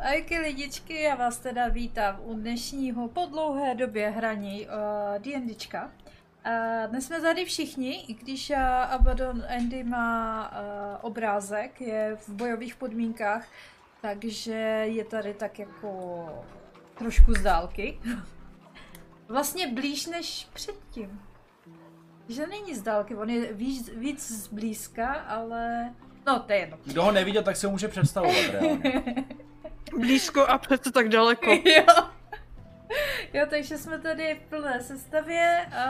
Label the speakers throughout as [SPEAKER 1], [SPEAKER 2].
[SPEAKER 1] Ajky lidičky, já vás teda vítám u dnešního po dlouhé době hraní uh, D&Dčka. Uh, dnes jsme tady všichni, i když uh, Abaddon Andy má uh, obrázek, je v bojových podmínkách, takže je tady tak jako trošku z dálky. vlastně blíž než předtím. Že není z dálky, on je víc, víc zblízka, ale... No, to je jedno.
[SPEAKER 2] Kdo ho neviděl, tak se může představovat reálně.
[SPEAKER 3] Blízko a přece tak daleko.
[SPEAKER 1] jo. Jo, takže jsme tady v plné sestavě. A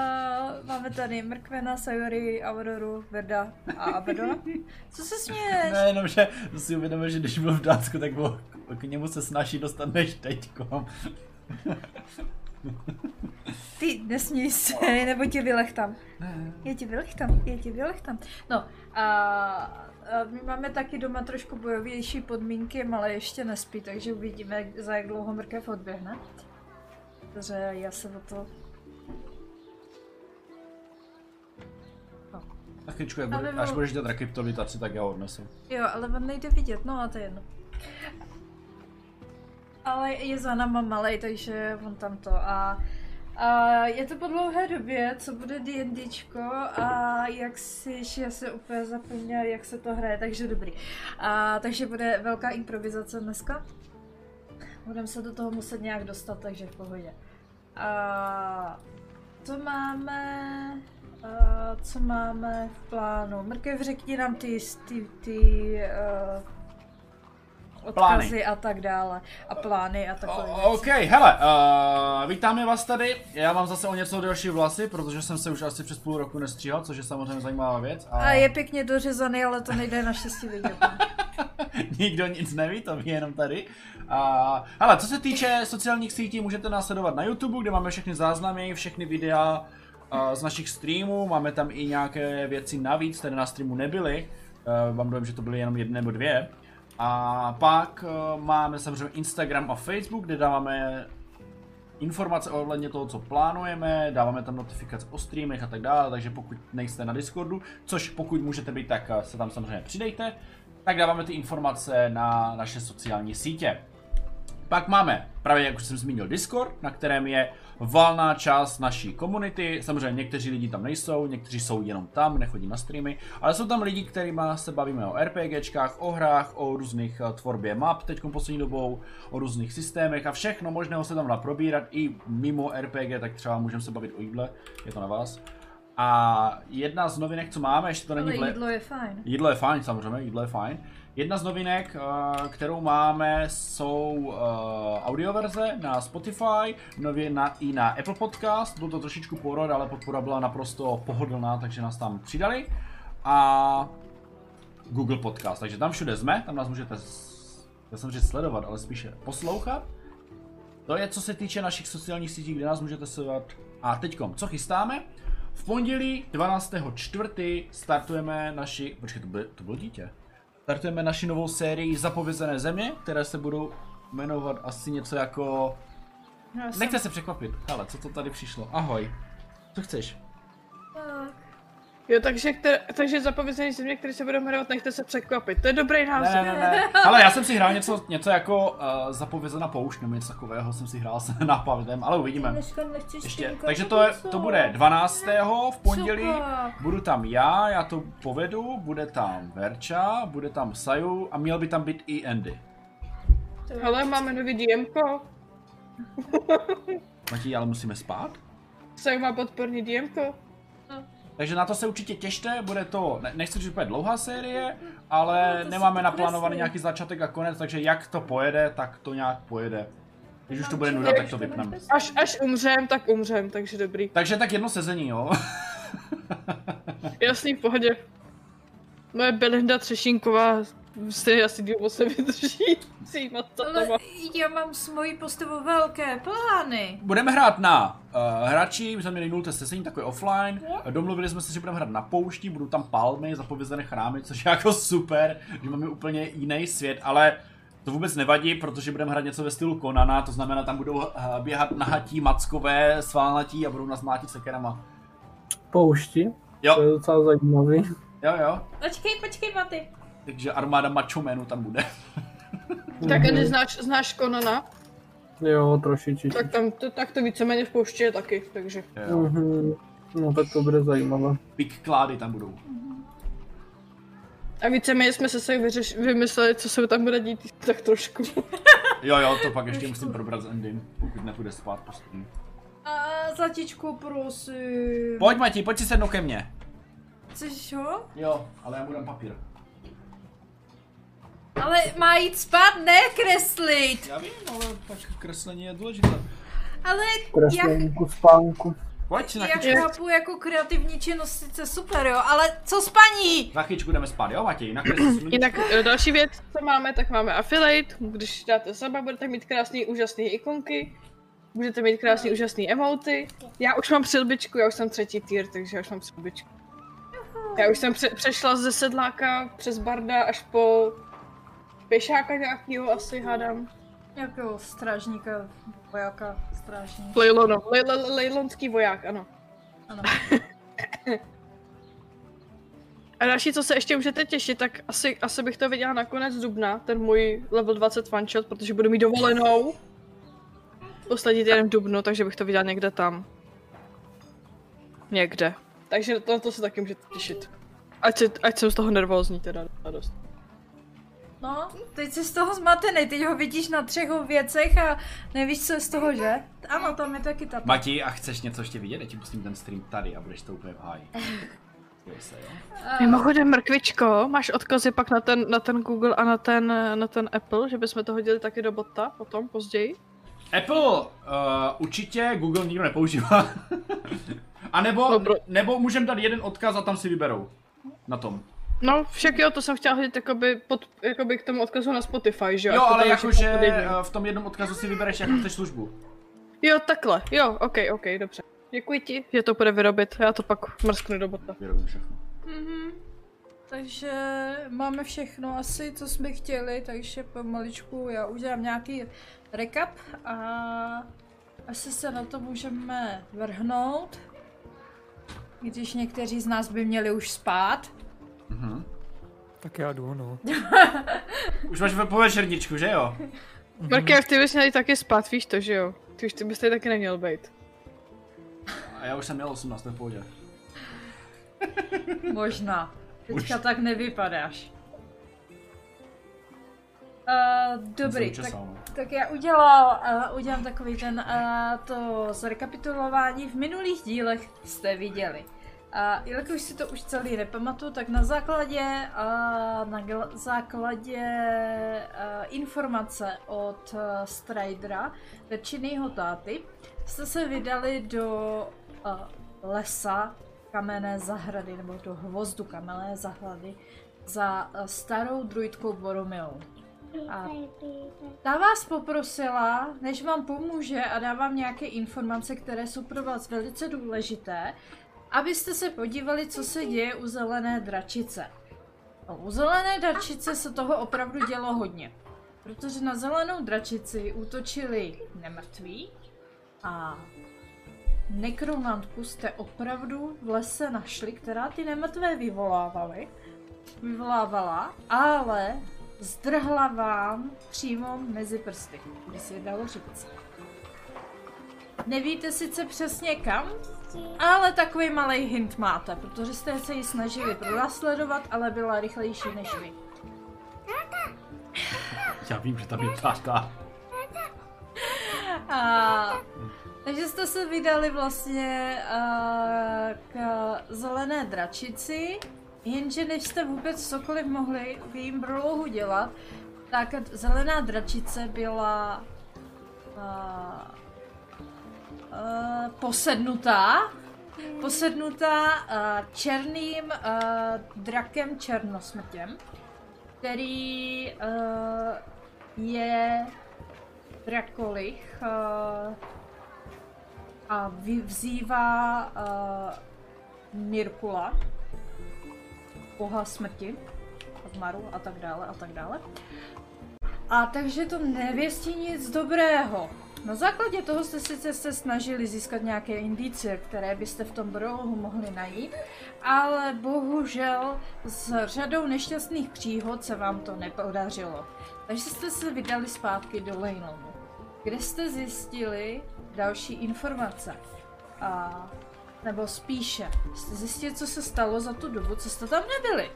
[SPEAKER 1] máme tady Mrkvena, Sayori, Auroru, Verda a Abedona. Co se směješ?
[SPEAKER 2] Ne, jenom, že si uvědomil, že když byl v Dánsku, tak bylo, k němu se snaží dostat než teďko.
[SPEAKER 1] Ty nesměj se, nebo tě vylechtám. Já tě vylechtám, já tě vylechtám. No a, a my máme taky doma trošku bojovější podmínky, ale ještě nespí, takže uvidíme, za jak dlouho mrkev odběhne. Takže já se o to...
[SPEAKER 2] Jak
[SPEAKER 1] Ale
[SPEAKER 2] bude,
[SPEAKER 1] bylo-
[SPEAKER 2] až budeš dělat rekryptovitaci, tak já odnesu.
[SPEAKER 1] Jo, ale on nejde vidět, no a to je jedno. Ale je za náma malej, takže on tam to a... A je to po dlouhé době, co bude D&Dčko a jak si, já se úplně zapomněla, jak se to hraje, takže dobrý. A, takže bude velká improvizace dneska. Budeme se do toho muset nějak dostat, takže v pohodě. A to máme... A co máme v plánu? Mrkev, řekni nám ty, ty, ty uh, odkazy
[SPEAKER 2] Plány.
[SPEAKER 1] a tak dále. A plány a takové
[SPEAKER 2] O, OK, hele, uh, vítáme vás tady. Já mám zase o něco delší vlasy, protože jsem se už asi přes půl roku nestříhal, což je samozřejmě zajímavá věc.
[SPEAKER 1] A je pěkně dořezaný, ale to nejde naštěstí vidět.
[SPEAKER 2] Nikdo nic neví, to ví jenom tady. A, hele, co se týče sociálních sítí, můžete nás sledovat na YouTube, kde máme všechny záznamy, všechny videa a, z našich streamů. Máme tam i nějaké věci navíc, které na streamu nebyly. Uh, mám dojem, že to byly jenom jedny nebo dvě. A pak uh, máme samozřejmě Instagram a Facebook, kde dáváme informace ohledně toho, co plánujeme, dáváme tam notifikace o streamech a tak dále, takže pokud nejste na Discordu, což pokud můžete být, tak eh, se tam samozřejmě přidejte, tak dáváme ty informace na naše sociální sítě. Pak máme, právě jak už jsem zmínil, Discord, na kterém je valná část naší komunity. Samozřejmě někteří lidi tam nejsou, někteří jsou jenom tam, nechodí na streamy, ale jsou tam lidi, kterými se bavíme o RPGčkách, o hrách, o různých eh, tvorbě map teď poslední dobou, o různých systémech a všechno možného se tam dá probírat i mimo RPG, tak třeba můžeme se bavit o jídle, je to na vás. A jedna z novinek, co máme, ještě to není
[SPEAKER 1] Ale jídlo je fajn.
[SPEAKER 2] Jídlo je fajn, samozřejmě, jídlo je fajn. Jedna z novinek, eh, kterou máme, jsou eh, audioverze na Spotify, nově na, i na Apple Podcast. Byl to trošičku porod, ale podpora byla naprosto pohodlná, takže nás tam přidali. A Google Podcast, takže tam všude jsme, tam nás můžete, já jsem říct sledovat, ale spíše poslouchat. To je co se týče našich sociálních sítí, kde nás můžete sledovat. A teďkom, co chystáme? V pondělí 12.4. startujeme naši... Počkej, to, bylo, to bylo dítě. Startujeme naši novou sérii Zapovězené země, které se budou jmenovat asi něco jako...
[SPEAKER 1] Já jsem...
[SPEAKER 2] Nechte se překvapit. Ale co to tady přišlo? Ahoj. Co chceš?
[SPEAKER 1] Tak.
[SPEAKER 3] Jo, takže, které, takže zapovězený země, který se bude jmenovat, nechte se překvapit. To je dobrý název.
[SPEAKER 2] ne, ne, ne. Ale já jsem si hrál něco, něco jako uh, zapovězená poušť, nebo něco takového jsem si hrál s nápadem, ale uvidíme. Ještě, takže to, je, to bude 12. v pondělí. Budu tam já, já to povedu, bude tam Verča, bude tam Saju a měl by tam být i Andy.
[SPEAKER 3] Ale máme nový DMko.
[SPEAKER 2] Matěj, ale musíme spát?
[SPEAKER 3] Saj má podporný DMko.
[SPEAKER 2] Takže na to se určitě těšte, bude to, ne, nechci říct úplně dlouhá série, ale
[SPEAKER 1] No,
[SPEAKER 2] nemáme naplánovaný nějaký začátek a konec, takže jak to pojede, tak to nějak pojede. Když už to bude nuda, tak to vypneme.
[SPEAKER 3] Až, až umřem, tak umřem, takže dobrý.
[SPEAKER 2] Takže tak jedno sezení, jo?
[SPEAKER 3] Jasný, v pohodě. Moje Belinda Třešínková si asi díl se vydrží s jíma
[SPEAKER 1] Ale já mám s mojí postavou velké plány.
[SPEAKER 2] Budeme hrát na uh, hrači, my jsme měli nulté sezení, takové offline. Domluvili jsme se, že budeme hrát na poušti, budou tam palmy, zapovězené chrámy, což je jako super, že máme úplně jiný svět, ale to vůbec nevadí, protože budeme hrát něco ve stylu Konana, to znamená, tam budou uh, běhat nahatí mackové, svalnatí a budou nás mlátit sekerama.
[SPEAKER 4] poušti. To
[SPEAKER 2] Jo,
[SPEAKER 4] je docela zajímavý.
[SPEAKER 2] jo, jo.
[SPEAKER 1] Počkej, počkej, Maty.
[SPEAKER 2] Takže armáda mačomenů tam bude.
[SPEAKER 3] Tak
[SPEAKER 4] Mhm.
[SPEAKER 3] Andy, znáš, znáš Konana?
[SPEAKER 4] Jo, trošičičku.
[SPEAKER 3] Tak tam to, tak to víceméně v poušti je taky, takže.
[SPEAKER 2] Jo.
[SPEAKER 4] Mhm. No tak to bude zajímavé.
[SPEAKER 2] Big klády tam budou.
[SPEAKER 3] A víceméně jsme se vyřeš, vymysleli, co se tam bude dít, tak trošku.
[SPEAKER 2] Jo, jo, to pak ještě musím probrat s Endym, pokud nepůjde spát po streamu.
[SPEAKER 1] A zlatičku, prosím.
[SPEAKER 2] Pojď Mati, pojď si sednout ke mně.
[SPEAKER 1] Chceš ho?
[SPEAKER 2] Jo, ale já mu dám papír.
[SPEAKER 1] Ale má jít spát, ne kreslit.
[SPEAKER 2] Já vím, ale tak kreslení je důležité.
[SPEAKER 1] Ale já,
[SPEAKER 4] Kreslení ku spánku.
[SPEAKER 2] Pojď na
[SPEAKER 1] já chápu jako kreativní činnost sice super, jo, ale co spaní?
[SPEAKER 2] Na chvíčku jdeme spát, jo Matěj? Na kreslení.
[SPEAKER 3] Jinak eh, další věc, co máme, tak máme affiliate. Když dáte saba, budete mít krásný, úžasný ikonky. Budete mít krásný, úžasný emoty. Já už mám přilbičku, já už jsem třetí tier, takže já už mám přilbičku. Já už jsem pře- přešla ze sedláka přes barda až po pěšáka nějakýho asi hádám.
[SPEAKER 1] Jakého strážníka, vojáka, strážník.
[SPEAKER 3] Lejlono, le- le- lejlonský voják, ano.
[SPEAKER 1] Ano.
[SPEAKER 3] A další, co se ještě můžete těšit, tak asi, asi bych to viděla na konec dubna, ten můj level 20 one shot, protože budu mít dovolenou. Poslední týden v dubnu, takže bych to viděla někde tam. Někde. Takže to, to se taky můžete těšit. Ať, se, ať jsem z toho nervózní teda dost.
[SPEAKER 1] No, teď jsi z toho zmatený, teď ho vidíš na třech věcech a nevíš, co je z toho, že? Ano, tam je taky ta.
[SPEAKER 2] Mati, a chceš něco ještě vidět? Já ti pustím ten stream tady a budeš to úplně v háji. Jo, se, jo.
[SPEAKER 1] A-
[SPEAKER 3] Mimochodem, Mrkvičko, máš odkazy pak na ten, na ten Google a na ten, na ten Apple, že bychom to hodili taky do bota potom, později?
[SPEAKER 2] Apple uh, určitě Google nikdo nepoužívá. a nebo, nebo můžeme dát jeden odkaz a tam si vyberou. Na tom.
[SPEAKER 3] No, však jo, to jsem chtěla hodit jakoby, pod, jakoby k tomu odkazu na Spotify, že
[SPEAKER 2] Jo,
[SPEAKER 3] to
[SPEAKER 2] ale
[SPEAKER 3] tam
[SPEAKER 2] jakože eh, v tom jednom odkazu si vybereš, jakou chceš službu.
[SPEAKER 3] Jo, takhle, jo, ok, ok, dobře. Děkuji ti, že to bude vyrobit, já to pak mrsknu do bota.
[SPEAKER 2] Vyrobím všechno.
[SPEAKER 1] Mhm. Takže máme všechno asi, co jsme chtěli, takže pomaličku já udělám nějaký recap a asi se na to můžeme vrhnout. Když někteří z nás by měli už spát.
[SPEAKER 2] Mhm.
[SPEAKER 5] Tak já jdu, no.
[SPEAKER 2] Už máš po večerničku, že jo?
[SPEAKER 3] Markev, ty bys měl jít taky spát, víš to, že jo? Ty už ty bys tady taky neměl být.
[SPEAKER 2] A já už jsem měl 18 v pohodě.
[SPEAKER 1] Možná. Teďka
[SPEAKER 2] Už.
[SPEAKER 1] tak nevypadáš. Uh, dobrý, tak,
[SPEAKER 2] no.
[SPEAKER 1] tak já udělal, uh, udělám takový ten, uh, to zrekapitulování. V minulých dílech jste viděli. A jelikož si to už celý nepamatuju, tak na základě, uh, na gl- základě uh, informace od uh, Stridera, Verčinýho táty, jste se vydali do uh, lesa kamenné zahrady, nebo do hvozdu kamenné zahrady za starou druidkou Boromilou. A ta vás poprosila, než vám pomůže a dá vám nějaké informace, které jsou pro vás velice důležité, abyste se podívali, co se děje u zelené dračice. No, u zelené dračice se toho opravdu dělo hodně. Protože na zelenou dračici útočili nemrtví a nekromantku jste opravdu v lese našli, která ty nemrtvé vyvolávaly. Vyvolávala, ale zdrhla vám přímo mezi prsty, by si dalo říct. Nevíte sice přesně kam, ale takový malý hint máte, protože jste se ji snažili pronásledovat, ale byla rychlejší než vy.
[SPEAKER 2] Já vím, že tam je táta.
[SPEAKER 1] A, takže jste se vydali vlastně a, k zelené dračici, jenže než jste vůbec cokoliv mohli v jejím brlouhu dělat, tak zelená dračice byla a, a, posednutá, posednutá a, černým a, drakem černosmrtěm, který a, je Drakolich uh, a vy- vzývá uh, Mirkula, boha smrti, zmaru a tak dále a tak dále. A takže to nevěstí nic dobrého. Na základě toho jste sice se snažili získat nějaké indicie, které byste v tom brohu mohli najít, ale bohužel s řadou nešťastných příhod se vám to nepodařilo. Takže jste se vydali zpátky do Lejnonu, kde jste zjistili další informace. A, nebo spíše, jste zjistili, co se stalo za tu dobu, co jste tam nebyli.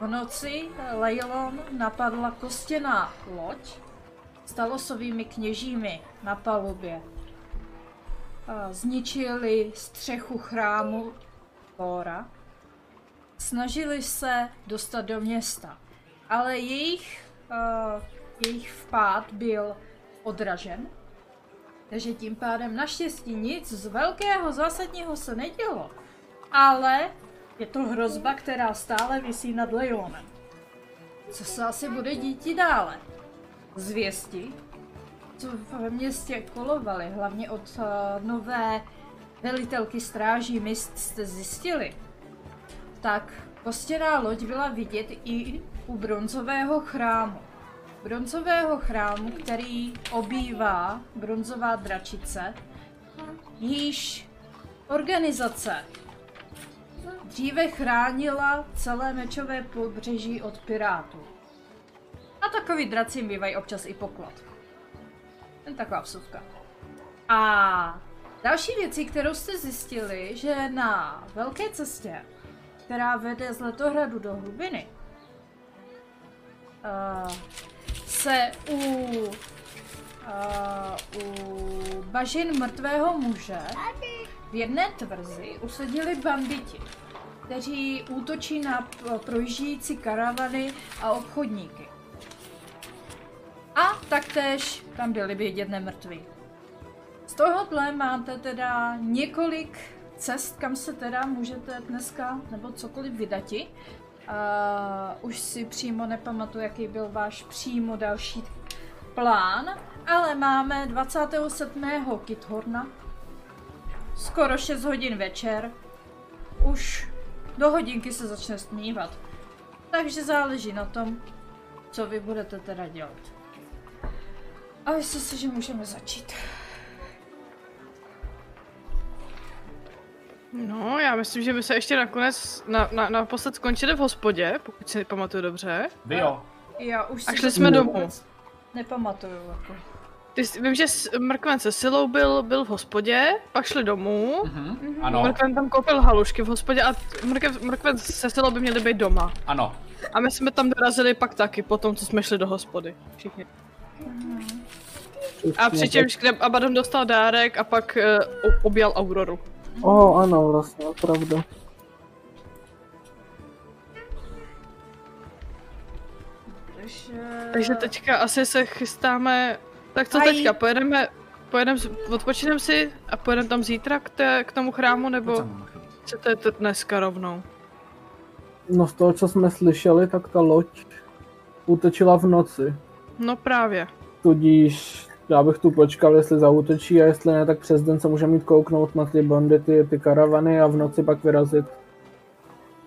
[SPEAKER 1] V noci Leilon napadla kostěná loď s talosovými kněžími na palubě. Zničili střechu chrámu Thora. Snažili se dostat do města, ale jejich, uh, jejich vpád byl odražen. Takže tím pádem naštěstí nic z velkého zásadního se nedělo. Ale je to hrozba, která stále visí nad Leonem. Co se asi bude dít dále? Zvěsti, co ve městě kolovaly, hlavně od uh, nové velitelky stráží mist jste zjistili, tak kostěná loď byla vidět i u bronzového chrámu. Bronzového chrámu, který obývá bronzová dračice, již organizace dříve chránila celé mečové pobřeží od pirátů. A takový draci bývají občas i poklad. Jen taková vsuvka. A další věcí, kterou jste zjistili, že na velké cestě, která vede z Letohradu do hlubiny, uh, se u, uh, u bažin mrtvého muže v jedné tvrzi usadili banditi, kteří útočí na projíždějící karavany a obchodníky. A taktéž tam byli vidět nemrtví. Z tohohle máte teda několik cest, kam se teda můžete dneska nebo cokoliv vydati. Uh, už si přímo nepamatuju, jaký byl váš přímo další plán, ale máme 27. Kithorna, skoro 6 hodin večer, už do hodinky se začne stmívat. Takže záleží na tom, co vy budete teda dělat. A myslím si, že můžeme začít.
[SPEAKER 3] No, já myslím, že my se ještě nakonec na, na, naposled skončili v hospodě, pokud si pamatuju dobře.
[SPEAKER 2] Vy jo.
[SPEAKER 1] Já už
[SPEAKER 3] A šli jsme domů.
[SPEAKER 1] Nepamatuju. Jako.
[SPEAKER 3] Ty, jsi- vím, že s- Mrkven se Silou byl, byl v hospodě, pak šli domů.
[SPEAKER 2] Mhm. Ano,
[SPEAKER 3] Mrkven tam koupil halušky v hospodě a Mrkven, Mrkven se Silou by měli být doma.
[SPEAKER 2] ano.
[SPEAKER 3] A my jsme tam dorazili pak taky, po tom, co jsme šli do hospody. Všichni. A přičemž kde Abaddon dostal dárek a pak uh, objal Auroru.
[SPEAKER 4] O, ano, vlastně, pravda.
[SPEAKER 1] Takže...
[SPEAKER 3] Takže teďka asi se chystáme... Tak co
[SPEAKER 1] Aj.
[SPEAKER 3] teďka, pojedeme... Pojedeme, odpočineme si a pojedeme tam zítra k, té, k tomu chrámu, nebo chcete to dneska rovnou?
[SPEAKER 4] No z toho, co jsme slyšeli, tak ta loď útočila v noci.
[SPEAKER 3] No právě.
[SPEAKER 4] Tudíž já bych tu počkal, jestli zautočí a jestli ne, tak přes den se můžeme jít kouknout na ty bandity, ty karavany a v noci pak vyrazit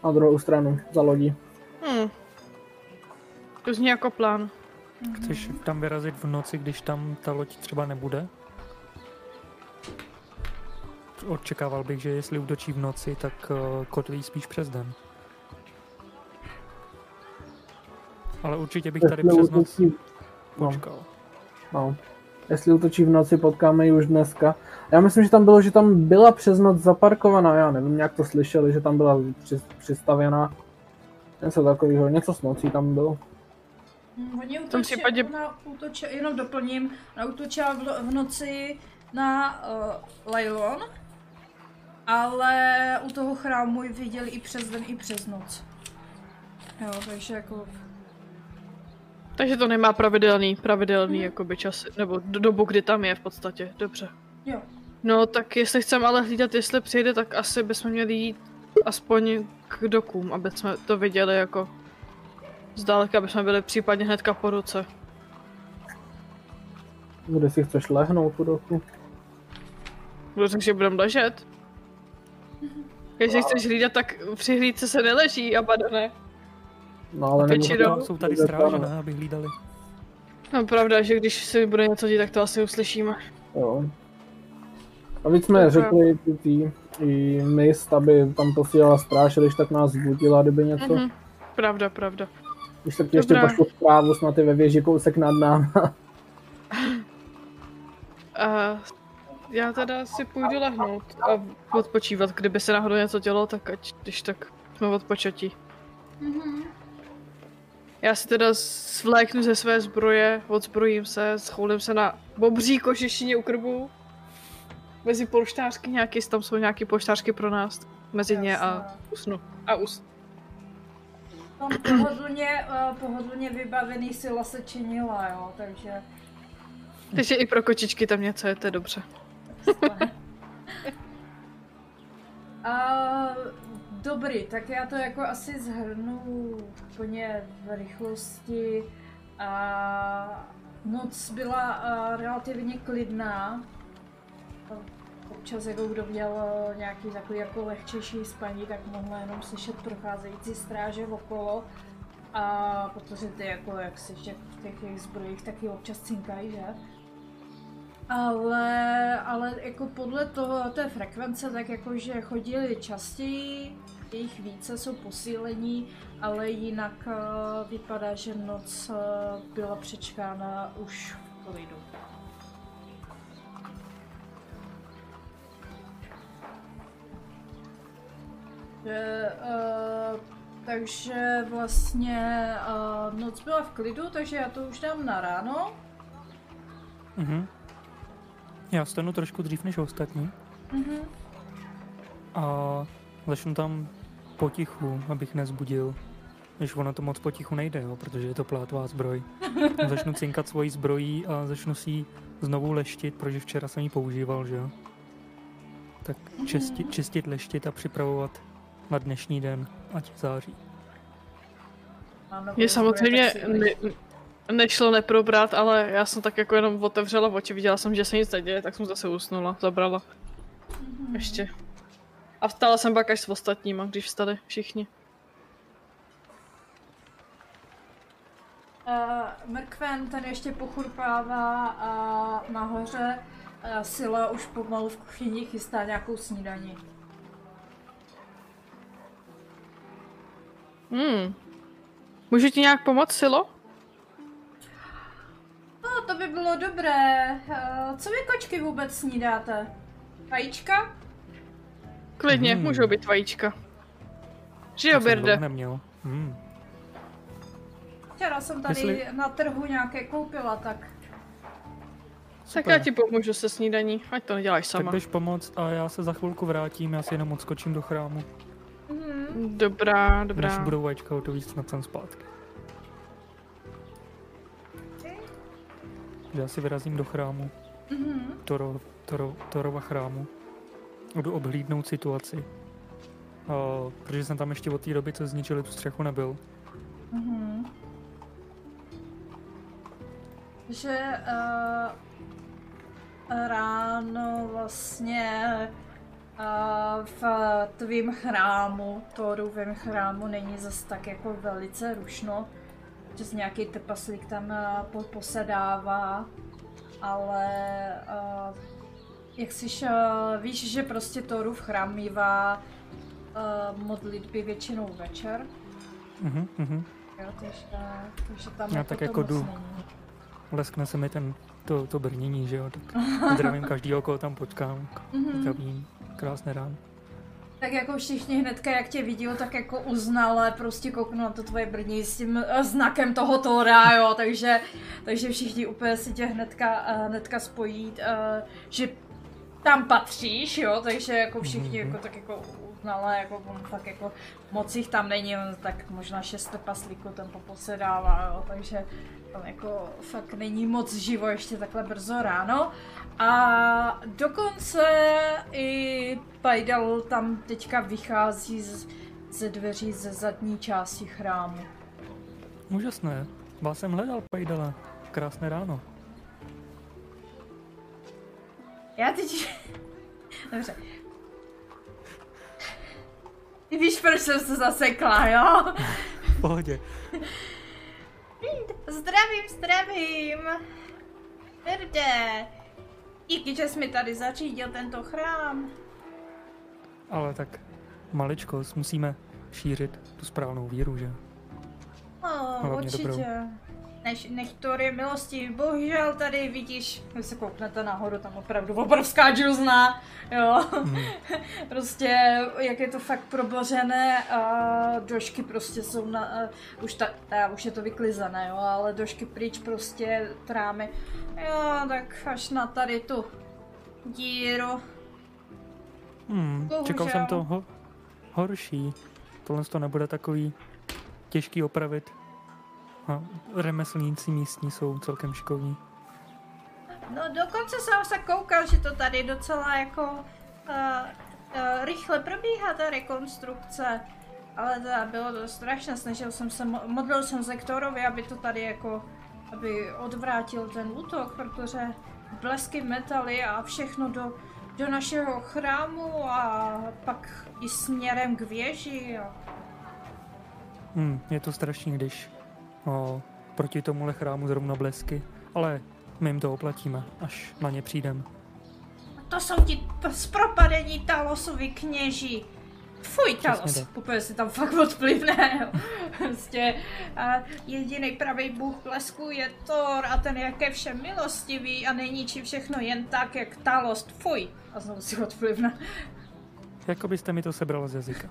[SPEAKER 4] na druhou stranu za lodí.
[SPEAKER 3] Hm. To zní jako plán.
[SPEAKER 5] Chceš tam vyrazit v noci, když tam ta loď třeba nebude? Očekával bych, že jestli útočí v noci, tak uh, kotví spíš přes den. Ale určitě bych tady přes noc
[SPEAKER 4] no,
[SPEAKER 5] počkal.
[SPEAKER 4] no. Jestli útočí v noci, potkáme ji už dneska. Já myslím, že tam bylo, že tam byla přes noc zaparkovaná, já nevím, jak to slyšeli, že tam byla při, přistavěná. Něco takového, něco s nocí tam bylo.
[SPEAKER 1] Hm, Oni
[SPEAKER 3] tom
[SPEAKER 1] útočili,
[SPEAKER 3] případě-
[SPEAKER 1] ona útočila, jenom doplním, ona útočila v, v noci na uh, Lailon, ale u toho chrámu ji viděli i přes den, i přes noc. Jo, takže jako...
[SPEAKER 3] Takže to nemá pravidelný, pravidelný jakoby čas, nebo do- dobu, kdy tam je v podstatě. Dobře.
[SPEAKER 1] Jo.
[SPEAKER 3] No tak jestli chceme ale hlídat, jestli přijde, tak asi bychom měli jít aspoň k dokům, aby jsme to viděli jako zdáleka, aby jsme byli případně hnedka po ruce.
[SPEAKER 4] Kde si chceš lehnout tu doku?
[SPEAKER 3] Budu řekl, že budeme ležet. Když chceš hlídat, tak při hlídce se neleží, Abadone.
[SPEAKER 4] No ale
[SPEAKER 5] No, jsou tady stráže, ne, aby hlídali.
[SPEAKER 3] No pravda, že když si bude něco dít, tak to asi uslyšíme.
[SPEAKER 4] Jo. A víc jsme řekli ty, ty i mist, aby tam posílala stráž, když tak nás zbudila, kdyby něco.
[SPEAKER 3] Mhm. Pravda, pravda.
[SPEAKER 4] Když tak ti ještě pošlu zprávu, snad je ve věži kousek nad náma.
[SPEAKER 3] A já teda si půjdu lehnout a odpočívat. Kdyby se náhodou něco dělo, tak ať, když tak jsme odpočatí.
[SPEAKER 1] Mhm.
[SPEAKER 3] Já si teda svléknu ze své zbroje, odzbrojím se, schoulím se na bobří kožešině u krbu. Mezi polštářky nějaký, tam jsou nějaký polštářky pro nás. Mezi ně a usnu. A usnu.
[SPEAKER 1] Tam pohodlně, uh, pohodlně vybavený sila se činila, jo, takže...
[SPEAKER 3] Takže i pro kočičky tam něco je, to je dobře.
[SPEAKER 1] A, dobrý, tak já to jako asi zhrnu úplně v rychlosti. A, noc byla relativně klidná. Občas jako kdo měl a, nějaký takový jako lehčejší spaní, tak mohl jenom slyšet procházející stráže okolo. A protože ty jako, jak si v těch jejich zbrojích taky občas cinkají, že? Ale, ale jako podle toho, té frekvence, tak jako, že chodili častěji, jejich více jsou posílení, ale jinak uh, vypadá, že noc uh, byla přečkána už v klidu. Že, uh, takže vlastně uh, noc byla v klidu, takže já to už dám na ráno.
[SPEAKER 5] Mhm. Já stanu trošku dřív než ostatní
[SPEAKER 1] Mhm.
[SPEAKER 5] a začnu tam potichu, abych nezbudil. Když ono to moc potichu nejde, jo, protože je to plátová zbroj. začnu cinkat svojí zbrojí a začnu si ji znovu leštit, protože včera jsem ji používal, že jo. Tak čistit, čistit, leštit a připravovat na dnešní den, ať září.
[SPEAKER 3] Mě samozřejmě ne, nešlo neprobrat, ale já jsem tak jako jenom otevřela oči, viděla jsem, že se nic neděje, tak jsem zase usnula, zabrala. Ještě. A vstala jsem pak až s ostatníma, když vstali všichni.
[SPEAKER 1] Uh, Mrkven ten ještě pochurpává a nahoře uh, Sila už pomalu v kuchyni chystá nějakou snídani.
[SPEAKER 3] Hmm. Můžu ti nějak pomoct, Silo?
[SPEAKER 1] No, to by bylo dobré. Uh, co vy kočky vůbec snídáte? Vajíčka?
[SPEAKER 3] Klidně,
[SPEAKER 5] Hmm.
[SPEAKER 3] můžou být vajíčka. Že jo,
[SPEAKER 5] To
[SPEAKER 3] Birde?
[SPEAKER 5] neměl. Hmm.
[SPEAKER 1] Včera jsem tady
[SPEAKER 5] Jestli-
[SPEAKER 1] na trhu nějaké koupila, tak
[SPEAKER 3] Tak
[SPEAKER 5] Super.
[SPEAKER 3] já ti pomůžu se snídaní, ať to neděláš
[SPEAKER 5] Tak
[SPEAKER 3] sama.
[SPEAKER 5] běž pomoct a já se za chvilku vrátím, já si jenom odskočím do chrámu.
[SPEAKER 1] mhm.
[SPEAKER 3] Dobrá,
[SPEAKER 5] Než
[SPEAKER 3] dobrá.
[SPEAKER 5] budou vajíčka hotový, snad jsem zpátky. Já si vyrazím do chrámu,
[SPEAKER 1] Mhm.
[SPEAKER 5] Toro, Toro, Torova chrámu. Budu obhlídnout situaci. A, protože jsem tam ještě od té doby, co zničili tu střechu, nebyl.
[SPEAKER 1] Mhm. Že uh, ráno vlastně uh, v tvým chrámu, Thorůvém chrámu, není zas tak jako velice rušno. Že nějaký trpaslík tam uh, po- posedává, ale uh, jak jsi, uh, víš, že prostě Thorův chrám mývá uh, modlitby většinou večer.
[SPEAKER 5] Mhm, mhm.
[SPEAKER 1] Jo, takže, takže tam
[SPEAKER 5] Já
[SPEAKER 1] jako
[SPEAKER 5] tak jako jdu.
[SPEAKER 1] není.
[SPEAKER 5] Leskne se mi ten, to, to brnění, že jo, tak zdravím každýho, koho tam potkám.
[SPEAKER 1] Mhm.
[SPEAKER 5] Zdravím, krásné ráno.
[SPEAKER 1] Tak jako všichni hnedka, jak tě viděl, tak jako uznale prostě kouknu na to tvoje brní s tím eh, znakem toho Tóra, jo, takže, takže všichni úplně si tě hnedka, eh, hnedka spojí, eh, že tam patříš, jo, takže jako všichni
[SPEAKER 5] Mhm.
[SPEAKER 1] jako tak jako uznale, jako on fakt jako moc jich tam není, on tak možná šest trpaslíků tam poposedává, jo, takže tam jako fakt není moc živo ještě takhle brzo ráno. A dokonce i Pajdal tam teďka vychází z, ze dveří ze zadní části chrámu.
[SPEAKER 5] Úžasné, vás jsem hledal, Pajdala. Krásné ráno.
[SPEAKER 1] Já teď... Dobře. Ty víš, proč jsem se zasekla, jo?
[SPEAKER 5] V pohodě.
[SPEAKER 1] Zdravím, zdravím. Herde. Díky, že jsi mi tady zařídil tento chrám.
[SPEAKER 5] Ale tak maličkost, musíme šířit tu správnou víru, že?
[SPEAKER 1] No,
[SPEAKER 5] Hlavně
[SPEAKER 1] určitě.
[SPEAKER 5] dobrou.
[SPEAKER 1] Než, nechtor je milostí. Bohužel tady vidíš, když se kouknete nahoru, tam opravdu obrovská džuzna, jo.
[SPEAKER 5] Mm.
[SPEAKER 1] prostě, jak je to fakt probořené a došky prostě jsou na, a už, ta, ta, už je to vyklizené, jo, ale došky pryč prostě trámy. Jo, tak až na tady tu díru.
[SPEAKER 5] Hmm, čekal
[SPEAKER 1] Bohužel.
[SPEAKER 5] jsem to ho- horší. Tohle to nebude takový těžký opravit. A remeslníci místní jsou celkem šikovní.
[SPEAKER 1] No dokonce jsem se koukal, že to tady docela jako uh, uh, rychle probíhá ta rekonstrukce. Ale to bylo to strašné, snažil jsem se, mo- modlil jsem se Ktorovi, aby to tady jako, aby odvrátil ten útok, protože blesky metaly a všechno do, do našeho chrámu a pak i směrem k věži. A...
[SPEAKER 5] Hmm, je to strašný, když o, proti tomuhle chrámu zrovna blesky. Ale my jim to oplatíme, až na ně přijdem.
[SPEAKER 1] To jsou ti zpropadení Talosovi kněží. Fuj, Talos, úplně si tam fakt odplivne. Prostě a jediný pravý bůh blesku je Thor a ten jak je všem milostivý a neníčí všechno jen tak, jak Talos. Fuj. A znovu si odplivne.
[SPEAKER 5] Jako byste mi to sebral z jazyka.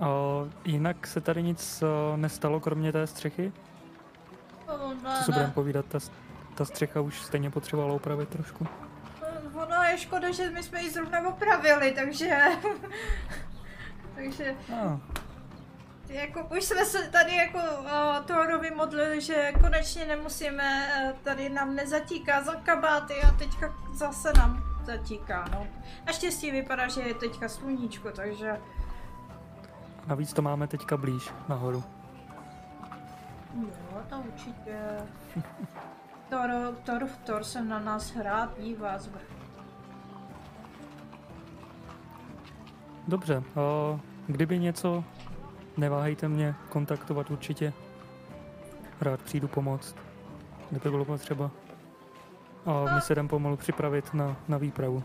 [SPEAKER 5] O, jinak se tady nic o, nestalo, kromě té střechy? Co se budeme povídat, ta, ta střecha už stejně potřebovala opravit trošku.
[SPEAKER 1] Ono je škoda, že my jsme ji zrovna opravili, takže... takže
[SPEAKER 5] Ah,
[SPEAKER 1] Jako, už jsme se tady jako uh, Thorovi modlili, že konečně nemusíme, uh, tady nám nezatíká za kabáty a teďka zase nám zatíká, no. Naštěstí vypadá, že je teďka sluníčko, takže
[SPEAKER 5] navíc to máme teďka blíž, nahoru.
[SPEAKER 1] jo, to určitě. Thor, Thor, Thor se na nás rád dívá z.
[SPEAKER 5] Dobře, o, kdyby něco, neváhejte mě kontaktovat určitě. Rád přijdu pomoct, kdyby bylo potřeba. A my se jdem pomalu připravit na, na výpravu.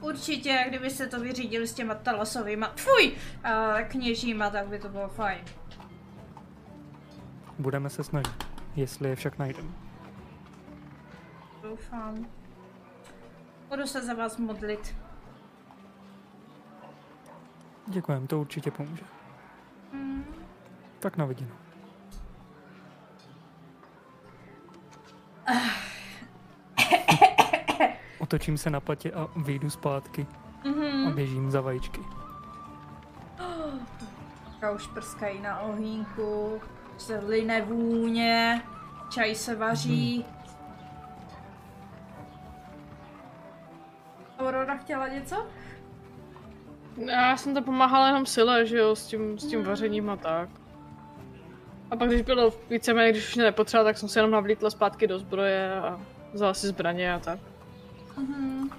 [SPEAKER 1] Určitě, kdyby se to vyřídili s těma talasovýma, fuj, uh, kněžíma, tak by to bylo fajn.
[SPEAKER 5] Budeme se snažit, jestli je však najdeme.
[SPEAKER 1] Doufám. Budu se za vás modlit.
[SPEAKER 5] Děkujem, to určitě pomůže.
[SPEAKER 1] Hmm.
[SPEAKER 5] Tak na viděnou. Otočím se na patě a vyjdu zpátky a
[SPEAKER 1] Mhm.
[SPEAKER 5] běžím za vajíčky.
[SPEAKER 1] Teďka už prskají na ohýnku, se line vůně, čaj se vaří. Aurora chtěla něco?
[SPEAKER 3] Já jsem to pomáhala jenom sile, že jo, s tím, s tím vařením a tak. A pak když bylo víceméně, když už mě nepotřeba, tak jsem se jenom navlítla zpátky do zbroje a vzala si zbraně a tak.
[SPEAKER 1] Mhm.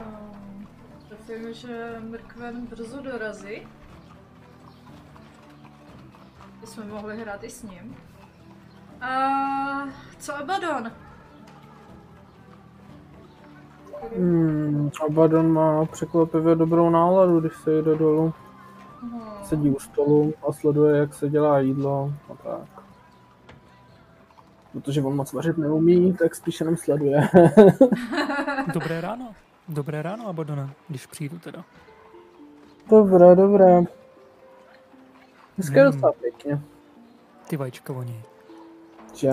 [SPEAKER 1] Um, Doufám, že mrkven brzo dorazí. Bychom mohli hrát i s ním. A co Abaddon?
[SPEAKER 4] Hmm, Abaddon má překvapivě dobrou náladu, když se jde dolů.
[SPEAKER 1] Mhm.
[SPEAKER 4] Sedí u stolu a sleduje, jak se dělá jídlo a tak. Protože on moc vařit neumí, tak spíš jenom sleduje.
[SPEAKER 5] Dobré ráno. Dobré ráno, Abadona, když přijdu teda.
[SPEAKER 4] dobré, dobré. Dneska je
[SPEAKER 5] Hmm.
[SPEAKER 4] docela pěkně.
[SPEAKER 5] Ty vajíčka voní.
[SPEAKER 4] Že?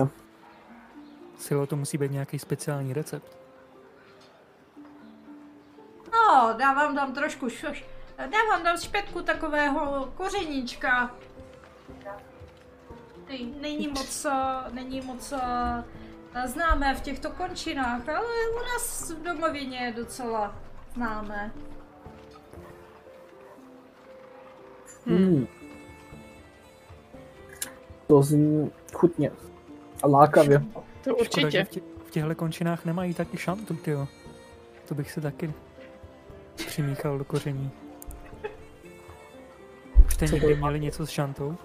[SPEAKER 5] Silo, to musí být nějaký speciální recept.
[SPEAKER 1] No, dávám tam trošku šoš. Dávám tam špetku takového kořeníčka. Nej, není moc, eh, není moc eh, známé v těchto končinách, ale u nás v domovině je docela známé.
[SPEAKER 4] Hmm. To zní chutně. A lákavě.
[SPEAKER 3] To
[SPEAKER 5] Škoda, že
[SPEAKER 3] určitě.
[SPEAKER 5] v, tě, v těchto končinách nemají taky šantu, tyjo. To bych se taky přimíchal do koření. jste někdy měli něco s šantou?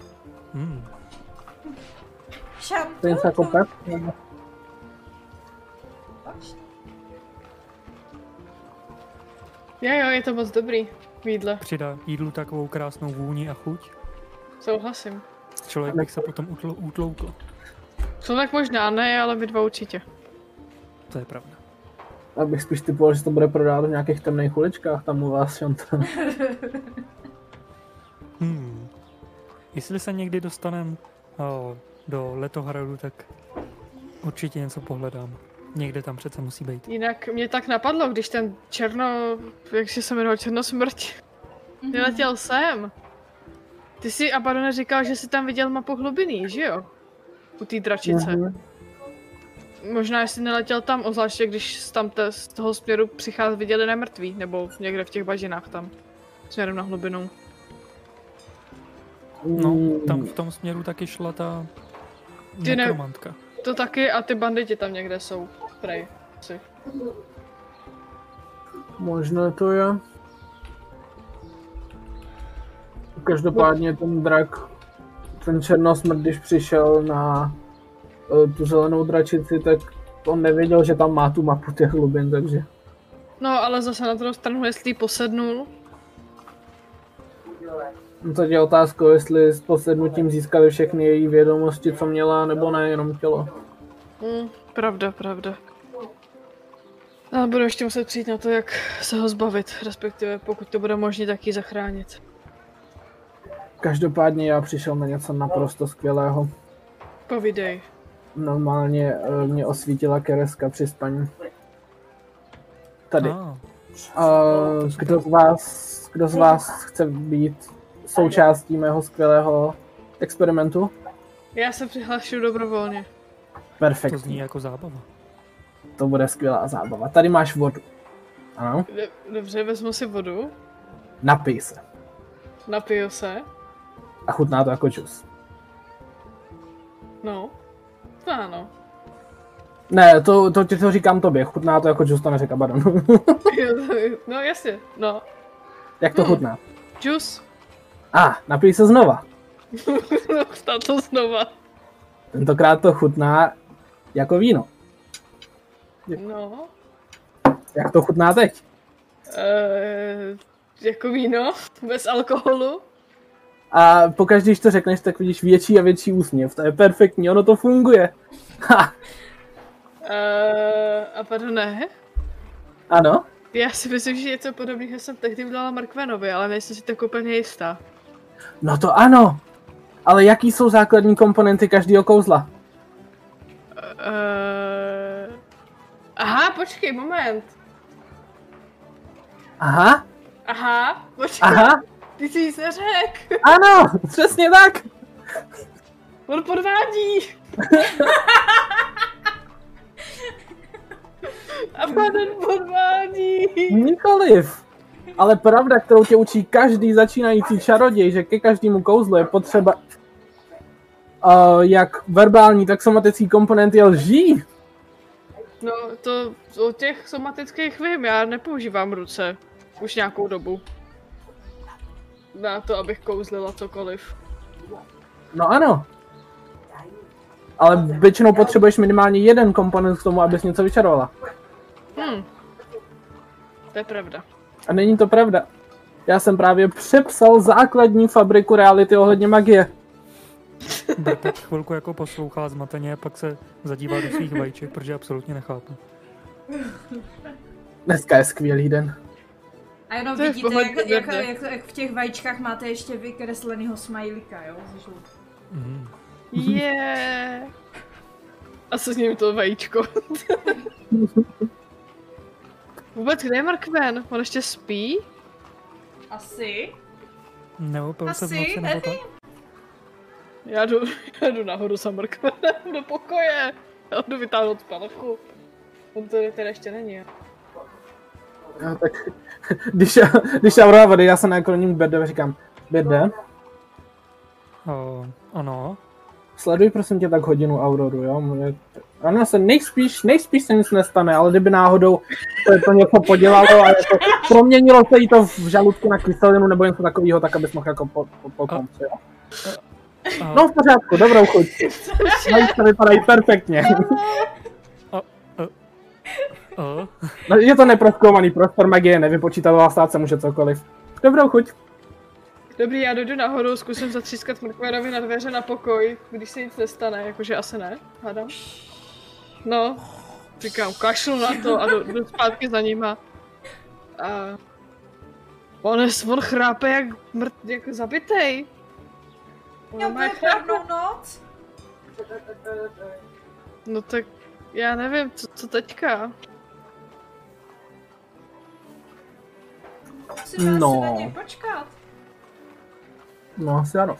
[SPEAKER 5] Hmm.
[SPEAKER 4] Jako pep? nebo-
[SPEAKER 3] Jo, jo, je to moc dobrý. V jídle.
[SPEAKER 5] Přidá jídlu takovou krásnou vůni a chuť.
[SPEAKER 3] Souhlasím.
[SPEAKER 5] Člověk bych se potom utlo, utloukl.
[SPEAKER 3] Člověk možná ne, ale vy dva určitě.
[SPEAKER 5] To je pravda.
[SPEAKER 4] Abych spíš typoval, že to bude prodávat v nějakých temných uličkách tam u vás, Šanta.
[SPEAKER 5] Hmm. Jestli se někdy dostanem o, do Letohradu, tak určitě něco pohledám. Někde tam přece musí být.
[SPEAKER 3] Jinak mě tak napadlo, když ten černo, jak se jmenoval, černosmrť, vyletěl sem. Ty jsi Abadone říkal, že jsi tam viděl mapu hlubiny, že jo? U té dračice.
[SPEAKER 4] Mhm.
[SPEAKER 3] Možná, jestli neletěl tam, obzvláště když z, tam te, z toho směru přichází viděli nemrtví, nebo někde v těch bažinách tam, směrem na hlubinu.
[SPEAKER 5] No, tam v tom směru taky šla ta
[SPEAKER 3] Ty ne-
[SPEAKER 5] nekromantka.
[SPEAKER 3] To taky a ty banditi tam někde jsou, prej. Asi.
[SPEAKER 4] Možná to je. Každopádně ten drak, ten černosmrt, když přišel na eh, tu zelenou dračici, tak on nevěděl, že tam má tu mapu těch hlubin, takže
[SPEAKER 3] No, ale zase na druhou stranu, jestli posednul,
[SPEAKER 4] no, teď je otázkou, jestli s posednutím získali všechny její vědomosti, co měla, nebo ne, jenom tělo.
[SPEAKER 3] Mm, pravda, pravda. Ale budu ještě muset přijít na to, jak se ho zbavit, respektive pokud to bude možné, tak ji zachránit.
[SPEAKER 4] Každopádně já přišel na něco naprosto skvělého.
[SPEAKER 3] Povídej.
[SPEAKER 4] Normálně eh, mě osvítila kereska při spaní. Tady.
[SPEAKER 5] Ah,
[SPEAKER 4] A kdo z vás, kdo z vás chce být součástí mého skvělého experimentu?
[SPEAKER 3] Já se přihlašuju dobrovolně.
[SPEAKER 5] to
[SPEAKER 4] Perfektní,
[SPEAKER 5] zní jako zábava.
[SPEAKER 4] to bude skvělá zábava. Tady máš vodu. Ano,
[SPEAKER 3] Do- Dobře, vezmu si vodu,
[SPEAKER 4] napij se.
[SPEAKER 3] napiju se.
[SPEAKER 4] A chutná to jako džus.
[SPEAKER 3] No. To ano.
[SPEAKER 4] Ne, to, to, to, to říkám tobě, chutná to jako džus, to neřekl Badon.
[SPEAKER 3] no jasně, no.
[SPEAKER 4] Jak to
[SPEAKER 3] Hmm.
[SPEAKER 4] chutná?
[SPEAKER 3] Džus.
[SPEAKER 4] A, ah, napij se znova.
[SPEAKER 3] Chutná to znova.
[SPEAKER 4] Tentokrát to chutná jako víno.
[SPEAKER 3] No.
[SPEAKER 4] Jak to chutná teď?
[SPEAKER 3] Eee, jako víno, bez alkoholu.
[SPEAKER 4] A pokaždé, když to řekneš, tak vidíš větší a větší úsměv. To je perfektní, ono to funguje. Ha,
[SPEAKER 3] Eee, a pardon, ne?
[SPEAKER 4] ano.
[SPEAKER 3] Já si myslím, že něco podobného jsem tehdy udělala Markvenovi, ale nejsem si tak úplně jistá.
[SPEAKER 4] No to ano. Ale jaký jsou základní komponenty každého kouzla?
[SPEAKER 3] Eee... Aha, počkej, moment.
[SPEAKER 4] Aha,
[SPEAKER 3] Aha, počkej,
[SPEAKER 4] aha,
[SPEAKER 3] ty jsi nic neřekl.
[SPEAKER 4] ano, přesně tak.
[SPEAKER 3] On podvádí. A pardon, podvádí.
[SPEAKER 4] Nikoliv. Ale pravda, kterou tě učí každý začínající čaroděj, že ke každému kouzlu je potřeba uh, jak verbální, tak somatický komponenty lží.
[SPEAKER 3] No, to o těch somatických vím, já nepoužívám ruce. Už nějakou dobu. Na to, abych kouzlila cokoliv.
[SPEAKER 4] No ano. Ale většinou potřebuješ minimálně jeden komponent k tomu, abys něco vyčarovala.
[SPEAKER 3] Hm. To je pravda.
[SPEAKER 4] A není to pravda. Já jsem právě přepsal základní fabriku reality ohledně magie.
[SPEAKER 5] Bertek chvilku jako poslouchá zmateně a pak se zadívá do svých vajíček, protože absolutně nechápu.
[SPEAKER 4] Dneska je skvělý den.
[SPEAKER 1] A jenom
[SPEAKER 3] To je
[SPEAKER 1] vidíte,
[SPEAKER 3] pohodě,
[SPEAKER 1] jak, jak, jak, jak, v těch vajíčkách máte ještě vykreslenýho smajlíka, jo?
[SPEAKER 5] Mm.
[SPEAKER 3] Je. A co s ním to vajíčko? Vůbec kde je Markven? On ještě spí?
[SPEAKER 1] Asi.
[SPEAKER 5] Neopil se v
[SPEAKER 1] Asi,
[SPEAKER 5] noci nebo
[SPEAKER 1] nevím.
[SPEAKER 5] tak?
[SPEAKER 3] Já jdu, já jdu nahoru za Markvenem do pokoje. Já jdu vytáhnout spalku. On tady teda ještě není.
[SPEAKER 4] Já, tak, když, já, když Aurora vody, já se nakloním k Berde a říkám, Berde,
[SPEAKER 5] O, ano,
[SPEAKER 4] Sleduj prosím tě tak hodinu Auroru, jo? Může- Ano, se nejspíš, nejspíš se nic nestane, ale kdyby náhodou to, to něco podělalo a jako proměnilo se jí to v žaludku na kyselinu nebo něco takového, tak abys mohl jako po, po, po pomoci, jo? No v pořádku, dobrou chuť. Vajíčka vypadají perfektně. No, je to neproskoumaný prostor magie, nevypočítavá stát se může cokoliv. Dobrou chuť.
[SPEAKER 3] Dobrý, já dojdu nahoru, zkusím zatřískat Mrkverovi na dveře na pokoj, když se nic nestane, jakože asi ne, hádám. No, říkám, kašlu na to a jdu, jdu zpátky za nima. A... On, je, on chrápe jak mrt, jako zabitej.
[SPEAKER 1] Já
[SPEAKER 3] má
[SPEAKER 1] bude chladnou noc.
[SPEAKER 3] No tak, já nevím, co, co teďka.
[SPEAKER 1] Musíme
[SPEAKER 4] No.
[SPEAKER 1] asi na něj počkat.
[SPEAKER 4] No asi ano.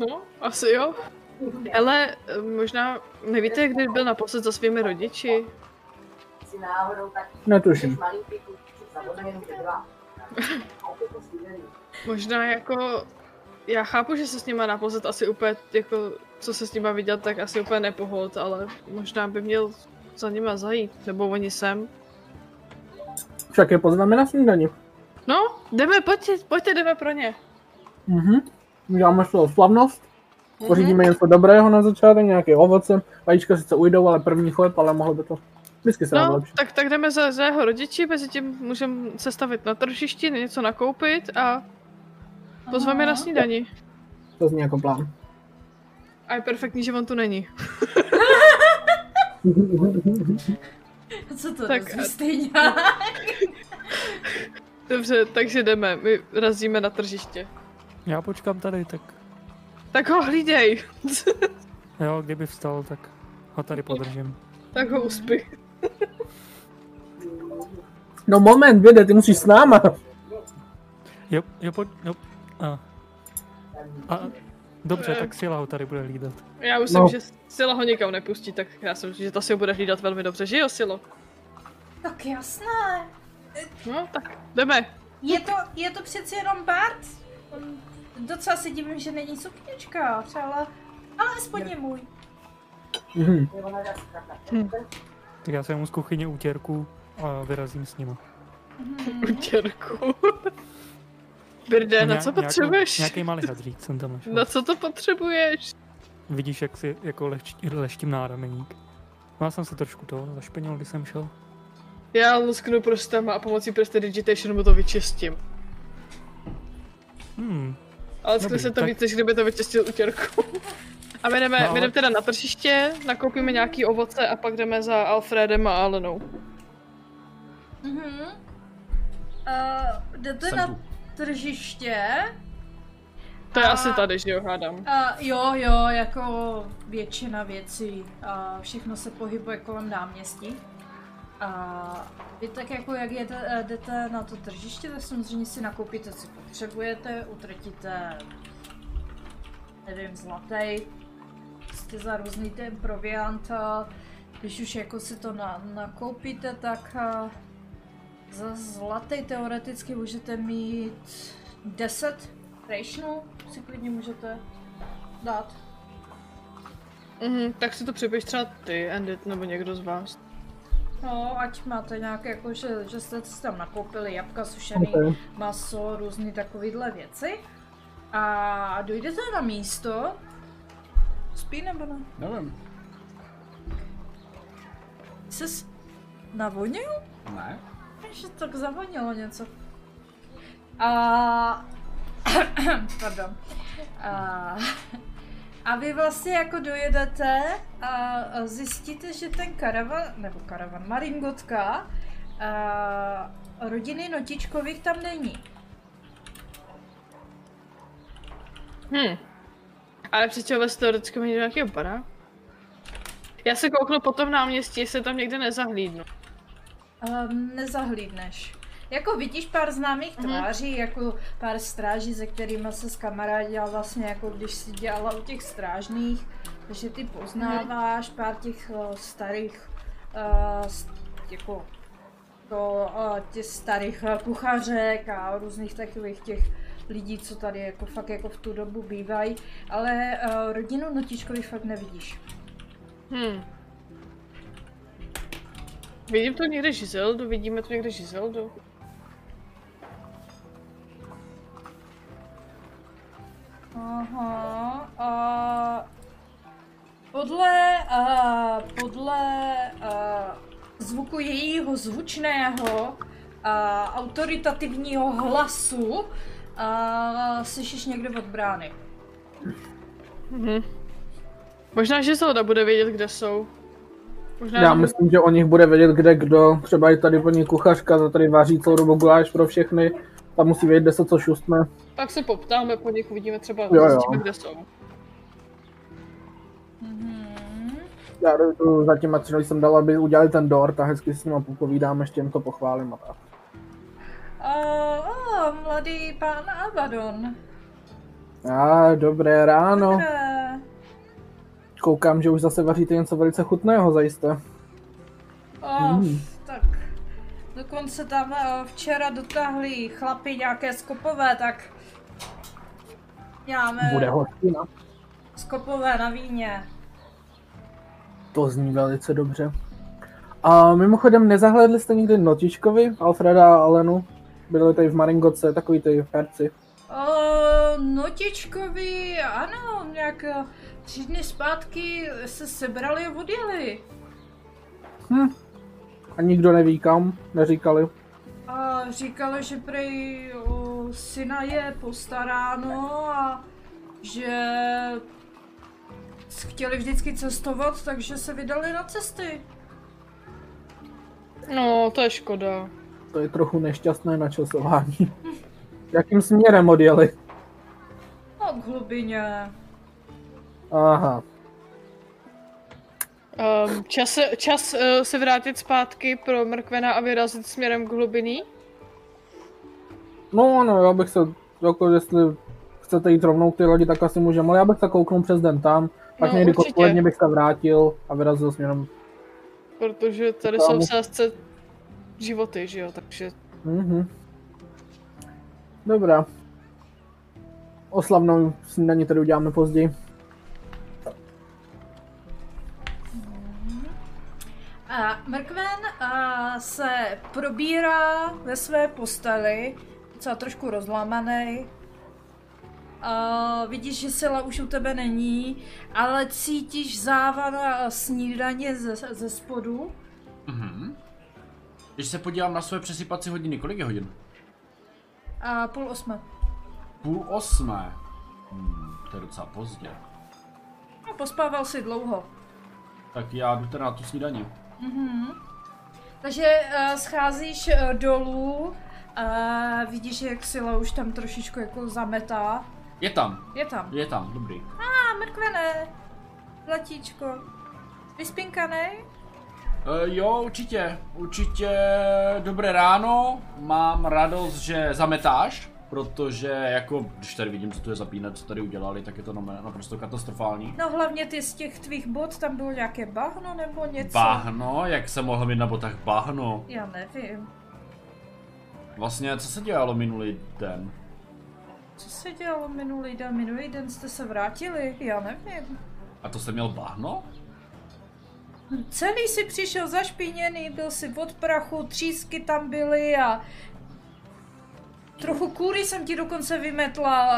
[SPEAKER 3] No, asi jo. Ale možná, nevíte, kdy byl naposled za svými rodiči?
[SPEAKER 4] Netuším.
[SPEAKER 3] Možná jako, já chápu, že se s nima naposled asi úplně, jako, co se s nima viděl, tak asi úplně nepohod, ale možná by měl za nima zajít, nebo oni sem.
[SPEAKER 4] Však je poznáme na snídani.
[SPEAKER 3] No, jdeme, pojďte, pojďte, jdeme pro ně.
[SPEAKER 4] Mhm. Uděláme z toho slavnost. Pořídíme něco dobrého na začátek, nějaké ovoce. Vajíčka sice ujdou, ale první chleb, ale mohlo by to vždycky se
[SPEAKER 3] No,
[SPEAKER 4] lepší.
[SPEAKER 3] tak, tak jdeme za, za jeho rodiči, mezi tím můžeme se stavit na tržišti, něco nakoupit a pozveme na snídani.
[SPEAKER 4] To zní jako plán.
[SPEAKER 3] A je perfektní, že on tu není.
[SPEAKER 1] Co to
[SPEAKER 3] Tak,
[SPEAKER 1] stejně?
[SPEAKER 3] Dobře, takže jdeme, my razíme na tržiště.
[SPEAKER 5] já počkám tady, tak
[SPEAKER 3] Tak ho hlídej,
[SPEAKER 5] jo, kdyby vstal, tak ho tady podržím.
[SPEAKER 3] tak ho uspí.
[SPEAKER 4] No moment, věde, ty musíš s náma.
[SPEAKER 5] Jo, jo, pojď, jo. A. A, dobře, tak Sila ho tady bude hlídat.
[SPEAKER 3] Já myslím,
[SPEAKER 4] No.
[SPEAKER 3] že Sila ho nikam nepustí, tak já si myslím, že ta si ho bude hlídat velmi dobře, že jo, Silo?
[SPEAKER 1] Tak jasné.
[SPEAKER 3] No, tak jdeme.
[SPEAKER 1] Je to, je to přeci jenom Bart. On, docela se divím, že není sukněčka, ale, ale aspoň je můj.
[SPEAKER 4] Mhm.
[SPEAKER 5] Tak já se mu z kuchyně útěrku a vyrazím s nima.
[SPEAKER 3] Utěrku. Birde, na co potřebuješ?
[SPEAKER 5] Nějaký, malý hadřík jsem tam našel.
[SPEAKER 3] Na co to potřebuješ?
[SPEAKER 5] Vidíš, jak si jako leš, leštím nárameník. No, já jsem se trošku to zašpenil, když jsem šel.
[SPEAKER 3] Já lusknu prstama a pomocí prestidigitation mu to vyčistím.
[SPEAKER 5] Hmm,
[SPEAKER 3] Ale
[SPEAKER 5] Dobrý,
[SPEAKER 3] skli se to
[SPEAKER 5] tak-
[SPEAKER 3] víc, než kdyby to vyčistil utěrku. A my jdeme,
[SPEAKER 5] No,
[SPEAKER 3] my
[SPEAKER 5] ale-
[SPEAKER 3] jdeme teda na tržiště, nakoupíme nějaký ovoce a pak jdeme za Alfredem a Alenou.
[SPEAKER 1] Mhm. Uh, jdete
[SPEAKER 2] Jsem
[SPEAKER 1] na
[SPEAKER 2] tu.
[SPEAKER 1] tržiště.
[SPEAKER 3] To je
[SPEAKER 1] A-
[SPEAKER 3] asi tady, že jo, hádám.
[SPEAKER 1] Uh, jo, jo, jako většina věcí. Uh, všechno se pohybuje kolem náměstí. A vy tak jako jak jete, eh, jdete na to tržiště, tak samozřejmě si nakoupíte, co potřebujete, utratíte, nevím, zlatý, prostě za různý ten proviant. Když už jako si to na, nakoupíte, tak eh, za zlatý teoreticky můžete mít 10 rationů, si klidně můžete dát.
[SPEAKER 3] Mhm, tak si to připiš třeba ty, Endit, nebo někdo z vás.
[SPEAKER 1] No, ať máte nějaké, jako, že, že jste si tam nakoupili jabka, sušený
[SPEAKER 4] Okay.
[SPEAKER 1] maso, různé takovéhle věci. A dojdete na místo. Spí nebo ne?
[SPEAKER 2] Nevím.
[SPEAKER 1] Jsi navonil?
[SPEAKER 2] Ne?
[SPEAKER 1] Že tak zavonilo něco. A... Pardon. A... A vy vlastně jako dojedete a zjistíte, že ten karavan, nebo karavan, maringotka, a rodiny Notičkových tam není.
[SPEAKER 3] Hm. Ale přece ve teoreticky mít nějakého pana. Já se kouknu po tom náměstí, jestli tam někde nezahlídnu.
[SPEAKER 1] Um, nezahlídneš. Jako vidíš pár známých
[SPEAKER 3] Mhm.
[SPEAKER 1] tváří, jako pár stráží, se kterými se s kamarádila vlastně, jako když si dělala u těch strážných, takže ty poznáváš pár těch uh, starých, uh, jako to, uh, těch starých uh, kuchařek a různých takových těch lidí, co tady jako fakt jako v tu dobu bývají, ale uh, rodinu Notičkovi fakt nevidíš.
[SPEAKER 3] Hmm. Vidím tu někde Žizeldu, vidíme tu někde Žizeldu.
[SPEAKER 1] Aha, a podle, a, podle a, zvuku jejího zvučného a autoritativního hlasu a, slyšíš někde od brány.
[SPEAKER 3] Mhm. Možná Žizelda bude vědět, kde jsou. Možná,
[SPEAKER 4] Já
[SPEAKER 3] že-
[SPEAKER 4] myslím, že o nich bude vědět kde kdo. Třeba i tady paní kuchařka, ta tady váří celou dobu guláš pro všechny. Tam musí vědět, kde se co šustne.
[SPEAKER 3] Tak se poptáme po nich, uvidíme třeba,
[SPEAKER 4] Jo, jo.
[SPEAKER 3] zjistíme, kde jsou.
[SPEAKER 1] Mhm.
[SPEAKER 4] Já jdu za těma tři, jsem dal, aby udělali ten dort a hezky s nima popovídám, ještě jim to pochválím a tak.
[SPEAKER 1] A, a, mladý pán Abaddon.
[SPEAKER 4] A dobré ráno.
[SPEAKER 1] Dobré.
[SPEAKER 4] Koukám, že už zase vaříte něco velice chutného, zajisté.
[SPEAKER 1] Oh,
[SPEAKER 4] Mm.
[SPEAKER 1] Tak dokonce tam eh, včera dotáhli chlapi nějaké skopové, tak máme
[SPEAKER 4] Bude hostina.
[SPEAKER 1] skopové na víně.
[SPEAKER 4] To zní velice dobře. A mimochodem, nezahledli jste někdy Notičkovi, Alfreda a Alenu? Byli tady v Maringoce, takový ty herci.
[SPEAKER 1] O, notičkovi, ano, nějak eh, tři dny zpátky se sebrali a odjeli.
[SPEAKER 4] Hm. A nikdo neví kam, neříkali.
[SPEAKER 1] A říkali, že prej o, syna je postaráno a že chtěli vždycky cestovat, takže se vydali na cesty.
[SPEAKER 3] No, to je škoda.
[SPEAKER 4] To je trochu nešťastné načasování. Jakým směrem odjeli?
[SPEAKER 1] No, k hlubině.
[SPEAKER 4] Aha.
[SPEAKER 3] Um, čas, se- čas uh, se vrátit zpátky pro Mrkvena a vyrazit směrem k hlubiní?
[SPEAKER 4] No ano, já bych se, jako jestli chcete jít rovnou k ty lodi, tak asi můžeme, ale já bych se kouknul přes den tam, pak
[SPEAKER 3] No,
[SPEAKER 4] někdy odpoledně bych se vrátil a vyrazil směrem.
[SPEAKER 3] Protože tady jsou v sázce životy, že jo, takže...
[SPEAKER 4] Mhm. Dobrá. Oslavnou snídaní tady uděláme později.
[SPEAKER 1] A Mrkven a, se probírá ve své posteli, docela trošku rozlámaný. A vidíš, že sila už u tebe není, ale cítíš závan a snídaně ze, ze spodu.
[SPEAKER 2] Mhm. Když se podívám na své přesypací hodiny, kolik je hodin?
[SPEAKER 1] A půl osme.
[SPEAKER 2] Půl osmé. Hmm, to je docela pozdě.
[SPEAKER 1] No, pospával si dlouho.
[SPEAKER 2] Tak já jdu teda na tu snídaní.
[SPEAKER 1] Takže uh, scházíš uh, dolů a vidíš, jak sila už tam trošičku jako zametá.
[SPEAKER 2] Je tam,
[SPEAKER 1] Je tam.
[SPEAKER 2] je tam, dobrý.
[SPEAKER 1] A mrkvené, zlatíčko. Vyspinkanej?
[SPEAKER 2] Uh, jo, určitě, určitě dobré ráno, mám radost, že zametáš, protože jako, když tady vidím, co tu je zapínat, co tady udělali, tak je to naprosto katastrofální.
[SPEAKER 1] No hlavně ty z těch tvých bot, tam bylo nějaké bahno nebo něco?
[SPEAKER 2] Bahno, jak se mohl mít na botách bahno?
[SPEAKER 1] Já nevím.
[SPEAKER 2] Vlastně, co se dělalo minulý den?
[SPEAKER 1] Co se dělalo minulý den? Minulý den jste se vrátili? Já nevím.
[SPEAKER 2] A to jste měl bahno?
[SPEAKER 1] Celý si přišel zašpiněný, byl si od prachu, třísky tam byly a... Trochu kůry jsem ti dokonce vymetla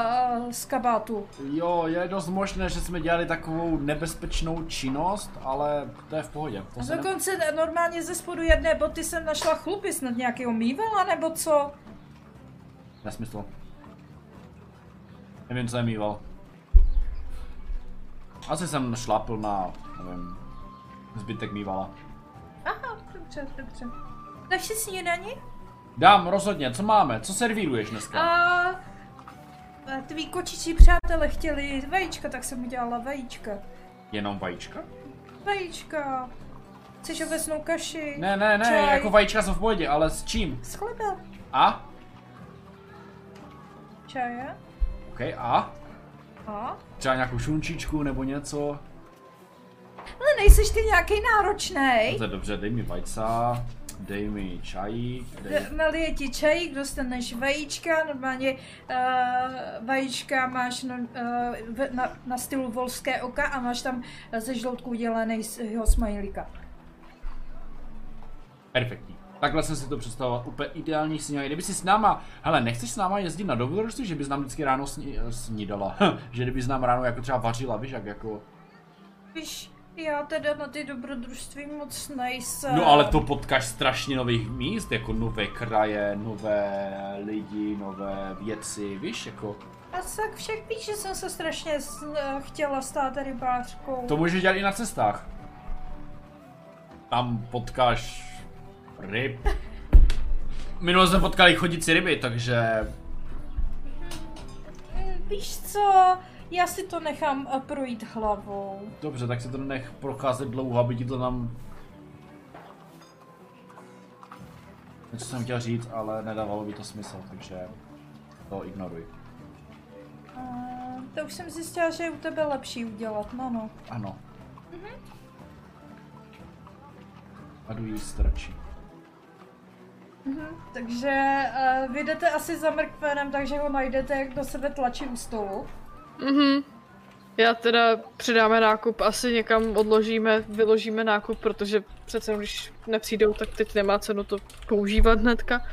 [SPEAKER 1] eh, z kabátu.
[SPEAKER 2] Jo, je dost možné, že jsme dělali takovou nebezpečnou činnost, ale to je v pohodě. To
[SPEAKER 1] A
[SPEAKER 2] se ne...
[SPEAKER 1] dokonce normálně ze spodu jedné boty jsem našla chlupy, snad nějakého mývala nebo co?
[SPEAKER 2] Nesmysl. Nevím, co je mýval. Asi jsem šlapl na, nevím, zbytek mývala.
[SPEAKER 1] Aha, dobře, dobře. Si snídaní?
[SPEAKER 2] Dám, rozhodně, co máme? Co servíruješ dneska?
[SPEAKER 1] A... Tví kočičí přátelé chtěli vajíčka, tak jsem udělala vajíčka.
[SPEAKER 2] Jenom vajíčka?
[SPEAKER 1] Vajíčka. Chceš ovesnou kaši?
[SPEAKER 2] Ne, ne, ne,
[SPEAKER 1] Čaj.
[SPEAKER 2] jako vajíčka jsou v pohodě, ale s čím?
[SPEAKER 1] S chlebem.
[SPEAKER 2] A?
[SPEAKER 1] Čaje?
[SPEAKER 2] OK, a?
[SPEAKER 1] A?
[SPEAKER 2] Třeba nějakou šunčičku nebo něco?
[SPEAKER 1] Ale nejseš ty nějaký náročnej.
[SPEAKER 2] No to je dobře, dej mi vajca. Dej mi čajík, dej.
[SPEAKER 1] Nalije ti čajík, dostaneš vajíčka, normálně uh, vajíčka máš na, uh, v, na, na stylu volské oka a máš tam ze žloutku udělaný z jeho smajlíka.
[SPEAKER 2] Perfektní. Takhle jsem si to představoval, úplně ideální snídaní. Kdyby si s náma, hele, nechceš s náma jezdit na dobrodružství, že bys nám vždycky ráno sní, snídala, že kdybys nám ráno jako třeba vařila, víš, jak jako...
[SPEAKER 1] Víš, já teda na ty dobrodružství moc nejsem.
[SPEAKER 2] No ale to potkáš strašně nových míst, jako nové kraje, nové lidi, nové věci, víš, jako...
[SPEAKER 1] A tak však víš, že jsem se strašně chtěla stát rybářkou.
[SPEAKER 2] To můžeš dělat i na cestách. Tam potkáš ryb. Minule jsme potkali chodící ryby, takže...
[SPEAKER 1] Víš co, já si to nechám eh, projít hlavou.
[SPEAKER 2] Dobře, tak si to nech procházet dlouho, aby ti to tam... Něco jsem chtěl říct, ale nedávalo by to smysl, takže to ignoruj.
[SPEAKER 1] Uh, to už jsem zjistila, že je u tebe lepší udělat, no no.
[SPEAKER 2] Ano. A jdu jíst radši.
[SPEAKER 1] Takže uh, vy jdete asi za mrkvenem, takže ho najdete, jak do sebe tlačí u stolu.
[SPEAKER 3] Mhm. Já teda přidáme nákup, asi někam odložíme, vyložíme nákup, protože přece když nepřijdou, tak teď nemá cenu to používat hnedka.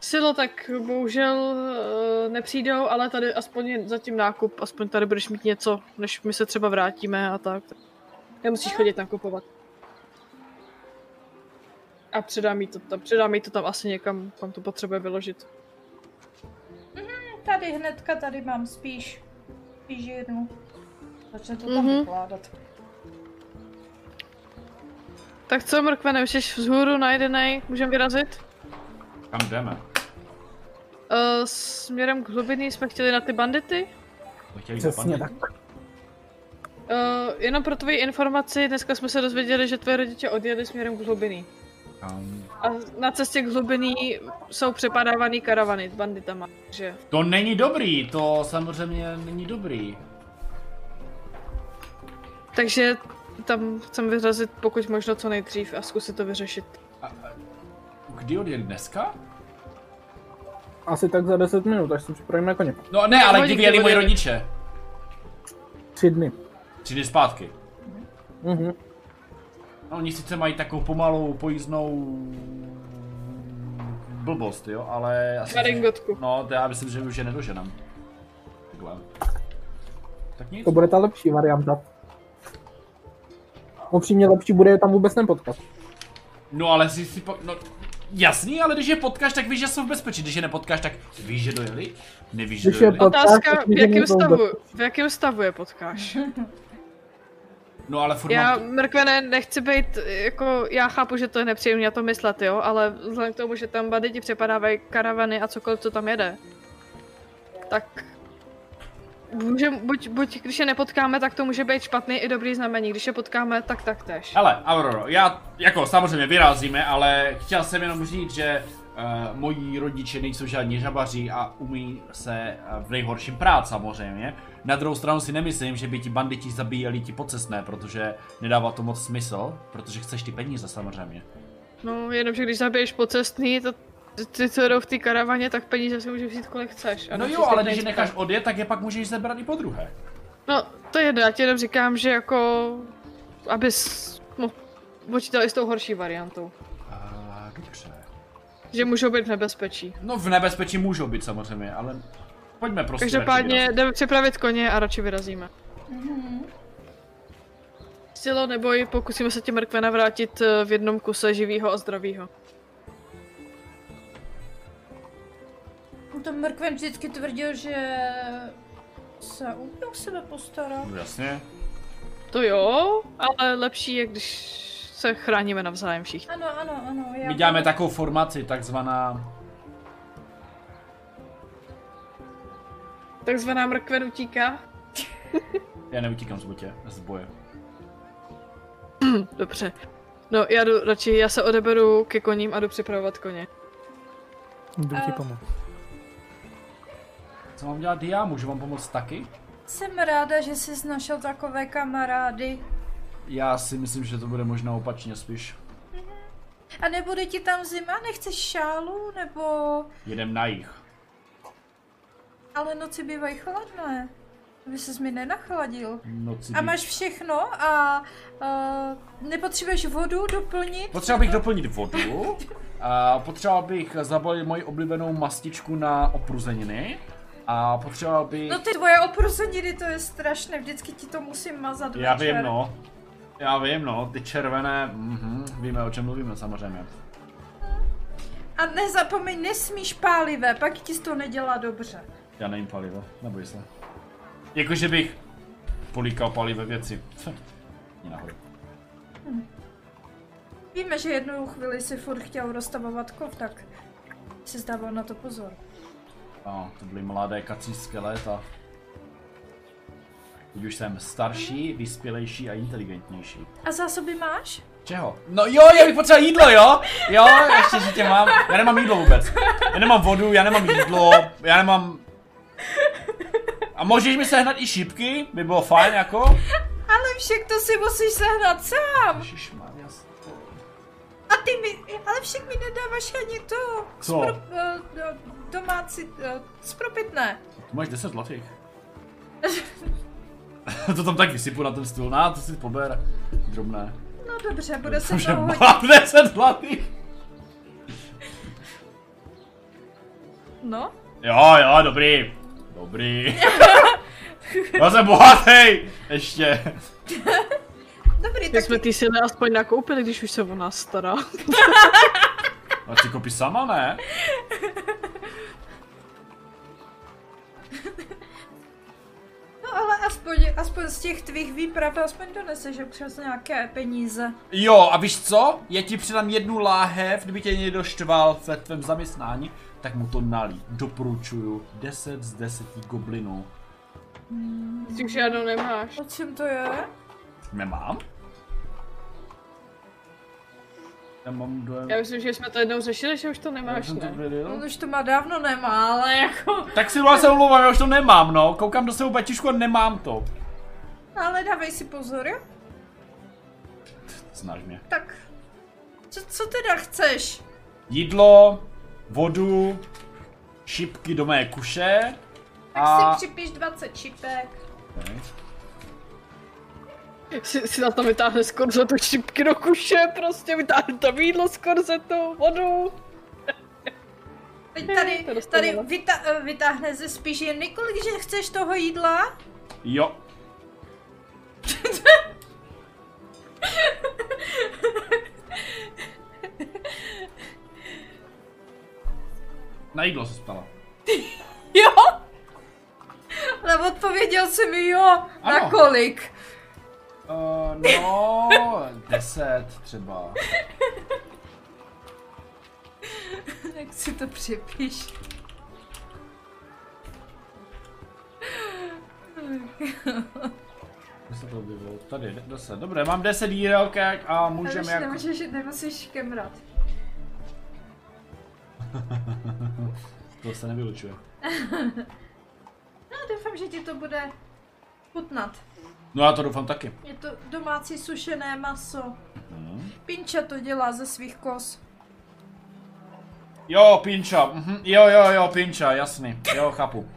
[SPEAKER 3] Silo, tak bohužel eh, nepřijdou, ale tady aspoň je zatím nákup, aspoň tady budeš mít něco, než my se třeba vrátíme a tak. Nemusíš chodit nakupovat. A předám jí to tam, předám jí to tam asi někam, kam to potřebuje vyložit.
[SPEAKER 1] Tady hnedka, tady mám spíš, spíš jednu. Začne to tam
[SPEAKER 3] Mhm.
[SPEAKER 1] vykládat.
[SPEAKER 3] Tak co, Mrkve, už jsi vzhůru najedenej, můžeme vyrazit?
[SPEAKER 2] Kam jdeme?
[SPEAKER 3] Uh, směrem k hlubiny jsme chtěli na ty bandity.
[SPEAKER 2] To chtěli
[SPEAKER 4] Přesně tak.
[SPEAKER 3] Uh, jenom pro tvoji informaci, dneska jsme se dozvěděli, že tvoje rodiče odjeli směrem k hlubiny.
[SPEAKER 2] Kam?
[SPEAKER 3] A na cestě k hlubiny jsou přepadávaný karavany s banditama, takže...
[SPEAKER 2] To není dobrý, to samozřejmě není dobrý.
[SPEAKER 3] Takže tam chcem vyrazit pokud možno co nejdřív a zkusit to vyřešit.
[SPEAKER 2] A, a, kdy odjeli dneska?
[SPEAKER 4] Asi tak za 10 minut, až se připravím na koně.
[SPEAKER 2] No ne, ale kdy
[SPEAKER 3] Hodinky
[SPEAKER 2] vyjeli moji rodiče?
[SPEAKER 4] Tři dny.
[SPEAKER 2] Tři dny zpátky.
[SPEAKER 4] Mhm.
[SPEAKER 2] No, oni sice mají takovou pomalou pojízdnou blbost, jo, ale asi...
[SPEAKER 3] Maringotku.
[SPEAKER 2] No, to já myslím, že už je nedoženám. Takhle. Tak nic.
[SPEAKER 4] To bude ta lepší varianta. Upřímně lepší bude je tam vůbec nepotkat.
[SPEAKER 2] No ale si si po... No, jasný, ale když je potkáš, tak víš, že jsou v bezpečí. Když je nepotkáš, tak víš, že dojeli? Nevíš, že dojeli?
[SPEAKER 3] Otázka, v jakém
[SPEAKER 4] to
[SPEAKER 3] stavu, v jakém stavu je potkáš?
[SPEAKER 2] No ale furt
[SPEAKER 3] Já,
[SPEAKER 2] mám...
[SPEAKER 3] Mrkvene, nechci být, jako, já chápu, že to je nepříjemné na to myslet, jo, ale vzhledem k tomu, že tam banditi přepadávají karavany a cokoliv, co tam jede, tak může, buď, buď, když je nepotkáme, tak to může být špatný i dobrý znamení, když je potkáme, tak tak tež.
[SPEAKER 2] Hele, Auroro, já jako samozřejmě vyrazíme, ale chtěl jsem jenom říct, že uh, moji rodiče nejsou žádní žabaři a umí se uh, v nejhorším prát samozřejmě. Na druhou stranu si nemyslím, že by ti banditi zabíjeli ti pocestné, protože nedává to moc smysl, protože chceš ty peníze samozřejmě.
[SPEAKER 3] No, jenomže když zabiješ pocestný, to ty, co jedou v té karavaně, tak peníze si můžeš vzít kolik chceš. a
[SPEAKER 2] No jo, ale když je necháš odjet, tak je pak můžeš zabrat i po druhé.
[SPEAKER 3] No, to je já ti jenom říkám, že jako, abys no, počítal i s tou horší variantou. Že můžou být v nebezpečí.
[SPEAKER 2] No v nebezpečí můžou být samozřejmě, ale pojďme prostě
[SPEAKER 3] Každopádně jdeme připravit koně a radši vyrazíme. Silo neboj, pokusíme se tě mrkve navrátit eh, v jednom kuse živýho a zdravýho.
[SPEAKER 1] Ten mrkven vždycky tvrdil, že se umí o sebe postarat.
[SPEAKER 2] No jasně.
[SPEAKER 3] To jo, ale lepší je, když se chráníme navzájem všichni.
[SPEAKER 1] Ano, ano, ano. Já
[SPEAKER 2] My děláme takovou formaci, takzvaná...
[SPEAKER 3] Takzvaná mrkven utíká.
[SPEAKER 2] Já neutíkám z botě, z boje.
[SPEAKER 3] Dobře. No, já jdu radši, já se odeberu ke koním a jdu připravovat koně.
[SPEAKER 5] Jdu ti
[SPEAKER 1] A-
[SPEAKER 5] pomoct.
[SPEAKER 2] Co mám dělat já? Můžu vám pomoct taky?
[SPEAKER 1] Jsem ráda, že jsi našel takové kamarády.
[SPEAKER 2] Já si myslím, že to bude možná opačně spíš.
[SPEAKER 1] A nebude ti tam zima? Nechceš šálu? Nebo...
[SPEAKER 2] Jedem na jich.
[SPEAKER 1] Ale noci bývají chladné. Aby ses mi nenachladil.
[SPEAKER 2] Noci
[SPEAKER 1] A máš všechno a uh, nepotřebuješ vodu doplnit?
[SPEAKER 2] Potřeboval bych doplnit vodu. A potřeboval bych zabalit moji oblíbenou mastičku na opruzeniny. A potřeboval bych...
[SPEAKER 1] No ty tvoje opruzeniny, to je strašné, vždycky ti to musím mazat
[SPEAKER 2] Já
[SPEAKER 1] večer.
[SPEAKER 2] vím, no. Já vím, no. Ty červené, mhm, víme, o čem mluvíme, samozřejmě.
[SPEAKER 1] A nezapomeň, nesmíš pálivé, pak ti to nedělá dobře.
[SPEAKER 2] Já nejím palivo, neboj se. Jakože bych políkal palivé věci. Ní nahoru.
[SPEAKER 1] Víme, že jednou chvíli si furt chtěl rozstavovat kov, tak si zdával na to pozor.
[SPEAKER 2] No, to byly mladé kacířské léta. Teď už jsem starší, vyspělejší a inteligentnější.
[SPEAKER 1] A zásoby máš?
[SPEAKER 2] Čeho? No jo, já bych potřeboval jídlo, jo? Jo, ještě že tě mám. Já nemám jídlo vůbec. Já nemám vodu, já nemám jídlo, já nemám... A můžeš mi sehnat i šipky? By bylo fajn, jako?
[SPEAKER 1] Ale však to si musíš sehnat sám.
[SPEAKER 2] Ježišmarja.
[SPEAKER 1] A ty mi, ale však mi nedáváš ani to.
[SPEAKER 2] Co?
[SPEAKER 1] Spro, uh, domácí, uh, spropitné.
[SPEAKER 2] Tu máš 10 zlatých. to tam taky sypu na ten stůl, na to si pober. Drobné.
[SPEAKER 1] No dobře, bude se to hodit.
[SPEAKER 2] mám 10 zlatých.
[SPEAKER 1] No,
[SPEAKER 2] Jo, jo, dobrý. Dobrý. Já jsem bohatý. Ještě.
[SPEAKER 1] dobrý, tak
[SPEAKER 3] jsme ty sily aspoň nakoupili, když už se o nás stará.
[SPEAKER 2] A ty kopí sama, ne?
[SPEAKER 1] No ale aspoň, aspoň z těch tvých výprav aspoň doneseš občas nějaké peníze.
[SPEAKER 2] Jo, a víš co? Já ti přidám jednu láhev, kdyby tě někdo štval ve tvém zaměstnání, tak mu to nalí. Doporučuju. 10 z 10 goblinů.
[SPEAKER 3] Ty už žádnou nemáš.
[SPEAKER 1] O čem to je?
[SPEAKER 2] Nemám? Nemám dojem.
[SPEAKER 3] Já myslím, že jsme to jednou řešili, že už to nemáš,
[SPEAKER 2] to
[SPEAKER 3] ne?
[SPEAKER 2] věděl.
[SPEAKER 1] On už to má dávno nemá, ale jako...
[SPEAKER 2] Tak si se omlouvám, já už to nemám, no. Koukám do svého baťušku a nemám to.
[SPEAKER 1] Ale dávej si pozor, jo?
[SPEAKER 2] Znáš mě.
[SPEAKER 1] Tak, co, co teda chceš?
[SPEAKER 2] Jídlo, vodu, šipky do mé kuše.
[SPEAKER 1] Tak
[SPEAKER 2] A...
[SPEAKER 1] si připiš 20 čipek.
[SPEAKER 2] Okay.
[SPEAKER 3] Si, si na to vytáhne z korzetu šipky do kuše, prostě vytáhne to jídlo z korzetu, vodu.
[SPEAKER 1] Teď tady, tady vyta, eh, vytáhne ze spižírny, kolik že chceš toho jídla?
[SPEAKER 2] Jo. Na jídlo se ptala.
[SPEAKER 1] Jo? Ale odpověděl jsem mi jo, na
[SPEAKER 2] Ano.
[SPEAKER 1] kolik?
[SPEAKER 2] Uh, no, deset třeba.
[SPEAKER 1] Jak si to připiš?
[SPEAKER 2] Kde se to objevilo? Tady, de- deset. Dobré, mám deset jídelek a můžeme
[SPEAKER 1] Můžeme
[SPEAKER 2] jako...
[SPEAKER 1] nemůžeš, nemusíš kemrat.
[SPEAKER 2] To se nevylučuje.
[SPEAKER 1] No, doufám, že ti to bude chutnat.
[SPEAKER 2] No já to doufám taky.
[SPEAKER 1] Je to domácí sušené maso.
[SPEAKER 2] Mhm.
[SPEAKER 1] Pinča to dělá ze svých kos.
[SPEAKER 2] Jo, Pinča, mhm. jo, jo, jo, Pinča, jasný, jo, chápu.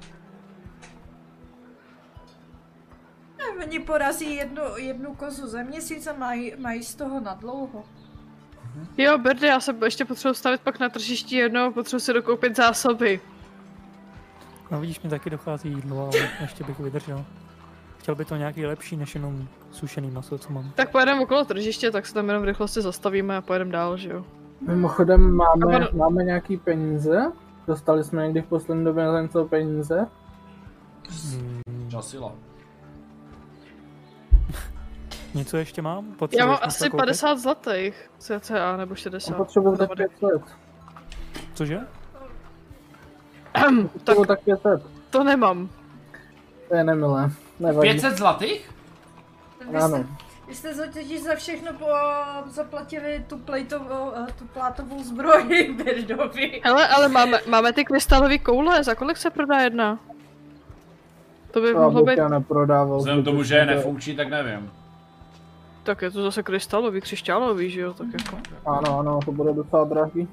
[SPEAKER 1] A Oni porazí jednu, jednu kozu za měsíc a mají, mají z toho na dlouho.
[SPEAKER 3] Jo, Berdy, já se ještě potřebuji stavit pak na tržišti jednou, potřebuji si dokoupit zásoby.
[SPEAKER 5] No vidíš, mi taky dochází jídlo, ale ještě bych vydržel. Chtěl by to nějaký lepší, než jenom sušený maso, co mám.
[SPEAKER 3] Tak pojedeme okolo tržiště, tak se tam jenom v rychlosti zastavíme a pojedeme dál, že jo.
[SPEAKER 4] Mimochodem máme,
[SPEAKER 3] A ono-
[SPEAKER 4] máme nějaký peníze? Dostali jsme někdy v poslední době na něco peníze?
[SPEAKER 5] Hmm,
[SPEAKER 2] Časila.
[SPEAKER 5] něco ještě mám?
[SPEAKER 3] Já
[SPEAKER 5] Potřebuješ
[SPEAKER 3] mám
[SPEAKER 5] něco
[SPEAKER 3] asi
[SPEAKER 5] koupit?
[SPEAKER 3] 50 zlatých, cca, nebo 60.
[SPEAKER 4] Potřebuju tak
[SPEAKER 3] dohromady.
[SPEAKER 4] 500.
[SPEAKER 5] Cože?
[SPEAKER 3] tak
[SPEAKER 4] tak 500.
[SPEAKER 3] to nemám.
[SPEAKER 4] To je nemilé. Nevadí.
[SPEAKER 2] 500 zlatých?
[SPEAKER 1] Vy
[SPEAKER 4] Ano.
[SPEAKER 1] jste, vy jste za- totiž za všechno po, zaplatili tu, plejtovou, eh, tu plátovou zbroj Birdovi.
[SPEAKER 3] Hele, ale máme, máme ty krystalové koule, za kolik se prodá jedna? To by
[SPEAKER 4] To
[SPEAKER 3] mohlo být,
[SPEAKER 4] já neprodával.
[SPEAKER 2] Vzhledem k tomu, že je nefunkční, tak nevím.
[SPEAKER 3] Tak je to zase krystalový, křišťálový, že jo, tak jako.
[SPEAKER 4] Ano, ano, to bude docela drahý.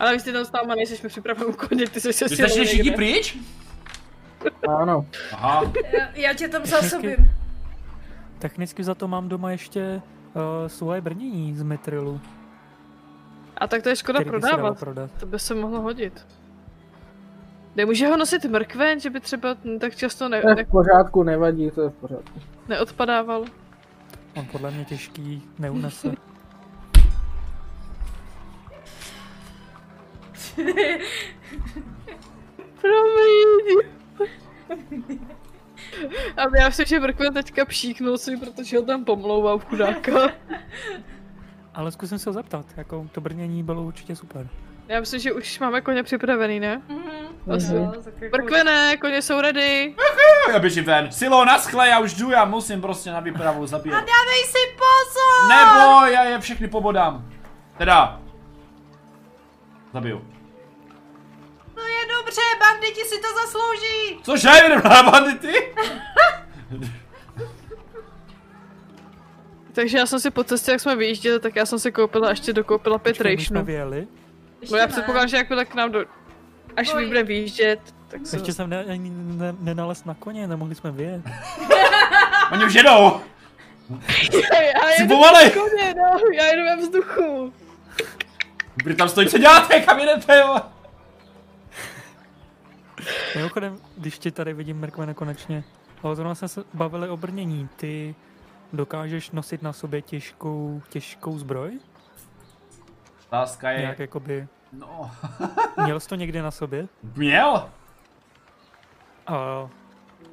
[SPEAKER 3] Ale vy jste tam s náma, nejseš mi připraven ukončit, ty jsi se
[SPEAKER 2] Vy jste šli všichni pryč?
[SPEAKER 4] Ano.
[SPEAKER 2] Aha.
[SPEAKER 1] Já, já tě tam zásobím.
[SPEAKER 5] Technicky za to mám doma ještě uh, svoje brnění z metrilu,
[SPEAKER 3] A tak to je škoda prodávat.
[SPEAKER 5] prodat.
[SPEAKER 3] To by se mohlo hodit. Nemůže ho nosit mrkven, že by třeba tak často ne,
[SPEAKER 4] To je
[SPEAKER 3] ne,
[SPEAKER 4] v pořádku, nevadí, to je v pořádku.
[SPEAKER 3] neodpadával.
[SPEAKER 5] On podle mě těžký neunese.
[SPEAKER 3] Promiň. A já myslím, že mrkven teďka pšíknul si, protože ho tam pomlouvám chudáka.
[SPEAKER 5] Ale zkusím se ho zeptat, jako to brnění bylo určitě super.
[SPEAKER 3] Já myslím, že už máme koně připravený, ne?
[SPEAKER 1] Mhm.
[SPEAKER 3] Asi.
[SPEAKER 1] Jo, tak jako-
[SPEAKER 3] Mrkvené, koně jsou ready.
[SPEAKER 2] Já běžím ven. Silo, naschle, já už jdu, já musím prostě na výpravu zabíjet.
[SPEAKER 1] Dávej si pozor!
[SPEAKER 2] Nebo já je všechny pobodám. Teda. Zabiju.
[SPEAKER 1] Dobře, banditi si to zaslouží!
[SPEAKER 2] Cože, jdem na bandity?
[SPEAKER 3] Takže já jsem si po cestě, jak jsme vyjížděli, tak já jsem si koupila, ještě dokoupila pět rejšnů.
[SPEAKER 5] vyjeli.
[SPEAKER 3] No já
[SPEAKER 1] ne.
[SPEAKER 3] předpokládám, že jakmile k nám do... Až
[SPEAKER 1] Oj.
[SPEAKER 3] my budeme vyjíždět, tak se...
[SPEAKER 5] Ještě jsem ne, ani ne, nenalez na koně, nemohli jsme vyjet.
[SPEAKER 2] Oni už jedou.
[SPEAKER 3] já
[SPEAKER 2] Jsi
[SPEAKER 3] jedu koně, no, já jedu ve vzduchu.
[SPEAKER 2] Vy tam stojí, co děláte, kam jedete, jo?
[SPEAKER 5] Mimochodem, když ti tady vidím Merkmene konečně, ale zrovna jsme se bavili o brnění. Ty dokážeš nosit na sobě těžkou, těžkou zbroj?
[SPEAKER 2] Otázka je,
[SPEAKER 5] Nějak jakoby,
[SPEAKER 2] no,
[SPEAKER 5] měl jsi to někdy na sobě?
[SPEAKER 2] měl?
[SPEAKER 5] A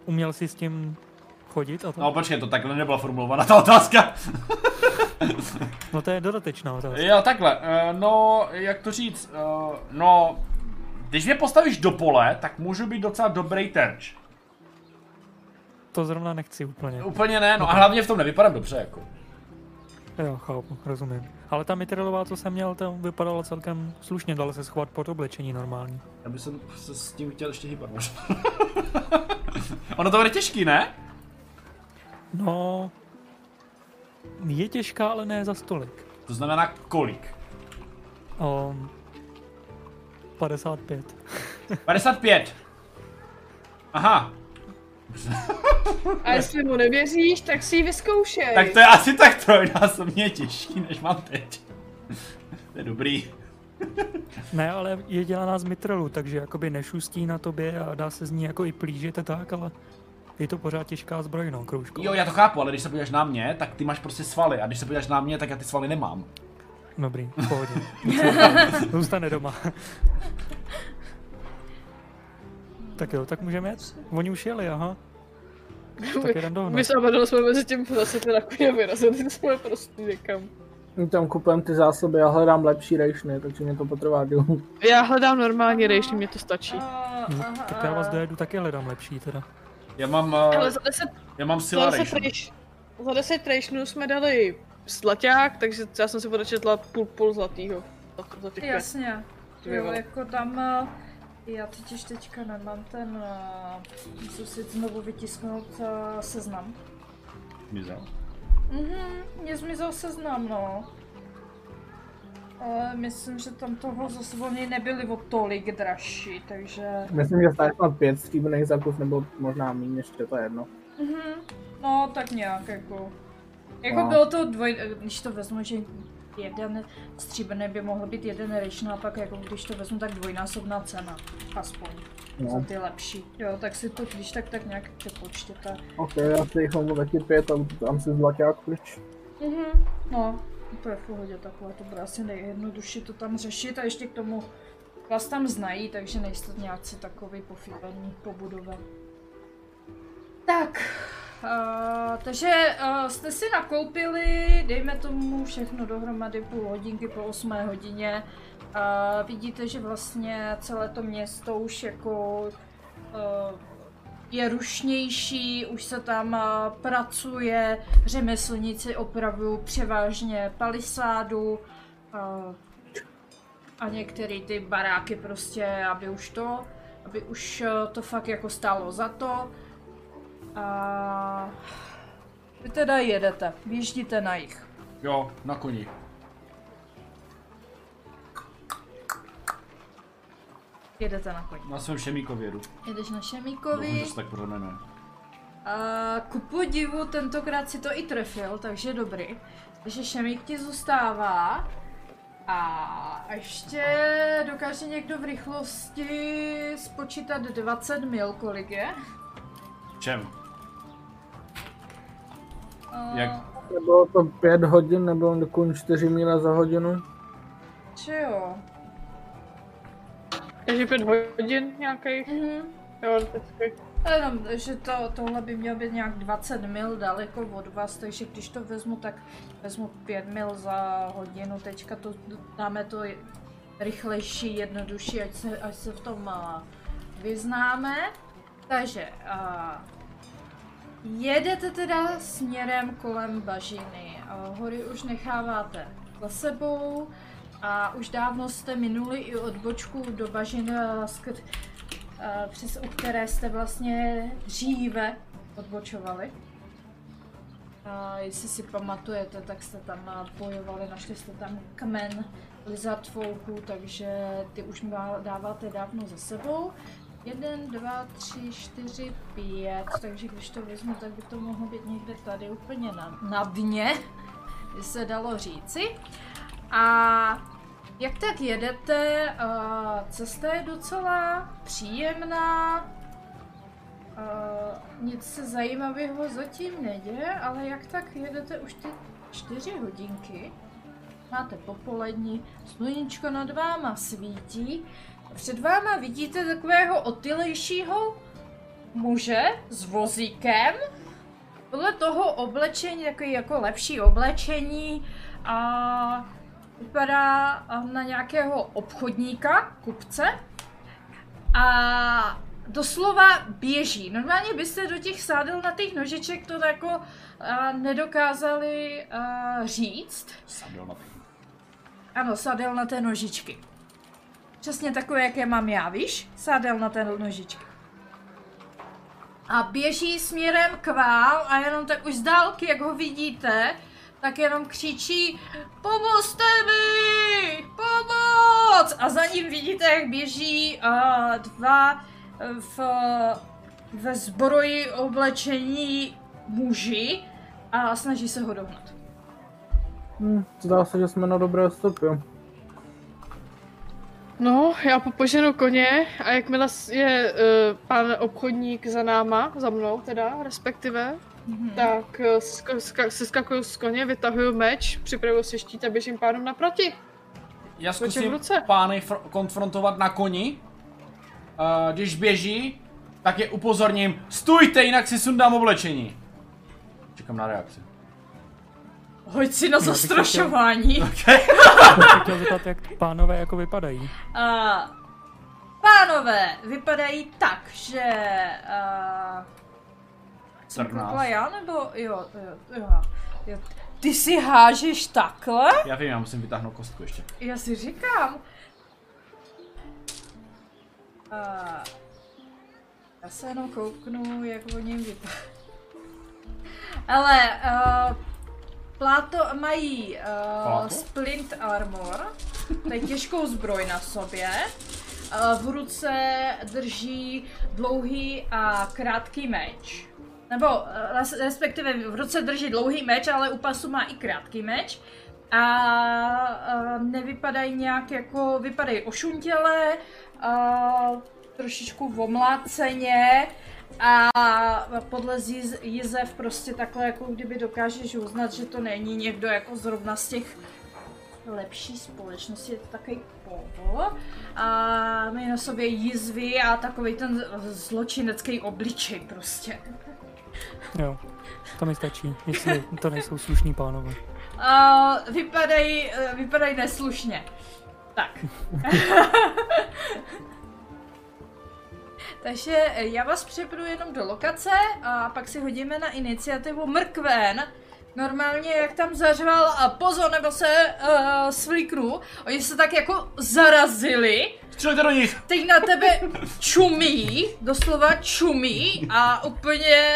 [SPEAKER 5] uměl jsi s tím chodit a to?
[SPEAKER 2] No počkej, to takhle nebyla formulovaná ta otázka.
[SPEAKER 5] No to je dodatečná otázka.
[SPEAKER 2] Jo, takhle, eh, no, jak to říct, eh, no, když mě postavíš do pole, tak můžu být docela dobrý terč.
[SPEAKER 5] To zrovna nechci úplně.
[SPEAKER 2] Úplně ne, no a hlavně v tom nevypadám dobře, jako.
[SPEAKER 5] Jo, chápu, rozumím. Ale ta mitrilová, co jsem měl, tam vypadala celkem slušně, dalo se schovat pod oblečení normální.
[SPEAKER 2] Já bych se s tím chtěl ještě hýbat možná. ono to bude těžký, ne?
[SPEAKER 5] No, je těžká, ale ne za stolik.
[SPEAKER 2] To znamená kolik?
[SPEAKER 5] Um, 55.
[SPEAKER 2] 55. Aha,
[SPEAKER 3] A jestli mu nevěříš, tak si ji vyzkoušej.
[SPEAKER 2] tak to je asi tak trojnásobně těžší, než mám teď. to je dobrý.
[SPEAKER 5] Ne, ale je dělaná z mitrilu, takže jakoby nešustí na tobě a dá se z ní jako i plížit a tak, ale je to pořád těžká zbroj, no, kroužko.
[SPEAKER 2] Jo, já to chápu, ale když se podíváš na mě, tak ty máš prostě svaly. A když se podíváš na mě, tak já ty svaly nemám.
[SPEAKER 5] Dobrý, v pohodě. Zůstane doma. tak jo, tak můžeme jet? Oni už jeli, aha. Tak jedem dohnat.
[SPEAKER 3] My s jsme mezi tím zase teda koně vyrazili, jsme prostě někam.
[SPEAKER 4] My tam kupujeme ty zásoby, já hledám lepší rejšny, takže mě to potrvá díl.
[SPEAKER 3] Já hledám normální rejši, mě to stačí.
[SPEAKER 1] A-
[SPEAKER 5] No,
[SPEAKER 1] aha,
[SPEAKER 5] tak já vás dojedu taky hledám lepší teda.
[SPEAKER 2] Já mám,
[SPEAKER 3] Ale
[SPEAKER 2] uh,
[SPEAKER 3] za 10,
[SPEAKER 2] já mám
[SPEAKER 3] za
[SPEAKER 2] Sila
[SPEAKER 3] 10,
[SPEAKER 2] Ration.
[SPEAKER 3] rejš, za 10 rejšnů jsme dali zlaťák, takže já jsem si odečetla půl, půl zlatýho. Za, za těch pět.
[SPEAKER 1] Jasně. Jo, jako tam... eh, Já totiž teďka nemám ten... eh, Musím si znovu vytisknout eh, seznam.
[SPEAKER 2] Zmizel.
[SPEAKER 1] Mhm, mě zmizel seznam, no. Ale myslím, že tam toho zase oni nebyli o tolik dražší, takže...
[SPEAKER 4] Myslím, že stále snad pět stříbrných za kus, nebo možná méně, ještě to je jedno.
[SPEAKER 1] Mhm, no tak nějak jako. Jako
[SPEAKER 4] No.
[SPEAKER 1] bylo to dvoj, když to vezmu, že jeden stříbrný by mohl být jeden rejšn a pak jako když to vezmu, tak dvojnásobná cena. Aspoň. Za
[SPEAKER 4] No.
[SPEAKER 1] ty lepší. Jo, tak si to když tak tak nějak přepočtěte.
[SPEAKER 4] Ok, já si jich mám taky pět a tam si zlaťák pryč.
[SPEAKER 1] Mhm, no, úplně v pohodě takhle, to bude asi nejjednodušší to tam řešit a ještě k tomu vás tam znají, takže nejste nějací takový pofíbený po budově. Tak, uh, takže uh, jste si nakoupili, dejme tomu všechno dohromady půl hodinky po 8 hodině. Uh, vidíte, že vlastně celé to město už jako uh, je rušnější, už se tam eh, pracuje, řemeslníci opravují převážně palisádu eh, a některé ty baráky prostě, aby už to, aby už eh, to fakt jako stálo za to. A Vy teda jedete, vyjíždíte na jich.
[SPEAKER 2] Jo, na koni.
[SPEAKER 1] Jedete na koni.
[SPEAKER 2] Na svém šemíkově jedu.
[SPEAKER 1] Jedeš na
[SPEAKER 2] Doufám,
[SPEAKER 1] Šemíkovi.
[SPEAKER 2] že se tak pořád jmenuje.
[SPEAKER 1] A ku podivu tentokrát si to i trefil, takže dobrý. Takže Šemík ti zůstává. A ještě dokáže někdo v rychlosti spočítat 20 mil, kolik je?
[SPEAKER 2] V čem?
[SPEAKER 1] A,
[SPEAKER 2] Jak?
[SPEAKER 4] Nebylo to 5 hodin, nebylo dokonce 4 míle za hodinu.
[SPEAKER 1] Či jo?
[SPEAKER 3] Takže pět hodin nějakých.
[SPEAKER 1] Mhm.
[SPEAKER 3] Jo, vždycky.
[SPEAKER 1] Jenom, že to, tohle by mělo být nějak 20 mil daleko od vás, takže když to vezmu, tak vezmu 5 mil za hodinu, teďka to dáme to rychlejší, jednodušší, ať se, ať se v tom uh, vyznáme. Takže uh, jedete teda směrem kolem bažiny, uh, hory už necháváte za sebou a už dávno jste minuli i odbočku do bažiny, skr- eh, přes u které jste vlastně dříve odbočovali. A jestli si pamatujete, tak jste tam eh, bojovali, našli jste tam kmen lizard folků, takže ty už dáváte dávno za sebou. Jeden, dva, tři, čtyři, pět, takže když to vezmu, tak by to mohlo být někde tady úplně na, na dně, by se dalo říci. A jak tak jedete, cesta je docela příjemná, nic se zajímavého zatím neděje, ale jak tak jedete už ty čtyři hodinky, máte popolední, sluníčko nad váma svítí, před váma vidíte takového otylejšího muže s vozíkem, podle toho oblečení, takový jako lepší oblečení a vypadá na nějakého obchodníka, kupce a doslova běží. Normálně byste do těch sádel na těch nožiček to jako a, nedokázali a, říct.
[SPEAKER 2] Sadil na ten.
[SPEAKER 1] Ano, sádel na té nožičky. Přesně takové, jaké mám já, víš? Sádel na té nožičky. A běží směrem k vám a jenom tak už z dálky, jak ho vidíte, tak jenom křičí Pomozte mi! Pomoc! A za ním vidíte, jak běží uh, dva eh, v, ve zbroji oblečení muži a snaží se ho dohnat.
[SPEAKER 4] Hm, zdá se, že jsme na dobré stopě.
[SPEAKER 3] No, já popoženu koně a jakmile je uh, pan obchodník za náma, za mnou teda, respektive,
[SPEAKER 1] Mhm.
[SPEAKER 3] tak uh, sk- sk- se skakuju z koně, vytahuju meč, připravuju si štít a běžím pánům naproti.
[SPEAKER 2] Já
[SPEAKER 3] v
[SPEAKER 2] zkusím
[SPEAKER 3] ruce.
[SPEAKER 2] pány fr- konfrontovat na koni. Uh, když běží, tak je upozorním, stůjte, jinak si sundám oblečení. Čekám na reakci.
[SPEAKER 1] Hoď si na zastrašování.
[SPEAKER 5] Já bych se chtěl zeptat, jak pánové jako vypadají.
[SPEAKER 1] A pánové vypadají tak, že uh, jsem
[SPEAKER 2] 14.
[SPEAKER 1] koukla já, nebo jo, jo, jo, jo. Ty si hážeš takhle?
[SPEAKER 2] Já vím, já musím vytáhnout kostku ještě.
[SPEAKER 1] Já si říkám. Uh, já se jenom kouknu, jak o něm vypadá. Ale uh, pláto mají uh,
[SPEAKER 2] Pláto?
[SPEAKER 1] splint armor, to je těžkou zbroj na sobě. Uh, v ruce drží dlouhý a krátký meč. Nebo uh, res- respektive v ruce drží dlouhý meč, ale u pasu má i krátký meč. A, nevypadají nějak jako, vypadají ošuntěle, a trošičku omláceně a podle jizev prostě takhle jako kdyby dokážeš uznat, že to není někdo jako zrovna z těch lepší společnosti, je to takový povol a mají na sobě jizvy a takový ten zločinecký obličej prostě.
[SPEAKER 5] Jo, to mi stačí, jestli to nejsou slušní pánové.
[SPEAKER 1] A vypadají, eh, vypadají neslušně. Tak. Takže eh, já vás přepnu jenom do lokace a pak si hodíme na iniciativu Mrkven. Normálně jak tam zařval a pozor, nebo se uh, svlíknu. Oni se tak jako zarazili.
[SPEAKER 2] Střelte do nich!
[SPEAKER 1] Teď na tebe čumí, doslova čumí a úplně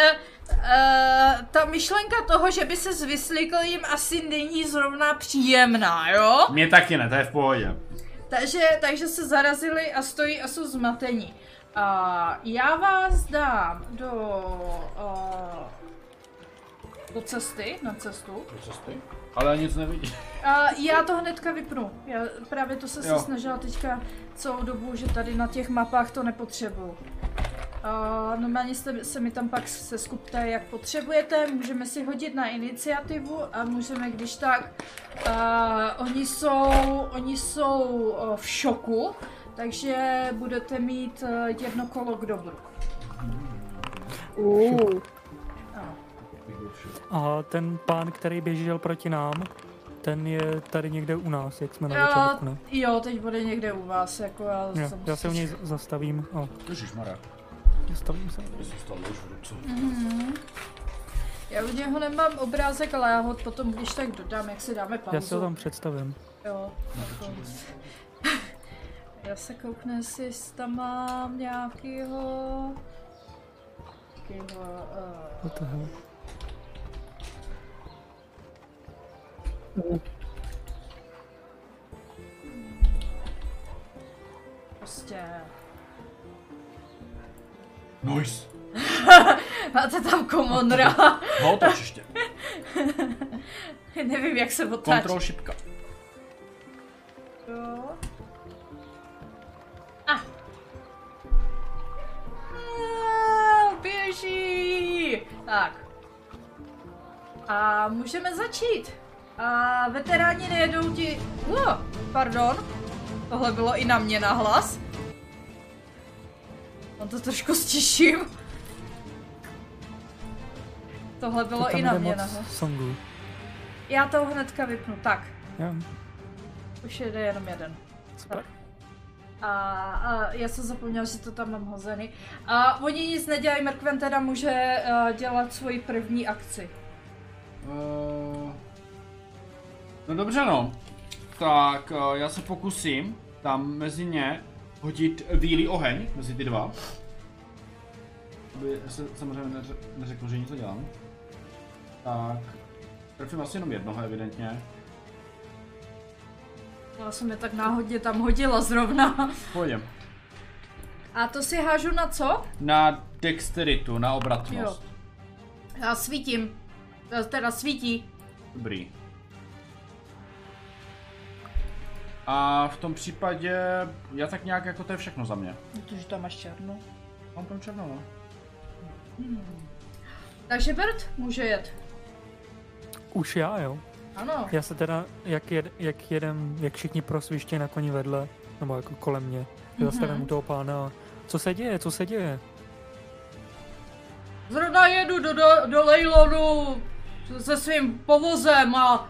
[SPEAKER 1] Uh, ta myšlenka toho, že by se zvyslíkl jim asi není zrovna příjemná, jo?
[SPEAKER 2] Mě taky ne, to je v pohodě.
[SPEAKER 1] Takže, takže se zarazili a stojí a jsou zmatení. A já vás dám do, uh, do cesty, na cestu.
[SPEAKER 2] Do cesty? Ale nic nevidí.
[SPEAKER 1] A já to hnedka vypnu. Já právě to se, se snažila teďka celou dobu, že tady na těch mapách to nepotřebuju. A normálně jste, se mi tam pak se skupte, jak potřebujete, můžeme si hodit na iniciativu a můžeme, když tak, a oni jsou, oni jsou o, v šoku, takže budete mít eh, jedno kolo k dobru.
[SPEAKER 3] Uh.
[SPEAKER 5] A ten pán, který běžel proti nám, ten je tady někde u nás, jak jsme na začátku, ne?
[SPEAKER 1] jo, teď bude někde u vás, jako já,
[SPEAKER 5] Jo,
[SPEAKER 1] jsem
[SPEAKER 5] já se u něj z- zastavím. O,
[SPEAKER 2] Ježišmarja,
[SPEAKER 5] zastavím se.
[SPEAKER 2] to se stalo už v ruce.
[SPEAKER 1] Mhm. Já u něho nemám obrázek, ale já ho potom když tak dodám, jak si dáme pauzu.
[SPEAKER 5] Já si ho tam představím.
[SPEAKER 1] Jo, jako... Já se kouknu, jestli tam mám nějakýho... Nějakýho... Uh...
[SPEAKER 5] What the hell?
[SPEAKER 1] Prostě...
[SPEAKER 2] Nice.
[SPEAKER 1] Máte tam komonra.
[SPEAKER 2] No, to ještě.
[SPEAKER 1] Nevím, jak se otáčí.
[SPEAKER 2] Kontrol šipka.
[SPEAKER 1] Jo. Běží. Tak. A můžeme začít. A veteráni nejedou ti... Uh, pardon. Tohle bylo i na mě na hlas. On to trošku stiším. Tohle bylo
[SPEAKER 5] To
[SPEAKER 1] i na mě
[SPEAKER 5] moc
[SPEAKER 1] na hlas.
[SPEAKER 5] songů.
[SPEAKER 1] Já to hnedka vypnu. Tak,
[SPEAKER 5] Jo,
[SPEAKER 1] už jede jenom jeden.
[SPEAKER 5] super.
[SPEAKER 1] A, a já jsem zapomněla, že to tam mám hozený. A oni nic nedělají, Merkven teda může uh, dělat svoji první akci.
[SPEAKER 2] Uh, no dobře no. Tak uh, já se pokusím tam mezi ně hodit bílý oheň, mezi ty dva. Aby se samozřejmě neře- neřekl, že něco dělám. Tak. Trefím asi jenom jednoho evidentně.
[SPEAKER 1] Já jsem je tak náhodně tam hodila zrovna.
[SPEAKER 2] Pojďem.
[SPEAKER 1] A to si hážu na co?
[SPEAKER 2] Na dexteritu, na obratnost.
[SPEAKER 1] Já svítím. Teda svítí.
[SPEAKER 2] Dobrý. A v tom případě, já tak nějak jako to je všechno za mě.
[SPEAKER 1] Protože tam máš černou.
[SPEAKER 2] Mám tam černou, no.
[SPEAKER 1] Takže Bert může jet.
[SPEAKER 5] Už já, jo.
[SPEAKER 1] Ano.
[SPEAKER 5] Já se teda, jak, jed, jak jedem, jak všichni prosviště na koni vedle, nebo jako kolem mě, zastavím u toho pána. Co se děje, co se děje?
[SPEAKER 1] Zrovna jedu do, do, do Leilonu se svým povozem a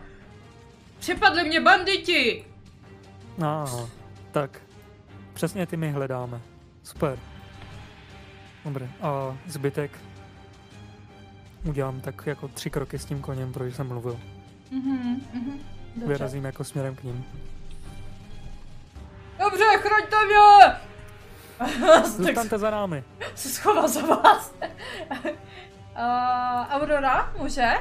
[SPEAKER 1] připadli mě banditi.
[SPEAKER 5] Aha, tak. Přesně ty my hledáme. Super. Dobré. A zbytek udělám tak jako tři kroky s tím koněm, protože jsem mluvil.
[SPEAKER 1] Mhm, mhm. Dobře.
[SPEAKER 5] Vyrazím jako směrem k ním.
[SPEAKER 1] Dobře, chraňte mě! tak
[SPEAKER 5] Zůstaňte za námi.
[SPEAKER 1] se schová za vás. uh, Aurora, může?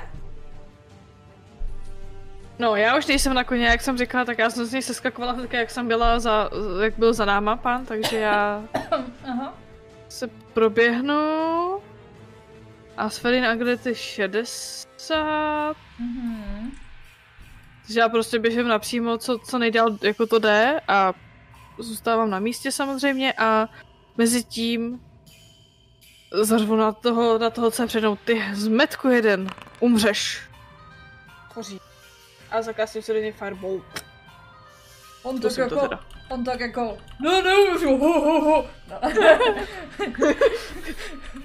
[SPEAKER 3] No, já už nejsem na koně, jak jsem říkala, tak já jsem z něj seskakovala hnedka, jak jsem byla za, jak byl za náma pán, takže já
[SPEAKER 1] Aha.
[SPEAKER 3] se proběhnu a s Ferin Agrety 60,
[SPEAKER 1] Mhm.
[SPEAKER 3] takže já prostě běžím napřímo, co, co nejdál jako to jde a zůstávám na místě samozřejmě a mezi tím zařvu na toho, na toho, co je před mnou, ty zmetku jeden, umřeš. Koří. A zakásím si do něj fireball.
[SPEAKER 1] On
[SPEAKER 3] To
[SPEAKER 1] tak
[SPEAKER 3] jsem to
[SPEAKER 1] jako,
[SPEAKER 3] teda.
[SPEAKER 1] on tak jako, no nemůžu, ho, ho, ho. No.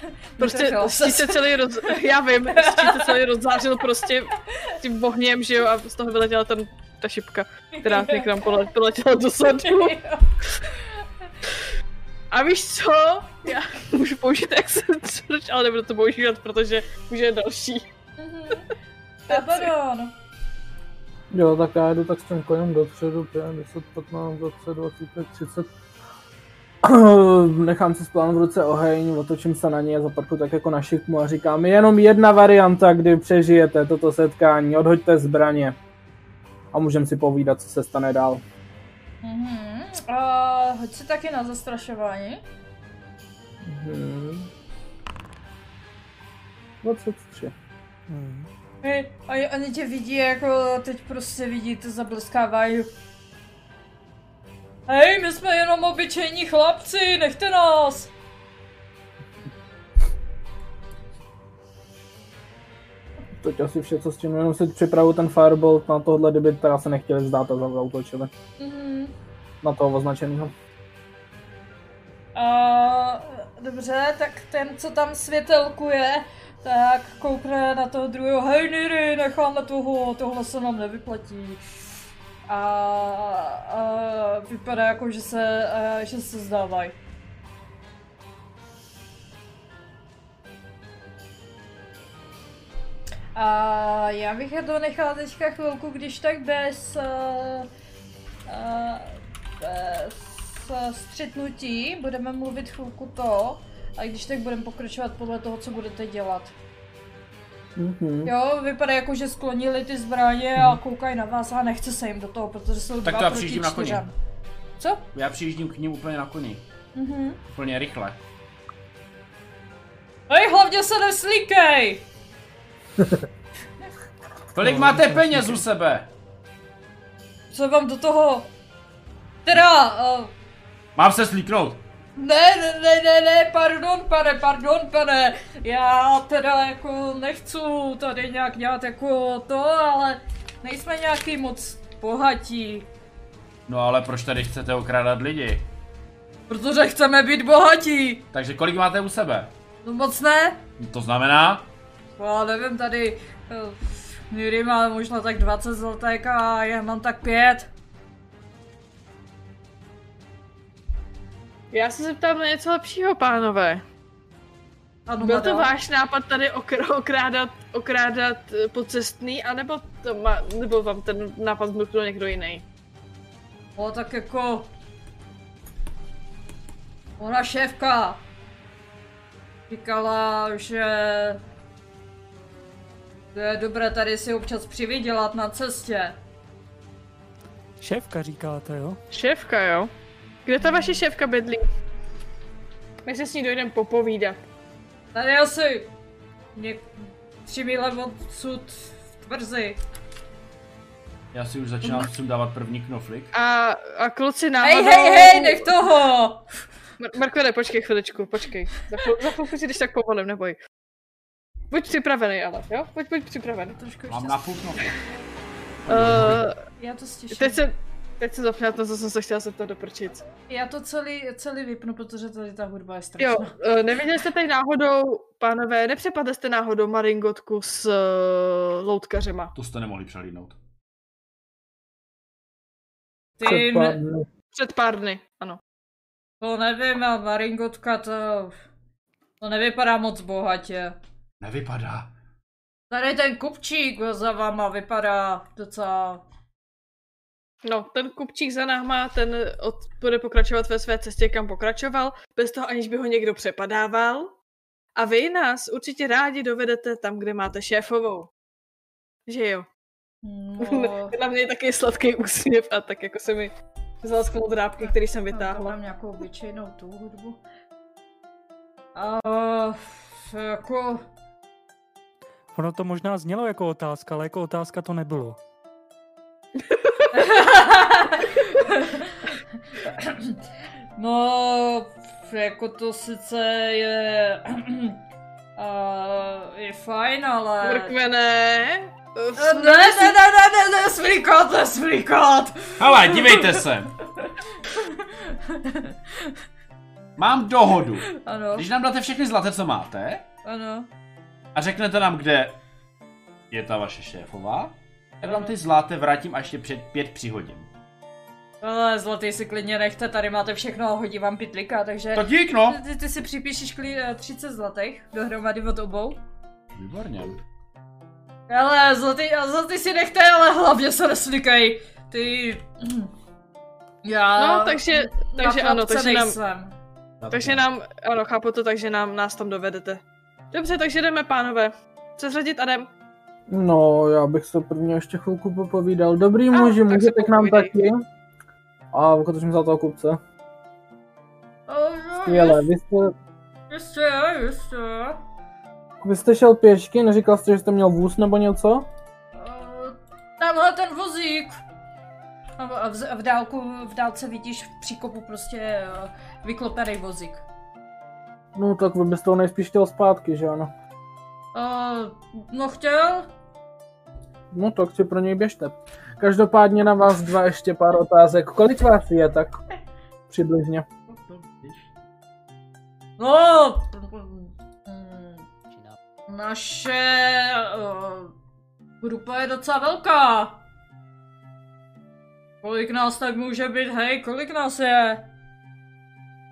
[SPEAKER 3] Prostě se celý roz... Já vím, se celý rozzářil prostě tím ohněm, že jo, a z toho vyletěla ten, ta šipka, která k nám pole- poletěla do sadu. A víš co? Já můžu použít accent search, ale nebudu to používat, protože už je další.
[SPEAKER 1] Abaddon.
[SPEAKER 4] Jo, tak já jdu tak s tím koněm dopředu, 5, 10, 15, 20, 25, 30. nechám si splánu v ruce oheň, otočím se na něj a zaparkuju tak jako na šikmu a říkám, je jenom jedna varianta, kdy přežijete toto setkání, odhoďte zbraně. A můžeme si povídat, co se stane dál.
[SPEAKER 1] Mhm. A hoď si taky na zastrašování.
[SPEAKER 4] Hmm. 23.
[SPEAKER 5] Hmm.
[SPEAKER 1] Hej, a oni tě vidí, jako teď prostě vidí to zableskávání. Hej, my jsme jenom obyčejní chlapci, nechte nás!
[SPEAKER 4] Teď asi vše, co s tím, jenom si připravu ten firebolt na tohle, kdyby teda se nechtěli vzdát a zautočili.
[SPEAKER 1] Mhm.
[SPEAKER 4] Na toho označeného.
[SPEAKER 1] A dobře, tak ten, co tam světelkuje, tak koukne na toho druhého, hej Niri, necháme toho, tohle se nám nevyplatí. A, a vypadá jako, že se, a, že se zdávají. A já bych je to nechala teďka chvilku, když tak bez, uh, uh, bez střetnutí, budeme mluvit chvilku to, a když tak budeme pokračovat podle toho, co budete dělat.
[SPEAKER 4] Mhm.
[SPEAKER 1] Jo, vypadá jako, že sklonili ty zbraně a koukají na vás a nechce se jim do toho, protože jsou
[SPEAKER 2] Tak
[SPEAKER 1] dva
[SPEAKER 2] to já
[SPEAKER 1] proti
[SPEAKER 2] přijíždím na koni.
[SPEAKER 1] Co?
[SPEAKER 2] Já přijíždím k ním úplně na koni.
[SPEAKER 1] Mhm.
[SPEAKER 2] Úplně rychle.
[SPEAKER 1] Hej, hlavně se neslíkej!
[SPEAKER 2] Kolik máte peněz u sebe?
[SPEAKER 1] Co vám do toho? Teda, uh,
[SPEAKER 2] Mám se slíknout.
[SPEAKER 1] Ne, ne, ne, ne, ne, pardon, pane, pardon, pane. Já teda jako nechci tady nějak dělat jako to, ale nejsme nějaký moc bohatí.
[SPEAKER 2] No ale proč tady chcete okrádat lidi?
[SPEAKER 1] Protože chceme být bohatí.
[SPEAKER 2] Takže kolik máte u sebe?
[SPEAKER 1] No moc ne?
[SPEAKER 2] To znamená?
[SPEAKER 1] No, Já nevím, tady uh, Niri má možná tak 20 zlatek a já mám tak pět.
[SPEAKER 3] Já se zeptám na něco lepšího, pánové.
[SPEAKER 1] Ano,
[SPEAKER 3] Byl to váš nápad tady okr- okrádat, okrádat eh, pocestný, anebo to má, nebo vám ten nápad vnuknul někdo jiný?
[SPEAKER 1] No tak jako... Ona šéfka říkala, že je dobré tady si občas přivydělat na cestě.
[SPEAKER 5] Šéfka říkáte, jo?
[SPEAKER 3] Šéfka, jo? Kde ta vaše šéfka bydlí? My se s ní dojdeme popovídat.
[SPEAKER 1] Tady asi něk... tři míle odsud v tvrzi.
[SPEAKER 2] Já si už začínám sundávat první knoflik.
[SPEAKER 3] A, a kluci
[SPEAKER 1] Hej,
[SPEAKER 3] náhodou...
[SPEAKER 1] hej, hej, nech toho!
[SPEAKER 3] Mar- Markvede, počkej chviličku, počkej. Za, chvil, za chvilku si když tak povolím, neboj. Buď připravený, ale, jo? Buď, buď připravený.
[SPEAKER 1] Trošku
[SPEAKER 2] Mám
[SPEAKER 1] ještě...
[SPEAKER 2] na půl knoflik.
[SPEAKER 3] Uh,
[SPEAKER 1] Já to stiším.
[SPEAKER 3] teď se, teď se zapněla to, co jsem se chtěla zeptat do prčic.
[SPEAKER 1] Já to celý, celý vypnu, protože tady ta hudba je
[SPEAKER 3] Jo,
[SPEAKER 1] strašná.
[SPEAKER 3] uh, neviděli jste tady náhodou, pánové, nepřepadli jste náhodou maringotku s uh, loutkařema?
[SPEAKER 2] To jste nemohli přelídnout.
[SPEAKER 1] Ty.
[SPEAKER 3] Před pár dny, ano.
[SPEAKER 1] to nevím, a Maringotka to... To nevypadá moc bohatě.
[SPEAKER 2] Nevypadá.
[SPEAKER 1] Tady ten kupčík za váma vypadá docela...
[SPEAKER 3] No, ten kupčík za náma, ten od, bude pokračovat ve své cestě, kam pokračoval, bez toho, aniž by ho někdo přepadával. A vy nás určitě rádi dovedete tam, kde máte šéfovou. Že jo?
[SPEAKER 1] No,
[SPEAKER 3] Na mě je taky sladký úsměv a tak jako se mi zalasknul drápky, který jsem vytáhla.
[SPEAKER 1] mám nějakou obyčejnou tu hudbu. A jako...
[SPEAKER 5] Ono to možná znělo jako otázka, ale jako otázka to nebylo.
[SPEAKER 1] No, jako to sice je... Uh, je fajn, ale...
[SPEAKER 3] Mrkvené.
[SPEAKER 1] Eh, Ne, ne, ne, ne, ne, ne, svlíkat, ne, svlíkat!
[SPEAKER 2] Hele, dívejte se. Mám dohodu.
[SPEAKER 1] Ano,
[SPEAKER 2] Když nám dáte všechny zlaté, co máte,
[SPEAKER 1] ano.
[SPEAKER 2] a řeknete nám, kde je ta vaše šéfová, tak vám ty zlaté vrátím až je před pět přihodím.
[SPEAKER 1] Ale zlatý si klidně nechte, tady máte všechno a hodí vám pitlika, takže...
[SPEAKER 2] Tak dík no.
[SPEAKER 1] Ty, ty si připíšeš eh, 30 zlatých dohromady od obou.
[SPEAKER 2] Výborně.
[SPEAKER 1] Ale zlatý, a zlatý si nechte, ale hlavně se neslikej. Ty... Já...
[SPEAKER 3] No, takže, takže ano, takže nám,
[SPEAKER 1] nejsem.
[SPEAKER 3] Takže nám, ano, chápu to tak, že nám, nás tam dovedete. Dobře, takže jdeme, pánové. Co zradit Adem?
[SPEAKER 4] No, já bych se prvně ještě chvilku popovídal. Dobrý
[SPEAKER 3] A,
[SPEAKER 4] muži, můžete k nám taky? A jsem za toho kupce.
[SPEAKER 1] Uh,
[SPEAKER 4] Skvěle, vy jste,
[SPEAKER 1] Ještě, ještě.
[SPEAKER 4] vy jste šel pěšky, neříkal jste, že jste měl vůz nebo něco?
[SPEAKER 1] Uh, tamhle ten vozík. A v, a v, v, dálku, v dálce vidíš v příkopu prostě uh, vyklopený vozík.
[SPEAKER 4] No tak vy byste ho nejspíš chtěl zpátky, že ano?
[SPEAKER 1] Uh, no chtěl?
[SPEAKER 4] No tak si pro něj běžte. Každopádně na vás dva ještě pár otázek. Kolik vás je tak? Přibližně.
[SPEAKER 1] No, mm, naše uh, grupa je docela velká. Kolik nás tak může být, hej, kolik nás je?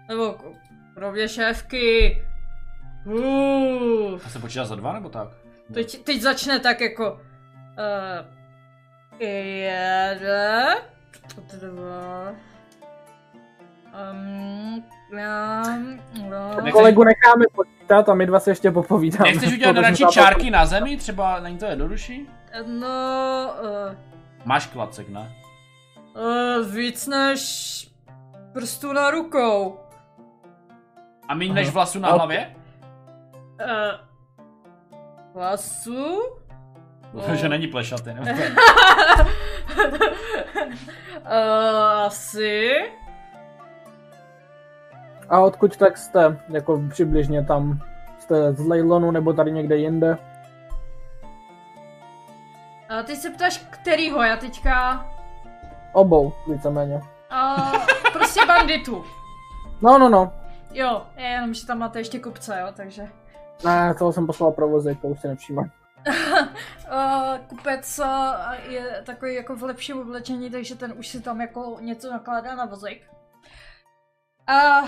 [SPEAKER 1] Nebo kromě šéfky. Uh,
[SPEAKER 2] A se počítá za dva nebo tak?
[SPEAKER 1] teď, teď začne tak jako... Uh, jeden, dva, um, no.
[SPEAKER 4] Kolegu necháme počítat a my dva se ještě popovídáme.
[SPEAKER 2] Nechceš udělat radši čárky na zemi? Třeba není to jednodušší?
[SPEAKER 1] No, uh,
[SPEAKER 2] Máš klacek, ne?
[SPEAKER 1] uh, víc než prstů na rukou.
[SPEAKER 2] A méně než vlasů na hlavě?
[SPEAKER 1] Uh, Vlasu?
[SPEAKER 2] Doufám, že není plešatý, nebo
[SPEAKER 1] uh, asi.
[SPEAKER 4] A odkud tak jste? Jako přibližně tam? Jste z Leilonu nebo tady někde jinde?
[SPEAKER 1] A ty se ptáš, kterýho já teďka...
[SPEAKER 4] Obou, víceméně.
[SPEAKER 1] Uh, prostě banditu.
[SPEAKER 4] No, no, no.
[SPEAKER 1] Jo, je jenom, že tam máte ještě kupce, jo, takže...
[SPEAKER 4] Ne, toho jsem poslal provozek, to už si nevšímám.
[SPEAKER 1] Uh, kupec uh, je takový jako v lepším oblečení, takže ten už si tam jako něco nakládá na vozík. A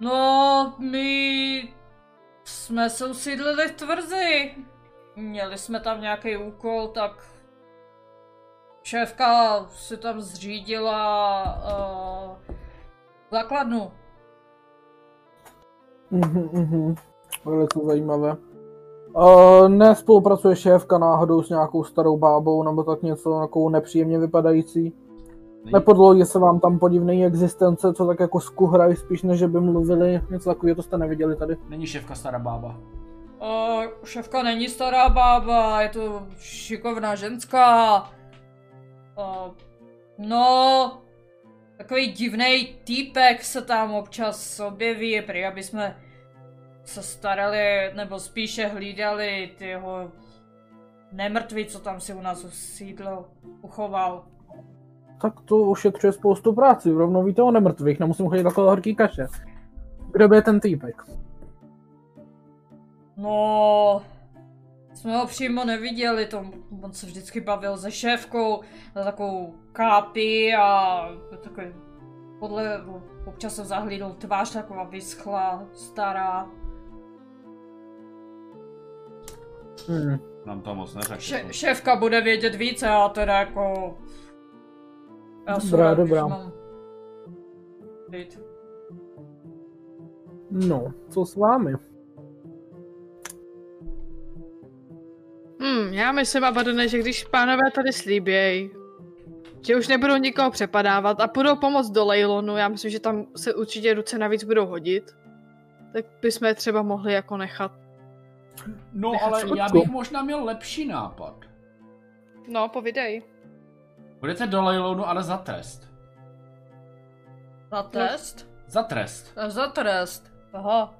[SPEAKER 1] no, my jsme se usídlili v tvrzi. Měli jsme tam nějaký úkol, tak šéfka si tam zřídila uh, základnu.
[SPEAKER 4] Mhm, mhm. Velice zajímavé. Uh, nespolupracuje šéfka náhodou s nějakou starou bábou nebo tak něco takovou nepříjemně vypadající? Nepodloudí se vám tam podivné existence, co tak jako skuhrají spíš, než že by mluvili, něco takového, to jste neviděli tady.
[SPEAKER 2] Není šéfka stará bába.
[SPEAKER 1] Uh, šéfka není stará bába, je to šikovná ženská. Uh, no, takový divný týpek se tam občas objeví, prý aby jsme se starali, nebo spíše hlídali ty jeho nemrtví, co tam si u nás usídlil, uchoval.
[SPEAKER 4] Tak to ušetřuje spoustu práci, rovnou víte o nemrtvých, nemusím chodit takové horký kaše. Kdo by je ten týpek?
[SPEAKER 1] No, jsme ho přímo neviděli, to, on se vždycky bavil se šéfkou, na takovou kápi a takový, podle, občas jsem zahlídl tvář taková vyschlá, stará.
[SPEAKER 4] Hmm.
[SPEAKER 2] Nám to moc neřekl.
[SPEAKER 1] Še, šéfka bude vědět více a teda jako... Já jsem
[SPEAKER 4] Dobrá,
[SPEAKER 1] rád, když
[SPEAKER 4] dobrá.
[SPEAKER 1] mám.
[SPEAKER 4] No, co s vámi?
[SPEAKER 3] Hmm, já myslím, Abadone, že když pánové tady slíběj, že už nebudou nikoho přepadávat a půjdou pomoct do Leilonu, já myslím, že tam se určitě ruce navíc budou hodit, tak bychom je třeba mohli jako nechat.
[SPEAKER 2] No
[SPEAKER 3] Nechat
[SPEAKER 2] ale
[SPEAKER 3] fotku.
[SPEAKER 2] já bych možná měl lepší nápad.
[SPEAKER 3] No, povídej.
[SPEAKER 2] Budete do Leilonu, ale za trest.
[SPEAKER 1] Za test?
[SPEAKER 2] Za trest.
[SPEAKER 1] A Za trest. Aha.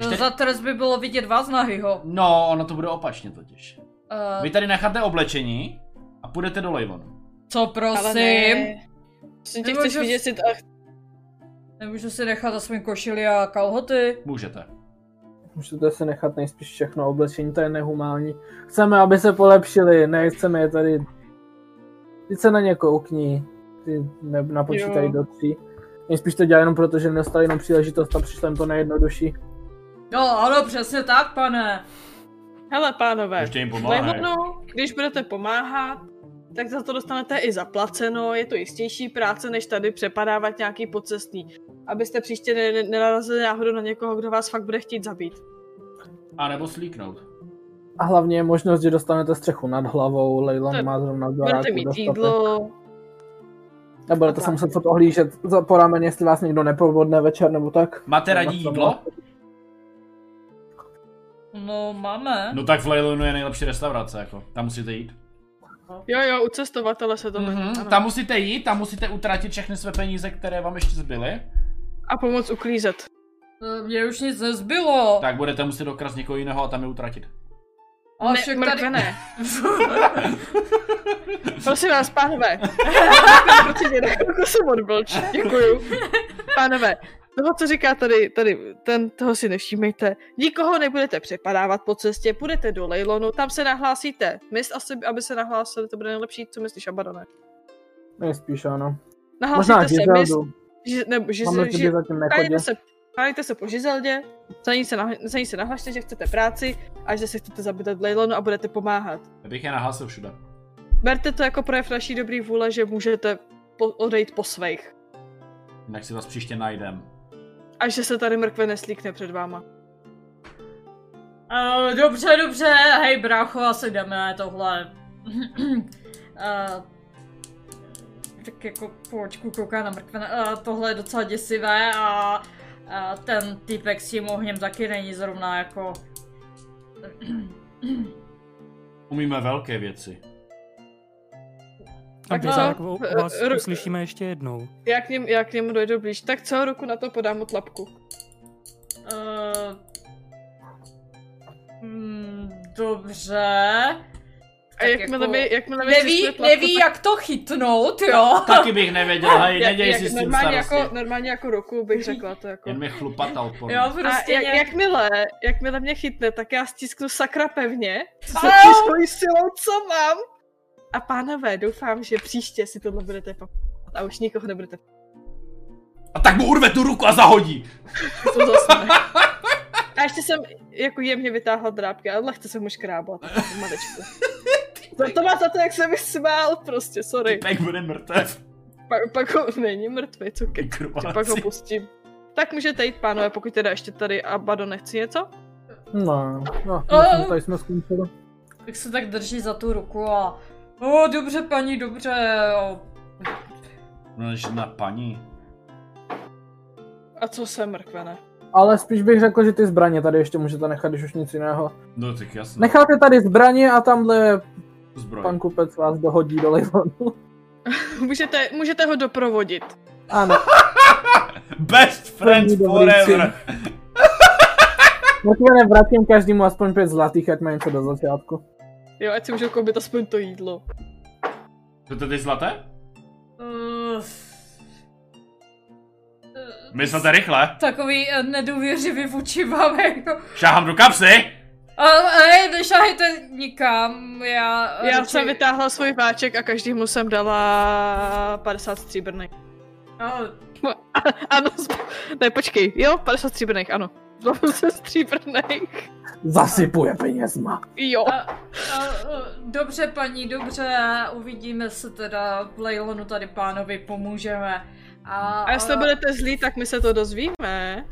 [SPEAKER 1] No, za trest by bylo vidět vás nahyho.
[SPEAKER 2] No, ono to bude opačně totiž.
[SPEAKER 1] Uh,
[SPEAKER 2] Vy tady necháte oblečení a půjdete do Leilonu.
[SPEAKER 1] co prosím?
[SPEAKER 3] Ale ne. Prosím tě,
[SPEAKER 1] Nemůžu
[SPEAKER 3] chceš.
[SPEAKER 1] Nemůžu si nechat aspoň košily a kalhoty.
[SPEAKER 2] Můžete.
[SPEAKER 4] Můžete si nechat nejspíš všechno oblečení, to je nehumální. Chceme, aby se polepšili, nechceme je tady... Ty se na ně koukni, ty ne, napočítají
[SPEAKER 3] Jo.
[SPEAKER 4] do tří. Nejspíš to dělá jenom proto, že nedostali jenom příležitost a přišlo jim to nejjednodušší.
[SPEAKER 1] No ano, přesně tak, pane.
[SPEAKER 3] Hele, pánové. Leilonu, když budete pomáhat, tak za to dostanete i zaplaceno, je to jistější práce, než tady přepadávat nějaký podcestný. Abyste příště ne- ne- nenarazili náhodou na někoho, kdo vás fakt bude chtít zabít.
[SPEAKER 2] A nebo slíknout.
[SPEAKER 4] A hlavně je možnost, že dostanete střechu nad hlavou, Leyland má zrovna v
[SPEAKER 3] Budete
[SPEAKER 4] baráku
[SPEAKER 3] mít
[SPEAKER 4] dostatek.
[SPEAKER 3] jídlo,
[SPEAKER 4] A budete se muset furt ohlížet za po rameni, jestli vás někdo neprovodne večer nebo tak.
[SPEAKER 2] Máte radí jídlo?
[SPEAKER 1] No, máme.
[SPEAKER 2] No tak v Leilonu je nejlepší restaurace, jako. Tam musíte jít.
[SPEAKER 3] Jo, jo, u cestovatele se to.
[SPEAKER 2] Mhm,
[SPEAKER 3] ano.
[SPEAKER 2] tam musíte jít, tam musíte utratit všechny své peníze, které vám ještě zbyly.
[SPEAKER 3] A pomoct uklízet.
[SPEAKER 1] Eh, Mně už nic nezbylo.
[SPEAKER 2] Tak budete muset dokrast někoho jiného a tam je utratit.
[SPEAKER 1] A
[SPEAKER 3] ne,
[SPEAKER 1] však tady...
[SPEAKER 3] ne. Prosím vás, pánové. Prosím tě, jako jsem odblč. Děkuju. Pánové, toho, co říká tady, tady ten, toho si nevšímejte. Nikoho nebudete přepadávat po cestě, půjdete do Leilonu, tam se nahlásíte. Mist asi, aby se nahlásili, to bude nejlepší, co myslíš, Abadone?
[SPEAKER 4] Nejspíš ano.
[SPEAKER 3] Nahlásíte
[SPEAKER 4] Možná
[SPEAKER 3] se, mist, Ži, nebo
[SPEAKER 4] Máme že zatím.
[SPEAKER 3] Najděte se, najděte se po Žizeldě, za ní se, nah, za ní se nahlašte, že chcete práci a že se chcete zabývat v Leilonu a budete pomáhat.
[SPEAKER 2] Já bych je nahlásil všude.
[SPEAKER 3] Berte to jako projev naší dobrý vůle, že můžete po, odejít po svých.
[SPEAKER 2] Jinak si vás příště najdem.
[SPEAKER 3] A že se tady mrkve neslíkne před váma.
[SPEAKER 1] Uh, dobře, dobře, hej brácho, asi jdeme tohle. uh, tak jako po očku kouká na mrkve, uh, tohle je docela děsivé a uh, ten týpek s tím ohněm taky není zrovna jako...
[SPEAKER 2] Umíme velké věci.
[SPEAKER 5] A
[SPEAKER 3] Tak
[SPEAKER 5] tak,
[SPEAKER 3] no,
[SPEAKER 5] tak o-
[SPEAKER 3] eh,
[SPEAKER 5] vás
[SPEAKER 3] ru-
[SPEAKER 5] uslyšíme ještě jednou.
[SPEAKER 3] Já k, něm, já k němu dojdu blíž, tak celou ruku na to podám mu tlapku.
[SPEAKER 1] Uh, mm, dobře.
[SPEAKER 3] A jakmile mi, jakmile mi
[SPEAKER 1] Neví,
[SPEAKER 3] tlapku,
[SPEAKER 1] neví
[SPEAKER 3] tak-
[SPEAKER 1] jak to chytnout, jo?
[SPEAKER 2] Taky bych nevěděl, hej,
[SPEAKER 3] jak-
[SPEAKER 2] neděj
[SPEAKER 3] jak-
[SPEAKER 2] si s tím
[SPEAKER 3] normálně,
[SPEAKER 2] starosti.
[SPEAKER 3] jako, normálně jako ruku bych řekla to jako.
[SPEAKER 2] Jen mi chlupata odporně.
[SPEAKER 1] Jo,
[SPEAKER 3] A
[SPEAKER 1] prostě
[SPEAKER 3] jak,
[SPEAKER 1] nějak...
[SPEAKER 3] jakmile, jakmile mě chytne, tak já stisknu sakra pevně, svojí silou, co mám. A pánové, doufám, že příště si tohle budete pamatovat a už nikoho nebudete
[SPEAKER 2] A tak mu urve tu ruku a zahodí.
[SPEAKER 3] to zase. A ještě jsem jako jemně vytáhla drápky a lehce jsem mu škrábla. Matečku. To, to má za to, jak se mi smál, prostě, sorry.
[SPEAKER 2] Typek bude mrtev.
[SPEAKER 3] Pak, pak ho, není mrtvý, co ke, pak ho pustím. Tak můžete jít, pánové, pokud teda ještě tady Abado nechci něco.
[SPEAKER 4] No, no,
[SPEAKER 1] Oh.
[SPEAKER 4] myslím, tady jsme skončili.
[SPEAKER 1] Tak se tak drží za tu ruku a... O, dobře, paní, dobře. O,
[SPEAKER 2] No, žena paní.
[SPEAKER 3] A co se mrkvene?
[SPEAKER 4] Ale spíš bych řekl, že ty zbraně tady ještě můžete nechat, když už nic jiného.
[SPEAKER 2] No tak jasně.
[SPEAKER 4] Necháte tady zbraně a tamhle
[SPEAKER 2] Zbroj.
[SPEAKER 4] pan kupec vás dohodí do Leivonu.
[SPEAKER 3] Můžete, můžete ho doprovodit.
[SPEAKER 4] Ano,
[SPEAKER 2] Best friends forever.
[SPEAKER 4] Mrtvene vrátím každému aspoň pět zlatých, ať má něco do začátku.
[SPEAKER 3] Jo, ať si můžu koupit aspoň to jídlo.
[SPEAKER 2] To to ty zlaté?
[SPEAKER 1] uh,
[SPEAKER 2] Myslete rychle.
[SPEAKER 1] takový eh, nedůvěřivý vůči vám, jako...
[SPEAKER 2] Šáhám do kapsy.
[SPEAKER 1] A, hej, nešahejte nikam, já...
[SPEAKER 3] Já
[SPEAKER 1] radši-
[SPEAKER 3] jsem vytáhla svůj váček a každému jsem dala 50 stříbrných.
[SPEAKER 1] A,
[SPEAKER 3] Ano, zb- ne, počkej, jo, 50 stříbrných, ano. Zbavil jsem stříbrných.
[SPEAKER 4] Zasypuje penězma.
[SPEAKER 3] Jo.
[SPEAKER 1] a, a, a, dobře, paní, dobře, uvidíme se teda v Leilonu tady pánovi, pomůžeme. A,
[SPEAKER 3] A jestli budete zlí, tak my se to dozvíme.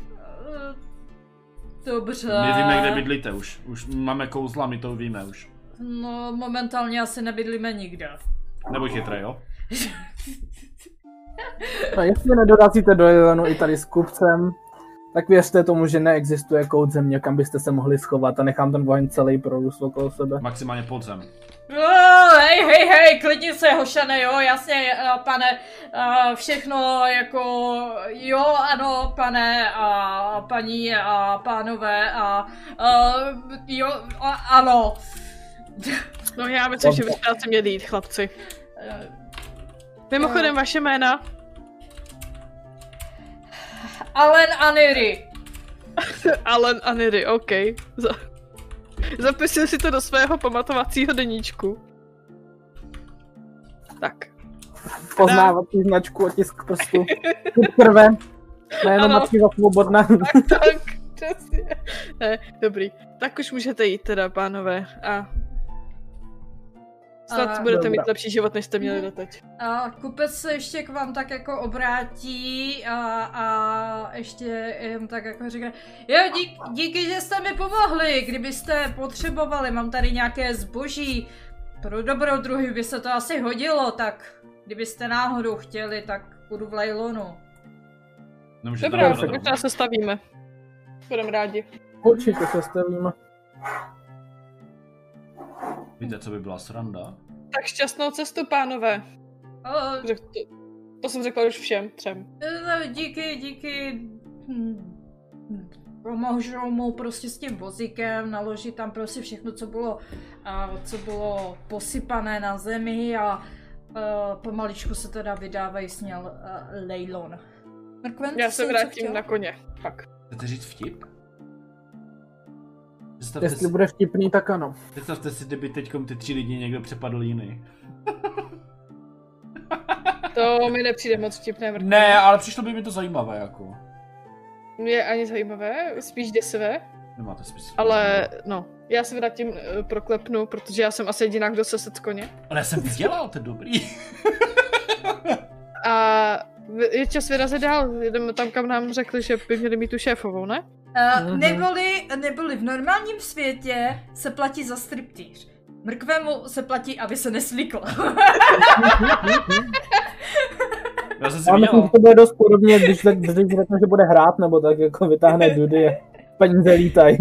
[SPEAKER 1] A, Dobře.
[SPEAKER 2] My víme, kde bydlíte už. Už máme kouzla, my to víme už.
[SPEAKER 1] No, momentálně asi nebydlíme nikde.
[SPEAKER 2] Nebuď chytrý, jo?
[SPEAKER 4] No, jestli nedorazíte do Leivonu i tady s kupcem, tak věřte tomu, že neexistuje kout země, kam byste se mohli schovat a nechám ten oheň celý prorůst okolo sebe.
[SPEAKER 2] Maximálně podzem.
[SPEAKER 1] Oh, hej, hej, hej, klidni se, hošane, jo, jasně, uh, pane, uh, všechno jako, jo, ano, pane a paní a pánové a, uh, jo, a, ano.
[SPEAKER 3] No já myslím, že
[SPEAKER 4] Dobře.
[SPEAKER 3] byste asi měli jít, chlapci.
[SPEAKER 1] Eh,
[SPEAKER 3] Mimochodem, vaše jména?
[SPEAKER 1] Alen Aniry.
[SPEAKER 3] Alan a Neri, OK. Za... Zapisuju si to do svého pamatovacího deníčku. Tak.
[SPEAKER 4] Poznávací značku, otisk prstu, krve, matky za svobodná.
[SPEAKER 3] Tak, tak, přesně. Ne, dobrý. Tak už můžete jít teda, pánové. A Snad
[SPEAKER 1] A-
[SPEAKER 3] budete
[SPEAKER 4] Dobrá.
[SPEAKER 3] mít lepší život, než jste měli doteď.
[SPEAKER 1] A kupec se ještě k vám tak jako obrátí a, a ještě jen tak jako říká, jo, dík, díky, že jste mi pomohli, kdybyste potřebovali, mám tady nějaké zboží, pro dobrodruhy by se to asi hodilo, tak kdybyste náhodou chtěli, tak budu v Lejlonu.
[SPEAKER 2] Nemůžete
[SPEAKER 3] Dobrá,
[SPEAKER 2] to
[SPEAKER 3] tak se stavíme. Budeme rádi.
[SPEAKER 4] Určitě se stavíme.
[SPEAKER 2] Víte, co by byla sranda?
[SPEAKER 3] Tak šťastnou cestu, pánové.
[SPEAKER 1] O,
[SPEAKER 3] Řek- To, to jsem řekla už všem třem.
[SPEAKER 1] no, díky, díky. hm, Pomůžou mu prostě s tím vozíkem, naloží tam prostě všechno, co bylo, a, co bylo posypané na zemi a, a pomaličku se teda vydávají směl a, Leilon. Mrkven,
[SPEAKER 3] Já se vrátím na koně. Pak.
[SPEAKER 2] Chcete říct vtip? Představte
[SPEAKER 4] Jestli
[SPEAKER 2] si,
[SPEAKER 4] bude vtipný, tak ano.
[SPEAKER 2] představte si, kdyby teďkom ty tři lidi někdo přepadl jiný.
[SPEAKER 3] To mi nepřijde moc vtipné. Mrkve.
[SPEAKER 2] Ne, ale přišlo by mi to zajímavé, jako.
[SPEAKER 3] Je ani zajímavé, spíš děsivé.
[SPEAKER 2] Nemáte smysl.
[SPEAKER 3] Ale no, já se vrátím, eh, proklepnu, protože já jsem asi jediná, kdo se set koně.
[SPEAKER 2] Ale já jsem vydělal, to je dobrý.
[SPEAKER 3] A je čas vyrazit dál, jdeme tam, kam nám řekli, že by měli mít tu šéfovou, ne?
[SPEAKER 1] Uh, neboli, neboli v normálním světě se platí za striptýř. Mrkvému se platí, aby se neslíkl.
[SPEAKER 2] Já jsem si
[SPEAKER 4] Já myslím, že to bude dost podobně, když, řekne, že bude hrát, nebo tak jako vytáhne dudy a peníze lítají.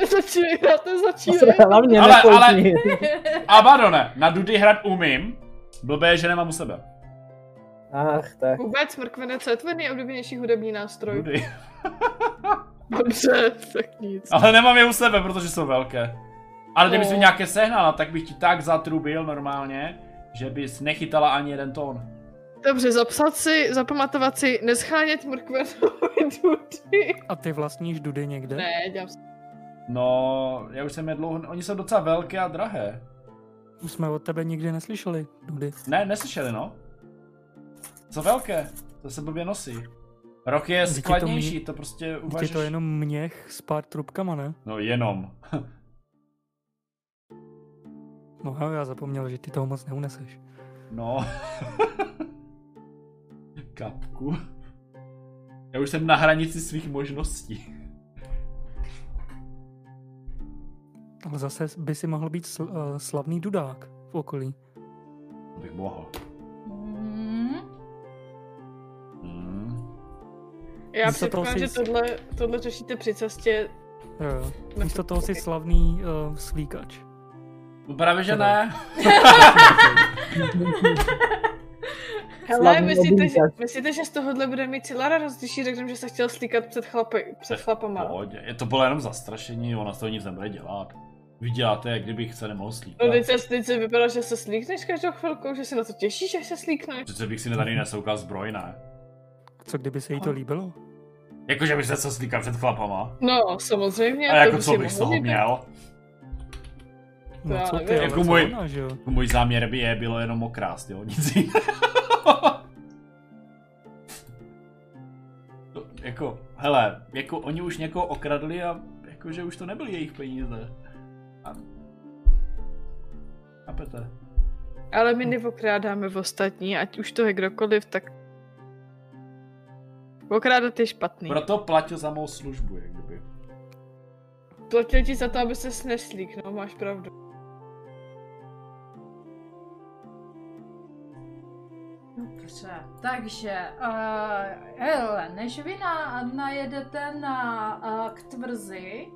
[SPEAKER 3] Nezačínej, hrát, nezačínej.
[SPEAKER 4] Hlavně
[SPEAKER 2] Ale- ale-
[SPEAKER 4] nepojď.
[SPEAKER 2] A Badone, na Dudy hrát umím. Blbé, že nemám u sebe.
[SPEAKER 4] Ach, tak.
[SPEAKER 3] Vůbec, mrkvene, co je tvůj nejoblíbenější hudební nástroj?
[SPEAKER 2] Dudy.
[SPEAKER 3] Dobře, tak nic.
[SPEAKER 2] Ale nemám je u sebe, protože jsou velké. Ale kdybys mi
[SPEAKER 3] No.
[SPEAKER 2] nějaké sehnala, tak bych ti tak zatrubil normálně, že bys nechytala ani jeden tón.
[SPEAKER 3] Dobře, zapsat si, zapamatovat si, neschánět mrkvenovi dudy.
[SPEAKER 5] A ty vlastníš dudy někde?
[SPEAKER 3] Ne, dělám si.
[SPEAKER 2] No, já už jsem je dlouho, oni jsou docela velké a drahé.
[SPEAKER 5] Už jsme od tebe nikdy neslyšeli dudy.
[SPEAKER 2] Ne, neslyšeli no. Jsou velké, to se blbě nosí. Rok je
[SPEAKER 5] Vždyť je to
[SPEAKER 2] skladnější,
[SPEAKER 5] mě-
[SPEAKER 2] to prostě
[SPEAKER 5] Teď je
[SPEAKER 2] uvažíš.
[SPEAKER 5] to jenom měch s pár trubkama, ne?
[SPEAKER 2] No jenom.
[SPEAKER 5] No jo, já zapomněl, že ty toho moc neuneseš.
[SPEAKER 2] No. Kapku. Já už jsem na hranici svých možností.
[SPEAKER 5] Ale zase by si mohl být sl- uh, slavný dudák v okolí.
[SPEAKER 2] To bych mohl.
[SPEAKER 3] Já
[SPEAKER 5] Místo toho
[SPEAKER 3] předpokládám, že tohle, tohle řešíte při cestě.
[SPEAKER 5] Jo, jo. Místo toho si slavný uh, slíkač.
[SPEAKER 2] No právě, že ne.
[SPEAKER 3] Hele, myslíte, že, myslíte, že z tohohle bude mít celá radost, když jí řekneme, že se chtěl slíkat před, chlapy, před chlapama?
[SPEAKER 2] Pohodě. Je to bylo jenom zastrašení, ona z toho nic nebude dělat. Vy děláte, jak kdybych se nemohl slíkat.
[SPEAKER 3] No teď se, teď se vypadá, že se slíkneš každou chvilku, že se na to těšíš, že se slíkneš.
[SPEAKER 2] Přece bych si tady nesoukal zbroj, ne?
[SPEAKER 5] Co kdyby se jí to líbilo?
[SPEAKER 2] Jakože bych se co slíkal před chlapama.
[SPEAKER 3] No, samozřejmě.
[SPEAKER 2] A jako
[SPEAKER 3] to by
[SPEAKER 2] co bych z toho měl?
[SPEAKER 5] No co ty,
[SPEAKER 2] Jako
[SPEAKER 5] co
[SPEAKER 2] můj-
[SPEAKER 5] ona, že jo?
[SPEAKER 2] Můj záměr by je bylo jenom okrást, jo? Nic jiného. To, jako, hele, jako oni už někoho okradli a jakože už to nebyly jejich peníze. A... Chápete?
[SPEAKER 3] Ale my neokrádáme v ostatní, ať už to je kdokoliv, tak... Okrádat je špatný.
[SPEAKER 2] Proto platil za mou službu, jak kdyby.
[SPEAKER 3] Platil ti za to, aby se neslík, no, máš pravdu.
[SPEAKER 1] Dobře, takže, uh, hele, než vy na, najedete na, uh, k tvrzi,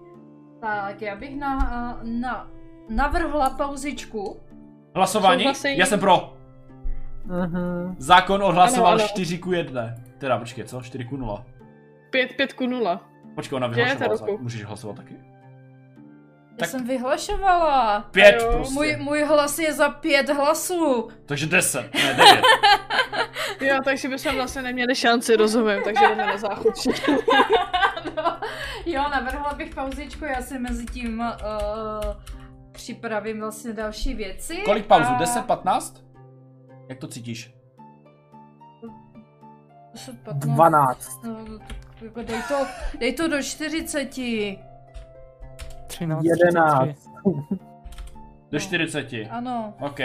[SPEAKER 1] tak já bych na, uh, na, navrhla pauzičku.
[SPEAKER 2] Hlasování?
[SPEAKER 3] Souhlasím.
[SPEAKER 2] Já jsem pro.
[SPEAKER 4] Mhm.
[SPEAKER 2] Zákon odhlasoval
[SPEAKER 3] Ano, ano.
[SPEAKER 2] 4 ku 1. Teda, počkej, co? 4 ku 0.
[SPEAKER 3] 5, 5 ku 0.
[SPEAKER 2] Počkej, ona vyhlašovala. za- Můžeš hlasovat taky?
[SPEAKER 1] Já
[SPEAKER 2] Tak-
[SPEAKER 1] jsem vyhlašovala.
[SPEAKER 2] 5
[SPEAKER 3] Jo,
[SPEAKER 2] prostě.
[SPEAKER 1] Můj, můj hlas je za pět hlasů.
[SPEAKER 2] Takže 10, ne 9.
[SPEAKER 3] Jo, takže bychom vlastně neměli šanci, rozumím, takže jdeme na záchod
[SPEAKER 1] no, jo, navrhla bych pauzičku, já si mezi tím uh, připravím vlastně další věci.
[SPEAKER 2] Kolik pauzu?
[SPEAKER 1] a-
[SPEAKER 2] 10, 15? Jak to cítíš?
[SPEAKER 1] 10, 15.
[SPEAKER 4] 12.
[SPEAKER 1] No, tak jako dej to, dej to do 40.
[SPEAKER 5] 13,
[SPEAKER 4] 11.
[SPEAKER 5] 33.
[SPEAKER 2] Do 40.
[SPEAKER 1] Ano.
[SPEAKER 2] OK.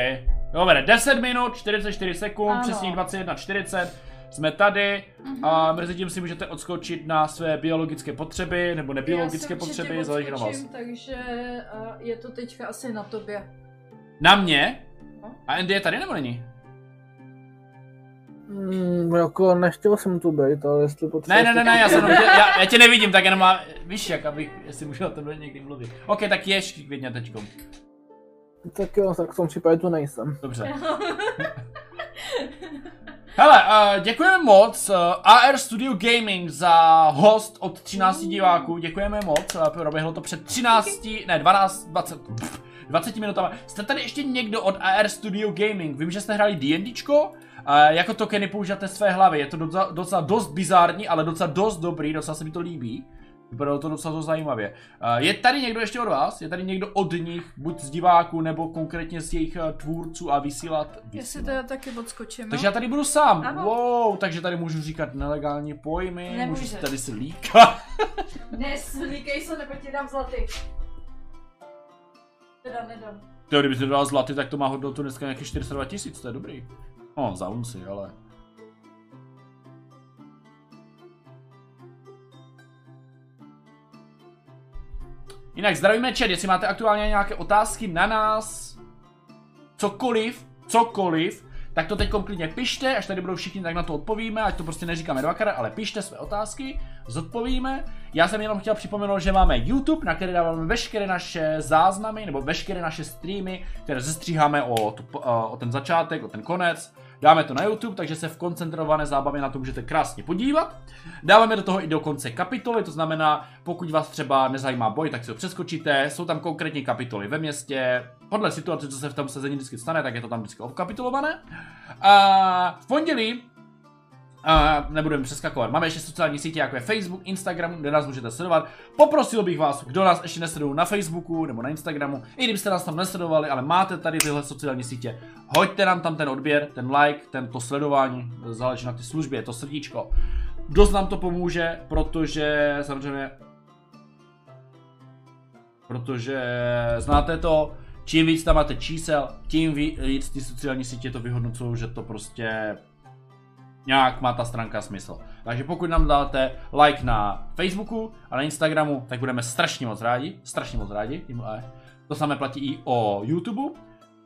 [SPEAKER 2] Dobré, 10 minut, 44 sekund,
[SPEAKER 1] Ano.
[SPEAKER 2] přesně 21.40. Jsme tady a mezi tím si můžete odskočit na své biologické potřeby nebo nebiologické
[SPEAKER 1] Já
[SPEAKER 2] potřeby, záleží na vás.
[SPEAKER 1] Takže a je to teďka asi na tobě.
[SPEAKER 2] Na mě?
[SPEAKER 1] No.
[SPEAKER 2] A Andy je tady nebo není?
[SPEAKER 4] Hmm, jako nechtěl jsem tu být, ale jestli
[SPEAKER 2] Ne,
[SPEAKER 4] potřebuješ...
[SPEAKER 2] ne, ne, ne, já, jsem, já, já tě nevidím, tak jenom má, víš jak, abych, jestli můžu o tebe někdy mluvit. OK, tak ješ klidně teďkom.
[SPEAKER 4] Tak jo, tak v tom případě tu nejsem.
[SPEAKER 2] Dobře. Hele, uh, děkujeme moc uh, AR Studio Gaming za host od 13 diváků, děkujeme moc, uh, proběhlo to před 13, ne 12, 20, pff, 20 minutami. Jste tady ještě někdo od AR Studio Gaming? Vím, že jste hráli D&Dčko, uh, jako tokeny používáte své hlavy, je to docela, docela dost bizární, ale docela dost dobrý, docela se mi to líbí. Vypadalo to docela dost zajímavě. Je tady někdo ještě od vás? Je tady někdo od nich, buď z diváků, nebo konkrétně z jejich uh, tvůrců a vysílat?
[SPEAKER 1] Jestli
[SPEAKER 2] vysílat.
[SPEAKER 1] teda taky odskočím,
[SPEAKER 2] Takže
[SPEAKER 1] jo?
[SPEAKER 2] já tady budu sám.
[SPEAKER 1] Ano.
[SPEAKER 2] Wow, takže tady můžu říkat nelegální pojmy,
[SPEAKER 1] Nemůžeš.
[SPEAKER 2] můžu si tady si líkat.
[SPEAKER 1] Neslíkej se, nebo ti dám zlatý. Teda nedám.
[SPEAKER 2] To, kdyby si dodal zlaty, tak to má hodnotu dneska nějakých 42 tisíc, to je dobrý. No, za unci, ale... Jinak zdravíme chat, jestli máte aktuálně nějaké otázky na nás, cokoliv, cokoliv, tak to teď klidně pište, až tady budou všichni, tak na to odpovíme, ať to prostě neříkáme dvakrát, ale pište své otázky, zodpovíme. Já jsem jenom chtěl připomenout, že máme YouTube, na který dáváme veškeré naše záznamy, nebo veškeré naše streamy, které zestříháme o, o ten začátek, o ten konec. Dáme to na YouTube, takže se v koncentrované zábavě na to můžete krásně podívat. Dáváme do toho i do konce kapitoly, to znamená, pokud vás třeba nezajímá boj, tak si ho přeskočíte. Jsou tam konkrétní kapitoly ve městě. Podle situace, co se v tom sezení vždycky stane, tak je to tam vždycky obkapitulované. A v pondělí nebudeme přeskakovat. Máme ještě sociální sítě, jako je Facebook, Instagram, kde nás můžete sledovat. Poprosil bych vás, kdo nás ještě nesledují na Facebooku nebo na Instagramu, i kdybyste nás tam nesledovali, ale máte tady tyhle sociální sítě, hoďte nám tam ten odběr, ten like, ten to sledování, záleží na ty službě, to srdíčko. Dost nám to pomůže, protože samozřejmě protože znáte to, čím víc tam máte čísel, tím víc ty sociální sítě to vyhodnocují, že to prostě nějak má ta stránka smysl. Takže pokud nám dáte like na Facebooku a na Instagramu, tak budeme strašně moc rádi, strašně moc rádi. ale To samé platí i o YouTube.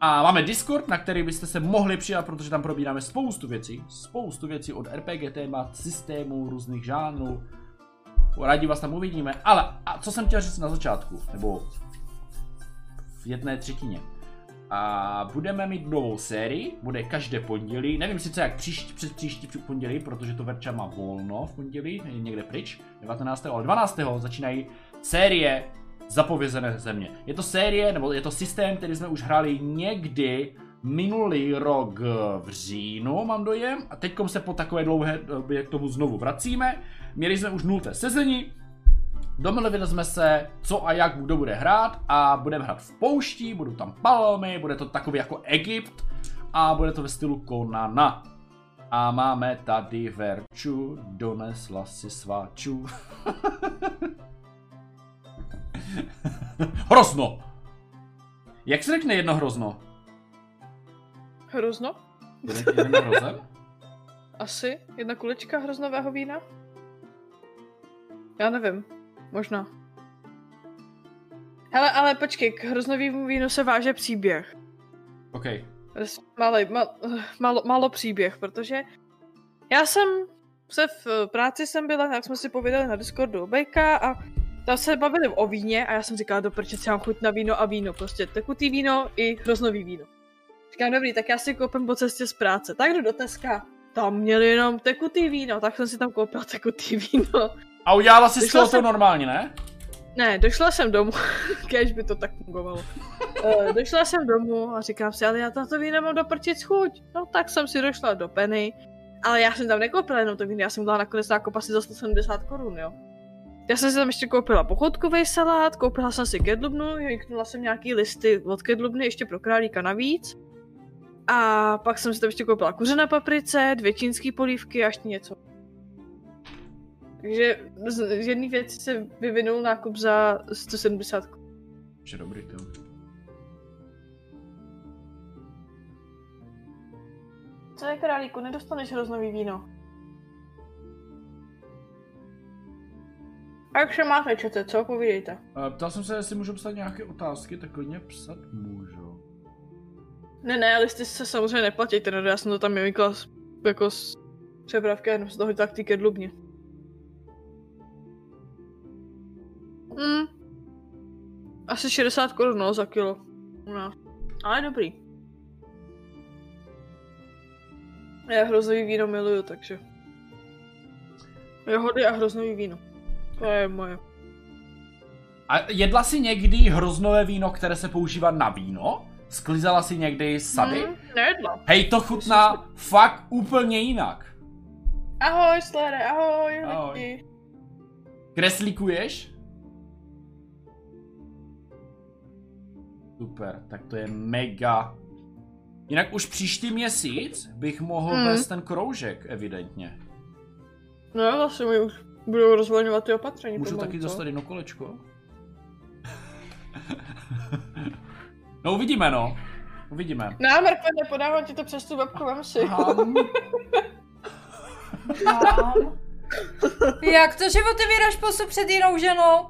[SPEAKER 2] A máme Discord, na který byste se mohli přidat, protože tam probíráme spoustu věcí. Spoustu věcí od RPG témat, systémů, různých žánrů. Rádi vás tam uvidíme. Ale a co jsem chtěl říct na začátku, nebo v jedné třetině. A budeme mít novou sérii, bude každé pondělí, nevím sice jak příští, přes příští pondělí, protože to Verča má volno v pondělí, je někde pryč, 19. ale 12. začínají série Zapovězené země. Je to série, nebo je to systém, který jsme už hráli někdy minulý rok v říjnu, mám dojem, a teďkom se po takové dlouhé době k tomu znovu vracíme. Měli jsme už nulté sezení, Domluvili jsme se, co a jak kdo bude hrát a budeme hrát v poušti, budou tam palmy, bude to takový jako Egypt a bude to ve stylu Konana. A máme tady Verču, donesla si sváčů. hrozno! Jak se řekne jedno hrozno?
[SPEAKER 3] Hrozno?
[SPEAKER 2] Jeden?
[SPEAKER 3] Asi? Jedna kulička hroznového vína? Já nevím. Možná. Hele, ale počkej, k hroznovému vínu se váže příběh.
[SPEAKER 2] OK.
[SPEAKER 3] Malý, mal, malo, malo příběh, protože já jsem se v práci jsem byla, tak jsme si povídali na Discordu o Bejka a tam se bavili o víně a já jsem říkala, do prče, si mám chuť na víno a víno, prostě tekutý víno i hroznový víno. Říkám, dobrý, tak já si koupím po cestě z práce. Tak jdu do Teska. Tam měli jenom tekutý víno, tak jsem si tam koupila tekutý víno.
[SPEAKER 2] A udělala si z toho to
[SPEAKER 3] jsem-
[SPEAKER 2] normálně, ne?
[SPEAKER 3] Ne, došla jsem domů, kež by to tak fungovalo. Uh, došla jsem domů a říkám si, ale já na to víno mám doprčit chuť. No tak jsem si došla do Penny, ale já jsem tam nekoupila jenom to víno, já jsem dala nakonec nákup asi za 170 korun, jo. Já jsem si tam ještě koupila pochodkový salát, koupila jsem si kedlubnu, jiknula jsem nějaký listy od kedlubny ještě pro králíka navíc. A pak jsem si tam ještě koupila kuře na paprice, dvě čínské polívky a ještě něco. Takže z, z jedné věci se vyvinul nákup za 170.
[SPEAKER 2] Že dobrý, to.
[SPEAKER 3] Co jako je králíku, nedostaneš hroznový víno. A jak se máte, čete, co? Povídejte.
[SPEAKER 2] Ptal jsem se, jestli můžu psát nějaké otázky, tak klidně psat můžu.
[SPEAKER 3] Ne, ne, listy se samozřejmě neplatíte, no já jsem to tam vymykla jako z jako přepravky jenom se toho tak ty ke. Hmm. Asi 60 korun, no, za kilo. U nás. Ale dobrý. Já hroznový víno miluju, takže. Jahody a hroznový víno. To je moje.
[SPEAKER 2] A jedla si někdy hroznové víno, které se používá na víno? Sklizala si někdy sady?
[SPEAKER 3] Hmm, nejedla.
[SPEAKER 2] Hej, to chutná fakt úplně jinak.
[SPEAKER 3] Ahoj, Slere, ahoj,
[SPEAKER 2] Ahoj.
[SPEAKER 3] lidi.
[SPEAKER 2] Kreslíkuješ? Super, tak to je mega. Jinak už příští měsíc bych mohl
[SPEAKER 3] Hmm.
[SPEAKER 2] vést ten kroužek, evidentně.
[SPEAKER 3] No, vlastně mi už budou rozvolňovat ty opatření.
[SPEAKER 2] Můžu
[SPEAKER 3] pomalu,
[SPEAKER 2] taky
[SPEAKER 3] co?
[SPEAKER 2] dostat jedno kolečko? no uvidíme no. Uvidíme.
[SPEAKER 3] No, Marko, nepodávám ti to přes tu webku, vem si.
[SPEAKER 1] Mám. Mám. Jak to, že otevíráš pusu před jinou ženou?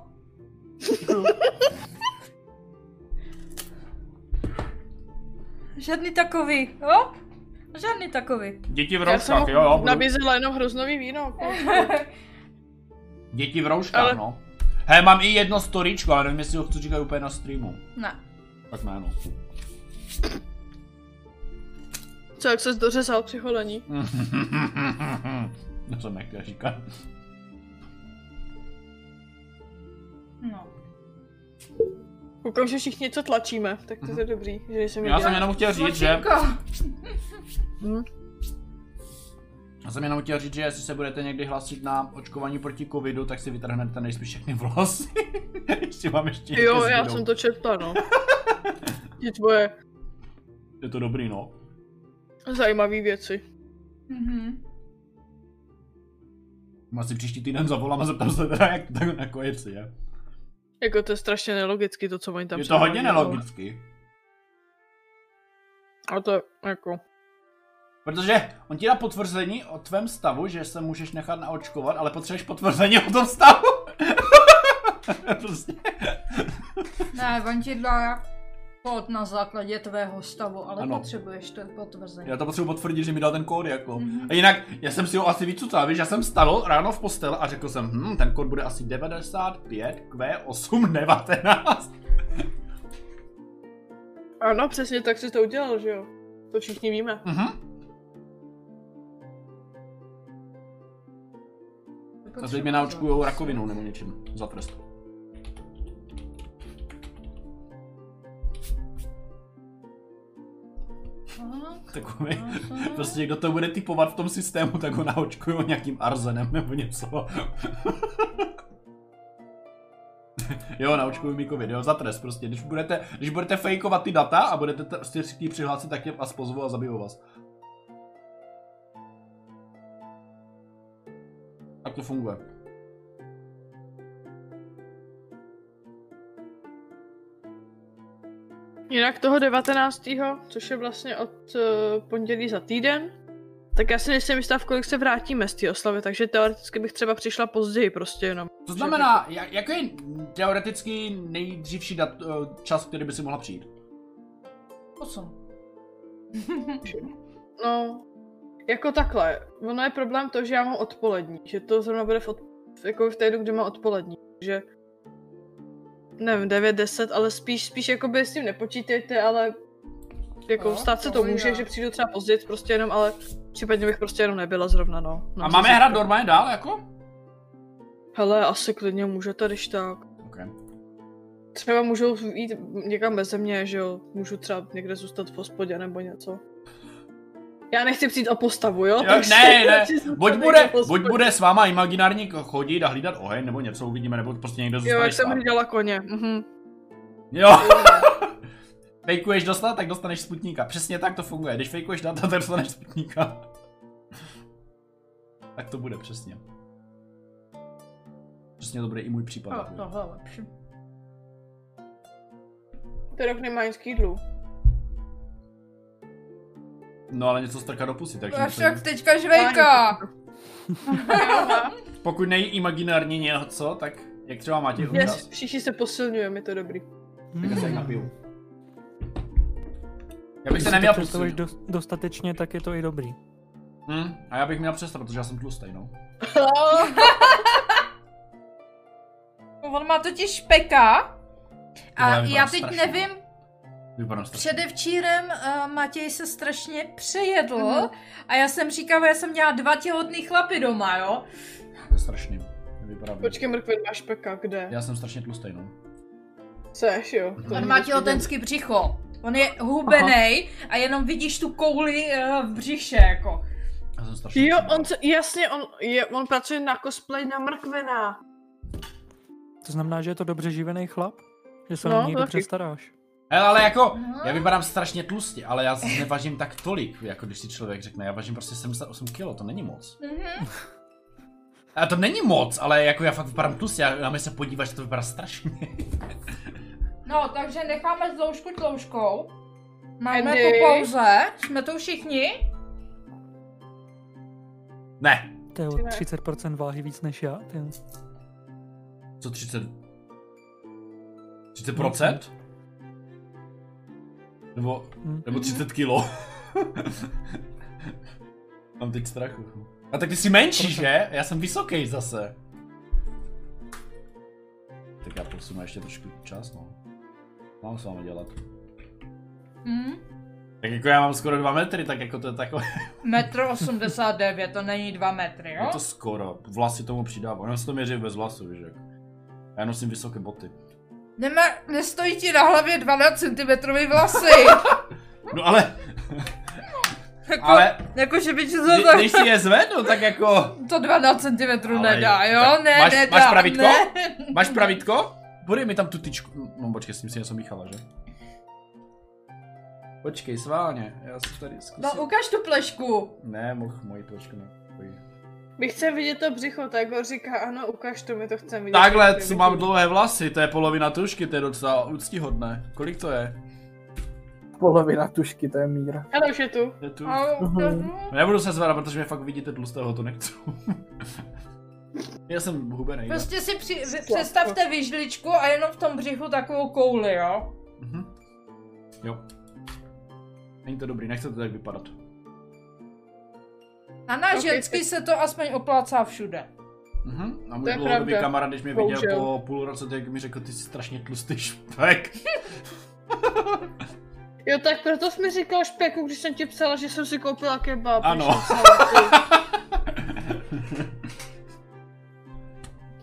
[SPEAKER 1] Žádný takový, jo? Žádný takový.
[SPEAKER 2] Děti v
[SPEAKER 3] Já jsem
[SPEAKER 2] rouškách, jo, jo.
[SPEAKER 3] nabízela jenom hroznový víno.
[SPEAKER 2] Děti v rouškách,
[SPEAKER 3] Ale-
[SPEAKER 2] no. Hej, mám i jedno storíčko, ale nevím, jestli ho chci říkat úplně na streamu.
[SPEAKER 1] Ne.
[SPEAKER 2] Tak jméno.
[SPEAKER 3] Co, jak ses dořezal při holení?
[SPEAKER 2] to jsem nechtěl říkat.
[SPEAKER 1] No.
[SPEAKER 3] Koukám, že všichni něco tlačíme, tak to je dobrý, že jsem
[SPEAKER 2] Já jsem jenom chtěl říct, že...
[SPEAKER 3] Hm.
[SPEAKER 2] Já jsem jenom chtěl říct, že jestli se budete někdy hlasit na očkování proti covidu, tak si vytrhnete nejspíš všechny vlasy. ještě mám ještě
[SPEAKER 3] Jo, já
[SPEAKER 2] zbydou.
[SPEAKER 3] jsem to četla, no. Ty tvoje
[SPEAKER 2] Je to dobrý, no.
[SPEAKER 3] zajímavé věci.
[SPEAKER 1] Mhm.
[SPEAKER 2] Já si příští týden zavolám a zeptám se teda, jak to tak nakonec je.
[SPEAKER 3] Jako to je strašně nelogický, to, co oni tam
[SPEAKER 2] Je to hodně nelogický.
[SPEAKER 3] Ale to je jako...
[SPEAKER 2] Protože on ti dá potvrzení o tvém stavu, že se můžeš nechat naočkovat, ale potřebuješ potvrzení o tom stavu. prostě.
[SPEAKER 1] Ne, on ti dá kód na základě tvého stavu, ale
[SPEAKER 2] Ano.
[SPEAKER 1] potřebuješ to potvrzení.
[SPEAKER 2] Já to potřebuji potvrdit, že mi dal ten kód jako.
[SPEAKER 1] Mhm.
[SPEAKER 2] A jinak, já jsem si ho asi vycucal, víš, já jsem stavil ráno v postel a řekl jsem, hm, ten kód bude asi 95 Q8 19.
[SPEAKER 3] Ano, přesně tak si to udělal, že jo? To všichni víme.
[SPEAKER 2] Mhm. A teď mě naočkujou rakovinou nebo něčím za trest. Takový, prostě kdo to bude typovat v tom systému, tak ho naočkují nějakým arzenem nebo něco. jo, naočkuju mi covid, jo, za trest prostě. Když budete, když budete fejkovat ty data a budete prostě si přihlásit, tak tě vás pozvu a zabijou vás. Tak to funguje.
[SPEAKER 3] Jinak toho 19. což je vlastně od uh, pondělí za týden, tak já si nejsem jistá, v kolik se vrátíme z té oslavy, takže teoreticky bych třeba přišla později prostě jenom.
[SPEAKER 2] To znamená, jak, jaký je teoreticky nejdřívší dat, eh, čas, který by si mohla přijít?
[SPEAKER 1] Osm.
[SPEAKER 3] No, jako takhle. Ono je problém to, že já mám odpolední, že to zrovna bude v, od, jako v té dobu, kdy mám odpolední, že nevím, 9, 10, ale spíš, spíš jakoby s tím nepočítejte, ale jako
[SPEAKER 1] No,
[SPEAKER 3] stát se to
[SPEAKER 1] to
[SPEAKER 3] může,
[SPEAKER 1] já.
[SPEAKER 3] že přijdu třeba později prostě jenom, ale případně bych prostě jenom nebyla zrovna, no. no
[SPEAKER 2] A máme hrát normálně dál, jako?
[SPEAKER 3] Hele, asi klidně můžete, když tak.
[SPEAKER 2] Okay.
[SPEAKER 3] Třeba můžu jít někam bez mě, že jo, můžu třeba někde zůstat v hospodě nebo něco. Já nechci přijít o postavu, jo?
[SPEAKER 2] Jo,
[SPEAKER 3] takže
[SPEAKER 2] ne, ne, buď bude, buď bude s váma imaginární chodit a hlídat oheň, nebo něco uvidíme, nebo prostě někde
[SPEAKER 3] Jo,
[SPEAKER 2] zůstaneš
[SPEAKER 3] jak jsem hlídala koně. Mhm.
[SPEAKER 2] Jo, fejkuješ dostat, tak dostaneš sputníka. Přesně tak to funguje. Když fejkuješ data, tak dostaneš sputníka. tak to bude přesně. Přesně to bude i můj případ.
[SPEAKER 1] No,
[SPEAKER 2] takový.
[SPEAKER 1] tohle je lepší.
[SPEAKER 3] Ten rok k jídlu.
[SPEAKER 2] No ale něco strká do pusy, takže... To-
[SPEAKER 1] tak teďka žvejka.
[SPEAKER 2] Pokud nejí imaginární něco, tak jak třeba máte občas,
[SPEAKER 3] všichni se posilňujeme, je to dobrý.
[SPEAKER 2] tak já se jak
[SPEAKER 5] Hmm.
[SPEAKER 2] napiju. Já bych se neměl
[SPEAKER 5] to představuješ
[SPEAKER 2] pustit.
[SPEAKER 5] dost, dostatečně, tak je to i dobrý.
[SPEAKER 2] Hm, a já bych měl přestat, protože já jsem tlustý, no.
[SPEAKER 1] On má totiž špeka. A
[SPEAKER 2] Já vypadám
[SPEAKER 1] já teď
[SPEAKER 2] strašně.
[SPEAKER 1] nevím,
[SPEAKER 2] Vypadám strašně.
[SPEAKER 1] předevčírem uh, Matěj se strašně přejedl
[SPEAKER 3] Mhm.
[SPEAKER 1] a já jsem říkala, já jsem měla dva těhotný chlapy doma, jo?
[SPEAKER 2] To je strašný. Vypadám.
[SPEAKER 3] Počkej, mrkven máš peka, kde?
[SPEAKER 2] Já jsem strašně tlustý, no.
[SPEAKER 3] Seš, jo. to
[SPEAKER 1] On
[SPEAKER 3] není
[SPEAKER 1] má těhotenský břicho. On je hubenej a jenom vidíš tu kouli uh, v břiše, jako.
[SPEAKER 2] Já jsem strašně
[SPEAKER 3] Jo, on, se, jasně, on, je, on pracuje na cosplay na mrkvena.
[SPEAKER 5] To znamená, že je to dobře živený chlap? Že se
[SPEAKER 3] No,
[SPEAKER 5] no, něj dobře
[SPEAKER 3] taky.
[SPEAKER 5] staráš?
[SPEAKER 2] Hele, ale jako,
[SPEAKER 1] Mhm.
[SPEAKER 2] já vypadám strašně tlustě, ale já nevažím tak tolik, jako když si člověk řekne, já važím prostě 78 kg, to není moc.
[SPEAKER 1] Mhm.
[SPEAKER 2] A to není moc, ale jako já fakt vypadám tlustě, já na mě se podíváš, že to vypadá strašně.
[SPEAKER 1] No, takže necháme zloužku tlouškou. Máme
[SPEAKER 3] Andy.
[SPEAKER 1] po pauze. Jsme tu všichni?
[SPEAKER 2] Ne,
[SPEAKER 5] To je o
[SPEAKER 3] Ne.
[SPEAKER 5] 30% váhy víc než já. Ty.
[SPEAKER 2] co 30? 30%? Nebo,
[SPEAKER 5] Hm.
[SPEAKER 2] nebo 30 kilo. Mám teď strachu. A tak ty jsi menší, že? Já jsem vysoký zase. Tak já posunu ještě trošku čas, no. Mám s vámi dělat.
[SPEAKER 1] Hm?
[SPEAKER 2] Tak jako já mám skoro 2 metry, tak jako to je takové.
[SPEAKER 1] Metr 89, to není 2 metry, jo?
[SPEAKER 2] Je to skoro. Vlasy tomu přidávám. Já si to měřím bez vlasů, víš jak. Já nosím vysoké boty.
[SPEAKER 1] Neme, nestojí ti na hlavě 12 cm vlasy.
[SPEAKER 2] No ale,
[SPEAKER 1] jako,
[SPEAKER 2] ale,
[SPEAKER 1] jako, že by ti to,
[SPEAKER 2] kdy- když si je zvednu, tak jako...
[SPEAKER 1] to 12 cm nedá, jo? Ne,
[SPEAKER 2] máš-
[SPEAKER 1] nedá.
[SPEAKER 2] máš pravítko?
[SPEAKER 1] Ne.
[SPEAKER 2] Máš pravítko? Podej mi tam tu tyčku. No počkej, s tím si něco míchala, že? Počkej, sválně, já si tady zkusím.
[SPEAKER 1] No, ukaž tu plešku.
[SPEAKER 2] Ne, mohl moji počku ne.
[SPEAKER 3] My chceme vidět to břicho, tak ho říká, ano, ukaž to, my to chceme vidět.
[SPEAKER 2] Takhle, co mám dlouhé vlasy, to je polovina tušky, to je docela úctihodné. Kolik to je?
[SPEAKER 4] Polovina tušky, to je míra.
[SPEAKER 3] Hele, už je tu.
[SPEAKER 2] Je tu.
[SPEAKER 1] Ukažu.
[SPEAKER 2] Nebudu se zvedat, protože mě fakt vidíte tlustého, to nechci. já jsem hubený.
[SPEAKER 1] Prostě si při, představte vyžličku a jenom v tom břichu takovou kouli, jo?
[SPEAKER 2] Mhm. Jo. Není to dobrý, nechce to tak vypadat.
[SPEAKER 1] A na
[SPEAKER 3] Ok,
[SPEAKER 1] ženský
[SPEAKER 3] tak-
[SPEAKER 1] se to aspoň oplácá všude.
[SPEAKER 2] Mhm. A
[SPEAKER 3] To
[SPEAKER 2] můj
[SPEAKER 3] je
[SPEAKER 2] dlouhodobý
[SPEAKER 3] pravda.
[SPEAKER 2] kamarád, když mě viděl
[SPEAKER 3] Bohužel.
[SPEAKER 2] po půl roce, tak mi řekl, ty jsi strašně tlustý špek.
[SPEAKER 3] Jo, tak proto jsi mi říkal špeku, když jsem ti psala, že jsem si koupila kebab.
[SPEAKER 2] Ano.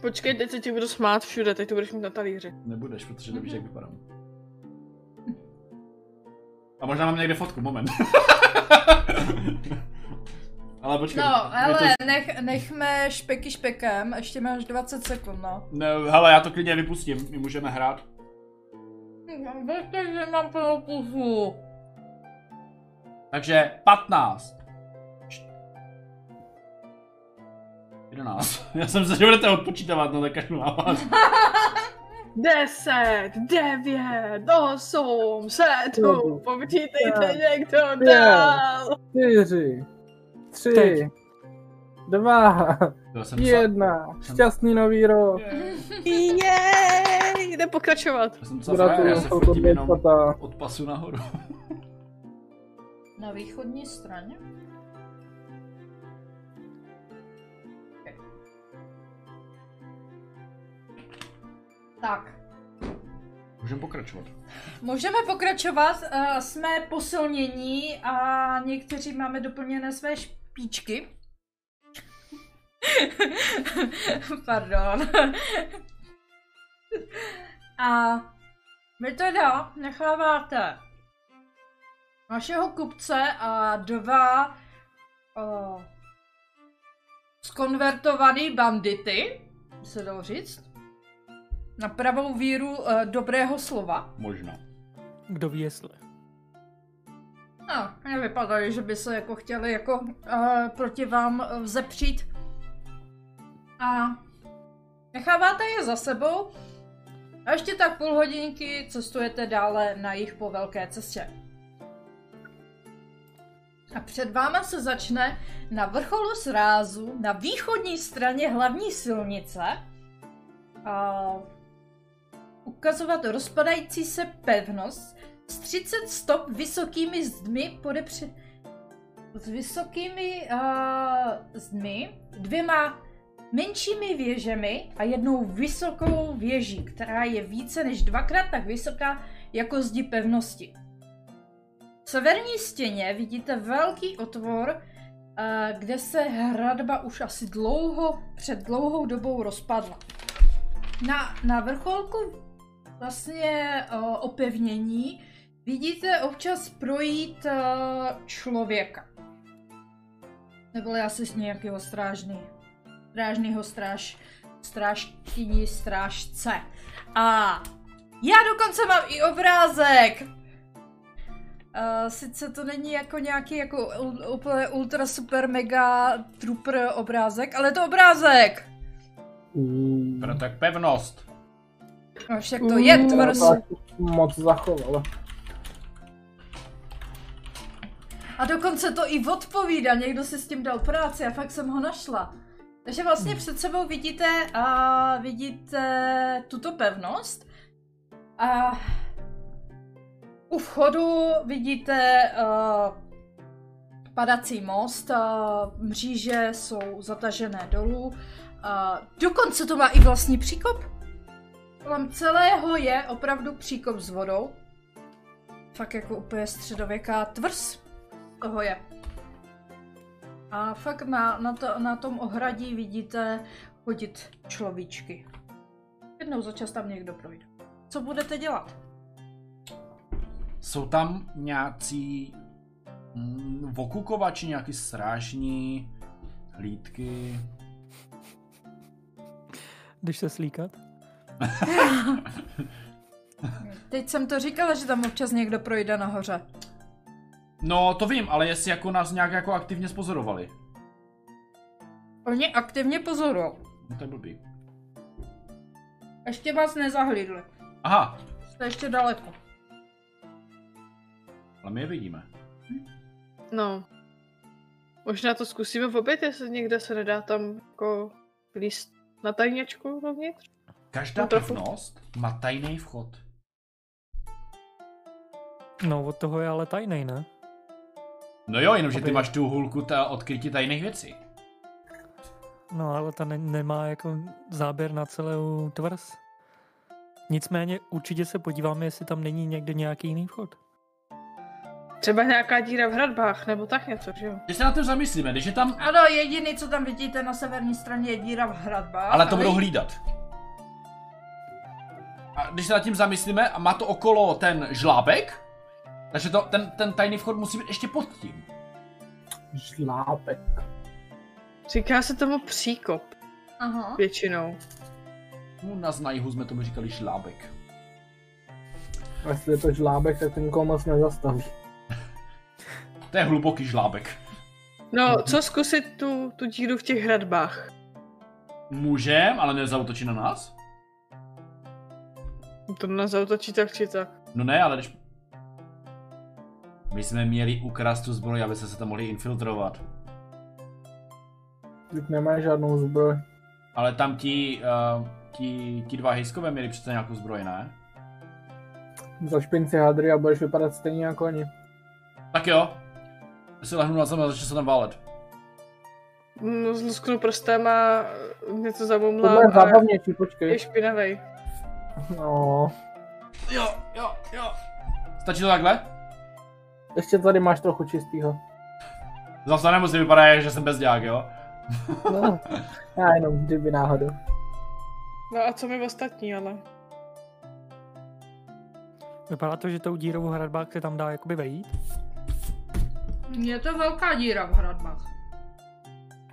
[SPEAKER 3] Počkej, teď se ti budu smát všude, teď to budeš mít na talíři.
[SPEAKER 2] Nebudeš, protože nevíš, jak vypadám. A možná mám někde fotku, moment. ale počkej.
[SPEAKER 1] No, ale
[SPEAKER 2] To...
[SPEAKER 1] nech, nechme špeky špekem, ještě máš 20 sekund, no.
[SPEAKER 2] Ne, hele, já to klidně vypustím, my můžeme hrát.
[SPEAKER 1] Víte, že mám plnou pusu.
[SPEAKER 2] Takže 15. Č- 11. Já jsem se, že budete odpočítávat, no tak kašlu na vás.
[SPEAKER 3] Deset, devět, osm, sedm, počítejte
[SPEAKER 4] Tak.
[SPEAKER 3] někdo dál.
[SPEAKER 4] Čtyři, tři,
[SPEAKER 5] Teď.
[SPEAKER 4] dva, jedna. Šťastný nový rok.
[SPEAKER 3] Jej, jde pokračovat.
[SPEAKER 2] Já jsem já se fotím jenom
[SPEAKER 4] fata.
[SPEAKER 2] od pasu nahoru.
[SPEAKER 1] Na východní straně? Tak,
[SPEAKER 2] Můžeme pokračovat.
[SPEAKER 1] můžeme pokračovat. Uh, jsme posilnění a někteří máme doplněné své špičky. Pardon. a vy teda necháváte vašeho kupce a dva uh, skonvertovaný bandity, se dalo říct, na pravou víru uh, dobrého slova.
[SPEAKER 2] Možná.
[SPEAKER 5] Kdo ví jestli.
[SPEAKER 1] No, nevypadají, že by se jako chtěli jako uh, proti vám uh, vzepřít. A necháváte je za sebou a ještě tak půl hodinky cestujete dále na jich po velké cestě. A před váma se začne na vrcholu srázu na východní straně hlavní silnice a ukazovat rozpadající se pevnost s 30 stop vysokými zdmi podepře... s vysokými uh, zdmi, dvěma menšími věžemi a jednou vysokou věží, která je více než dvakrát tak vysoká jako zdi pevnosti. V severní stěně vidíte velký otvor, kde se hradba už asi dlouho, před dlouhou dobou rozpadla. Na, na vrcholku vlastně opevnění vidíte občas projít uh, člověka. Nebo asi z nějakého strážný, strážného stráž, strážkyni, strážce. A já dokonce mám i obrázek! Uh, sice to není jako nějaký jako úplně ultra super mega trooper obrázek, ale je to obrázek!
[SPEAKER 4] Mm,
[SPEAKER 2] Pro tak pevnost.
[SPEAKER 1] No však to je
[SPEAKER 3] Mm,
[SPEAKER 1] tvrz.
[SPEAKER 4] moc zachovala.
[SPEAKER 1] A dokonce to i odpovídá, někdo si s tím dal práci a fakt jsem ho našla. Takže vlastně před sebou vidíte a vidíte tuto pevnost. A u vchodu vidíte uh, padací most, uh, mříže jsou zatažené dolů. Uh, dokonce to má i vlastní příkop. Kolem celého je opravdu příkop s vodou. Fakt jako úplně středověká tvrz toho je. A fakt na, na, to, na tom ohradí vidíte chodit človíčky. Jednou za čas tam někdo projde. Co budete dělat?
[SPEAKER 2] Jsou tam nějací mm, vokukovači, nějaký srážní hlídky.
[SPEAKER 5] Když se slíkat?
[SPEAKER 1] Teď jsem to říkala, že tam občas někdo projde nahoře.
[SPEAKER 2] No, to vím, ale jestli jako nás nějak jako aktivně spozorovali.
[SPEAKER 1] Oni aktivně pozorují.
[SPEAKER 2] No to je blbý.
[SPEAKER 1] Ještě vás nezahlídli.
[SPEAKER 2] Aha,
[SPEAKER 1] Jste ještě daleko.
[SPEAKER 2] ale my je vidíme.
[SPEAKER 3] No. Možná to zkusíme v oběd, jestli někde se nedá tam jako líst na tajněčku dovnitř.
[SPEAKER 2] Každá
[SPEAKER 3] No
[SPEAKER 2] pevnost má tajný vchod.
[SPEAKER 5] No, od toho je ale tajnej, ne?
[SPEAKER 2] No jo, jenomže ty máš tu hůlku ta odkrytí tajných věcí.
[SPEAKER 5] No, ale ta ne- nemá jako záběr na celou tvrz. Nicméně určitě se podíváme, jestli tam není někde nějaký jiný vchod.
[SPEAKER 3] Třeba nějaká díra v hradbách, nebo tak něco, že jo?
[SPEAKER 2] Když se na tím zamyslíme, když je tam...
[SPEAKER 1] Ano, jediný, co tam vidíte na severní straně, je díra v hradbách.
[SPEAKER 2] Ale to budou hlídat. A když se nad tím zamyslíme, a má to okolo ten žlábek, takže to, ten, ten tajný vchod musí být ještě pod tím.
[SPEAKER 4] Žlápek.
[SPEAKER 3] Říká se tomu příkop
[SPEAKER 1] Aha.
[SPEAKER 3] většinou.
[SPEAKER 2] No, na znajhu jsme tomu říkali žlábek.
[SPEAKER 4] A Jestli je to žlábek, tak nikoho moc nezastaví.
[SPEAKER 2] To je hluboký žlábek.
[SPEAKER 3] No, co zkusit tu, tu díru v těch hradbách?
[SPEAKER 2] Můžem, ale nezautočí na nás?
[SPEAKER 3] To nás zautočí tak či tak.
[SPEAKER 2] No ne, ale když... My jsme měli ukrást tu zbroj, aby se se tam mohli infiltrovat.
[SPEAKER 4] Teď nemá žádnou zbroj.
[SPEAKER 2] Ale tam ti, uh, ti, ti dva hejskové měli přece nějakou zbroj, ne?
[SPEAKER 4] Za špinci hadry a budeš vypadat stejně jako oni.
[SPEAKER 2] Tak jo. Já si lehnu na zem a začnu se tam válet.
[SPEAKER 3] No, zlusknu prstem a něco zamumlám
[SPEAKER 4] Tohle je
[SPEAKER 3] a
[SPEAKER 4] zábavnější,
[SPEAKER 3] je
[SPEAKER 4] počkej.
[SPEAKER 3] špinavej.
[SPEAKER 4] No,
[SPEAKER 2] Jo, jo, jo. Stačí to takhle?
[SPEAKER 4] Ještě tady máš trochu čistýho.
[SPEAKER 2] Zase nemusí vypadat, že jsem bezďák, jo?
[SPEAKER 4] No, já jenom, kdyby náhodou.
[SPEAKER 3] No a co mi ostatní, ale?
[SPEAKER 5] Vypadá to, že tou dírou v hradbách se tam dá jakoby vejít.
[SPEAKER 1] Je to velká díra v hradbách.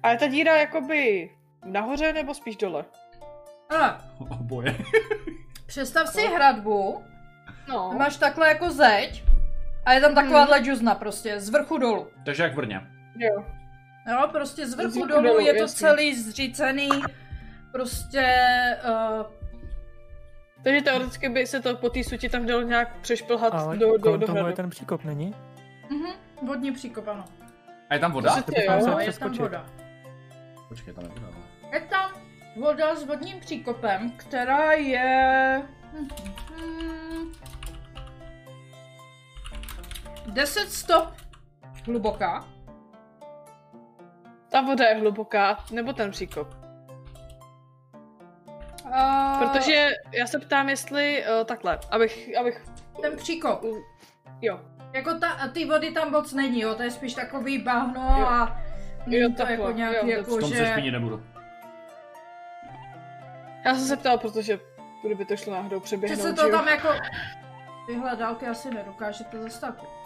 [SPEAKER 3] Ale ta díra jakoby nahoře nebo spíš dole?
[SPEAKER 1] Ale
[SPEAKER 2] Oboje.
[SPEAKER 1] představ si hradbu,
[SPEAKER 3] No.
[SPEAKER 1] máš takhle jako zeď a je tam takováhle džuzna prostě, z vrchu dolů.
[SPEAKER 2] Takže jak v Brně.
[SPEAKER 3] Jo.
[SPEAKER 1] Jo, prostě z
[SPEAKER 3] Z
[SPEAKER 1] vrchu dolů
[SPEAKER 3] dolů,
[SPEAKER 1] je to
[SPEAKER 3] jasně.
[SPEAKER 1] celý zřícený, prostě uh,
[SPEAKER 3] Takže teoreticky by se to po té suti tam dalo nějak přešplhat
[SPEAKER 5] Ale
[SPEAKER 3] do, do, do
[SPEAKER 5] toho je
[SPEAKER 3] hradu.
[SPEAKER 5] ten příkop, není?
[SPEAKER 1] mhm, vodní příkop, ano.
[SPEAKER 2] A je tam voda?
[SPEAKER 3] To si-
[SPEAKER 5] To
[SPEAKER 3] Jo,
[SPEAKER 1] No, je tam voda.
[SPEAKER 2] Počkej, tam je voda.
[SPEAKER 1] Je tam voda s vodním příkopem, která je... Hmm, 10 stop hluboká.
[SPEAKER 3] Ta voda je hluboká, nebo ten příkop.
[SPEAKER 1] A
[SPEAKER 3] Protože já se ptám, jestli uh, takhle, abych, abych,
[SPEAKER 1] ten příkop.
[SPEAKER 3] jo,
[SPEAKER 1] Jako ta, a ty vody tam moc není, jo, to je spíš takový bahno
[SPEAKER 3] Jo.
[SPEAKER 1] a
[SPEAKER 3] Jo,
[SPEAKER 1] to
[SPEAKER 3] takhle,
[SPEAKER 1] jako nějaký,
[SPEAKER 3] jo,
[SPEAKER 1] jako
[SPEAKER 2] V tom se
[SPEAKER 1] že...
[SPEAKER 2] špinit nebudu.
[SPEAKER 3] já jsem se ptala, protože kdyby to šlo náhodou
[SPEAKER 1] Že
[SPEAKER 3] přeběhnout,
[SPEAKER 1] se
[SPEAKER 3] že
[SPEAKER 1] to
[SPEAKER 3] jo?
[SPEAKER 1] tam jako... Tyhle dálky asi nedokážete zastavit.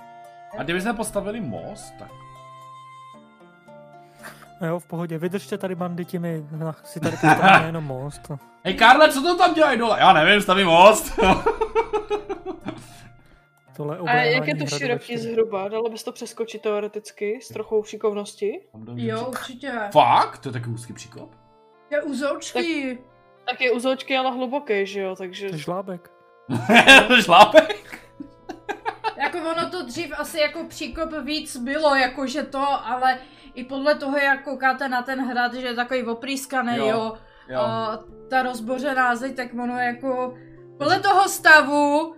[SPEAKER 2] A kdyby jsme postavili most, tak...
[SPEAKER 5] A jo, v pohodě, vydržte tady banditi, my na- si tady postavíme jenom most.
[SPEAKER 2] Hej Karle, co to tam dělají dole? Já nevím, stavím most.
[SPEAKER 5] Tohle
[SPEAKER 3] A jak je to široký zhruba? Dalo bys to přeskočit teoreticky s trochou šikovnosti?
[SPEAKER 1] Jo, určitě.
[SPEAKER 2] Fakt? To je takový úzký příkop?
[SPEAKER 1] Je uzoučký.
[SPEAKER 3] Tak je uzoučký, ale hluboký, že jo, takže...
[SPEAKER 5] To je žlábek.
[SPEAKER 2] Šlápek?
[SPEAKER 1] Ono to dřív asi jako příkop víc bylo, jakože to, ale i podle toho, jak koukáte na ten hrad, že je takový oprýskaný,
[SPEAKER 2] Jo,
[SPEAKER 1] jo, jo a ta rozbořená zeď, tak ono jako podle toho stavu uh,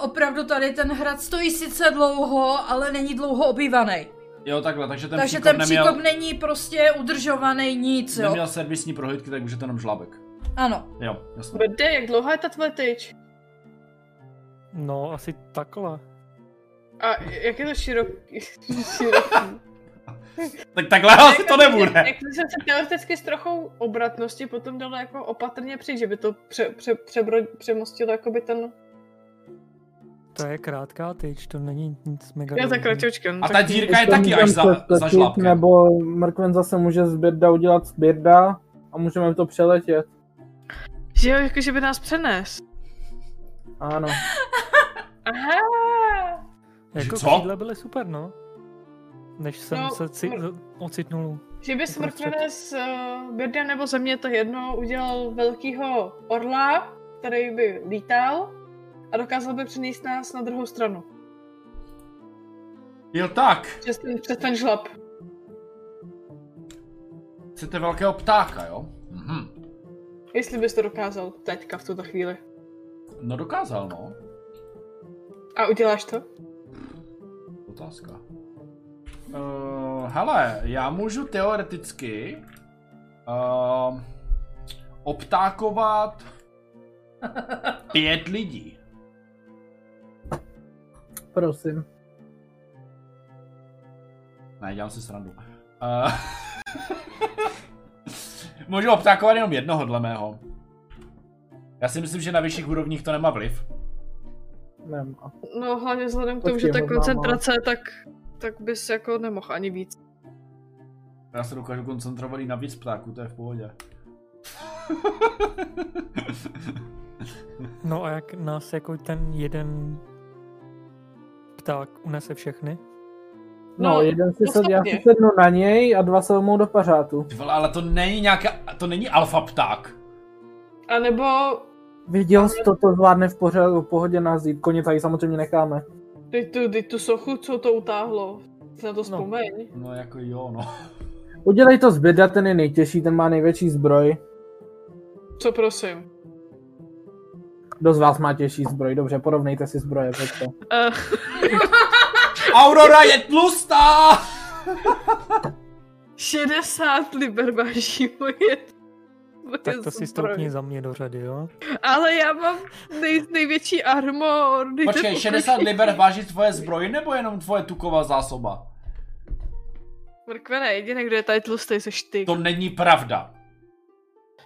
[SPEAKER 1] opravdu tady ten hrad stojí sice dlouho, ale není dlouho obývaný.
[SPEAKER 2] Jo, takhle, takže ten
[SPEAKER 1] Takže
[SPEAKER 2] příkop
[SPEAKER 1] ten
[SPEAKER 2] neměl,
[SPEAKER 1] příkop není prostě udržovaný nic, jo.
[SPEAKER 2] neměl servisní prohlídky, tak už je to jenom žlábek.
[SPEAKER 1] Ano.
[SPEAKER 2] Jo, jasně.
[SPEAKER 3] Bede, jak dlouhá je ta tvoje tyč?
[SPEAKER 5] No, asi takhle.
[SPEAKER 3] A jak je to široký? široký?
[SPEAKER 2] Tak takhle asi to nebude.
[SPEAKER 3] Jak jsem se teoreticky s trochou obratnosti potom dalo jako opatrně přijít, že by to pře, pře, přebro, přemostilo jakoby ten...
[SPEAKER 5] To je krátká tyč, to není nic mega
[SPEAKER 3] Já tak no
[SPEAKER 2] A
[SPEAKER 3] tak-
[SPEAKER 2] ta dírka je taky až za, za žlábkem.
[SPEAKER 4] Nebo Mrkven zase může z Birda udělat z Birda a můžeme to přeletět.
[SPEAKER 3] Že jo, jako že by nás přenes.
[SPEAKER 4] Ano.
[SPEAKER 3] Aha!
[SPEAKER 5] Jako
[SPEAKER 2] Co?
[SPEAKER 5] křídla byly super, no. Než jsem
[SPEAKER 3] No,
[SPEAKER 5] se ci-
[SPEAKER 3] mr-
[SPEAKER 5] ocitnul.
[SPEAKER 3] Že by
[SPEAKER 5] Uprostřed.
[SPEAKER 3] smrtvené z uh, Birda nebo země to jedno udělal velkýho orla, který by lítal a dokázal by přenést nás na druhou stranu.
[SPEAKER 2] Jo tak,
[SPEAKER 3] Přes ten, přes ten žlab.
[SPEAKER 2] chcete velkého ptáka, jo? Mhm.
[SPEAKER 3] Jestli bys to dokázal teďka v tuto chvíli.
[SPEAKER 2] No dokázal, no.
[SPEAKER 3] A uděláš to?
[SPEAKER 2] Otázka. Uh, hele, já můžu teoreticky uh, obtákovat pět lidí.
[SPEAKER 4] Prosím.
[SPEAKER 2] Ne, dělám si srandu. Uh, můžu obtákovat jenom jednoho dle mého. Já si myslím, že na vyšších úrovních to nemá vliv.
[SPEAKER 4] Nemá.
[SPEAKER 3] No hlavně vzhledem k tomu, že ta koncentrace, tak, tak bys jako nemohl ani víc.
[SPEAKER 2] Já se dokážu koncentrovat i na víc ptáků, to je v pohodě.
[SPEAKER 5] No a jak nás jako ten jeden pták unese všechny?
[SPEAKER 4] No,
[SPEAKER 3] No,
[SPEAKER 4] jeden si sedí, já si sednu na něj a dva se vemou do pařátu.
[SPEAKER 2] Ty vole, ale to není nějaká, to není alfa pták.
[SPEAKER 3] A nebo
[SPEAKER 4] Viděl jsi to, to zvládne v pořadu, v pohodě nás jít. Koně tady samozřejmě necháme.
[SPEAKER 3] Teď tu, teď tu sochu, co to utáhlo. Si na to vzpomeň.
[SPEAKER 2] No jako jo, no.
[SPEAKER 4] Udělej to z Birda, ten je nejtěžší, ten má největší zbroj.
[SPEAKER 3] Co prosím?
[SPEAKER 4] Kdo z vás má těžší zbroj? Dobře, porovnejte si zbroje, pojďte.
[SPEAKER 3] Uh,
[SPEAKER 2] Aurora je tlustá!
[SPEAKER 3] 60 liber váží moje, moje
[SPEAKER 5] Tak to si stoupni za mě do řady, jo?
[SPEAKER 3] Ale já mám nej, největší armor.
[SPEAKER 2] Počkej,
[SPEAKER 3] pokoj.
[SPEAKER 2] 60 liber váží tvoje zbroj nebo jenom tvoje tuková zásoba?
[SPEAKER 3] Mrkvene, jediný, kdo je tady tlustý, seš ty.
[SPEAKER 2] To není pravda.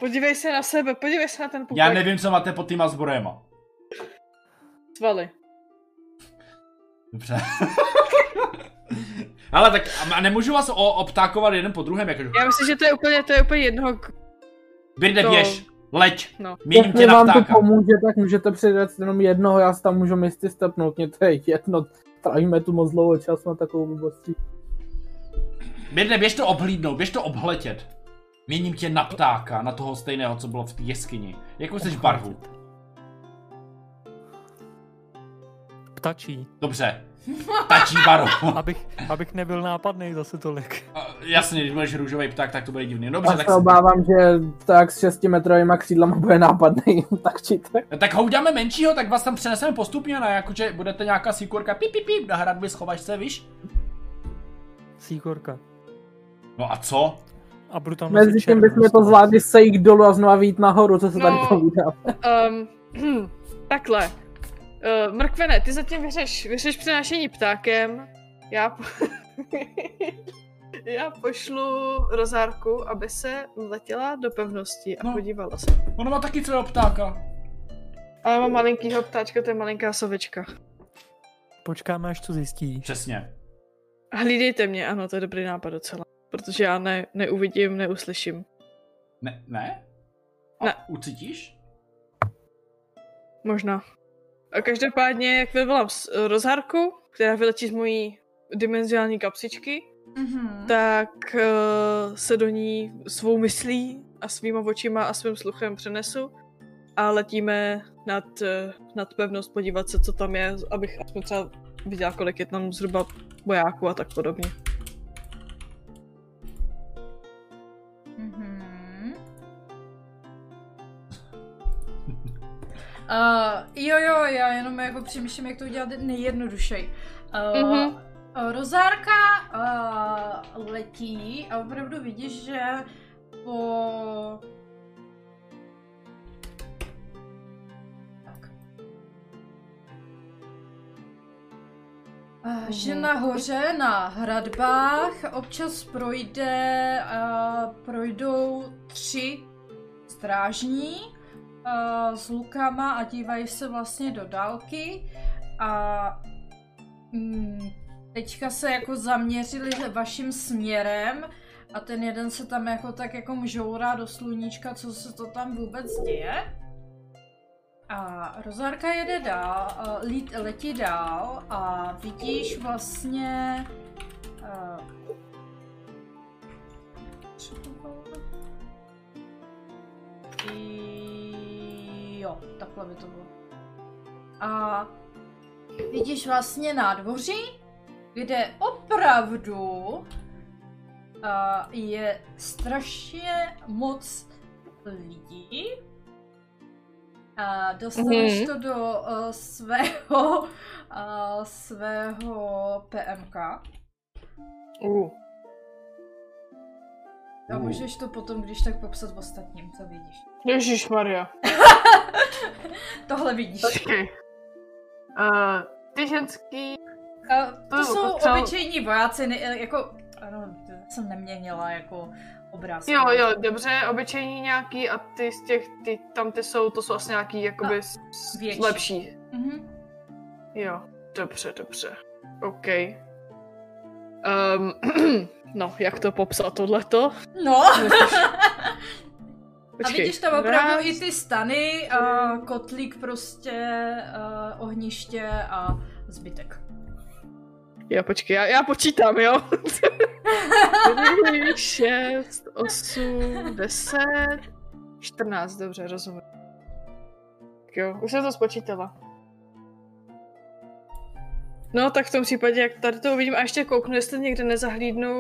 [SPEAKER 3] Podívej se na sebe, podívej se na ten pupek.
[SPEAKER 2] Já nevím, co máte pod týma zbrojema.
[SPEAKER 3] Svaly.
[SPEAKER 2] Dobře. Ale tak a nemůžu vás o, obtákovat jeden po druhém, jako...
[SPEAKER 3] Já myslím, že to je úplně, to je úplně jednoho.
[SPEAKER 2] Birde,
[SPEAKER 3] to-
[SPEAKER 2] běž, leď,
[SPEAKER 3] No.
[SPEAKER 2] měním tě na
[SPEAKER 4] vám to
[SPEAKER 2] ptáka.
[SPEAKER 4] pomůže, tak můžete přidat jenom jednoho, já si tam můžu misty stepnout, mě to je jedno. Trávíme tu moc dlouho čas na takovou blbostí.
[SPEAKER 2] Birde, běž to obhlídnout, běž to obhletět. Měním tě na ptáka, na toho stejného, co bylo v té jeskyni. Jakou jsi barvu?
[SPEAKER 5] Ptačí.
[SPEAKER 2] Dobře. Tačí baro.
[SPEAKER 5] Abych, abych nebyl nápadný zase tolik.
[SPEAKER 2] A, Jasně, když budeš růžový pták, tak to bude divný. Dobře,
[SPEAKER 4] Já
[SPEAKER 2] tak,
[SPEAKER 4] se obávám, že tak s 6 metrovými křídlama bude nápadný, tak či tak.
[SPEAKER 2] tak ho uděláme menšího, tak vás tam přeneseme postupně, ne? Jakože budete nějaká síkorka, pip, pip, pip, na hradbě schovaš se, víš?
[SPEAKER 5] Síkorka.
[SPEAKER 2] No a co?
[SPEAKER 5] A budu tam
[SPEAKER 4] Mezi tím bychom to zvládli sejít dolů a znova vít nahoru, co se tady
[SPEAKER 3] No.
[SPEAKER 4] povídá.
[SPEAKER 3] Um, takhle. Uh, mrkvene, ty zatím vyřeš, vyřeš přenášení ptákem. Já, po... já pošlu rozárku, aby se letěla do pevnosti a
[SPEAKER 2] No.
[SPEAKER 3] podívala se.
[SPEAKER 2] Ono má taky svého ptáka.
[SPEAKER 3] Ale mám malinkýho ptáčka, to je malinká sovečka.
[SPEAKER 5] Počkáme, až to zjistí.
[SPEAKER 2] Přesně.
[SPEAKER 3] Hlídejte mě, ano, to je dobrý nápad docela. Protože já ne, neuvidím, neuslyším.
[SPEAKER 2] Ne? Ne? A
[SPEAKER 3] Ne.
[SPEAKER 2] Ucítíš?
[SPEAKER 3] Možná. A každopádně, jak vyvolám rozhárku, která vyletí z mojí dimenziální kapsičky,
[SPEAKER 1] Mhm.
[SPEAKER 3] tak uh, se do ní svou myslí a svýma očima a svým sluchem přenesu a letíme nad, uh, nad pevnost podívat se, co tam je, abych aspoň třeba viděla, kolik je tam zhruba vojáků a tak podobně.
[SPEAKER 1] Uh, jo, jo, já jenom jako přemýšlím, jak to udělat nejjednodušej. Uh,
[SPEAKER 3] Mhm.
[SPEAKER 1] uh, Rozárka uh, letí a opravdu vidíš, že po... Tak. Uh, že nahoře na hradbách občas projde, uh, projdou tři strážní uh, s lukama a dívají se vlastně do dálky a mm, teďka se jako zaměřili vaším směrem a ten jeden se tam jako tak jako mžourá do sluníčka, co se to tam vůbec děje. A Rozárka jede dál, uh, lít, letí dál a vidíš vlastně... Uh, Jo, takhle by to bylo. A vidíš vlastně nádvoří, kde opravdu uh, je strašně moc lidí. A dostaneš
[SPEAKER 3] Mhm.
[SPEAKER 1] to do uh, svého, uh, svého PMK.
[SPEAKER 3] Uh.
[SPEAKER 1] A můžeš to potom, když tak popsat ostatním, co vidíš.
[SPEAKER 3] Ježíš Maria.
[SPEAKER 1] Tohle vidíš.
[SPEAKER 3] Počkej. Uh, ty ženský...
[SPEAKER 1] A to
[SPEAKER 3] To
[SPEAKER 1] jsou
[SPEAKER 3] potřeba-
[SPEAKER 1] obyčejní vojáci, ne, jako, ano, to jsem neměnila jako obraz.
[SPEAKER 3] Jo, jo, dobře, obyčejní nějaký a ty z těch, ty, tam ty jsou, to jsou asi nějaký jakoby
[SPEAKER 1] větší.
[SPEAKER 3] lepší.
[SPEAKER 1] Mhm.
[SPEAKER 3] Jo, dobře, dobře. OK. Um, no, jak to popsat tohleto?
[SPEAKER 1] No, a
[SPEAKER 3] Počkej.
[SPEAKER 1] vidíš tam opravdu
[SPEAKER 3] Raz,
[SPEAKER 1] i ty stany, a kotlík prostě, a ohniště a zbytek.
[SPEAKER 3] Jo, počkej, já, já počítám, jo? 4, 6, 8, 10, 14, dobře, rozumím. Tak jo, už jsem to spočítala. No, tak v tom případě, jak tady to uvidím a ještě kouknu, jestli někde nezahlídnu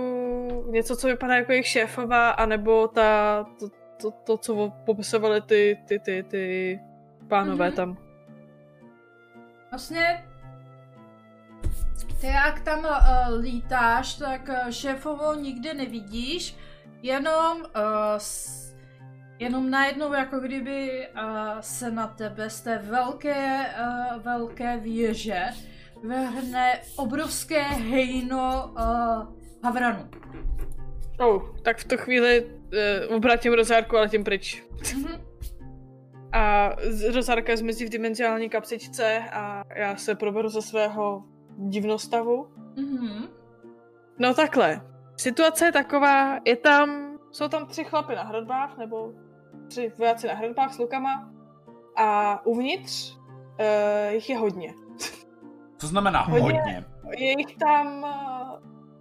[SPEAKER 3] něco, co vypadá jako jejich šéfová, anebo ta, to, to, to co popisovali ty, ty, ty, ty pánové
[SPEAKER 1] Mhm.
[SPEAKER 3] tam.
[SPEAKER 1] Vlastně ty jak tam uh, lítáš, tak uh, šéfovou nikde nevidíš, jenom uh, s, jenom najednou jako kdyby uh, se na tebe z té velké, uh, velké věže vrhne obrovské hejno uh, havranu.
[SPEAKER 3] Oh, tak v tu chvíli uh, obrátím rozárku a letím pryč.
[SPEAKER 1] Mhm.
[SPEAKER 3] A rozárka zmizí v dimenziální kapsičce a já se proberu ze svého divnostavu.
[SPEAKER 1] Mhm.
[SPEAKER 3] No takhle. Situace je taková, je tam, jsou tam tři chlapy na hradbách, nebo tři vojáci na hradbách s lukama a uvnitř uh, jich je hodně.
[SPEAKER 2] Co znamená
[SPEAKER 3] Hodně.
[SPEAKER 2] hodně?
[SPEAKER 3] Je jich tam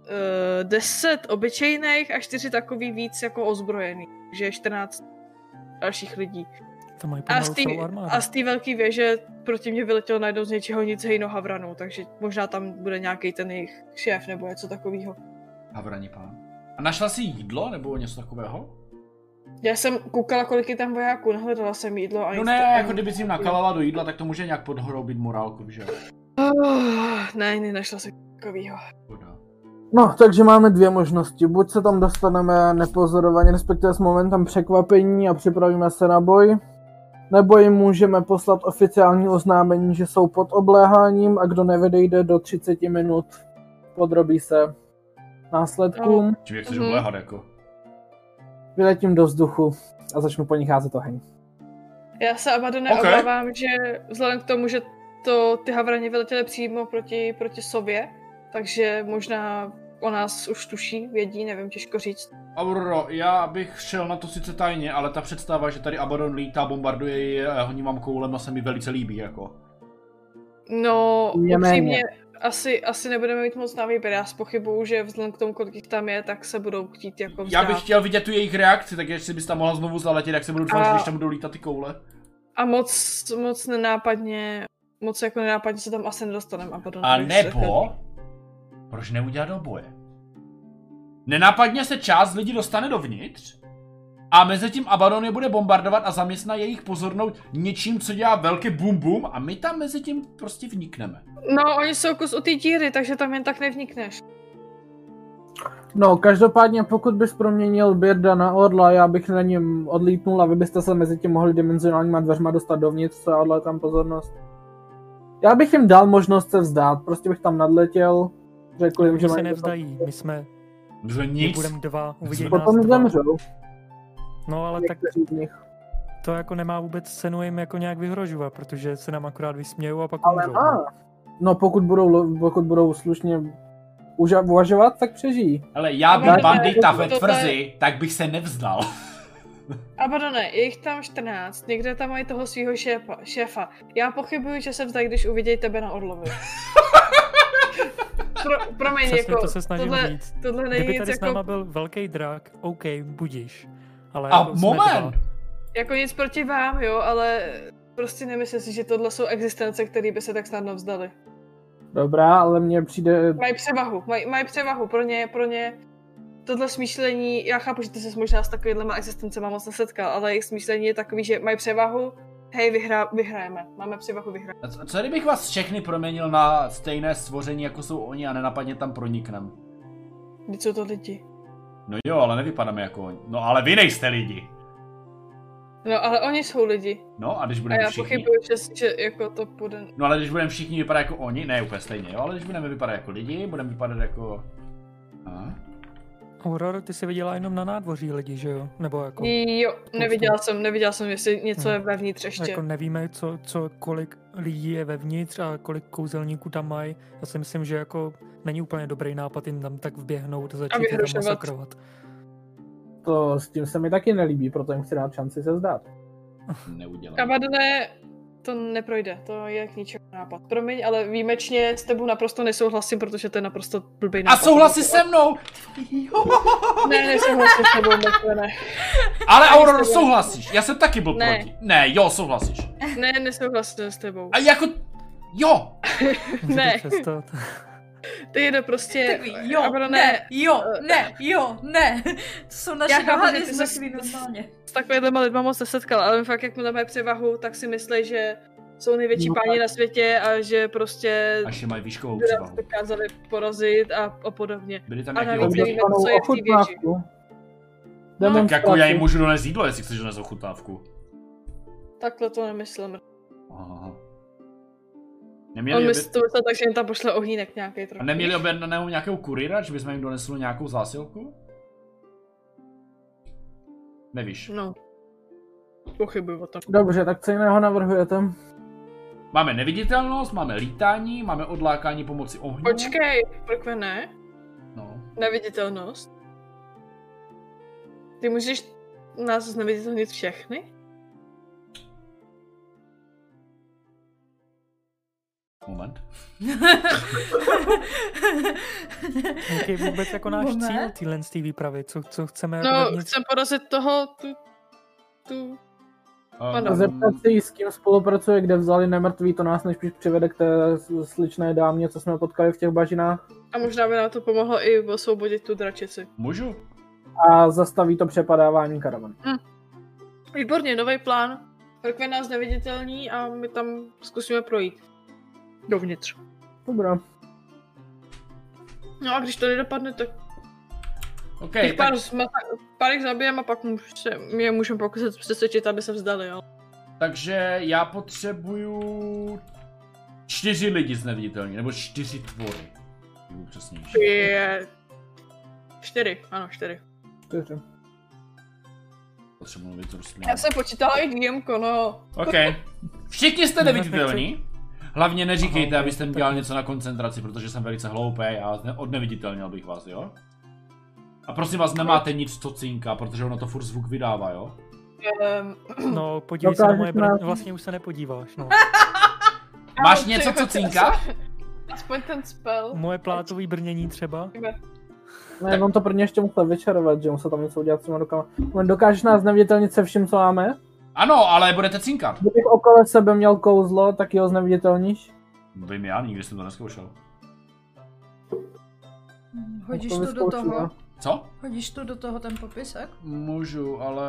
[SPEAKER 3] uh, deset obyčejných a čtyři takový víc jako ozbrojený. Takže 14 dalších lidí.
[SPEAKER 5] To mají
[SPEAKER 3] A z
[SPEAKER 5] armádu.
[SPEAKER 3] a z té velké věže proti mě vyletělo najednou z něčeho nic hejno havranou, takže možná tam bude nějaký ten jejich šéf nebo něco takového.
[SPEAKER 2] Havraní pán. A našla si jídlo nebo něco takového?
[SPEAKER 3] Já jsem koukala, kolik je tam vojáků, nahledala jsem jídlo a
[SPEAKER 2] No ne,
[SPEAKER 3] to-
[SPEAKER 2] jako kdyby si jim nakalala do jídla, tak to může nějak podhoroubit morálku, že? jo?
[SPEAKER 3] Oh, ne, nenašla jsem takovýho.
[SPEAKER 2] Škoda.
[SPEAKER 4] No, takže máme dvě možnosti. Buď se tam dostaneme nepozorovaně, respektive s momentem překvapení a připravíme se na boj, nebo jim můžeme poslat oficiální oznámení, že jsou pod obléháním a kdo nevedejde do 30 minut, podrobí se následkům.
[SPEAKER 2] Čím jak chceš
[SPEAKER 3] Mhm.
[SPEAKER 2] obléhat, jako?
[SPEAKER 4] Vyletím do vzduchu a začnu po nich házet oheň.
[SPEAKER 3] Já se Abadone
[SPEAKER 2] Ok.
[SPEAKER 3] okay. obávám, že vzhledem k tomu, že to ty havrani vyletěly přímo proti, proti sobě, takže možná o nás už tuší, vědí, nevím, těžko říct.
[SPEAKER 2] Aurora, já bych šel na to sice tajně, ale ta představa, že tady Abaddon lítá, bombarduje je a honí vám koulem, se mi velice líbí, jako.
[SPEAKER 3] No, upřímně, asi, asi nebudeme mít moc na výběr. Já pochybuju, že vzhledem k tomu, kolik jich tam je, tak se budou chtít jako vzdát.
[SPEAKER 2] Já bych chtěl vidět tu jejich reakci, tak jestli bys tam mohla znovu zaletět, jak se budou tvářit,
[SPEAKER 3] A-
[SPEAKER 2] když tam budou lítat ty koule.
[SPEAKER 3] A moc, moc nenápadně, moc jako nenápadně se tam asi nedostaneme.
[SPEAKER 2] A
[SPEAKER 3] řekla.
[SPEAKER 2] nebo, proč neudělat oboje? Nenápadně se část lidí dostane dovnitř a mezi tím Abaddon je bude bombardovat a zaměstná jejich pozornou něčím, co dělá velké bum bum a my tam mezi tím prostě vnikneme.
[SPEAKER 3] No, oni jsou kus u té díry, takže tam jen tak nevnikneš.
[SPEAKER 4] No, každopádně pokud bys proměnil Birda na Orla, já bych na něm odlítnul a vy byste se mezi tím mohli dimenzionálníma dveřma dostat dovnitř a odlet tam pozornost. Já bych jim dal možnost se vzdát, prostě bych tam nadletěl, řekl jim, že
[SPEAKER 5] se
[SPEAKER 4] mají
[SPEAKER 5] nevzdají, my jsme,
[SPEAKER 2] Že
[SPEAKER 5] my
[SPEAKER 2] nic.
[SPEAKER 5] budeme dva, uvidí nás
[SPEAKER 4] Potom
[SPEAKER 5] dva.
[SPEAKER 4] zemřou,
[SPEAKER 5] No ale tak to jako nemá vůbec cenu jim jako nějak vyhrožovat, protože se nám akorát vysmějou a pak
[SPEAKER 4] Ale
[SPEAKER 5] umřou.
[SPEAKER 4] má. No pokud budou, pokud budou slušně uža- uvažovat, tak přežijí.
[SPEAKER 2] Ale já
[SPEAKER 3] tohle-
[SPEAKER 2] bandita ve tvrzi, tak bych se nevzdal.
[SPEAKER 3] Abadone, je jich tam 14, někde tam mají toho svého šéfa, šéfa. Já pochybuju, že se vzdají, když uvidějí tebe na Orlovi. Pro, promiň,
[SPEAKER 5] Přesně
[SPEAKER 3] jako,
[SPEAKER 5] to se snažím
[SPEAKER 3] tohle,
[SPEAKER 5] říct.
[SPEAKER 3] tohle není
[SPEAKER 5] Kdyby
[SPEAKER 3] nic
[SPEAKER 5] tady s
[SPEAKER 3] jako,
[SPEAKER 5] náma byl velký drak, OK, budíš. Ale
[SPEAKER 2] A
[SPEAKER 5] jako
[SPEAKER 2] moment!
[SPEAKER 5] dva.
[SPEAKER 3] jako nic proti vám, jo, ale prostě nemyslím si, že tohle jsou existence, které by se tak snadno vzdali.
[SPEAKER 4] Dobrá, ale mně přijde,
[SPEAKER 3] Mají převahu, mají, mají převahu, pro ně, pro ně tohle smýšlení, já chápu, že ty se možná s takovýhlema existencema moc nesetkal, ale jejich smýšlení je takový, že mají převahu, hej, vyhrá, vyhrajeme, máme převahu, vyhrajeme.
[SPEAKER 2] A co, co kdybych vás všechny proměnil na stejné stvoření, jako jsou oni a nenapadně tam proniknem?
[SPEAKER 3] Vždyť jsou to lidi.
[SPEAKER 2] No jo, ale nevypadáme jako oni. No ale vy nejste lidi.
[SPEAKER 3] No, ale oni jsou lidi.
[SPEAKER 2] No a když
[SPEAKER 3] A
[SPEAKER 2] budeme
[SPEAKER 3] já
[SPEAKER 2] všichni...
[SPEAKER 3] pochybuju, že, že jako to půjde.
[SPEAKER 2] No ale když budeme všichni vypadat jako oni, ne úplně stejně, jo, ale když budeme vypadat jako lidi, budeme vypadat jako... A?
[SPEAKER 5] Aurora, ty jsi viděla jenom na nádvoří lidi, že jo? Nebo jako,
[SPEAKER 3] Jo, neviděla jsem, neviděla jsem, jestli něco je vevnitř ještě.
[SPEAKER 5] jako nevíme, co, co, kolik lidí je vevnitř a kolik kouzelníků tam mají. Já si myslím, že jako není úplně dobrý nápad jim tam tak vběhnout a začít je tam masakrovat.
[SPEAKER 4] to s tím se mi taky nelíbí, proto jim chci dát šanci se vzdát.
[SPEAKER 2] Neudělám.
[SPEAKER 3] Kavadne, to neprojde, to je k ničemu nápad. Promiň, ale výjimečně s tebou naprosto nesouhlasím, protože to je naprosto blbý nápad.
[SPEAKER 2] A souhlasí se mnou! Jo.
[SPEAKER 3] Ne, nesouhlasím s tebou, Marko, ne.
[SPEAKER 2] Ale Aurora, souhlasíš, já jsem taky byl
[SPEAKER 3] Ne.
[SPEAKER 2] proti. Ne, jo, souhlasíš.
[SPEAKER 3] Ne, nesouhlasím s tebou.
[SPEAKER 2] A jako... Jo!
[SPEAKER 5] Můžete
[SPEAKER 3] Ne. To je to prostě...
[SPEAKER 1] Takový, jo,
[SPEAKER 3] Abra,
[SPEAKER 1] ne, jo, ne, jo, ne. To jsou naše dohady
[SPEAKER 3] že
[SPEAKER 1] s takový normálně.
[SPEAKER 3] S takovýhlema lidma moc nesetkal, ale fakt, jak mu tam mají převahu, tak si myslí, že jsou největší
[SPEAKER 4] No
[SPEAKER 3] páni na světě a že prostě
[SPEAKER 2] Až je mají výškovou převahu.
[SPEAKER 3] dokázali porazit a, a podobně.
[SPEAKER 2] Byli tam
[SPEAKER 3] A
[SPEAKER 2] nějaký
[SPEAKER 3] navíc nevíme, co je v té věži.
[SPEAKER 4] ochutnávku.
[SPEAKER 2] Tak jako já jim můžu donést jídlo, jestli chceš donést ochutnávku.
[SPEAKER 3] Takhle to nemyslím.
[SPEAKER 2] Aha.
[SPEAKER 3] On
[SPEAKER 2] Neměli, oběd...
[SPEAKER 3] myslel to myslel tak, že jim tam pošle ohýnek nějaký
[SPEAKER 2] A
[SPEAKER 3] trochu.
[SPEAKER 2] neměli objednaného nějakého kurýra, že bychom jim donesli nějakou zásilku? Nevíš.
[SPEAKER 3] No. Pochybuju o tom.
[SPEAKER 4] Dobře, tak co jiného navrhujete?
[SPEAKER 2] Máme neviditelnost, máme lítání, máme odlákání pomocí ohně.
[SPEAKER 3] Počkej, prokve ne?
[SPEAKER 2] No.
[SPEAKER 3] Neviditelnost? Ty můžeš nás zneviditelnit všechny?
[SPEAKER 2] Moment.
[SPEAKER 5] Jaký je vůbec jako náš
[SPEAKER 1] Moment.
[SPEAKER 5] cíl téhle z té výpravy? Co, co chceme jako
[SPEAKER 3] No,
[SPEAKER 5] vevnitř?
[SPEAKER 3] chcem porazit toho, tu, tu, Ano.
[SPEAKER 4] Zeptat se jí, s kým spolupracuje, kde vzali nemrtvý, to nás nejspíš přivede k té sličné dámě, co jsme potkali v těch bažinách.
[SPEAKER 3] A možná by nám to pomohlo i osvobodit tu dračici.
[SPEAKER 2] Můžu?
[SPEAKER 4] A zastaví to přepadávání karavan.
[SPEAKER 3] Výborně, nový plán. Rokve nás neviditelní a my tam zkusíme projít. Dovnitř.
[SPEAKER 4] Dobrá.
[SPEAKER 3] No a když to nedopadne, tak
[SPEAKER 2] OK,
[SPEAKER 3] těch
[SPEAKER 2] tak,
[SPEAKER 3] pár, pár jich zabijeme a pak se, je můžeme pokusit přesvědčit, aby se vzdali, jo.
[SPEAKER 2] takže já potřebuju čtyři lidi z neviditelní, nebo čtyři tvory. Budu přesnější.
[SPEAKER 3] Je... Čtyři, ano, čtyři.
[SPEAKER 4] Čtyři.
[SPEAKER 2] Potřebuji mluvit prostě.
[SPEAKER 3] Já jsem počítala i DMko, no.
[SPEAKER 2] OK. Všichni jste neviditelní. Hlavně neříkejte, abyste mi dělal něco na koncentraci, protože jsem velice hloupý a ne- odneviditelnil bych vás, jo? A prosím vás, nemáte nic, co cinká, protože ono to furt zvuk vydává, jo?
[SPEAKER 3] Um,
[SPEAKER 5] No, podívej se na moje brně, vlastně už se nepodíváš, no.
[SPEAKER 2] Máš něco, co cinká?
[SPEAKER 3] Aspoň ten spell.
[SPEAKER 5] Moje plátový brnění třeba.
[SPEAKER 4] Ne, on to prvně ještě musel vyčarovat, že musel tam něco udělat s těma rukama. On dokážeš nás neviditelnit se vším, co máme?
[SPEAKER 2] Ano, ale budete cinkat.
[SPEAKER 4] Kdybych okolo sebe měl kouzlo, tak ho zneviditelníš?
[SPEAKER 2] Vím já, nikdy jsem to neskoušel.
[SPEAKER 1] Hodíš
[SPEAKER 4] To
[SPEAKER 1] to do toho?
[SPEAKER 4] no.
[SPEAKER 2] Co?
[SPEAKER 1] Hodíš to do toho ten popisek?
[SPEAKER 2] Můžu, ale...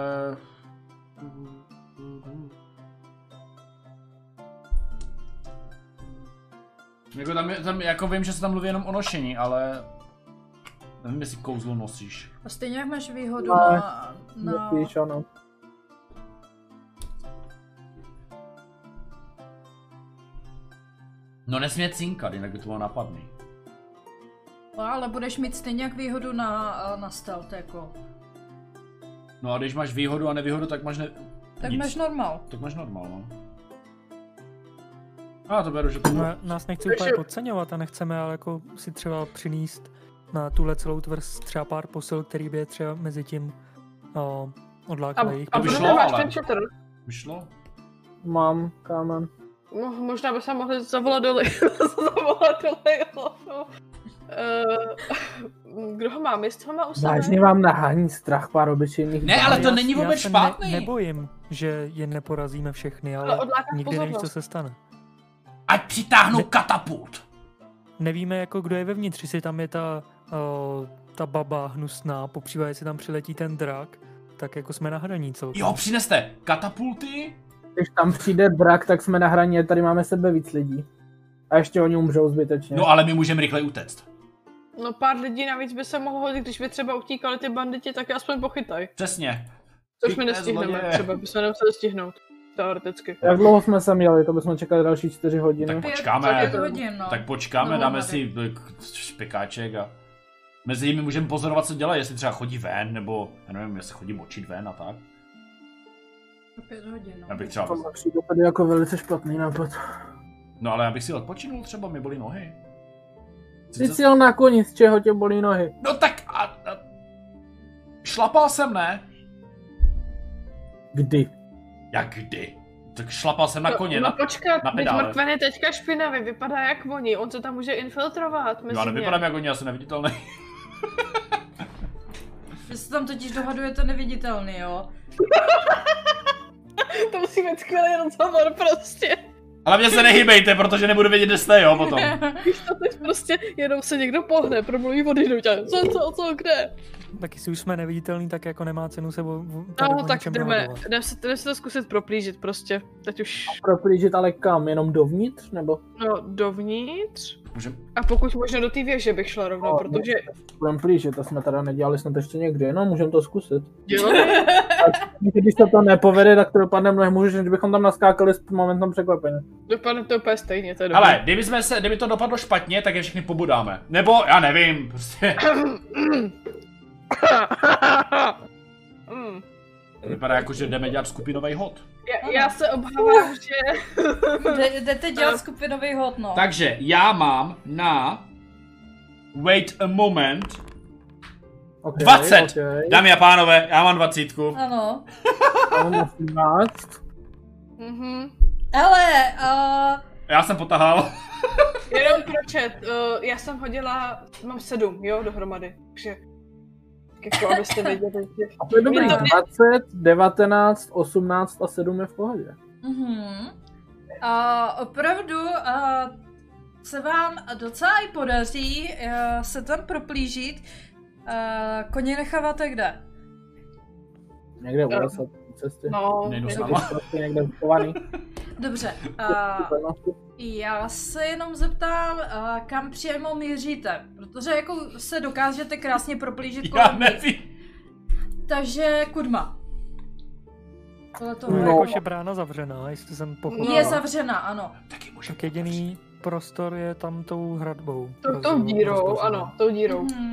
[SPEAKER 2] Jako, tam, je, tam jako vím, že se tam mluví jenom o nošení, ale... Nevím, jestli kouzlo nosíš.
[SPEAKER 1] A stejně jak máš výhodu
[SPEAKER 4] No,
[SPEAKER 1] na... na...
[SPEAKER 4] Musíš, ano.
[SPEAKER 2] No nesmě cinkat, jinak by to bylo napadný.
[SPEAKER 1] No, ale budeš mít stejně jak výhodu na, na stealth, jako.
[SPEAKER 2] No a když máš výhodu a nevýhodu, tak máš ne...
[SPEAKER 1] Tak
[SPEAKER 2] nic.
[SPEAKER 1] máš normál.
[SPEAKER 2] Tak máš normál, no. A to beru, že to
[SPEAKER 5] No, nás nechci úplně podceňovat a nechceme ale jako si třeba přinést na tuhle celou tvrz třeba pár posil, který by je třeba mezi tím
[SPEAKER 3] A,
[SPEAKER 5] odlákali
[SPEAKER 3] a proto
[SPEAKER 2] šlo,
[SPEAKER 3] máš
[SPEAKER 2] ale-
[SPEAKER 3] ten.
[SPEAKER 2] Vyšlo?
[SPEAKER 4] Mám kámen.
[SPEAKER 3] Mo- možná by se mohli zavolat dole. zavolat jo. No. Uh, kdo ho má? Mist ho má u sebe?
[SPEAKER 4] Vážně vám nahání strach pár obyčejných
[SPEAKER 2] Ne, ale to
[SPEAKER 5] já-
[SPEAKER 2] není
[SPEAKER 5] já
[SPEAKER 2] vůbec
[SPEAKER 5] se
[SPEAKER 2] špatný.
[SPEAKER 5] Ne, nebojím, že je neporazíme všechny,
[SPEAKER 3] Ale
[SPEAKER 5] ale nikdy nevíš, co se stane.
[SPEAKER 2] Ať přitáhnou
[SPEAKER 5] Ne-
[SPEAKER 2] katapult.
[SPEAKER 5] Nevíme, jako kdo je vevnitř, jestli tam je ta, o, ta baba hnusná, popřípadě jestli tam přiletí ten drak, tak jako jsme na hraní celkem.
[SPEAKER 2] Jo, přineste katapulty.
[SPEAKER 4] Když tam přijde drak, tak jsme na hraně, tady máme sebe víc lidí. A ještě oni umřou zbytečně.
[SPEAKER 2] No ale my můžeme rychle utéct.
[SPEAKER 3] No pár lidí navíc by se mohlo hodit, když by třeba utíkali ty banditi, tak je aspoň pochytaj.
[SPEAKER 2] Přesně.
[SPEAKER 3] Což my nestihneme,
[SPEAKER 2] zloděje.
[SPEAKER 3] třeba bychom nemuseli stihnout. Teoreticky.
[SPEAKER 4] Jak dlouho jsme se měli, to bychom čekali další čtyři hodiny.
[SPEAKER 2] Tak počkáme.
[SPEAKER 1] pět hodin, no.
[SPEAKER 2] Tak počkáme,
[SPEAKER 1] No,
[SPEAKER 2] dáme si eh, špekáček a mezi nimi můžeme pozorovat, co dělají, jestli třeba chodí ven, nebo já nevím, jestli chodí močit ven a tak.
[SPEAKER 1] Pět hodin, no.
[SPEAKER 2] Já bych třeba,
[SPEAKER 4] To přijde tady jako velice špatný nápad.
[SPEAKER 2] no ale já bych si odpočinul třeba, mi bolí nohy.
[SPEAKER 4] Jsi jel na koni, z čeho tě bolí nohy?
[SPEAKER 2] No tak a, a... Šlapal jsem, ne?
[SPEAKER 4] Kdy?
[SPEAKER 2] Jak kdy? Tak šlapal jsem na koně,
[SPEAKER 3] no,
[SPEAKER 2] na...
[SPEAKER 3] no počkat,
[SPEAKER 2] na pedále.
[SPEAKER 3] mrtven je teďka špinavý, vypadá jak oni, on se tam může infiltrovat mezi
[SPEAKER 2] Já
[SPEAKER 3] ně.
[SPEAKER 2] nevypadám jako oni, já jsem neviditelný.
[SPEAKER 1] Vy se tam totiž dohadujete neviditelný, jo?
[SPEAKER 3] To musí být skvělý rozhovor prostě.
[SPEAKER 2] Ale mě se nehybejte, protože nebudu vědět, kde jste, jo, potom.
[SPEAKER 3] Víš to teď prostě jenom se někdo pohne, promluví vody do tě. Co, co, co, kde?
[SPEAKER 5] Tak jestli už jsme neviditelní, tak jako nemá cenu se tady
[SPEAKER 3] No tak jdeme, jdeme se, jdeme se to zkusit proplížit prostě. Teď už,
[SPEAKER 4] Proplížit ale kam? Jenom dovnitř? Nebo
[SPEAKER 3] no dovnitř.
[SPEAKER 2] Můžem...
[SPEAKER 3] A pokud možno do té věže bych šla rovnou,
[SPEAKER 4] No,
[SPEAKER 3] protože...
[SPEAKER 4] budeme plížit, to jsme teda nedělali snad ještě někdy, no můžeme to zkusit.
[SPEAKER 3] Jo,
[SPEAKER 4] Když se to nepovede, tak to dopadne mnohem hůře, než bychom tam naskákali s momentem překvapení.
[SPEAKER 3] dopadne to úplně stejně, to je dobrý.
[SPEAKER 2] Ale, kdyby, jsme se, kdyby to dopadlo špatně, tak je všechny pobudáme. Nebo, já nevím, prostě.
[SPEAKER 3] Mm.
[SPEAKER 2] Vypadá jako, že jdeme dělat skupinový hod.
[SPEAKER 3] Já, já se obávám, že...
[SPEAKER 1] Jde- Jdete dělat skupinový hod, no.
[SPEAKER 2] Takže já mám na... Wait a moment.
[SPEAKER 4] Okay,
[SPEAKER 2] 20!
[SPEAKER 4] Okay.
[SPEAKER 2] Dámy a pánové, já mám dvacítku.
[SPEAKER 1] Ano.
[SPEAKER 4] Mám 18.
[SPEAKER 3] Mhm.
[SPEAKER 1] Ale, uh,
[SPEAKER 2] Já jsem potahal.
[SPEAKER 3] Jenom pro chat, uh, já jsem hodila, mám sedm, jo, dohromady, takže Tak jako abyste věděli, že...
[SPEAKER 4] A to je dobrý,
[SPEAKER 3] Je to-
[SPEAKER 4] 20, 19, 18 a 7 je v pohodě.
[SPEAKER 1] Mhm. A opravdu a se vám docela i podaří a, se tam proplížit. A, koně necháváte kde?
[SPEAKER 4] Někde u po cestě.
[SPEAKER 3] No,
[SPEAKER 2] Nejdu
[SPEAKER 3] to-
[SPEAKER 2] náma.
[SPEAKER 4] Prostě někde.
[SPEAKER 1] Dobře. A, já se jenom zeptám, a, kam přímo míříte, protože jako se dokážete krásně proplížit
[SPEAKER 2] Já
[SPEAKER 1] kolem nich.
[SPEAKER 2] nevím.
[SPEAKER 1] Takže kudma. Podle toho
[SPEAKER 5] No,
[SPEAKER 1] jako
[SPEAKER 5] je brána zavřená, jestli jsem pochopil.
[SPEAKER 1] je zavřena, ano.
[SPEAKER 2] Taky může
[SPEAKER 5] Tak jediný prostor je tam tou hradbou.
[SPEAKER 3] Tou, tou dírou,
[SPEAKER 5] rozprostřená.
[SPEAKER 3] ano, tou dírou.
[SPEAKER 1] Mhm.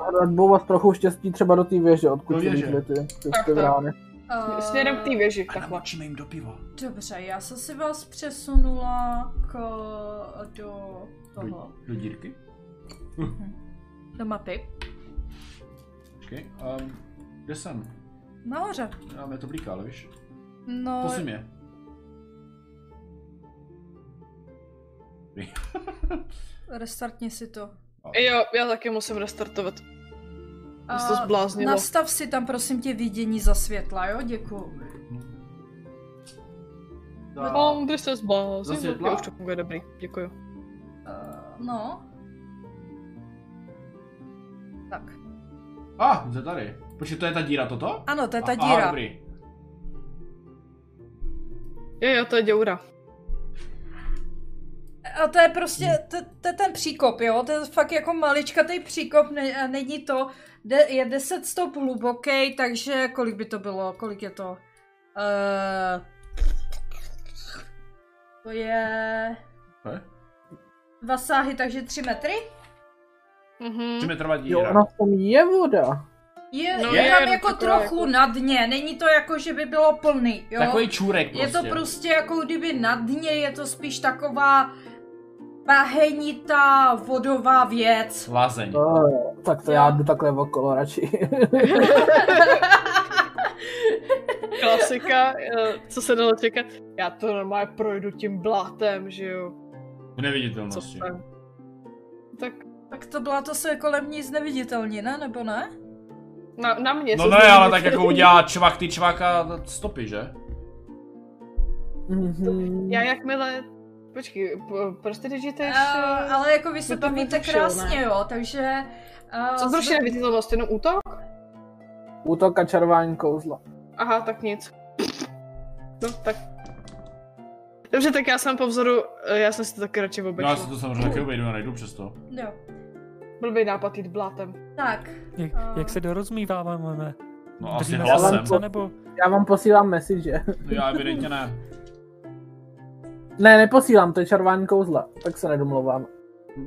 [SPEAKER 4] A dát vás trochu štěstí třeba do té věže, odkud ty, ty, ty
[SPEAKER 3] tak.
[SPEAKER 4] brány.
[SPEAKER 1] A,
[SPEAKER 3] Směrem k té věži,
[SPEAKER 2] A
[SPEAKER 3] takhle.
[SPEAKER 2] jim do piva.
[SPEAKER 1] Dobře, já jsem si vás přesunula k, do toho,
[SPEAKER 2] Do, do dírky?
[SPEAKER 1] Do mapy.
[SPEAKER 2] Okay. Um, kde jsem?
[SPEAKER 1] Nahoře.
[SPEAKER 2] Já mě to blíká, ale víš?
[SPEAKER 1] No,
[SPEAKER 2] Posuň mě.
[SPEAKER 1] restartni si to.
[SPEAKER 3] Jo, já taky musím restartovat.
[SPEAKER 1] A
[SPEAKER 3] to zbláznilo.
[SPEAKER 1] nastav si tam prosím tě vidění za světla, jo? Děkuju.
[SPEAKER 2] Tak.
[SPEAKER 3] Mám, ty se
[SPEAKER 2] Za
[SPEAKER 3] zbláznil. už to funguje dobrý, děkuju.
[SPEAKER 1] Uh, no.
[SPEAKER 2] A, ah, to je tady. Počkej, to je ta díra toto?
[SPEAKER 1] Ano, to je ta
[SPEAKER 2] A- Aha,
[SPEAKER 1] díra.
[SPEAKER 2] dobrý.
[SPEAKER 3] Jo, jo, to je děura.
[SPEAKER 1] A to je prostě, to, to je ten příkop, jo? To je fakt jako maličkatý příkop, ne, a není to, de, je 10 stop hluboký, takže kolik by to bylo, kolik je to? Uh, to je dva sáhy, takže 3 metry?
[SPEAKER 3] Mhm.
[SPEAKER 2] Tři metrová
[SPEAKER 4] Jo,
[SPEAKER 2] díra.
[SPEAKER 4] ona v tom je voda.
[SPEAKER 1] Je,
[SPEAKER 3] No
[SPEAKER 1] je,
[SPEAKER 3] je,
[SPEAKER 1] tam jako trochu
[SPEAKER 3] jako-
[SPEAKER 1] na dně, není to jako, že by bylo plný, jo?
[SPEAKER 2] Takový čůrek prostě.
[SPEAKER 1] Je to prostě jako kdyby na dně, je to spíš taková bahenitá vodová věc.
[SPEAKER 2] Lázeň.
[SPEAKER 4] No, jo, tak to
[SPEAKER 1] Jo.
[SPEAKER 4] já jdu takhle okolo radši.
[SPEAKER 3] Klasika, eh, co se dalo čekat. Já to normálně projdu tím blátem, že jo.
[SPEAKER 2] V
[SPEAKER 3] Co
[SPEAKER 2] neviditelnosti.
[SPEAKER 3] Tak
[SPEAKER 1] Tak to byla to se kolem ní zneviditelní, ne? Nebo ne?
[SPEAKER 3] na, na mě
[SPEAKER 2] No ne, ale tak jako udělá čvak, ty čvaka stopy, že?
[SPEAKER 4] Mhm.
[SPEAKER 3] Já jakmile... Počkej, po- prostě držíte
[SPEAKER 1] Uh,
[SPEAKER 3] ještě...
[SPEAKER 1] ale jako vy se
[SPEAKER 3] to
[SPEAKER 1] bavíte krásně,
[SPEAKER 3] ne?
[SPEAKER 1] jo, takže... Uh,
[SPEAKER 3] Co zrušené viditelnost, jenom útok?
[SPEAKER 4] Útok a čarování kouzla.
[SPEAKER 3] Aha, tak nic. No, tak. Dobře, tak já jsem po vzoru, eh, já jsem si to taky radši
[SPEAKER 2] No
[SPEAKER 3] obešla.
[SPEAKER 2] já si to samozřejmě taky obejdu a najdu přesto.
[SPEAKER 1] Jo.
[SPEAKER 3] Blbý nápad jít blátem.
[SPEAKER 1] Tak,
[SPEAKER 5] Jak,
[SPEAKER 1] A-
[SPEAKER 5] jak se dorozmíváváme?
[SPEAKER 2] No asi
[SPEAKER 5] Držíme
[SPEAKER 2] hlasem.
[SPEAKER 5] hlasem, nebo
[SPEAKER 4] Já vám posílám message.
[SPEAKER 2] No já evidentně ne.
[SPEAKER 4] Ne, neposílám, to je čarování kouzla, tak se nedomlouvám.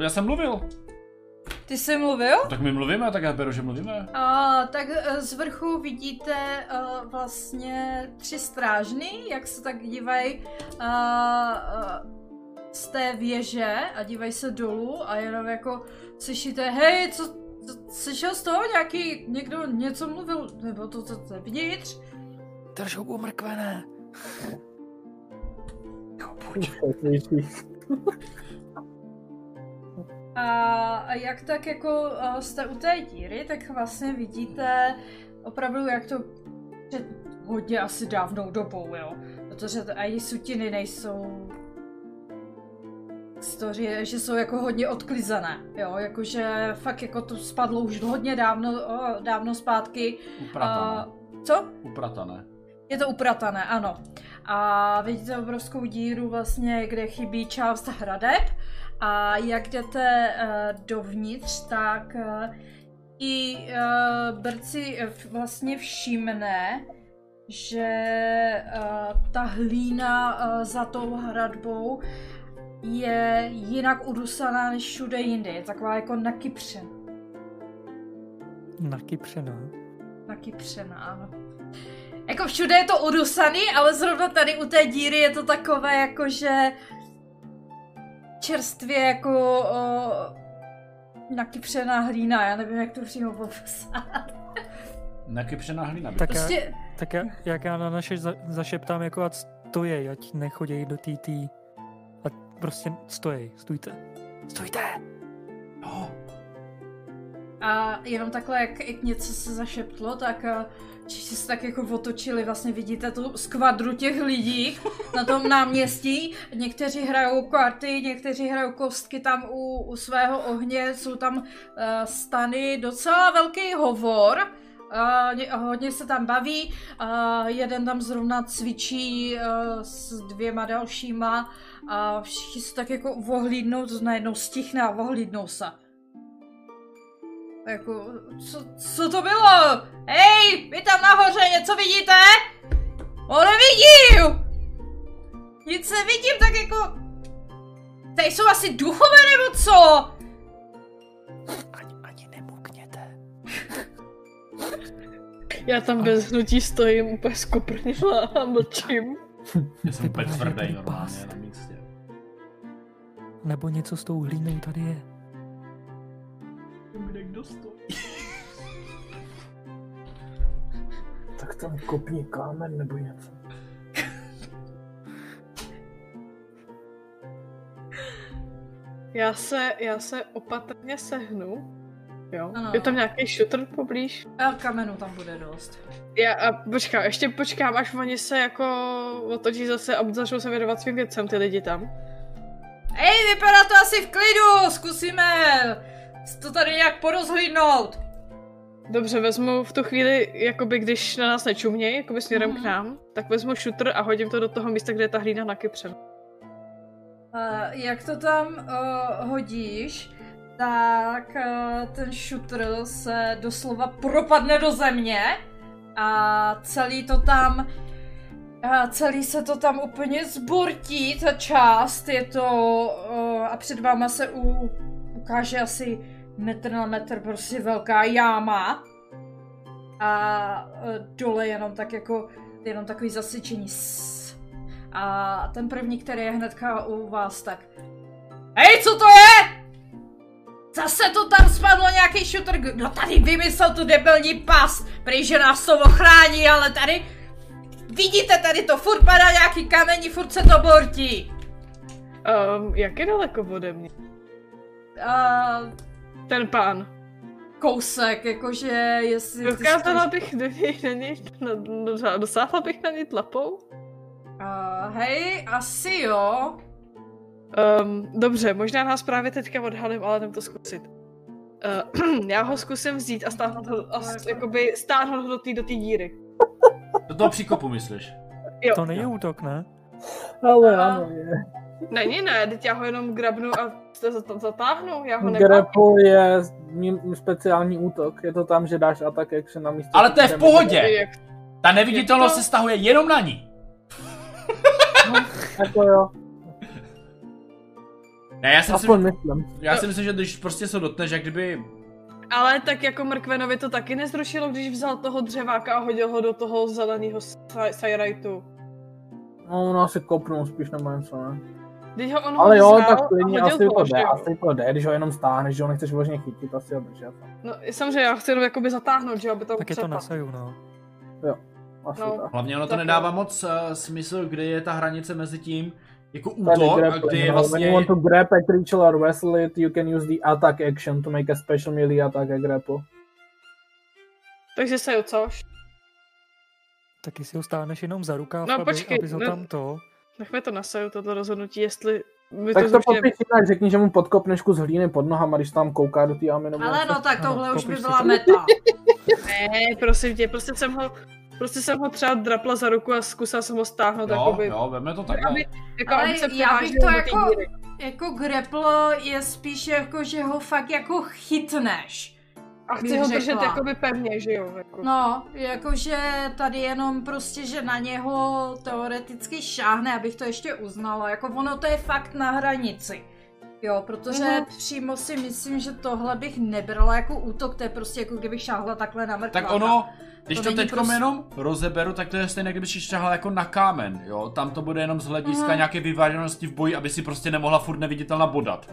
[SPEAKER 2] Já jsem mluvil.
[SPEAKER 1] ty jsi mluvil?
[SPEAKER 2] Tak my mluvíme, tak já beru, že mluvíme.
[SPEAKER 1] A tak eh, z vrchu vidíte uh, vlastně tři strážny, jak se tak dívají uh, uh, z té věže a dívají se dolů a jenom jako slyšíte, hej, co, co slyšel z toho nějaký, někdo něco mluvil, nebo to, to, to je vnitř?
[SPEAKER 5] drž hubu mrkvené.
[SPEAKER 1] A, a jak tak jako jste u té díry, tak vlastně vidíte opravdu, jak to před hodně asi dávnou dobou, jo. Protože to, ani sutiny nejsou story, že jsou jako hodně odklizené, jo, jakože fakt jako to spadlo už hodně dávno, o, dávno zpátky.
[SPEAKER 2] Upratané.
[SPEAKER 1] A, co?
[SPEAKER 2] Upratané.
[SPEAKER 1] Je to upratané, ano. A vidíte obrovskou díru vlastně, kde chybí část hradeb. A jak jdete uh, dovnitř, tak uh, i uh, Brci eh, v- vlastně všimne, že uh, ta hlína uh, za tou hradbou je jinak udusaná než všude jinde. Je taková jako nakypřená.
[SPEAKER 5] Na Kypře, no.
[SPEAKER 1] Nakypřená, ano. Jako všude je to udusaný, ale zrovna tady u té díry je to takové jako, že čerstvě jako o, nakypřená hlína, já nevím, jak to přímo popsat.
[SPEAKER 2] Nakypřená hlína.
[SPEAKER 5] Tak
[SPEAKER 2] to-
[SPEAKER 5] já,
[SPEAKER 1] Prostě,
[SPEAKER 5] tak já, jak já na naše za, zašeptám, jako ať stojí, ať nechodějí do TT. Prostě stojí, stůjte. Stůjte!
[SPEAKER 2] No,
[SPEAKER 1] a jenom takhle, jak, jak něco se zašeptlo, tak eh, všichni se tak jako otočili, vlastně vidíte tu skvadru těch lidí na tom náměstí. Někteří hrajou karty, někteří hrajou kostky tam u, u svého ohně, jsou tam uh, stany, docela velký hovor. Uh, hodně se tam baví, uh, jeden tam zrovna cvičí uh, s dvěma dalšíma a všichni se tak jako ohlídnou, to najednou stichne a ohlídnou se. Jako, co, co to bylo? Hej, vy tam nahoře něco vidíte? O, nevidím! Nic nevidím, tak jako... Tady jsou asi duchové nebo co?
[SPEAKER 5] Ani, ani nemukněte.
[SPEAKER 3] Já tam bez hnutí stojím úplně skoprněla a mlčím.
[SPEAKER 2] Já jsem úplně tvrdý normálně na místě.
[SPEAKER 5] Nebo něco s tou hlínou tady je.
[SPEAKER 2] Kde kdo stojí?
[SPEAKER 4] Tak tam kopni kámen nebo něco.
[SPEAKER 3] Já se, já se opatrně sehnu. Jo.
[SPEAKER 1] Ano.
[SPEAKER 3] Je tam nějaký shooter poblíž?
[SPEAKER 1] A kamenu tam bude dost.
[SPEAKER 3] Já a počkám, ještě počkám, až oni se jako otočí zase a začnou se věnovat svým věcem, ty lidi tam.
[SPEAKER 1] Hej, vypadá to asi v klidu, zkusíme to tady nějak porozhlídnout.
[SPEAKER 3] Dobře, vezmu v tu chvíli, jakoby když na nás nečumějí, jakoby směrem
[SPEAKER 1] Mhm.
[SPEAKER 3] k nám, tak vezmu shooter a hodím to do toho místa, kde je ta hlína nakypřena.
[SPEAKER 1] Uh, jak to tam uh, hodíš, tak uh, ten shooter se doslova propadne do země a celý to tam a celý se to tam úplně zbortí, ta část, je to uh, a před váma se u, ukáže asi metr na metr prostě velká jáma. A uh, dole jenom tak jako, jenom takový zasyčení a ten první, který je hnedka u vás, tak Hej, co to je? Zase to tam spadlo nějaký shooter, kdo tady vymyslel tu debilní pas, prý, že nás to ochrání, ale tady, vidíte, tady to furt padá nějaký kamení, furt se to bortí.
[SPEAKER 3] Um, jak je daleko ode mě?
[SPEAKER 1] Uh,
[SPEAKER 3] Ten pán.
[SPEAKER 1] kousek, jakože jestli... ty
[SPEAKER 3] Dokázala
[SPEAKER 1] stojíš-
[SPEAKER 3] bych do něj, na něj, na, na, dosáhla bych na něj tlapou?
[SPEAKER 1] Uh, hej, asi jo.
[SPEAKER 3] Um, dobře, možná nás právě teďka odhalím, ale jdem to zkusit. Uh, já ho zkusím vzít a stáhnout ho, a s- jakoby stáhnout ho do té do té díry.
[SPEAKER 2] Do toho příkopu myslíš?
[SPEAKER 3] Jo.
[SPEAKER 5] To není útok, ne?
[SPEAKER 4] Ale
[SPEAKER 1] A-
[SPEAKER 4] ano, je.
[SPEAKER 3] Není, ne, teď já ho jenom grabnu a zatáhnu, já ho.
[SPEAKER 4] Grapple je speciální útok. Je to tam, že dáš attack action na místo.
[SPEAKER 2] Ale to je v pohodě! Ta neviditelnost
[SPEAKER 3] to?
[SPEAKER 2] se stahuje jenom na ní.
[SPEAKER 4] Jako jo,
[SPEAKER 2] Ne, já si
[SPEAKER 4] aspoň
[SPEAKER 2] myslím,
[SPEAKER 4] myslím.
[SPEAKER 2] já si myslím, že když prostě se dotkneš, jak kdyby...
[SPEAKER 3] ale tak jako Mrkvenovi to taky nezrušilo, když vzal toho dřeváka a hodil ho do toho zeleného Sajrajtu.
[SPEAKER 4] No, ono asi kopnul spíš nebo něco, ne?
[SPEAKER 3] Když ho on ho
[SPEAKER 4] Ale jo, tak
[SPEAKER 3] a
[SPEAKER 4] klidně asi to
[SPEAKER 3] že
[SPEAKER 4] jde,
[SPEAKER 3] jo?
[SPEAKER 4] asi to jde, když ho jenom stáhneš, že ho nechceš vložně chytit, asi ho držet.
[SPEAKER 3] No, samozřejmě, já chci jenom jakoby zatáhnout, že jo, aby to
[SPEAKER 5] Tak je to na saju, no.
[SPEAKER 4] Asi
[SPEAKER 3] No.
[SPEAKER 4] tak.
[SPEAKER 2] Hlavně ono to
[SPEAKER 3] Tak
[SPEAKER 2] nedává
[SPEAKER 3] jo.
[SPEAKER 2] moc uh, smysl, kde je ta hranice mezi tím jako útok a kdy je
[SPEAKER 4] no.
[SPEAKER 2] vlastně...
[SPEAKER 4] When you want to grab a creature or wrestle it, you can use the attack action to make a special melee attack a grapple.
[SPEAKER 3] Takže se jo, což?
[SPEAKER 5] Taky si ho stáhneš jenom za rukáv,
[SPEAKER 3] No,
[SPEAKER 5] aby,
[SPEAKER 3] počkej,
[SPEAKER 5] abys ho
[SPEAKER 3] no.
[SPEAKER 5] tam to...
[SPEAKER 3] Nechme to na saju, toto rozhodnutí, jestli my
[SPEAKER 4] Tak
[SPEAKER 3] to
[SPEAKER 4] to popiš jinak, řekni, že mu podkopneš kus hlíny pod nohama, když tam kouká do té nebo
[SPEAKER 1] Ale no tak
[SPEAKER 5] Ano,
[SPEAKER 1] tohle už by byla
[SPEAKER 5] to.
[SPEAKER 1] meta.
[SPEAKER 3] Ne, prosím tě, prostě jsem ho, prostě jsem ho třeba drapla za ruku a zkusila jsem ho stáhnout,
[SPEAKER 2] Jo,
[SPEAKER 3] jakoby,
[SPEAKER 2] jo, veme to takhle.
[SPEAKER 3] aby, jako
[SPEAKER 1] Ale
[SPEAKER 3] aby se
[SPEAKER 1] já bych to jako-
[SPEAKER 3] díry.
[SPEAKER 1] Jako grapple je spíš jako, že ho fakt jako chytneš.
[SPEAKER 3] A chci ho držet jakoby pevně, že jo, jako.
[SPEAKER 1] No, jakože tady jenom prostě, že na něho teoreticky šáhne, abych to ještě uznala. Jako ono to je fakt na hranici. Jo, protože
[SPEAKER 3] Mhm.
[SPEAKER 1] přímo si myslím, že tohle bych nebrala jako útok, to je prostě jako kdybych šáhla takhle na mrtváka.
[SPEAKER 2] Tak ono, když
[SPEAKER 1] To
[SPEAKER 2] to, teď
[SPEAKER 1] prostě-
[SPEAKER 2] jenom rozeberu, tak to je stejné, kdyby si šahal jako na kámen, jo. Tam to bude jenom z hlediska
[SPEAKER 1] Aha.
[SPEAKER 2] nějaké vyváženosti v boji, aby si prostě nemohla furt neviditelná bodat.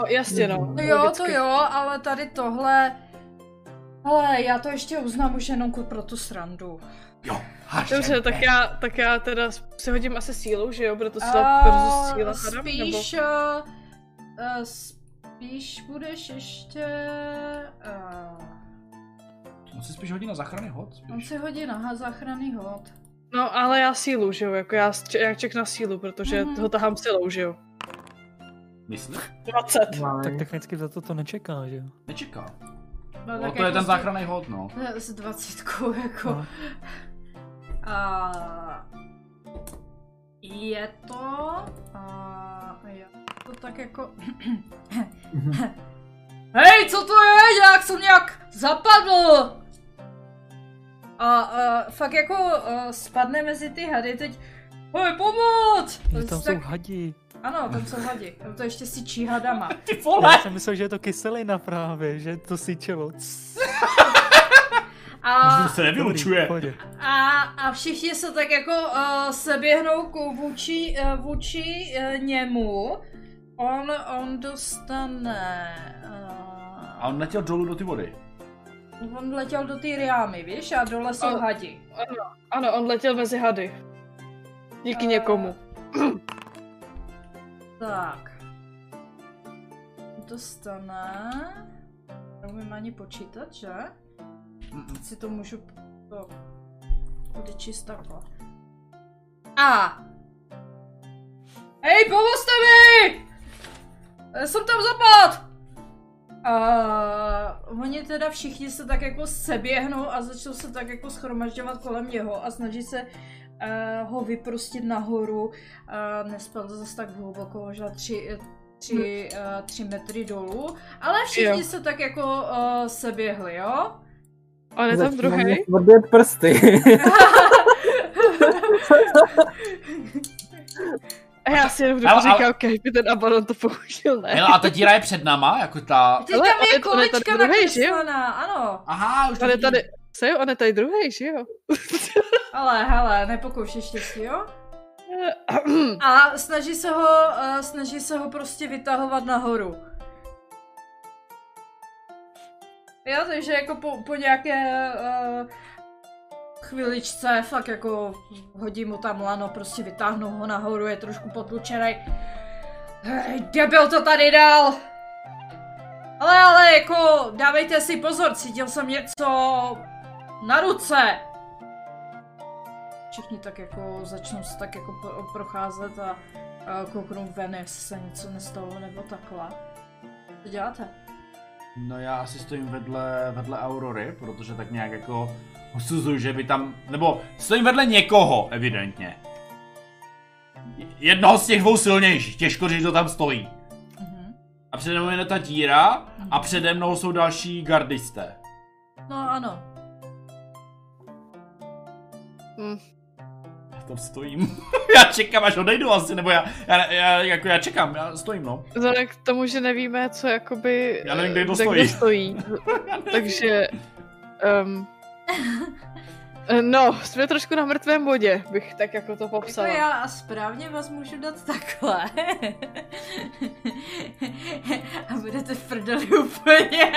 [SPEAKER 3] No, jasně, no.
[SPEAKER 1] No jo, to jo, ale tady tohle... Ale já to ještě uznám už jenom pro tu srandu.
[SPEAKER 2] Jo, haš.
[SPEAKER 3] Dobře, tak já, tak já teda si hodím asi sílu, že jo, bude to
[SPEAKER 1] A
[SPEAKER 3] síla versus síla hádám, nebo?
[SPEAKER 1] Spíš, uh, spíš budeš ještě... Uh,
[SPEAKER 2] On si spíš hodí na záchranný hod.
[SPEAKER 1] On
[SPEAKER 2] Spíš.
[SPEAKER 1] si hodí na záchranný hod.
[SPEAKER 3] No, ale já sílu, že jo, jako já, č- já ček na sílu, protože
[SPEAKER 1] Mhm.
[SPEAKER 3] ho tahám silou, že jo.
[SPEAKER 2] Myslíš?
[SPEAKER 3] 20.
[SPEAKER 5] Tak technicky za to to nečeká, že jo?
[SPEAKER 2] Nečeká.
[SPEAKER 1] No,
[SPEAKER 2] No, to je
[SPEAKER 1] jako
[SPEAKER 2] ten
[SPEAKER 1] s-
[SPEAKER 2] záchranný hod, no.
[SPEAKER 1] S dvacítkou, jako.
[SPEAKER 5] No.
[SPEAKER 1] A je to... A je to tak jako... Hej, co to je? Jak jsem nějak zapadl! A, a fakt jako a spadne mezi ty hady teď. Hej, pomoc!
[SPEAKER 5] Že tam jsou
[SPEAKER 1] tak,
[SPEAKER 5] hadi.
[SPEAKER 1] ano, tam jsou hadi. Tam to ještě syčí hadama.
[SPEAKER 2] Ty
[SPEAKER 5] Já
[SPEAKER 2] vole!
[SPEAKER 5] jsem myslel, že je to kyselina právě, že to syčelo.
[SPEAKER 1] A,
[SPEAKER 2] To se nevylučuje.
[SPEAKER 1] A, a všichni se tak jako uh, seběhnou k vůči, uh, vůči uh, němu. On, on dostane...
[SPEAKER 2] A on letěl dolů do ty vody.
[SPEAKER 1] Uh, on letěl do té riámy, víš? A dole jsou
[SPEAKER 3] Ale-
[SPEAKER 1] hadi.
[SPEAKER 3] Ano, on letěl mezi hady. Díky
[SPEAKER 1] A-
[SPEAKER 3] někomu.
[SPEAKER 1] Tak. Dostane... Neumím ani počítat, že?
[SPEAKER 2] Mm-mm.
[SPEAKER 1] Si to můžu... To... Odečíst takhle. A! Hej, pomozte mi! Já jsem tam zapad! A oni teda všichni se tak jako seběhnou a začnou se tak jako schromažďovat kolem něho a snaží se uh, ho vyprostit nahoru. Uh, nespal zase tak hluboko, možná tři, tři, uh, tři metry dolů. Ale všichni
[SPEAKER 3] Jo.
[SPEAKER 1] se tak jako uh, seběhli, jo?
[SPEAKER 3] On je tam druhý.
[SPEAKER 4] Tvrdě prsty.
[SPEAKER 3] A já si jenom
[SPEAKER 2] Ale- ale-
[SPEAKER 3] říkám, kež by ten Abaddon to použil, ne?
[SPEAKER 2] Hele, a ta díra je před náma, jako ta...
[SPEAKER 1] Teď
[SPEAKER 3] Ale
[SPEAKER 1] tam je
[SPEAKER 3] tady že jo?
[SPEAKER 1] nakreslená, ano.
[SPEAKER 2] Aha, už vidím.
[SPEAKER 3] tady, co jo, on je tady druhý, že jo?
[SPEAKER 1] Ale hele, nepokoušej štěstí, jo? A snaží se ho, uh, snaží se ho prostě vytahovat nahoru. Jo, takže jako po, po nějaké uh, chviličce fakt jako hodí mu tam lano, prostě vytáhnou ho nahoru, je trošku potlučený. Debil to tady dal! Ale, ale, jako, dávejte si pozor, cítil jsem něco na ruce. Všichni tak jako začnou se tak jako pro- procházet a, a kouknou ven, jestli se něco nestalo nebo takhle. Co děláte?
[SPEAKER 2] No já asi stojím vedle, vedle Aurory, protože tak nějak jako usuzuju, že by tam, nebo stojím vedle někoho, evidentně. Jednoho z těch dvou silnějších, těžko říct, kdo tam stojí.
[SPEAKER 1] Mhm.
[SPEAKER 2] A přede mnou je ta díra a přede mnou jsou další gardisté.
[SPEAKER 1] No ano.
[SPEAKER 3] Hm.
[SPEAKER 2] Já tam stojím. já čekám, až odejdu asi, nebo já, já, já, jako já čekám, já stojím, no.
[SPEAKER 3] Vzhledem k tomu, že nevíme, co jakoby...
[SPEAKER 2] Já nevím, kde kdo
[SPEAKER 3] kde
[SPEAKER 2] stojí.
[SPEAKER 3] stojí. Takže... Um, no, jsme trošku na mrtvém bodě, bych tak jako to
[SPEAKER 1] Jako
[SPEAKER 3] popsala.
[SPEAKER 1] já a správně vás můžu dát takhle. a budete v prdeli úplně.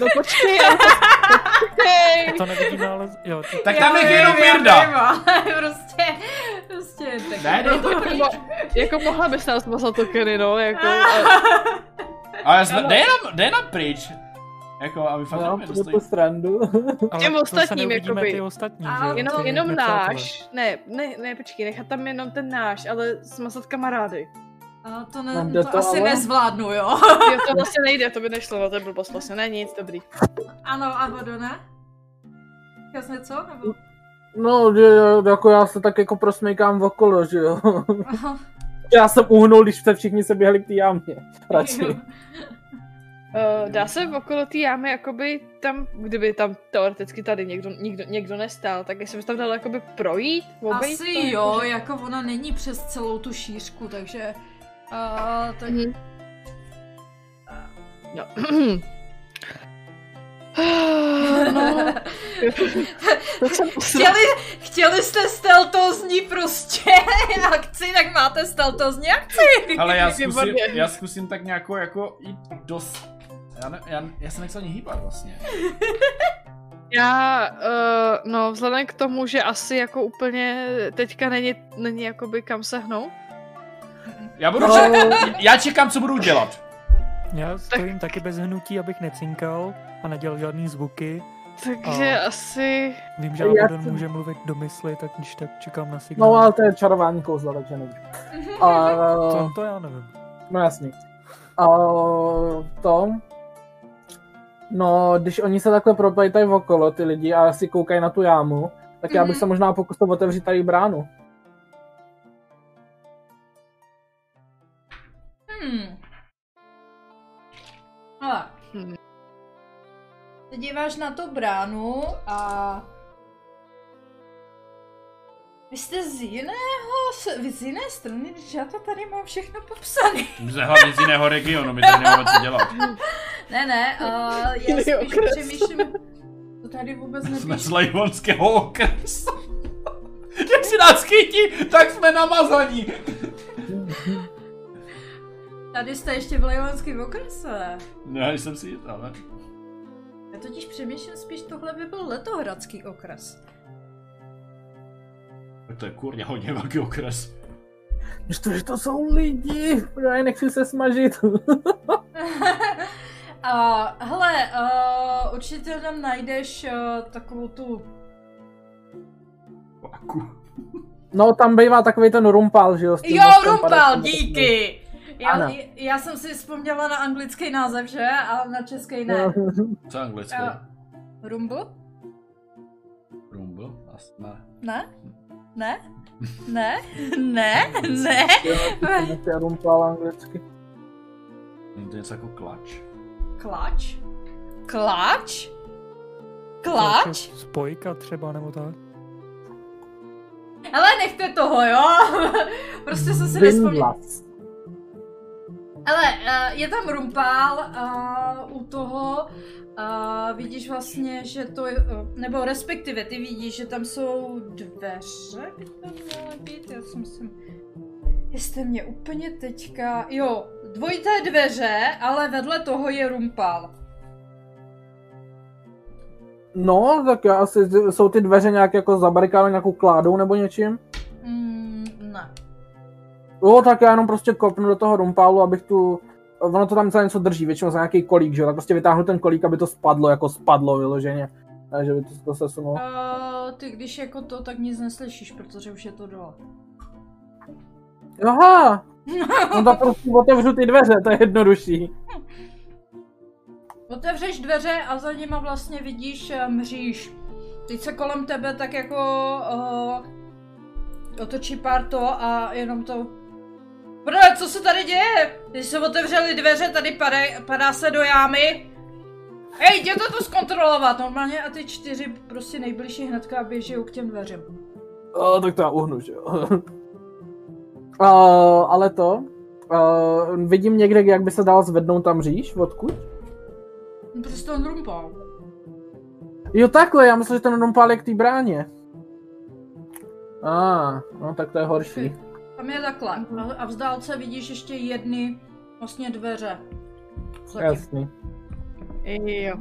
[SPEAKER 3] No počkej, ale to... Počkej!
[SPEAKER 5] To nevidíme, ale jo, to,
[SPEAKER 2] Tak tam
[SPEAKER 1] Já
[SPEAKER 2] je jenom
[SPEAKER 1] já
[SPEAKER 2] Mirda.
[SPEAKER 1] ale prostě, prostě tak.
[SPEAKER 2] Ne, ne,
[SPEAKER 3] Mo, jako mohla bys nás mazat tokeny, no, jako... A,
[SPEAKER 2] Ale jasně, jde jenom, jde jenom pryč. Jako, aby fakt kdo stojí.
[SPEAKER 4] tu srandu.
[SPEAKER 5] ale
[SPEAKER 3] Těm ostatním, jakoby.
[SPEAKER 5] ty ostatní,
[SPEAKER 1] A
[SPEAKER 5] že
[SPEAKER 3] jenom,
[SPEAKER 5] ty
[SPEAKER 3] jenom
[SPEAKER 5] nepřátelé.
[SPEAKER 3] náš. Ne, ne, ne, počkej, nechat tam jenom ten náš, ale smazat kamarády.
[SPEAKER 1] A to, ne, to,
[SPEAKER 4] to,
[SPEAKER 1] asi
[SPEAKER 4] ale?
[SPEAKER 1] nezvládnu, jo.
[SPEAKER 3] Jo, to vlastně nejde, to by nešlo, no to je blbost vlastně, ne nic, dobrý.
[SPEAKER 1] ano, a vodu, ne? Chtěl jsi něco? Nebo...
[SPEAKER 4] No, že jako já se tak jako prosmejkám okolo, že jo.
[SPEAKER 1] Aha.
[SPEAKER 4] Já jsem uhnul, když se všichni se běhali k té jámě. Radši.
[SPEAKER 3] Uh, dá se okolo té jámy, jakoby tam, kdyby tam teoreticky tady někdo, někdo, někdo nestál, tak jestli bys tam dal jakoby projít, obejít
[SPEAKER 1] Asi
[SPEAKER 3] to,
[SPEAKER 1] jo,
[SPEAKER 3] jakože-
[SPEAKER 1] jako ona není přes celou tu šířku, takže... Uh, tak...
[SPEAKER 3] Mhm. No. no.
[SPEAKER 1] Chtěli, chtěli jste steltozní prostě akci, tak máte steltozní akci.
[SPEAKER 2] Ale já zkusím, já zkusím tak nějakou jako jít dost... Já, ne, já, já se nechci ani hýbat vlastně.
[SPEAKER 3] Já, uh, no, vzhledem k tomu, že asi jako úplně teďka není, není jakoby kam se hnout,
[SPEAKER 2] Já budu
[SPEAKER 4] No.
[SPEAKER 2] čekat, já čekám, co budu dělat.
[SPEAKER 5] Já stojím taky bez hnutí, abych necinkal a nedělal žádný zvuky
[SPEAKER 3] Takže
[SPEAKER 5] A-
[SPEAKER 3] asi...
[SPEAKER 5] Vím, že
[SPEAKER 4] Já
[SPEAKER 5] Abaddon
[SPEAKER 4] jsem-
[SPEAKER 5] může mluvit do mysli, tak když tak čekám na signál.
[SPEAKER 4] No ale to je čarování kouzla, takže nevím. A,
[SPEAKER 5] to, to já nevím.
[SPEAKER 4] no jasně. A to... No, když oni se takhle propejtají okolo, ty lidi, a si koukají na tu jámu, tak já bych
[SPEAKER 1] Mhm.
[SPEAKER 4] se možná pokusil otevřít tady bránu.
[SPEAKER 1] Hmm. Hele.
[SPEAKER 3] Hmm.
[SPEAKER 1] Ty díváš na tu bránu a... Vy jste z jiného, vy z jiné strany, když já to tady mám všechno popsané.
[SPEAKER 2] My jsme hlavně z jiného regionu, my tady nemáme co dělat.
[SPEAKER 1] Ne, ne, uh, já
[SPEAKER 3] Jiný
[SPEAKER 1] spíš
[SPEAKER 3] okres.
[SPEAKER 1] přemýšlím, to tady vůbec
[SPEAKER 2] Jsme z Lejvonského okresu. Jak si nás chytí, tak jsme namazaní.
[SPEAKER 1] Tady jste ještě v Lejonském okrese.
[SPEAKER 2] No, já jsem si jist, ale...
[SPEAKER 1] Já totiž přemýšlím spíš, tohle by byl Letohradský okres.
[SPEAKER 2] To je kurně hodně velký okres.
[SPEAKER 4] Když to, že to jsou lidi, já je nechci se smažit.
[SPEAKER 1] A hele, uh, určitě tam najdeš uh, takovou tu...
[SPEAKER 2] Paku.
[SPEAKER 4] No, tam bývá takový ten rumpal, že jo? s tím
[SPEAKER 1] Jo,
[SPEAKER 4] mostem
[SPEAKER 1] Rumpal, díky! Já,
[SPEAKER 4] Ano.
[SPEAKER 1] já jsem si vzpomněla na anglický název, že? A na český ne.
[SPEAKER 2] Co je anglicky?
[SPEAKER 1] A- Rumble?
[SPEAKER 2] Rumble? Asi ne.
[SPEAKER 1] Ne? Ne? Ne? Ne? Ne?
[SPEAKER 4] To je rumpal anglicky.
[SPEAKER 2] Není to něco jako klač?
[SPEAKER 1] Klač? Klač? Klač?
[SPEAKER 5] Spojka třeba nebo tak.
[SPEAKER 1] Ale nechte toho, jo? prostě jsem si nespomněla.
[SPEAKER 4] Windlass.
[SPEAKER 1] Ale uh, je tam rumpál uh, u toho, uh, vidíš vlastně, že to je, uh, nebo respektive ty vidíš, že tam jsou dveře, by to měly být, já si myslím, jste mě úplně teďka, jo, dvojité dveře, ale vedle toho je rumpál.
[SPEAKER 4] No, tak já asi jsou ty dveře nějak jako zabarikány nějakou kládou nebo něčím.
[SPEAKER 1] Mm, ne.
[SPEAKER 4] Jo, tak já jenom prostě kopnu do toho rumpálu, abych tu... Ono to tam za něco drží, většinou za nějaký kolík, že jo? Tak prostě vytáhnu ten kolík, aby to spadlo, jako spadlo vyloženě. Takže by to, to se sunulo.
[SPEAKER 1] Uh, ty když jako to, tak nic neslyšíš, protože už je to dole.
[SPEAKER 4] Aha! No tak prostě otevřu ty dveře, to je jednodušší.
[SPEAKER 1] Otevřeš dveře a za nima vlastně vidíš eh, mříž. Teď se kolem tebe tak jako uh, otočí pár to a jenom to... Prvé, co se tady děje? Když se otevřely dveře, tady padá, padá se do jámy. Hej, jděte to zkontrolovat normálně a ty čtyři prostě nejbližší hnedka běží k těm dveřím.
[SPEAKER 4] O, tak to já uhnu, že jo. uh, ale to... Uh, vidím někde, jak by se dal zvednout tam říš, odkud?
[SPEAKER 1] Prostě on rumpal.
[SPEAKER 4] Jo takhle, já myslím, že ten rumpál je k té bráně. A, ah, no tak to je horší.
[SPEAKER 1] Tam je takhle. A, a v dálce vidíš ještě jedny vlastně dveře. Zatím.
[SPEAKER 4] Jasný.
[SPEAKER 3] Jo.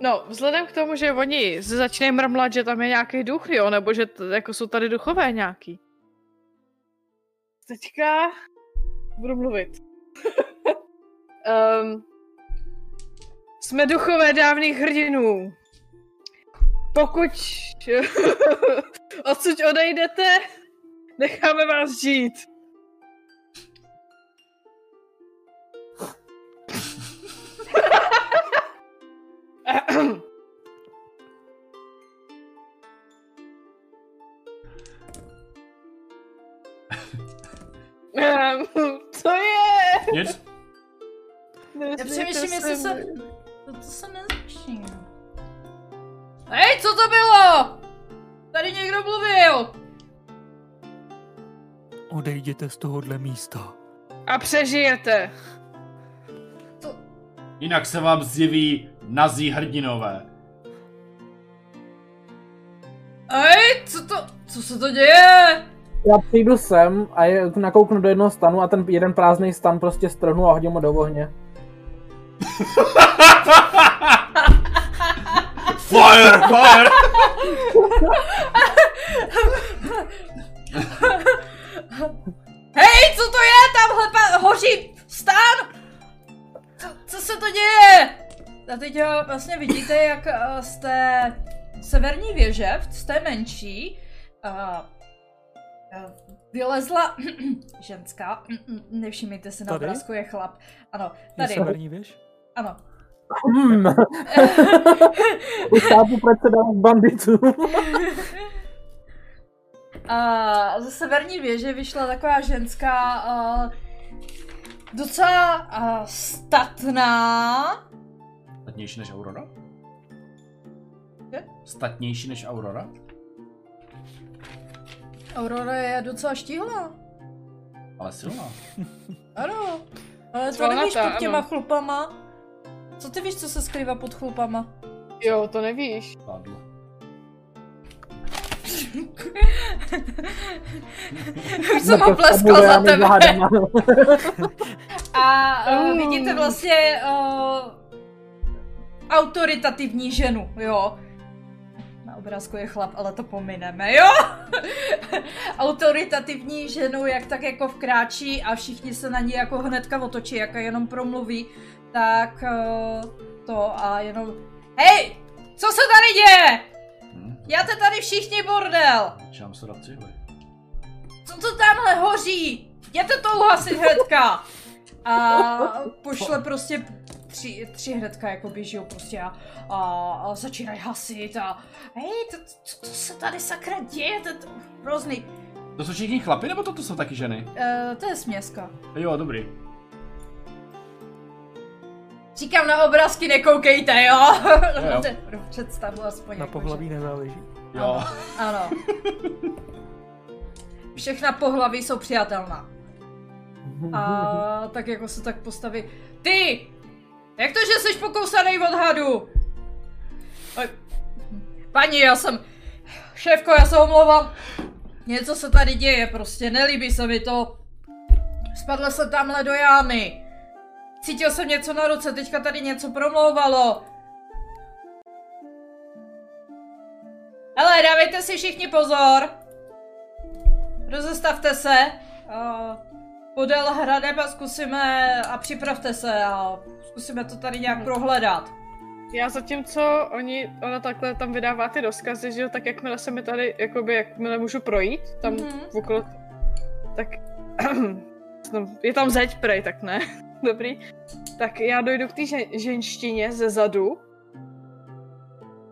[SPEAKER 3] No, vzhledem k tomu, že oni se začínají mrmlat, že tam je nějaký duch, jo, nebo že t- jako jsou tady duchové nějaký. Teďka budu mluvit. um, jsme duchové dávných hrdinů. Pokud odsud odejdete, necháme vás žít. Ehm, Co je?
[SPEAKER 2] Nic?
[SPEAKER 1] Já přemýšlím, jestli se... To, to se nezruší. Hej, co to bylo? Tady někdo mluvil.
[SPEAKER 5] Odejděte z tohohle místa.
[SPEAKER 3] A přežijete.
[SPEAKER 2] Jinak se vám zjeví nazí hrdinové.
[SPEAKER 1] Hej, co to... Co se to děje?
[SPEAKER 4] Já přijdu sem a je, nakouknu do jednoho stanu a ten jeden prázdný stan prostě strhnu a hodím ho do ohně.
[SPEAKER 2] Fire, fire!
[SPEAKER 1] Hej, co to je? Tamhle pa- hoří stan! Co, co se to děje? A teď eh, vlastně vidíte, jak eh, z té severní věže, z té menší, eh, eh, vylezla ženská, nevšimněte se na
[SPEAKER 5] Tady?
[SPEAKER 1] obrázku, je chlap. Ano,
[SPEAKER 5] Je
[SPEAKER 1] tady,
[SPEAKER 5] severní věž?
[SPEAKER 1] ano.
[SPEAKER 4] Hmm. Už chápu, proč se dal k
[SPEAKER 1] A ze severní věže vyšla taková ženská uh, docela uh, statná.
[SPEAKER 2] Statnější než Aurora?
[SPEAKER 1] Je?
[SPEAKER 2] Statnější než Aurora?
[SPEAKER 1] Aurora je docela štíhlá.
[SPEAKER 2] Ale silná.
[SPEAKER 1] Ano. Ale to nevíš pod těma
[SPEAKER 3] ano.
[SPEAKER 1] chlupama. Co ty víš, co se skrývá pod chlupama?
[SPEAKER 3] Jo, to nevíš.
[SPEAKER 2] Pádlo.
[SPEAKER 1] Už jsem ho pleskal za tebe. A uh, vidíte vlastně uh, autoritativní ženu, jo. Na obrázku je chlap, ale to pomineme, jo? autoritativní ženu, jak tak jako vkráčí a všichni se na ní jako hnedka otočí, jak jenom promluví, tak uh, to a jenom Hej! Co se tady děje? Játe tady všichni bordel!
[SPEAKER 2] Začínám se dát cihly.
[SPEAKER 1] Co to tamhle hoří? Jděte to uhasit hnedka! A pošle prostě tři, tři hnedka jako běží prostě a, a, a začínají hasit a hej, to, co to se tady sakra děje, to je to hrozný.
[SPEAKER 2] To jsou všichni chlapi, nebo toto jsou taky ženy?
[SPEAKER 1] Uh, to je směska.
[SPEAKER 2] Jo, dobrý.
[SPEAKER 1] Říkám na obrázky nekoukejte, jo?
[SPEAKER 2] Jo, jo.
[SPEAKER 1] Pro představu aspoň.
[SPEAKER 5] Na
[SPEAKER 1] jako,
[SPEAKER 5] pohlaví nezáleží.
[SPEAKER 2] Jo.
[SPEAKER 1] Ano. ano. Všechna pohlaví jsou přijatelná. A tak jako se tak postaví. Ty! Jak to, že jsi pokousaný od hadu? Paní, já jsem... Šéfko, já se omlouvám. Něco se tady děje, prostě nelíbí se mi to. Spadl se tamhle do jámy. Cítil jsem něco na ruce, teďka tady něco promlouvalo. Hele, dávejte si všichni pozor. Rozestavte se. Uh, podél hradeb a zkusíme a připravte se a zkusíme to tady nějak prohledat.
[SPEAKER 3] Já zatímco oni, ona takhle tam vydává ty rozkazy, že jo, tak jakmile se mi tady, jakoby, jakmile můžu projít, tam
[SPEAKER 1] Mhm.
[SPEAKER 3] mm-hmm. okolo, tak no, je tam zeď prej, tak ne, dobrý. Tak já dojdu k té žen, ženštině ze zadu,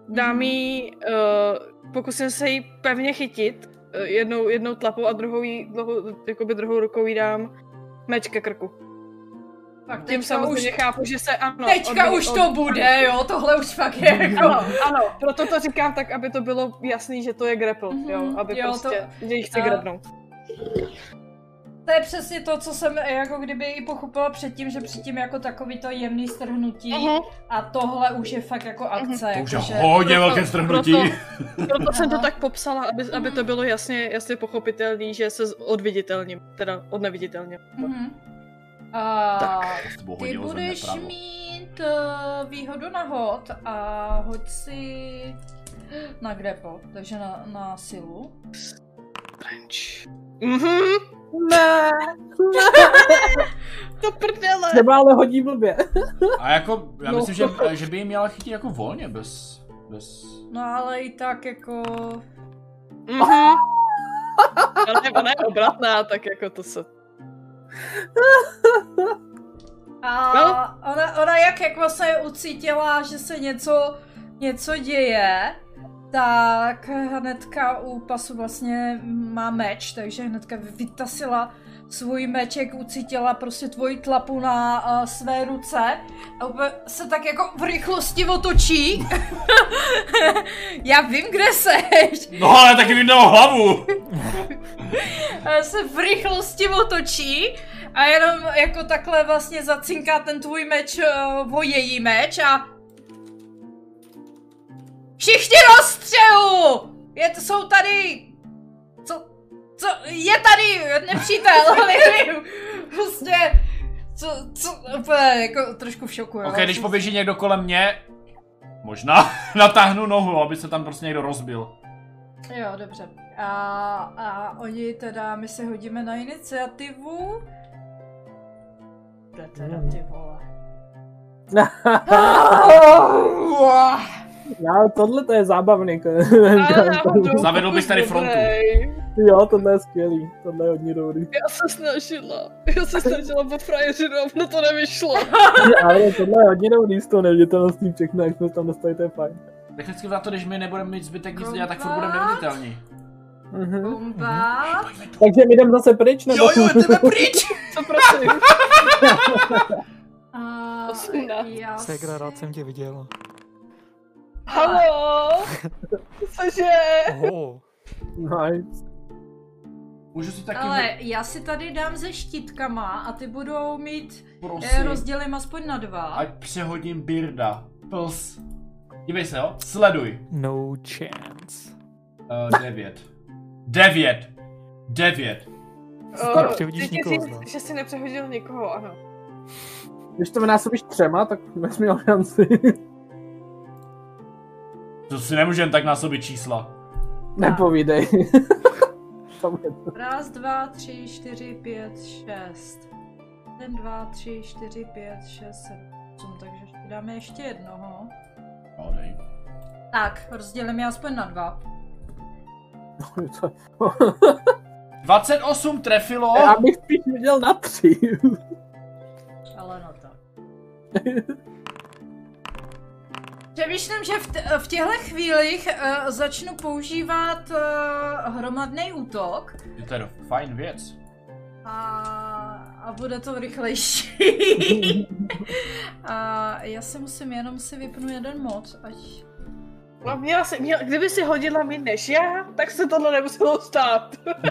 [SPEAKER 3] dám
[SPEAKER 1] Mhm.
[SPEAKER 3] jí, uh, pokusím se jí pevně chytit, uh, jednou, jednou tlapou a druhou, jí, druhou, jakoby druhou rukou jí dám meč ke krku.
[SPEAKER 1] Tak
[SPEAKER 3] Tím samozřejmě
[SPEAKER 1] už,
[SPEAKER 3] chápu, že se ano.
[SPEAKER 1] teďka
[SPEAKER 3] odbili
[SPEAKER 1] už
[SPEAKER 3] od-
[SPEAKER 1] to bude, jo, tohle už fakt je jako...
[SPEAKER 3] Ano, ano, proto to říkám tak, aby to bylo jasný, že to je grapple,
[SPEAKER 1] Mhm,
[SPEAKER 3] jo, aby
[SPEAKER 1] jo,
[SPEAKER 3] prostě, že jí chce
[SPEAKER 1] a-
[SPEAKER 3] grabnout.
[SPEAKER 1] To je přesně to, co jsem jako kdyby i pochopila předtím, že předtím jako takový to jemný strhnutí
[SPEAKER 3] Mhm.
[SPEAKER 1] a tohle už je fakt jako akce.
[SPEAKER 2] To už je hodně
[SPEAKER 3] proto-
[SPEAKER 2] velké strhnutí.
[SPEAKER 3] proto- Proto jsem to tak popsala, aby, aby to bylo jasně, jasně pochopitelný, že se odviditelním, teda odneviditelním.
[SPEAKER 1] Mhm. A
[SPEAKER 3] Tak.
[SPEAKER 1] Ty budeš
[SPEAKER 2] právo.
[SPEAKER 1] mít uh, výhodu na hod a hoď si na grapple, takže na, na silu.
[SPEAKER 3] French. Mhm. Ne. to prdele.
[SPEAKER 4] Třeba ale hodí blbě.
[SPEAKER 2] A jako, já
[SPEAKER 3] No.
[SPEAKER 2] myslím, že, že by ji měla chytit jako volně, bez, bez...
[SPEAKER 1] No ale i tak jako...
[SPEAKER 3] Mhm. Ale ona je obratná, tak jako to se...
[SPEAKER 1] A
[SPEAKER 3] No.
[SPEAKER 1] ona, ona jak, jak vlastně ucítila, že se něco, něco děje, tak hnedka u pasu vlastně má meč, takže hnedka vytasila svůj meč, jak ucítila prostě tvoji tlapu na uh, své ruce a úplně se tak jako v rychlosti otočí. Já vím, kde seš.
[SPEAKER 2] No ale taky dal hlavu!
[SPEAKER 1] Eh, se v rychlosti otočí a jenom jako takhle vlastně zacinká ten tvůj meč uh, o její meč a Všichni rozstřelu! Je, to jsou tady... Co? Co? Je tady nepřítel, nevím. Prostě... Co, co, úplně jako trošku v šoku, jo.
[SPEAKER 2] Ok, když poběží někdo kolem mě, možná natáhnu nohu, aby se tam prostě někdo rozbil.
[SPEAKER 1] Jo, dobře. A, a oni teda, my se hodíme na iniciativu. Kde teda ty vole?
[SPEAKER 4] Já, tohle to je zábavný.
[SPEAKER 3] Náhodou,
[SPEAKER 2] Zavedl bys tady frontu.
[SPEAKER 4] jo, tohle je skvělý. Tohle je hodně dobrý.
[SPEAKER 3] Já se snažila. Já se snažila po frajeřinu, no to nevyšlo.
[SPEAKER 4] Ale tohle je hodně dobrý z toho neviditelností všechno, jak jsme se tam dostali, to je fajn.
[SPEAKER 2] Technicky za to, když my nebudeme mít zbytek nic dělat, tak furt budeme neviditelní.
[SPEAKER 4] Mhm.
[SPEAKER 1] Bomba.
[SPEAKER 4] Takže my jdeme zase pryč, nebo?
[SPEAKER 2] Jo, jo, jdeme pryč!
[SPEAKER 3] Co prosím?
[SPEAKER 1] Já
[SPEAKER 5] Segra, rád jsem tě viděl.
[SPEAKER 3] Halo? Cože?
[SPEAKER 5] Oho,
[SPEAKER 4] Nice.
[SPEAKER 2] Můžu si taky...
[SPEAKER 1] Ale já si tady dám se štítkama a ty budou mít, eh,
[SPEAKER 2] Prosím.
[SPEAKER 1] rozdělím aspoň na dva.
[SPEAKER 2] Ať přehodím Birda. Pls. Dívej se, jo? Sleduj.
[SPEAKER 5] no chance.
[SPEAKER 2] Uh, devět. Devět. Devět.
[SPEAKER 3] Oh,
[SPEAKER 5] přehodíš
[SPEAKER 3] chci ti
[SPEAKER 5] nikoho
[SPEAKER 3] říct, že jsi nepřehodil nikoho, ano.
[SPEAKER 4] Když to vynásobíš třema, tak bys měl šanci.
[SPEAKER 2] To si nemůžeme tak násobit čísla.
[SPEAKER 4] Nepovídej.
[SPEAKER 1] Raz, dva, tři, čtyři, pět, šest. Jeden, dva, tři, čtyři, pět, šest, sedm, osm, takže dáme ještě jednoho.
[SPEAKER 2] No, dej.
[SPEAKER 1] Tak, rozdělím je aspoň na dva.
[SPEAKER 4] Co?
[SPEAKER 2] 28 trefilo.
[SPEAKER 4] Já bych spíš viděl na tři.
[SPEAKER 1] Ale no to. Přemýšlím, že v, t- v těchto chvílích uh, začnu používat uh, hromadný útok
[SPEAKER 2] Je to fajn věc.
[SPEAKER 1] a, a bude to rychlejší. a já si musím jenom si vypnu jeden mod, ať...
[SPEAKER 3] No, měla si, měla, kdyby si hodila mi než já, tak se tohle nemuselo stát.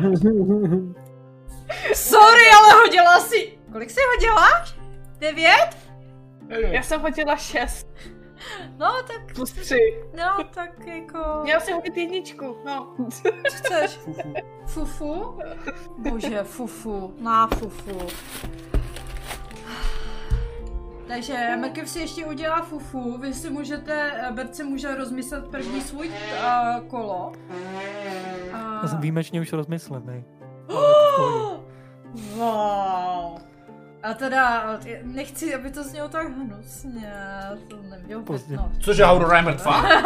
[SPEAKER 1] Sorry, ale hodila si... Kolik jsi hodila? Devět?
[SPEAKER 3] Já jsem hodila šest
[SPEAKER 1] No, tak,
[SPEAKER 3] plus tři.
[SPEAKER 1] no, tak jako...
[SPEAKER 3] Měla jsem hodit jedničku, no.
[SPEAKER 1] Co chceš? Fufu? Bože, fufu. Na fufu. Takže Mrkev si ještě udělá fufu, vy si můžete, Berce může rozmyslet první svůj uh, kolo.
[SPEAKER 5] Já jsem
[SPEAKER 1] A...
[SPEAKER 5] výjimečně už rozmyslený. Pohodě.
[SPEAKER 1] Wow. A teda, nechci, aby to znělo tak hnusně, to nemělo
[SPEAKER 5] Pozdě.
[SPEAKER 1] no.
[SPEAKER 2] Cože Aurora je mrtvá?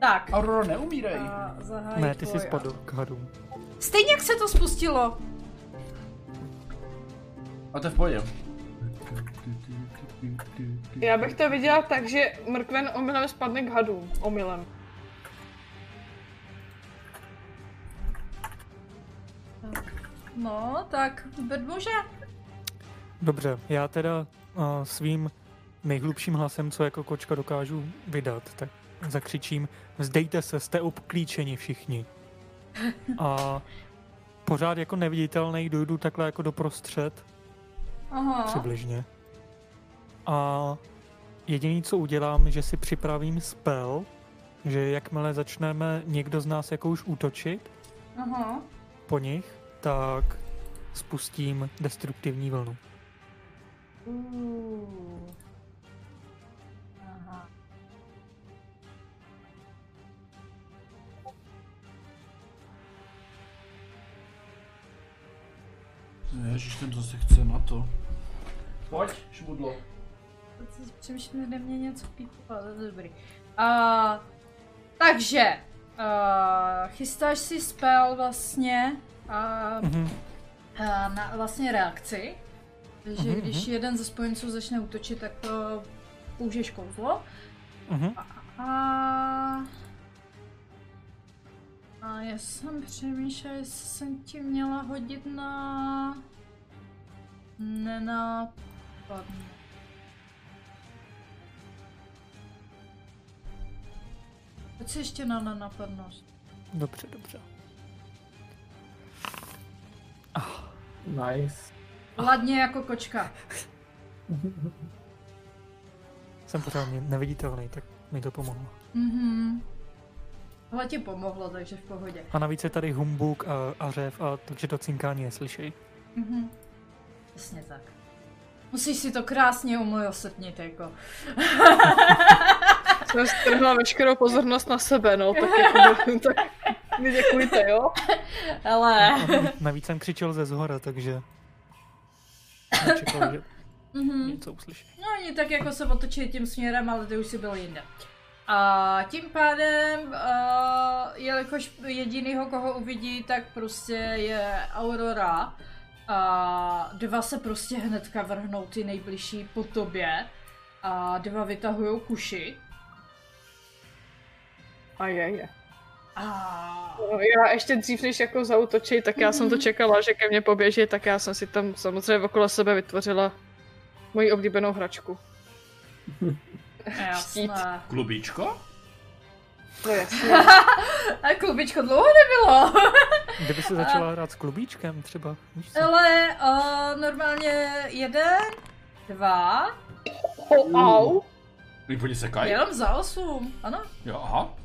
[SPEAKER 1] Tak,
[SPEAKER 2] Aurora, neumírej.
[SPEAKER 1] a
[SPEAKER 5] Ne, ty jsi spadl k hadům.
[SPEAKER 1] Stejně jak se to spustilo.
[SPEAKER 2] A to je v pohodě.
[SPEAKER 3] Já bych to viděla tak, že mrkven omylem spadne k hadům. Omylem.
[SPEAKER 1] No, tak bedmuže.
[SPEAKER 5] Dobře, já teda uh, svým nejhlubším hlasem, co jako kočka dokážu vydat, tak zakřičím, vzdejte se, jste obklíčeni všichni. A pořád jako neviditelný dojdu takhle jako doprostřed,
[SPEAKER 1] Aha.
[SPEAKER 5] přibližně. A jediný, co udělám, že si připravím spell, že jakmile začneme někdo z nás jako už útočit
[SPEAKER 1] Aha.
[SPEAKER 5] po nich, tak spustím destruktivní vlnu.
[SPEAKER 1] Uh. Aha.
[SPEAKER 2] Ježiš, ten zase chce na to. Pojď, šmudlo.
[SPEAKER 1] Přemýšlím, kde mě něco píplo, ale to je dobrý. Uh, takže, uh, chystáš si spell vlastně uh,
[SPEAKER 5] Mhm.
[SPEAKER 1] uh, na vlastně reakci. Takže
[SPEAKER 5] Mhm,
[SPEAKER 1] když
[SPEAKER 5] mhm.
[SPEAKER 1] jeden ze spojenců začne útočit, tak uh, použiješ kouzlo.
[SPEAKER 5] Mhm.
[SPEAKER 1] A... A já jsem přemýšlela, jestli jsem ti měla hodit na... Nenápadně. Pojď si ještě na nenápadnost.
[SPEAKER 5] Dobře, dobře.
[SPEAKER 4] Nice.
[SPEAKER 1] Hladně jako kočka.
[SPEAKER 5] Jsem pořádně neviditelný, tak mi to pomohlo.
[SPEAKER 1] Mhm. Tohle ti pomohlo, takže v pohodě.
[SPEAKER 5] A navíc je tady humbuk a, a řev, a takže to cinkání neslyšej.
[SPEAKER 1] Mhm. Přesně tak. Musíš si to krásně umilosrdnit, jako.
[SPEAKER 3] Jsem strhla veškerou pozornost na sebe, no, tak jako, tak mi děkujte, jo?
[SPEAKER 1] Ale...
[SPEAKER 5] A navíc jsem křičel ze zhora, takže... Nečekal, že...
[SPEAKER 1] Mhm.
[SPEAKER 5] něco uslyší.
[SPEAKER 1] No oni tak jako se otočili tím směrem, ale ty už si byl jinde. A tím pádem, uh, jelikož jedinýho, koho uvidí, tak prostě je Aurora. A dva se prostě hnedka vrhnou ty nejbližší po tobě. A dva vytahují kuši.
[SPEAKER 3] A je, je.
[SPEAKER 1] A
[SPEAKER 3] No, Já ještě dřív, než jako zautočí, tak já jsem to čekala, že ke mně poběží, tak já jsem si tam samozřejmě okolo sebe vytvořila moji oblíbenou hračku.
[SPEAKER 1] jasné.
[SPEAKER 2] Klubíčko?
[SPEAKER 3] To je
[SPEAKER 1] A klubičko dlouho nebylo.
[SPEAKER 5] Kdyby se začala hrát s klubíčkem třeba?
[SPEAKER 1] Ale uh, normálně jeden, dva,
[SPEAKER 3] oh, au.
[SPEAKER 2] Oni sekají?
[SPEAKER 1] jenom za osm, ano.
[SPEAKER 2] Jo, aha.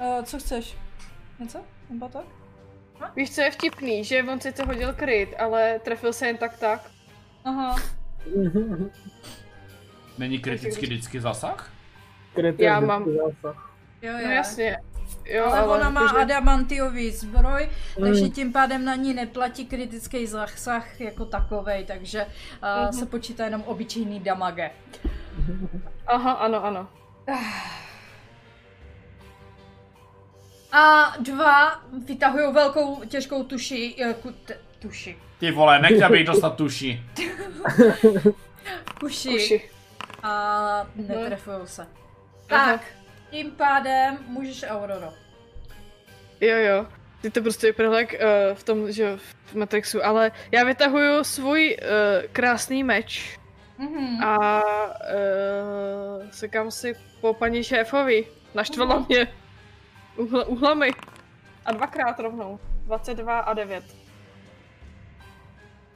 [SPEAKER 1] Uh, co chceš? Něco? Nebo tak?
[SPEAKER 3] Víš, co je vtipný, že on sice hodil kryt, ale trefil se jen tak tak.
[SPEAKER 1] Aha.
[SPEAKER 2] Není kriticky vždycky zasah?
[SPEAKER 4] Kryt
[SPEAKER 3] Já mám-
[SPEAKER 4] vždycky zásah.
[SPEAKER 1] Jo,
[SPEAKER 3] No
[SPEAKER 1] jo.
[SPEAKER 3] jasně. Jo,
[SPEAKER 1] ale, ona má
[SPEAKER 3] jakože-
[SPEAKER 1] adamantiový zbroj, takže
[SPEAKER 4] Mm.
[SPEAKER 1] tím pádem na ní neplatí kritický zasah jako takovej, takže uh,
[SPEAKER 3] Mhm.
[SPEAKER 1] se počítá jenom obyčejný damage.
[SPEAKER 3] Aha, ano, ano.
[SPEAKER 1] A dva vytahují velkou těžkou tuši, eh, t, tuši,
[SPEAKER 2] Ty vole, nechte bych dostat tuši.
[SPEAKER 1] kuši,
[SPEAKER 3] Kuši.
[SPEAKER 1] a netrefují se.
[SPEAKER 3] Aha.
[SPEAKER 1] Tak, tím pádem můžeš Auroro.
[SPEAKER 3] Jo, jo. Ty to prostě vypadalo jak uh, v tom, že v Matrixu, ale já vytahuju svůj uh, krásný meč
[SPEAKER 1] Mhm.
[SPEAKER 3] a uh, sekám si po paní šéfovi. Naštvala mě uhl, uhlami. A dvakrát rovnou. 22 a 9.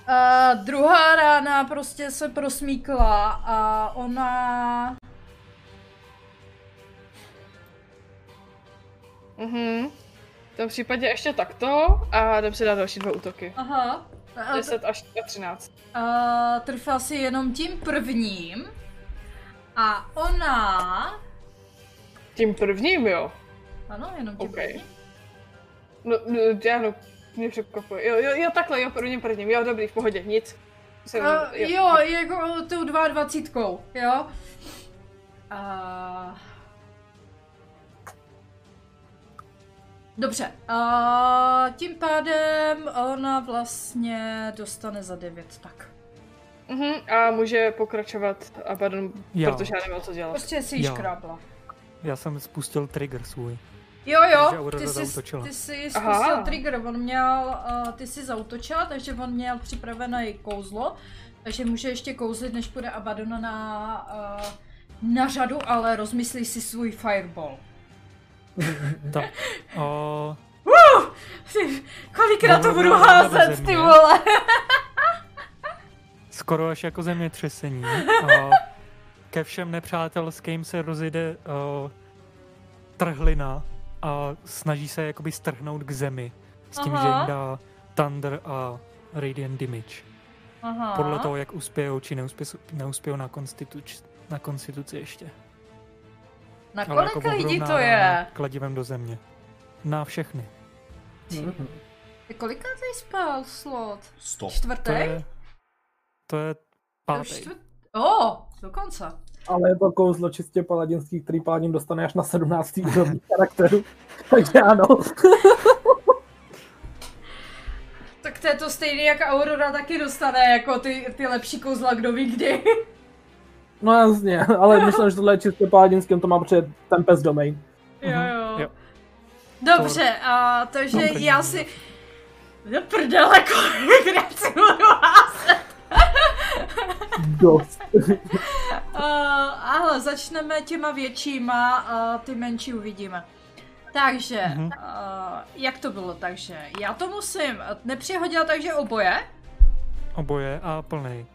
[SPEAKER 1] A druhá rána prostě se prosmíkla a ona...
[SPEAKER 3] Mhm. V tom případě ještě takto a jdem si dát další dva útoky.
[SPEAKER 1] Aha. A,
[SPEAKER 3] 10 až 13.
[SPEAKER 1] a trfila si jenom tím prvním. A ona...
[SPEAKER 3] Tím prvním, jo.
[SPEAKER 1] Ano, jenom tím
[SPEAKER 3] OK.
[SPEAKER 1] prvním.
[SPEAKER 3] No, no já no, mě překvapuje. Jo, jo, jo, takhle, jo, prvním prvním. Jo, dobrý, v pohodě, nic. Jsem,
[SPEAKER 1] Uh, jo, jako tou 22, jo. A... Dobře, a tím pádem ona vlastně dostane za 9, tak.
[SPEAKER 3] Mhm, a může pokračovat a pardon,
[SPEAKER 5] Já.
[SPEAKER 3] protože já nevím, co dělat.
[SPEAKER 1] Prostě si ji
[SPEAKER 5] Jo.
[SPEAKER 1] škrábla.
[SPEAKER 5] Já jsem spustil trigger svůj.
[SPEAKER 1] Jo, jo, ty jsi, ty jsi
[SPEAKER 3] Aha.
[SPEAKER 1] zkusil trigger, on měl, uh, ty jsi zautočila, takže on měl připravené kouzlo, takže může ještě kouzlit, než půjde Abaddon na, uh, na řadu, ale rozmyslí si svůj fireball.
[SPEAKER 5] Tak. O,
[SPEAKER 1] Ty, kolikrát to budu házet, ty vole.
[SPEAKER 5] skoro až jako zemětřesení. A ke všem nepřátelským se rozjede o, trhlina a snaží se jakoby strhnout k zemi. S tím,
[SPEAKER 1] Aha.
[SPEAKER 5] že jim dá Thunder a Radiant Damage.
[SPEAKER 1] Aha.
[SPEAKER 5] Podle toho, jak uspějou či neuspějou, neuspějou na, konstituč, na konstituci ještě.
[SPEAKER 1] Na
[SPEAKER 5] Ale
[SPEAKER 1] kolik
[SPEAKER 5] jako
[SPEAKER 1] lidí to je?
[SPEAKER 5] Kladivem do země. Na všechny.
[SPEAKER 1] Kolikrát jsi spal slot?
[SPEAKER 2] Stop.
[SPEAKER 1] Čtvrtý?
[SPEAKER 5] To je, to je
[SPEAKER 1] To
[SPEAKER 5] pátý.
[SPEAKER 1] čtvrt... O, dokonce.
[SPEAKER 4] Ale je to kouzlo čistě paladinský, který paladin dostane až na 17. úrovni charakteru. Takže ano.
[SPEAKER 1] Tak to je to stejné, jak Aurora taky dostane, jako ty, ty lepší kouzla, kdo ví kdy.
[SPEAKER 4] No jasně, ale myslím, že tohle je čistě paladinský, on to má před Tempest Domain.
[SPEAKER 1] Jo,
[SPEAKER 5] Mhm,
[SPEAKER 1] jo.
[SPEAKER 5] jo.
[SPEAKER 1] Dobře, a takže
[SPEAKER 5] No,
[SPEAKER 1] já si... Do prdele, si budu házet.
[SPEAKER 4] Dost.
[SPEAKER 1] Uh, ale začneme těma většíma a ty menší uvidíme. Takže,
[SPEAKER 5] Mhm.
[SPEAKER 1] uh, jak to bylo? Takže já to musím nepřihodila, takže oboje.
[SPEAKER 5] Oboje a plnej.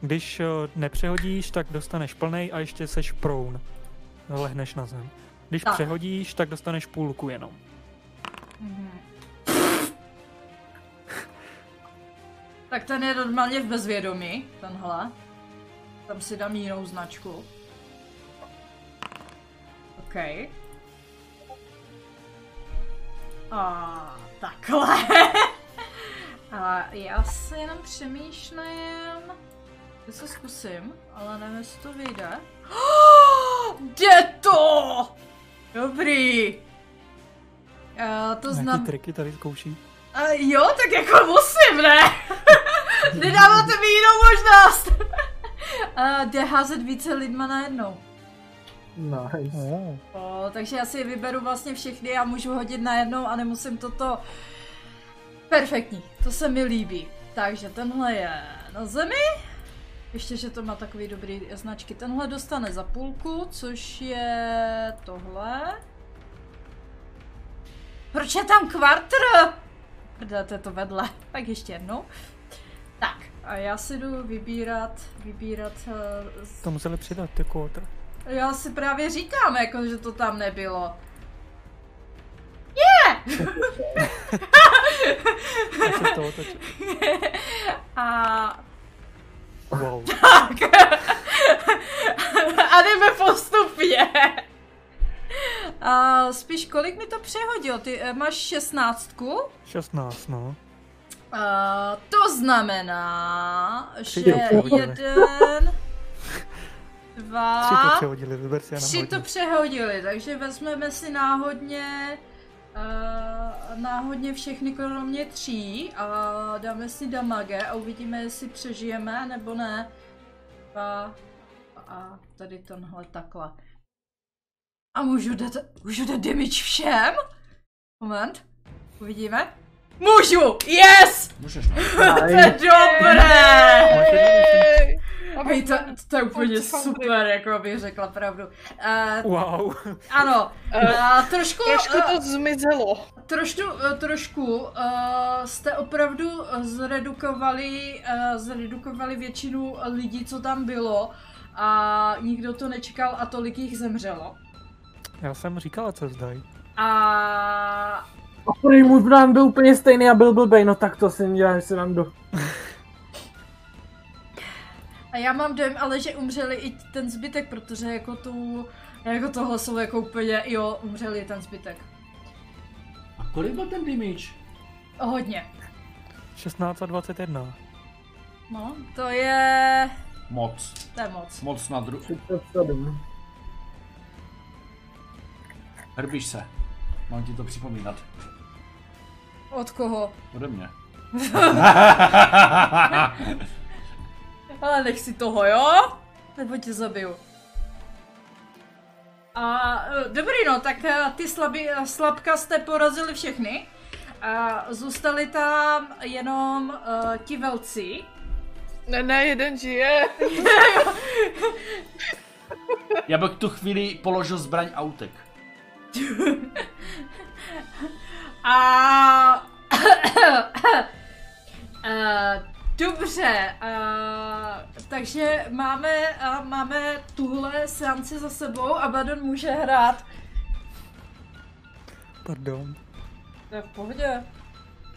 [SPEAKER 5] Když o, nepřehodíš, tak dostaneš plnej a ještě seš prone. Lehneš na zem. Když
[SPEAKER 1] Tak.
[SPEAKER 5] přehodíš, tak dostaneš půlku jenom.
[SPEAKER 1] Tak ten je normálně v bezvědomí, tenhle. Tam si dám jinou značku. OK. A takhle. A já si jenom přemýšlím. Já se zkusím, ale nevím, jestli to vyjde. Jde to! Dobrý. Uh, to znamená...
[SPEAKER 5] triky tady zkouší.
[SPEAKER 1] Uh, jo, tak jako musím, ne? Nedáváte mi jinou možnost. uh, jde házet více lidma najednou.
[SPEAKER 4] Nice.
[SPEAKER 5] Oh.
[SPEAKER 1] O, takže já si vyberu vlastně všechny a můžu hodit najednou a nemusím toto... Perfektní, to se mi líbí. Takže tenhle je na zemi. Ještě, že to má takový dobrý značky. Tenhle dostane za půlku, což je tohle. Proč je tam kvartr? Dáte to vedle. Tak ještě jednou. Tak, a já si jdu vybírat, vybírat uh, z-
[SPEAKER 5] To museli přidat, ty quarter.
[SPEAKER 1] já si právě říkám, jako, že to tam nebylo.
[SPEAKER 5] Toho otočil.
[SPEAKER 1] A,
[SPEAKER 5] Wow.
[SPEAKER 1] a jdeme postupně. A spíš kolik mi to přehodilo? Ty eh, máš šestnáctku?
[SPEAKER 5] 16, no.
[SPEAKER 1] A, to znamená, že jeden,
[SPEAKER 5] Tři to
[SPEAKER 1] dva,
[SPEAKER 5] přehodili, vyber si
[SPEAKER 1] tři to přehodili, takže vezmeme si náhodně uh, náhodně všechny kromě tří a dáme si damage a uvidíme, jestli přežijeme nebo ne. A, a tady tenhle takhle. A můžu dát, můžu dát damage všem? Moment, uvidíme. Můžu! Yes!
[SPEAKER 2] Můžeš, no.
[SPEAKER 1] To je dobré! Hej, to, to je úplně super, jako bych řekla pravdu. Uh,
[SPEAKER 5] Wow.
[SPEAKER 1] ano, uh, trošku,
[SPEAKER 3] Trošku to zmizelo.
[SPEAKER 1] trošku, uh, trošku uh, jste opravdu zredukovali, uh, zredukovali většinu lidí, co tam bylo a nikdo to nečekal a tolik jich zemřelo.
[SPEAKER 5] Já jsem říkala, co zdají.
[SPEAKER 1] A
[SPEAKER 4] A prý můj plán byl úplně stejný a byl blbej, no tak to si děláš si randu.
[SPEAKER 1] A já mám dojem, ale že umřeli i ten zbytek, protože jako tu, jako tohle jsou jako úplně, jo, umřeli ten zbytek.
[SPEAKER 2] A kolik byl ten damage?
[SPEAKER 1] O, hodně.
[SPEAKER 5] 16 a 21.
[SPEAKER 1] No, to je,
[SPEAKER 2] Moc.
[SPEAKER 1] to je moc.
[SPEAKER 2] Moc na dru...
[SPEAKER 4] 37.
[SPEAKER 2] Hrbíš se. Mám ti to připomínat.
[SPEAKER 1] Od koho?
[SPEAKER 2] Ode mě.
[SPEAKER 1] Ale nech si toho, jo? Nebo tě zabiju. A eh, dobrý no, tak eh, ty slabý, eh, slabka jste porazili všechny. A zůstali tam jenom uh, ti velci.
[SPEAKER 3] Ne, ne, jeden žije.
[SPEAKER 2] Já bych tu chvíli položil zbraň a utek.
[SPEAKER 1] A... Uh, dobře, uh, takže máme, uh, máme tuhle seanci za sebou a Badon může hrát.
[SPEAKER 5] Pardon.
[SPEAKER 1] To je v pohodě.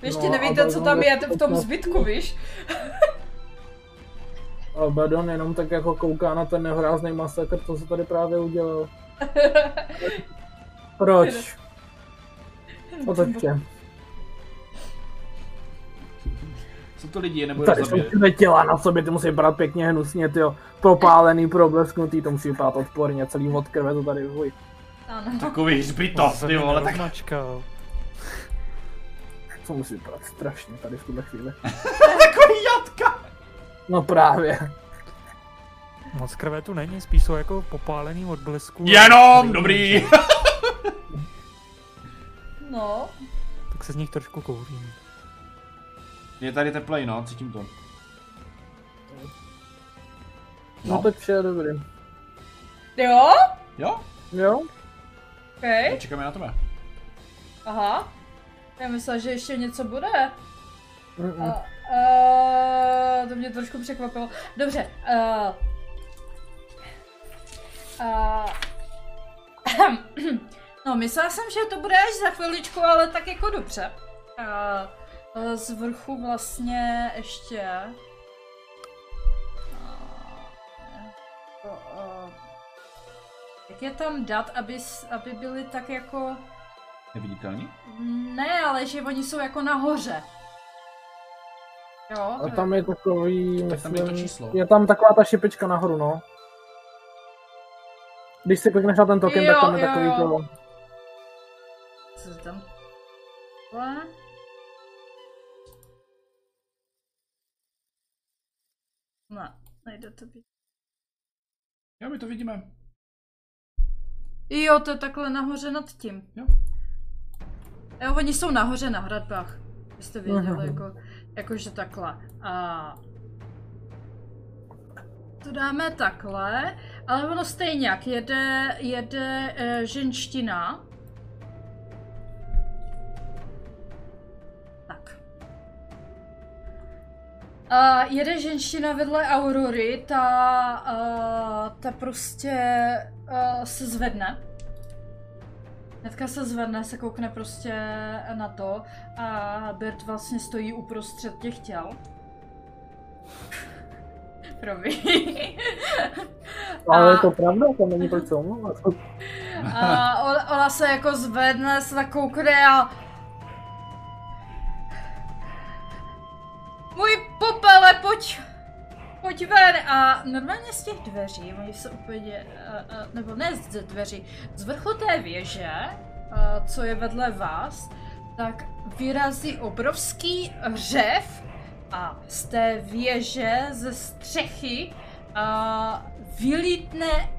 [SPEAKER 1] Ještě
[SPEAKER 4] No,
[SPEAKER 1] nevíte, co tam
[SPEAKER 4] je
[SPEAKER 1] v tom zbytku, víš?
[SPEAKER 4] A Badon jenom tak jako kouká na ten nehorázný masakr, co se tady právě udělal. Proč? Otočte.
[SPEAKER 2] Jsou to lidi, je nebudu
[SPEAKER 4] Tady jsou všude těla na sobě, ty musí vypadat pěkně hnusně, tyjo. Propálený, problesknutý, to musí vypadat odporně, celý od krve to tady.
[SPEAKER 1] Ano.
[SPEAKER 2] Takový hřbitov, ty vole, tak...
[SPEAKER 5] Značka.
[SPEAKER 4] To musí vypadat strašně tady v tuhle chvíli.
[SPEAKER 2] Takový jatka!
[SPEAKER 4] No právě.
[SPEAKER 5] Moc krve tu není, spíš jsou jako popálený od blesku.
[SPEAKER 2] Jenom, dobrý!
[SPEAKER 1] No,
[SPEAKER 5] Tak se z nich trošku kouří.
[SPEAKER 2] Je tady teplej, no, cítím to.
[SPEAKER 4] No,
[SPEAKER 2] No.
[SPEAKER 4] tak vše je dobrý.
[SPEAKER 1] jo?
[SPEAKER 2] Jo?
[SPEAKER 4] Jo?
[SPEAKER 1] OK.
[SPEAKER 2] Čekáme na tebe.
[SPEAKER 1] Aha. Já myslela, že ještě něco bude.
[SPEAKER 4] Mm-mm.
[SPEAKER 1] A, a, to mě trošku překvapilo. Dobře. A, a, no, myslela jsem, že to bude až za chviličku, ale tak jako dobře. A, a z vrchu vlastně ještě... A, jako, a, jak je tam dát, aby, aby byly tak jako...
[SPEAKER 2] Neviditelný?
[SPEAKER 1] Ne, ale že oni jsou jako nahoře. Jo,
[SPEAKER 4] A tam je takový,
[SPEAKER 2] Tak tam je to
[SPEAKER 4] myslím,
[SPEAKER 2] číslo.
[SPEAKER 4] je tam taková ta šipička nahoru, no. Když si klikneš na ten token,
[SPEAKER 1] Jo,
[SPEAKER 4] tak tam je
[SPEAKER 1] jo,
[SPEAKER 4] takový
[SPEAKER 1] jo.
[SPEAKER 4] to...
[SPEAKER 1] Co tam? Tohle? Ne, nejde to být.
[SPEAKER 2] Jo, my to vidíme.
[SPEAKER 1] Jo, to je takhle nahoře nad tím.
[SPEAKER 2] Jo.
[SPEAKER 1] Jo, oni jsou nahoře na hradbách. Jste věděli,
[SPEAKER 4] Mhm.
[SPEAKER 1] jako, jakože takhle. A to dáme takhle, ale ono stejně jak jede, jede e, ženština. A jede ženština vedle Aurory, ta, a, ta prostě a, se zvedne. Hnedka se zvedne, se koukne prostě na to a Bert vlastně stojí uprostřed těch těl. Promiň.
[SPEAKER 4] Ale
[SPEAKER 1] A-
[SPEAKER 4] je to pravda, to není proč se omlouvat.
[SPEAKER 1] A ona, ona se jako zvedne, se tak koukne a... Můj popele, pojď! Pojď ven! A normálně z těch dveří, oni se úplně, uh, uh, nebo ne z dveří, z vrchu té věže, uh, co je vedle vás, tak vyrazí obrovský řev a z té věže, ze střechy, vylítne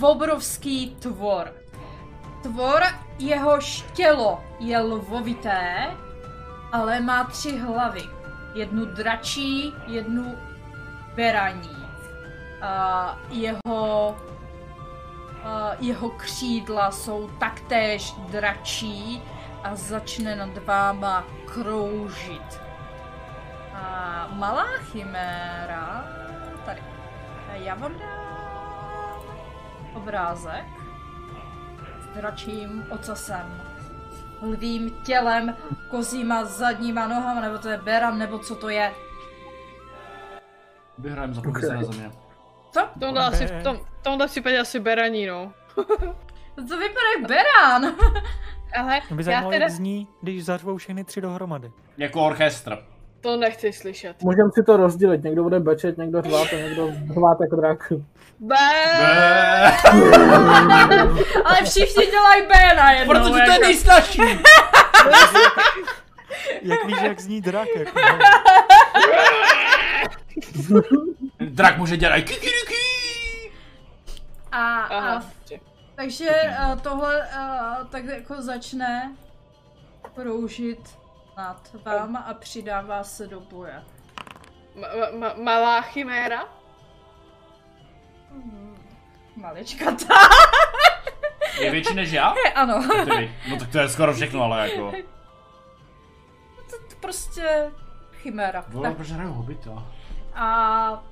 [SPEAKER 1] obrovský tvor. Tvor, jehož tělo je lvovité, ale má tři hlavy. Jednu dračí, jednu beraní. A jeho, a jeho křídla jsou taktéž dračí a začne nad váma kroužit. A malá chiméra, tady. Já vám dám obrázek s dračím ocasem, lvým tělem, kozíma zadníma nohama, nebo to je beran, nebo co to je.
[SPEAKER 2] Vyhrajeme za okay. na země.
[SPEAKER 1] Co?
[SPEAKER 3] V tomhle, asi, v tom, v tomhle případě asi beraní, no.
[SPEAKER 1] To vypadá jak beran.
[SPEAKER 3] Ale
[SPEAKER 5] by
[SPEAKER 3] já teda
[SPEAKER 5] zní, když zařvou všechny tři dohromady.
[SPEAKER 2] Jako orchestr.
[SPEAKER 3] To nechci slyšet.
[SPEAKER 4] Můžeme si to rozdělit, někdo bude bečet, někdo řvát a někdo řvát jako drak.
[SPEAKER 3] Bé.
[SPEAKER 1] Ale všichni dělají B na jednou.
[SPEAKER 2] Protože to je
[SPEAKER 1] jako.
[SPEAKER 2] nejsnažší.
[SPEAKER 5] Jak víš, jak zní drak, jako, no.
[SPEAKER 2] Drak může dělat kikiriki.
[SPEAKER 1] A,
[SPEAKER 3] Aha,
[SPEAKER 1] a takže uh, tohle uh, tak jako začne kroužit nad váma a přidává se do boje.
[SPEAKER 3] ma, ma, malá chiméra?
[SPEAKER 1] Maličkatá.
[SPEAKER 2] Je větší než já?
[SPEAKER 1] ano.
[SPEAKER 2] Tedy. No tak to je skoro všechno, ale jako.
[SPEAKER 1] to, to prostě chiméra.
[SPEAKER 2] Vole,
[SPEAKER 1] Tak
[SPEAKER 2] proč hraju hobita?
[SPEAKER 1] a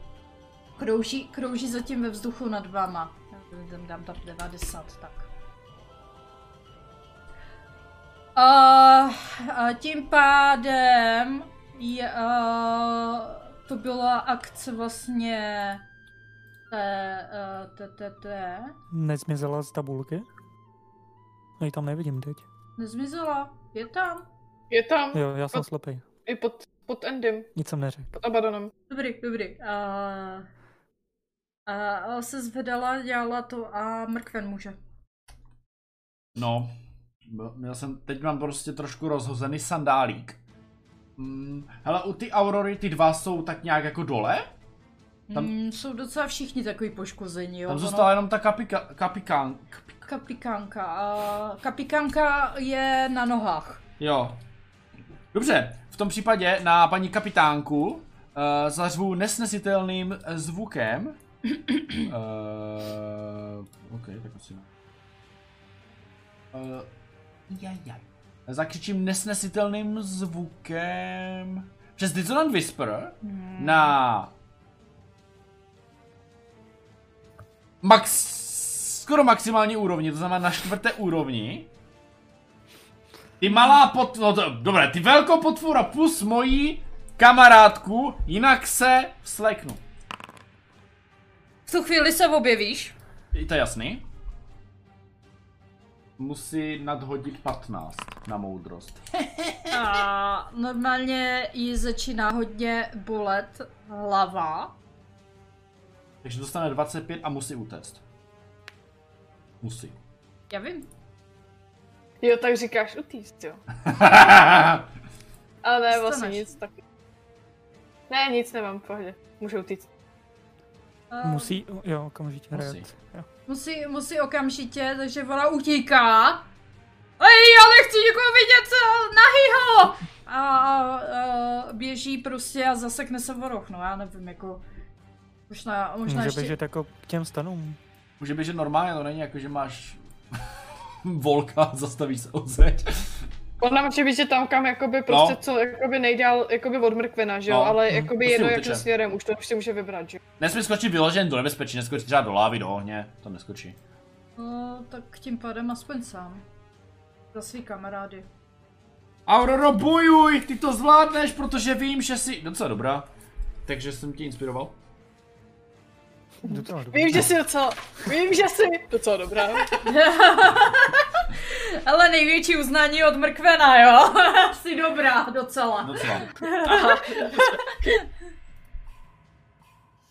[SPEAKER 1] krouží, krouží zatím ve vzduchu nad váma. Já tam dám tam 90, tak. A, a tím pádem je, a, to byla akce vlastně té, a, té, té, té,
[SPEAKER 5] Nezmizela z tabulky? Já ji tam nevidím teď.
[SPEAKER 1] nezmizela, je tam.
[SPEAKER 3] Je tam
[SPEAKER 5] Jo, já jsem
[SPEAKER 3] Pod-
[SPEAKER 5] slepej.
[SPEAKER 3] i pod, pod Endym,
[SPEAKER 5] Nic jsem neřekl.
[SPEAKER 3] pod Abadonem.
[SPEAKER 1] Dobrý, dobrý. A, a, a se zvedala, dělala to a mrkven může.
[SPEAKER 2] No, měl jsem, teď mám prostě trošku rozhozený sandálík. Hmm, hele, u ty Aurory ty dva jsou tak nějak jako dole? Tam-.
[SPEAKER 1] Mm, jsou docela všichni takový poškození, jo.
[SPEAKER 2] Tam
[SPEAKER 1] ono-
[SPEAKER 2] zůstala jenom ta kapika, kapikán, kapik,
[SPEAKER 1] Kapikánka. A kapikánka je na nohách.
[SPEAKER 2] jo. Dobře, v tom případě na paní kapitánku uh, zařvu nesnesitelným eh, zvukem. uh, OK, tak asi ne. Uh, jaj, jaj. Zakřičím nesnesitelným zvukem přes Dissonant Whisper na max, skoro maximální úrovni, to znamená na čtvrté úrovni. Ty malá pot... No to, dobré, ty velkou potvora plus mojí kamarádku, jinak se vsleknu.
[SPEAKER 1] V tu chvíli se objevíš.
[SPEAKER 2] Je to jasný? Musí nadhodit 15 na moudrost.
[SPEAKER 1] A normálně jí začíná hodně bolet hlava.
[SPEAKER 2] Takže dostane 25 a musí utéct. Musí.
[SPEAKER 1] Já vím.
[SPEAKER 3] Jo, tak říkáš utíct, jo. Ale ne, vlastně nic tak. Ne, nic nemám, v pohodě. Můžu utíct.
[SPEAKER 5] Musí, jo, okamžitě
[SPEAKER 2] Musí.
[SPEAKER 5] reakce. Jo.
[SPEAKER 1] Musí, musí okamžitě, takže ona utíká. Ej, já nechci nikoho vidět nahýho! A, a, a běží prostě a zasekne se o roh, no já nevím, jako... Možná, možná
[SPEAKER 5] Může
[SPEAKER 1] ještě...
[SPEAKER 5] běžet jako k těm stanům.
[SPEAKER 2] Může běžet normálně, to není jako, že máš volka a zastavíš se o zeď.
[SPEAKER 3] Ona může být, že tam kam jakoby prostě
[SPEAKER 2] No.
[SPEAKER 3] co jakoby nejdál jakoby od mrkvena, že jo,
[SPEAKER 2] No,
[SPEAKER 3] ale jakoby jedno jakým směrem, už to prostě může vybrat, že jo.
[SPEAKER 2] Nesmí skočit vyložen do nebezpečí, neskočí třeba do lávy, do ohně, to neskočí.
[SPEAKER 1] No, tak tím pádem aspoň sám. Za svý kamarády.
[SPEAKER 2] Aurora, bojuj, ty to zvládneš, protože vím, že jsi docela dobrá. Takže jsem tě inspiroval.
[SPEAKER 5] Docela dobrý.
[SPEAKER 3] Vím, že jsi docela, vím, že jsi docela dobrá.
[SPEAKER 1] Ale největší uznání od mrkvena, jo? Jsi dobrá, docela.
[SPEAKER 2] Docela.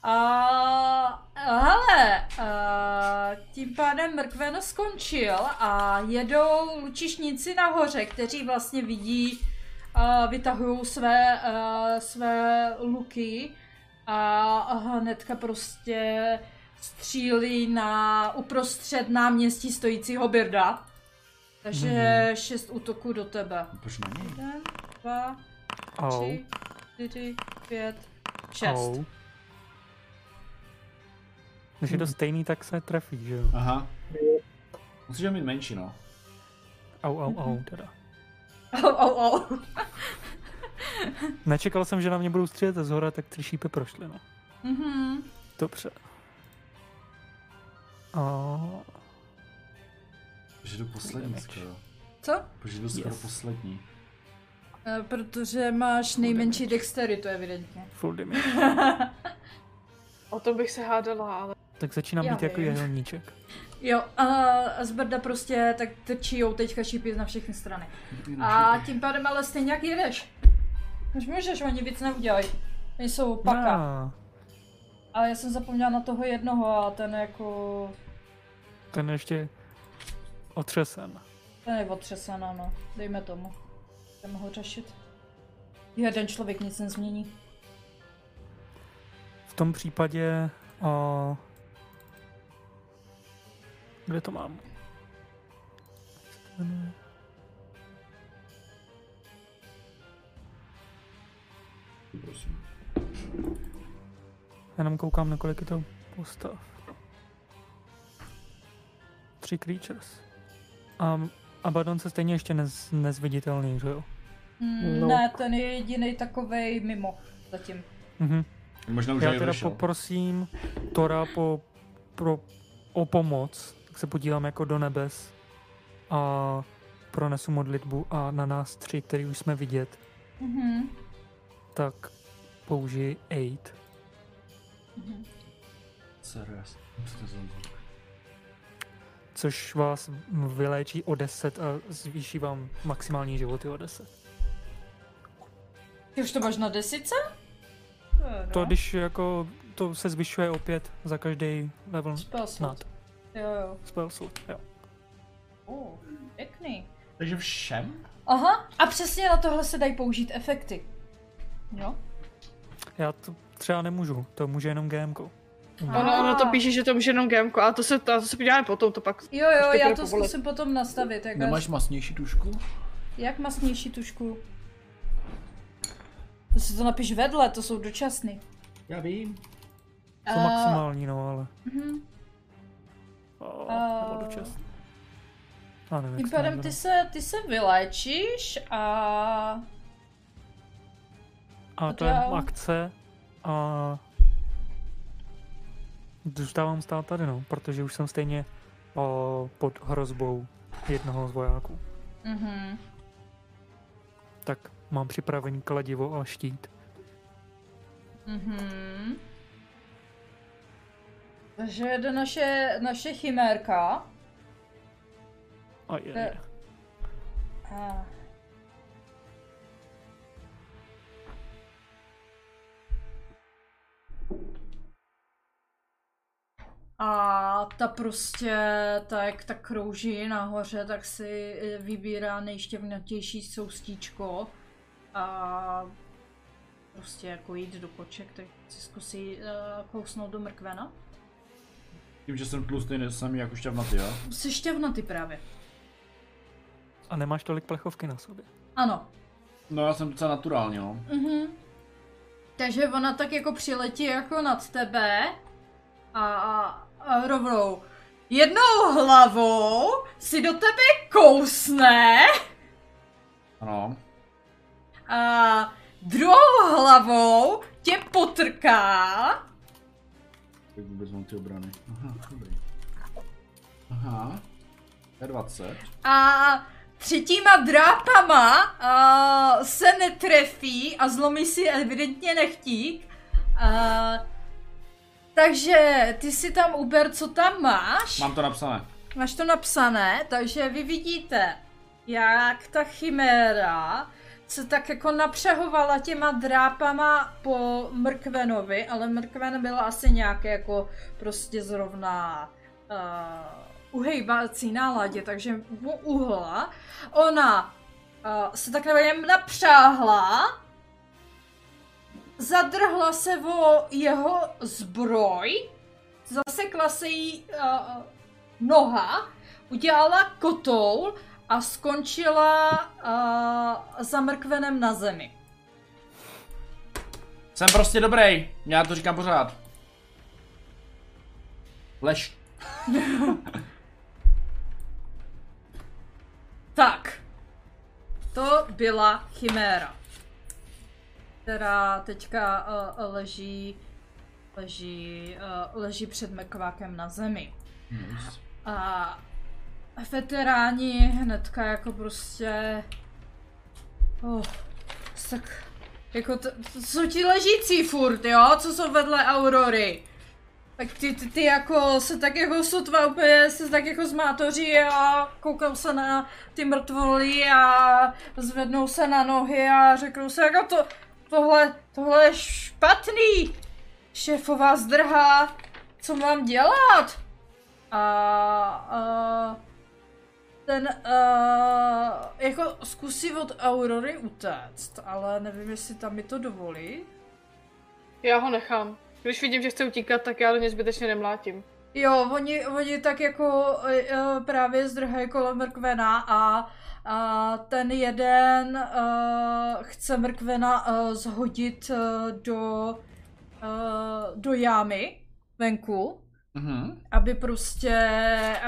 [SPEAKER 1] A hele, a, tím pádem mrkven skončil a jedou lučišníci nahoře, kteří vlastně vidí, a vytahují své, a, své luky a hnedka prostě střílí na uprostřed náměstí stojícího Birda. Takže mm-hmm. šest útoků do tebe.
[SPEAKER 2] Proč na něj?
[SPEAKER 1] Jeden, dva,
[SPEAKER 5] Au,
[SPEAKER 1] tři, čtyři, pět, šest.
[SPEAKER 5] au. Když je to stejný, tak se trefí, že jo?
[SPEAKER 2] Aha. Musíš mít menší, no.
[SPEAKER 5] Au, au, au, teda.
[SPEAKER 1] Au, au, au.
[SPEAKER 5] Nečekal jsem, že na mě budou střílet ze zhora, tak tři šípy prošly, no.
[SPEAKER 1] Mhm.
[SPEAKER 5] Dobře. A...
[SPEAKER 2] Protože jdu poslední skoro.
[SPEAKER 1] Co?
[SPEAKER 2] Protože jdu skoro
[SPEAKER 5] Yes.
[SPEAKER 2] poslední.
[SPEAKER 1] Eh, Protože máš nejmenší dexteritu, evidentně.
[SPEAKER 5] Full damage.
[SPEAKER 3] O tom bych se hádala, ale
[SPEAKER 5] Tak začínám
[SPEAKER 1] Já
[SPEAKER 5] být jako jehelníček.
[SPEAKER 1] Jo, a z Brda prostě tak trčí teďka šípy na všechny strany. A tím pádem ale stejně jak jedeš. Už můžeš, oni víc neudělají. Nejsou paka.
[SPEAKER 5] Ah,
[SPEAKER 1] Ale já jsem zapomněla na toho jednoho a ten jako...
[SPEAKER 5] ten ještě otřesen.
[SPEAKER 1] Ten je otřesen, ano. Dejme tomu. Jdeme ho řešit. Jeden člověk nic nezmění.
[SPEAKER 5] V tom případě... A... Kde to mám?
[SPEAKER 2] Prosím.
[SPEAKER 5] Jenom koukám, na kolik je to postav. Tři creatures. A Abaddon se stejně ještě nez, nezviditelný, že jo?
[SPEAKER 1] Hmm,
[SPEAKER 4] No.
[SPEAKER 1] Ne, ten je jediný takovej mimo zatím.
[SPEAKER 5] Mhm.
[SPEAKER 2] Možná už
[SPEAKER 5] Já
[SPEAKER 2] aj
[SPEAKER 5] teda
[SPEAKER 2] vyšel.
[SPEAKER 5] poprosím Tora po, pro, o pomoc, tak se podívám jako do nebes a pronesu modlitbu a na nás tři, který už jsme vidět,
[SPEAKER 1] Mhm.
[SPEAKER 5] tak použiji aid.
[SPEAKER 2] Serious. Co to za zvuk?
[SPEAKER 5] Což vás vyléčí o 10 a zvýší vám maximální životy o 10.
[SPEAKER 1] Ty už to máš na desice?
[SPEAKER 5] To když jako to se zvyšuje opět za každý level
[SPEAKER 1] Spell slot.
[SPEAKER 5] snad.
[SPEAKER 1] Jo, jo.
[SPEAKER 5] Spell slot, jo.
[SPEAKER 1] Uh, pěkný.
[SPEAKER 2] Takže všem?
[SPEAKER 1] Aha, a přesně na tohle se dají použít efekty. Jo?
[SPEAKER 5] Já to třeba nemůžu, to může jenom GM.
[SPEAKER 3] Ono, ono to píše, že to může jenom GMko, ale to se, to, to se podíváme potom, to pak
[SPEAKER 1] Jo, jo, já to
[SPEAKER 3] povolit.
[SPEAKER 1] zkusím potom nastavit. Jak,
[SPEAKER 2] Nemáš masnější tušku?
[SPEAKER 1] jak masnější tušku? To si to napiš vedle, to jsou dočasný.
[SPEAKER 2] Já vím.
[SPEAKER 5] To
[SPEAKER 1] A-
[SPEAKER 5] maximální, no ale.
[SPEAKER 1] Mhm.
[SPEAKER 5] O,
[SPEAKER 1] A-
[SPEAKER 5] nebo dočas. A nevím,
[SPEAKER 1] Tím pádem ty se, ty se vyléčíš a...
[SPEAKER 5] A to je akce a zůstávám stát tady, no, protože už jsem stejně o, pod hrozbou jednoho z vojáků.
[SPEAKER 1] Mhm.
[SPEAKER 5] Tak mám připravený kladivo a štít.
[SPEAKER 1] Mhm. Takže jede naše, naše chimérka.
[SPEAKER 5] A je.
[SPEAKER 1] A... A ta prostě, tak, tak krouží nahoře, tak si eh, vybírá nejštěvnatější soustíčko a prostě jako jít do koček, tak si zkusí uh, kousnout do mrkvena.
[SPEAKER 2] Tím, že jsem tlustý, jsem jako šťavnatý, jo?
[SPEAKER 1] Jsi šťavnatý právě.
[SPEAKER 5] A nemáš tolik plechovky na sobě.
[SPEAKER 1] Ano,
[SPEAKER 2] No já jsem docela naturální, no.
[SPEAKER 1] Mhm. Takže ona tak jako přiletí jako nad tebe a, a rovnou jednou hlavou si do tebe kousne
[SPEAKER 2] Ano.
[SPEAKER 1] a druhou hlavou tě potrká
[SPEAKER 2] Tak vůbec mám ty obrany. Aha, dobrý. Aha. To je 20.
[SPEAKER 1] a třetíma drápama a, se netrefí a zlomí si evidentně nechtík. A, takže ty si tam uber, co tam máš.
[SPEAKER 2] Mám to napsané.
[SPEAKER 1] Máš to napsané, takže vy vidíte, jak ta chiméra se tak jako napřehovala těma drápama po mrkvenovi, ale mrkven byl asi nějaké jako prostě zrovna uh, uhejbací náladě, takže mu uhla. Ona uh, se tak nevím napřáhla, zadrhla se o jeho zbroj, zasekla se jí uh, noha, udělala kotoul a skončila uh, za mrkvenem na zemi.
[SPEAKER 2] Jsem prostě dobrý. Já to říkám pořád. Lež.
[SPEAKER 1] Tak. To byla chiméra. Která teďka uh, leží, leží, uh, leží před mrkvákem na zemi. A veteráni hnedka jako prostě... Oh, tak jako to, to jsou ti ležící furt, jo, co jsou vedle Aurory. Tak ty, ty, ty jako se tak jako sotva úplně se tak jako zmátoří a koukal se na ty mrtvoly a zvednou se na nohy a řeknou se jako to, tohle, tohle je špatný. Šéfová zdrhá, co mám dělat? A, a ten uh, jako zkusí od Aurory utéct, ale nevím, jestli tam mi to dovolí.
[SPEAKER 3] Já ho nechám. Když vidím, že chce utíkat, tak já do něj zbytečně nemlátím.
[SPEAKER 1] Jo, oni, oni tak jako uh, právě zdrhají kolem mrkvena a, a ten jeden uh, chce mrkvena uh, zhodit uh, do, uh, do jámy venku,
[SPEAKER 2] Mhm.
[SPEAKER 1] aby prostě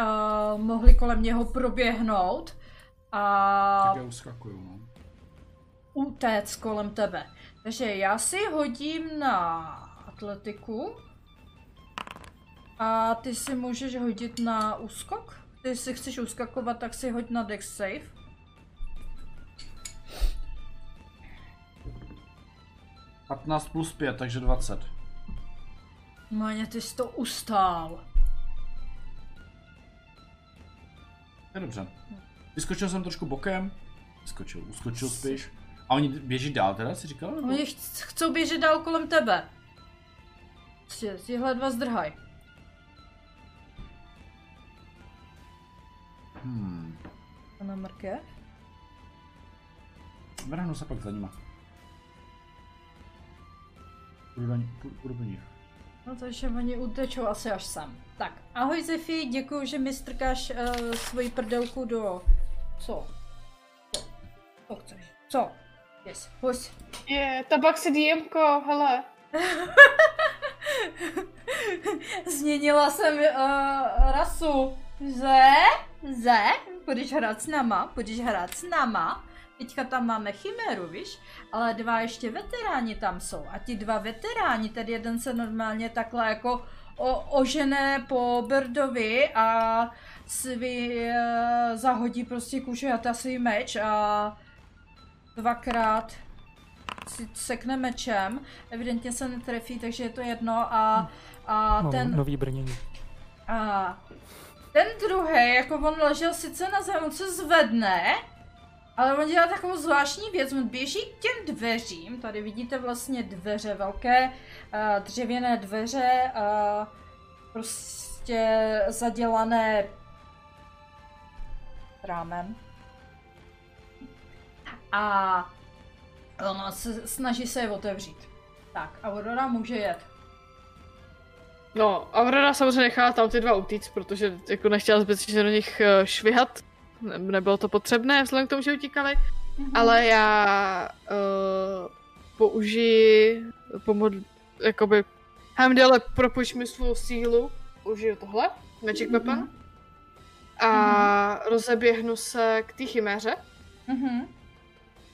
[SPEAKER 1] uh, mohli kolem něho proběhnout a
[SPEAKER 2] Tak já uskakuju, no.
[SPEAKER 1] utéct kolem tebe. Takže já si hodím na atletiku a ty si můžeš hodit na úskok. Ty si chceš uskakovat, tak si hoď na dex save.
[SPEAKER 2] – 15 plus 5, takže 20.
[SPEAKER 1] Máně, ty jsi to ustál.
[SPEAKER 2] Je dobře. Vyskočil jsem trošku bokem. Vyskočil, uskočil spíš. A oni běží dál teda, si říkal? Nebo?
[SPEAKER 1] Oni ch- chcou běžet dál kolem tebe. Prostě, tyhle dva zdrhaj.
[SPEAKER 2] Hmm.
[SPEAKER 1] A na mrkev?
[SPEAKER 2] Vrhnu se pak za nima. Půjdu do ní- půjdu- půjdu do nich.
[SPEAKER 1] No takže oni utečou asi až sem. Tak, ahoj Zefi, děkuji, že mi strkáš uh, svoji prdelku do... Co? Co? Co chceš? Co? Yes, pojď.
[SPEAKER 3] Je, tabak si DMko, hele.
[SPEAKER 1] Změnila jsem uh, rasu. Ze? Ze? Budeš hrát s náma? Budeš hrát s náma? Teďka tam máme chiméru, víš? Ale dva ještě veteráni tam jsou. A ti dva veteráni, tedy jeden se normálně takhle jako o, ožené po Birdovi a svý, uh, zahodí prostě kušejata svý meč a dvakrát si sekne mečem. Evidentně se netrefí, takže je to jedno a, a
[SPEAKER 5] Mám
[SPEAKER 1] ten...
[SPEAKER 5] nový brnění.
[SPEAKER 1] A ten druhý, jako on ležel sice na zemi, se zvedne, ale on dělá takovou zvláštní věc, on běží k těm dveřím, tady vidíte vlastně dveře, velké uh, dřevěné dveře, uh, prostě zadělané rámem. A ona se, snaží se je otevřít. Tak, Aurora může jet.
[SPEAKER 3] No, Aurora samozřejmě nechala tam ty dva utíct, protože jako nechtěla zbytečně do nich eh, švihat. Ne- nebylo to potřebné, vzhledem k tomu, že utíkali. Ale já uh, použiji pomod, jakoby Heimdale propůjč mi svou sílu, užiju tohle, Magic Weapon, a rozeběhnu se k té chiméře
[SPEAKER 1] Mhm.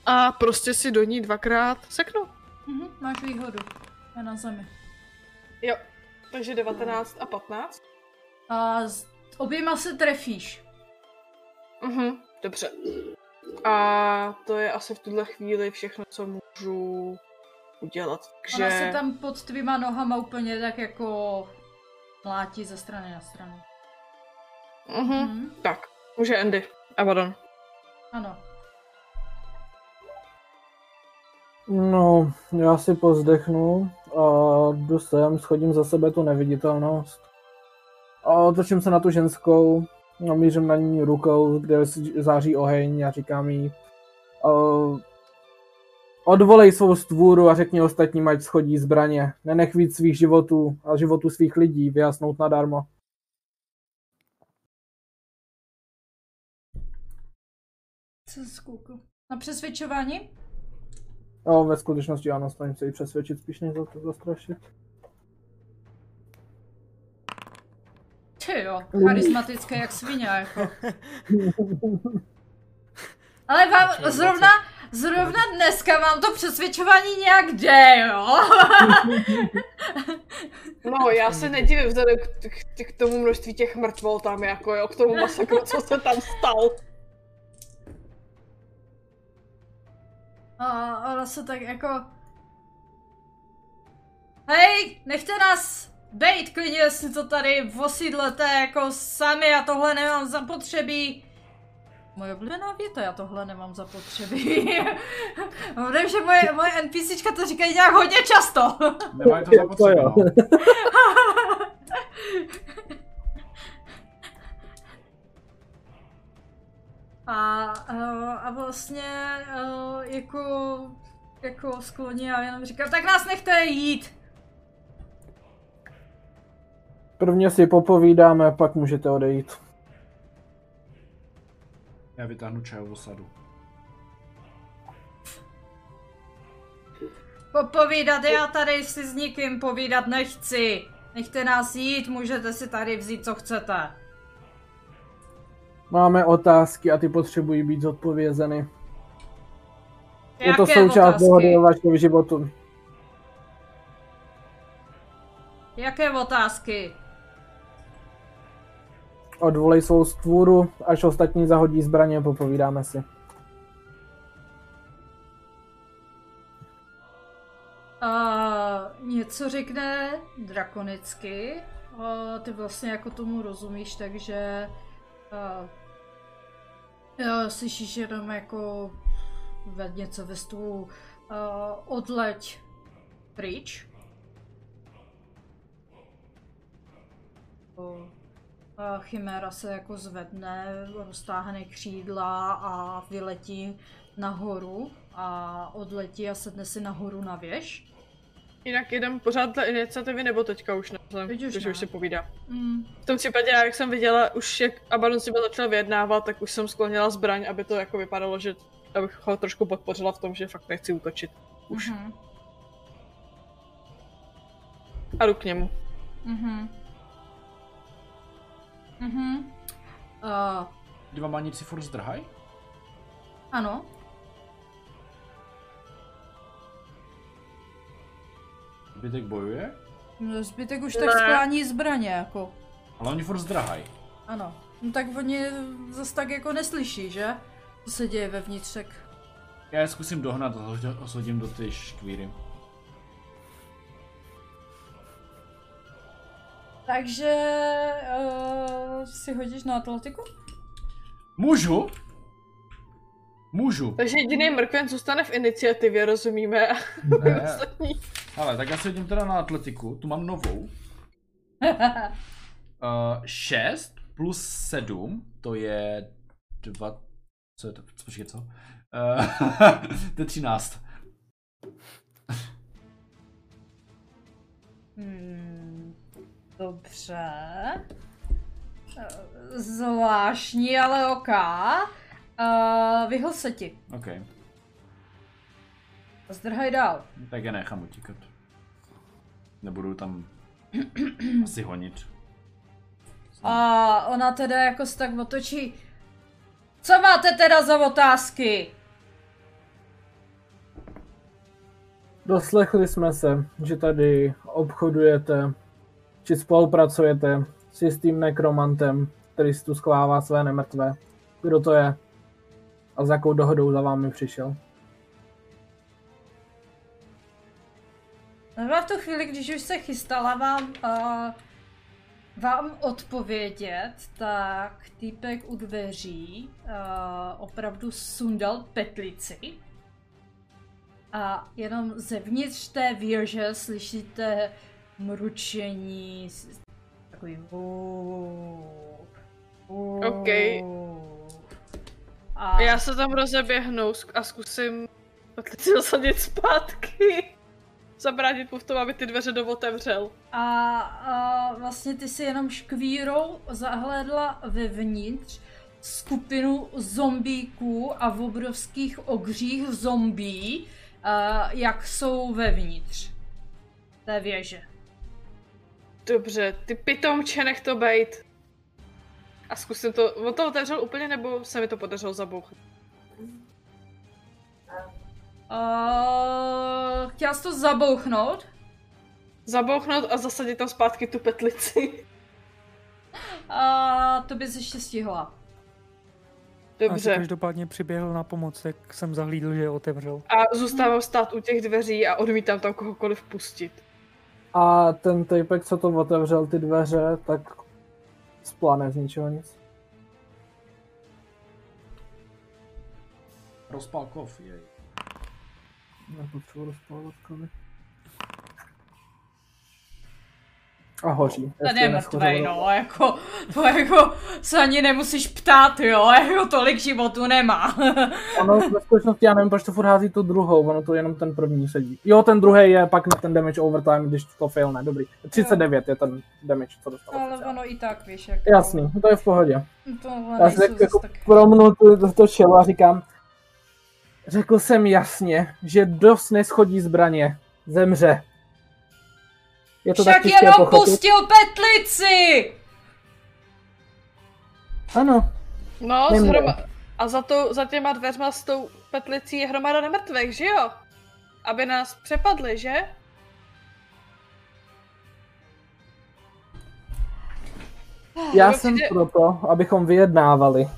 [SPEAKER 3] a prostě si do ní dvakrát seknu.
[SPEAKER 1] Mhm, máš výhodu. Je na zemi.
[SPEAKER 3] Jo, takže 19 a 15.
[SPEAKER 1] A s oběma se trefíš.
[SPEAKER 3] Mhm, dobře. A to je asi v tuhle chvíli všechno, co můžu udělat. Takže...
[SPEAKER 1] Ona se tam pod tvýma nohama úplně tak jako mlátí ze strany na stranu.
[SPEAKER 3] Mhm.
[SPEAKER 1] Mhm.
[SPEAKER 3] Tak, může Andy. Abaddon.
[SPEAKER 1] Ano.
[SPEAKER 4] No, já si pozdechnu a jdu sem, schodím za sebe tu neviditelnost. A otočím se na tu ženskou, namířím na ní rukou, kde září oheň a říkám jí uh, odvolej svou stvůru a řekni ostatním, ať schodí zbraně. Nenech víc svých životů a životů svých lidí vyjasnout nadarmo.
[SPEAKER 1] Na přesvědčování?
[SPEAKER 4] No, ve skutečnosti ano, snažím se jí přesvědčit spíš než za- zastrašit.
[SPEAKER 1] Ty jo, charismatické jak svině, jako. Ale vám zrovna, zrovna dneska vám to přesvědčování nějak jde, jo?
[SPEAKER 3] No, já se nedivím vzhledem k, k, k tomu množství těch mrtvol tam, jako jo, k tomu masakru, co se tam stal.
[SPEAKER 1] A ona se tak jako... Hej, nechte nás bejt klidně si to tady osídlete jako sami, já tohle nemám zapotřebí. Moje oblíbená věta, já tohle nemám zapotřebí. Vím, že moje, moje NPCčka to říkají nějak hodně často.
[SPEAKER 2] Nemají to zapotřebí, no.
[SPEAKER 1] A, a, a vlastně a, jako, jako skloní a jenom říkám, tak nás nechte jít.
[SPEAKER 4] Prvně si popovídáme, pak můžete odejít.
[SPEAKER 2] Já vytáhnu čajovou sadu.
[SPEAKER 1] Popovídat, já tady si s nikým povídat nechci. Nechte nás jít, můžete si tady vzít, co chcete.
[SPEAKER 4] Máme otázky a ty potřebují být zodpovězeny. Je to
[SPEAKER 1] Jaké
[SPEAKER 4] součást
[SPEAKER 1] otázky?
[SPEAKER 4] dohody o vašem životu.
[SPEAKER 1] Jaké otázky?
[SPEAKER 4] Odvolej svou stvůru, až ostatní zahodí zbraně, popovídáme si.
[SPEAKER 1] Uh, něco řekne drakonicky. Uh, ty vlastně jako tomu rozumíš, takže uh, uh, slyšíš jenom jako ve, něco ve stylu uh, odleď pryč. Uh, a Chiméra se jako zvedne, roztáhne křídla a vyletí nahoru a odletí a sedne si nahoru na věž.
[SPEAKER 3] Jinak jdem pořád dle iniciativy, nebo teďka už ne,
[SPEAKER 1] Teď už ne.
[SPEAKER 3] už se povídá.
[SPEAKER 1] Mm.
[SPEAKER 3] V tom případě, já, jak jsem viděla, už jak Abaddon si byl začal vyjednávat, tak už jsem sklonila zbraň, aby to jako vypadalo, že abych ho trošku podpořila v tom, že fakt nechci útočit. Už.
[SPEAKER 1] Mhm.
[SPEAKER 3] A jdu k němu.
[SPEAKER 1] Mhm. Mhm. Uh,
[SPEAKER 2] Dva maníci furt zdrhaj?
[SPEAKER 1] ano.
[SPEAKER 2] Zbytek bojuje?
[SPEAKER 1] No, Zbytek už
[SPEAKER 3] Ne.
[SPEAKER 1] tak sklání zbraně, jako.
[SPEAKER 2] Ale oni furt zdrhaj.
[SPEAKER 1] Ano. No tak oni zase tak jako neslyší, že? Co se děje vevnitř, tak...
[SPEAKER 2] Já je zkusím dohnat a osodím do ty škvíry.
[SPEAKER 1] Takže uh, si hodíš na atletiku?
[SPEAKER 2] Můžu? Můžu.
[SPEAKER 3] Takže jediný mrkven zůstane v iniciativě, rozumíme?
[SPEAKER 2] Ne. Ale tak já si hodím teda na atletiku, tu mám novou. Uh, 6 plus 7, to je 2, co je to, počkej, co? Uh, to je 13.
[SPEAKER 1] Hmm, dobře. Zvláštní, ale ok. Uh, vyhl se ti.
[SPEAKER 2] OK,
[SPEAKER 1] Zdrhaj dál.
[SPEAKER 2] tak já nechám utíkat. Nebudu tam asi honit.
[SPEAKER 1] A ona teda jako se tak otočí. Co máte teda za otázky?
[SPEAKER 4] Doslechli jsme se, že tady obchodujete, či spolupracujete s jistým nekromantem, který si tu sklává své nemrtvé. Kdo to je? A s jakou dohodou za vámi přišel?
[SPEAKER 1] Zrovna v tu chvíli, když už se chystala vám, uh, vám odpovědět, tak týpek u dveří uh, opravdu sundal petlici. A jenom zevnitř té věže slyšíte mručení, takový.
[SPEAKER 3] OK.
[SPEAKER 1] A
[SPEAKER 3] Já se tam rozeběhnu a zkusím petlici zasadit zpátky. Zabránit mu v tom, aby ty dveře dovotevřel.
[SPEAKER 1] A, a vlastně ty si jenom škvírou zahlédla vevnitř skupinu zombíků a v obrovských ogřích zombí, a jak jsou vevnitř té věže.
[SPEAKER 3] Dobře, ty pitomče, nech to bejt. A zkusím to, on to otevřel úplně, nebo se mi to podařilo zabouchat?
[SPEAKER 1] A, chtěla jsi to zabouchnout?
[SPEAKER 3] Zabouchnout a zasadit tam zpátky tu petlici.
[SPEAKER 1] A to bys ještě stihla.
[SPEAKER 5] A
[SPEAKER 3] Dobře.
[SPEAKER 5] každopádně přiběhl na pomoc, jak jsem zahlídl, že je otevřel.
[SPEAKER 3] A zůstávám stát u těch dveří a odmítám tam kohokoliv pustit.
[SPEAKER 4] A ten typek, co to otevřel ty dveře, tak spláne z ničeho nic.
[SPEAKER 2] Rozpal kov, jej.
[SPEAKER 4] Nepotřebuji rozpalovat kovy. A hoří.
[SPEAKER 1] Ten
[SPEAKER 4] Jestli
[SPEAKER 1] je mrtvej, no, jako, to jako se ani nemusíš ptát, jo, jako tolik životu nemá.
[SPEAKER 4] Ono ve skutečnosti, já nevím, proč to furt hází tu druhou, ono to jenom ten první sedí. Jo, ten druhý je pak na ten damage overtime, když to failne, dobrý. 39 je ten damage, co dostal.
[SPEAKER 1] Ale
[SPEAKER 4] oficiálně.
[SPEAKER 1] ono i tak, víš, jako...
[SPEAKER 4] Jasný, to je v pohodě.
[SPEAKER 1] Tohle
[SPEAKER 4] Já
[SPEAKER 1] zas
[SPEAKER 4] jako
[SPEAKER 1] tak...
[SPEAKER 4] promnu tu, to čelo a říkám, řekl jsem jasně, že dost neschodí zbraně, zemře. Je to tak
[SPEAKER 1] Však jenom
[SPEAKER 4] pochopit?
[SPEAKER 1] pustil petlici!
[SPEAKER 4] Ano,
[SPEAKER 3] No, zhroma... A za, to, za těma dveřma s tou petlicí je hromada nemrtvých, že jo? Aby nás přepadli, že?
[SPEAKER 4] já
[SPEAKER 3] Určitě-
[SPEAKER 4] jsem proto, abychom vyjednávali.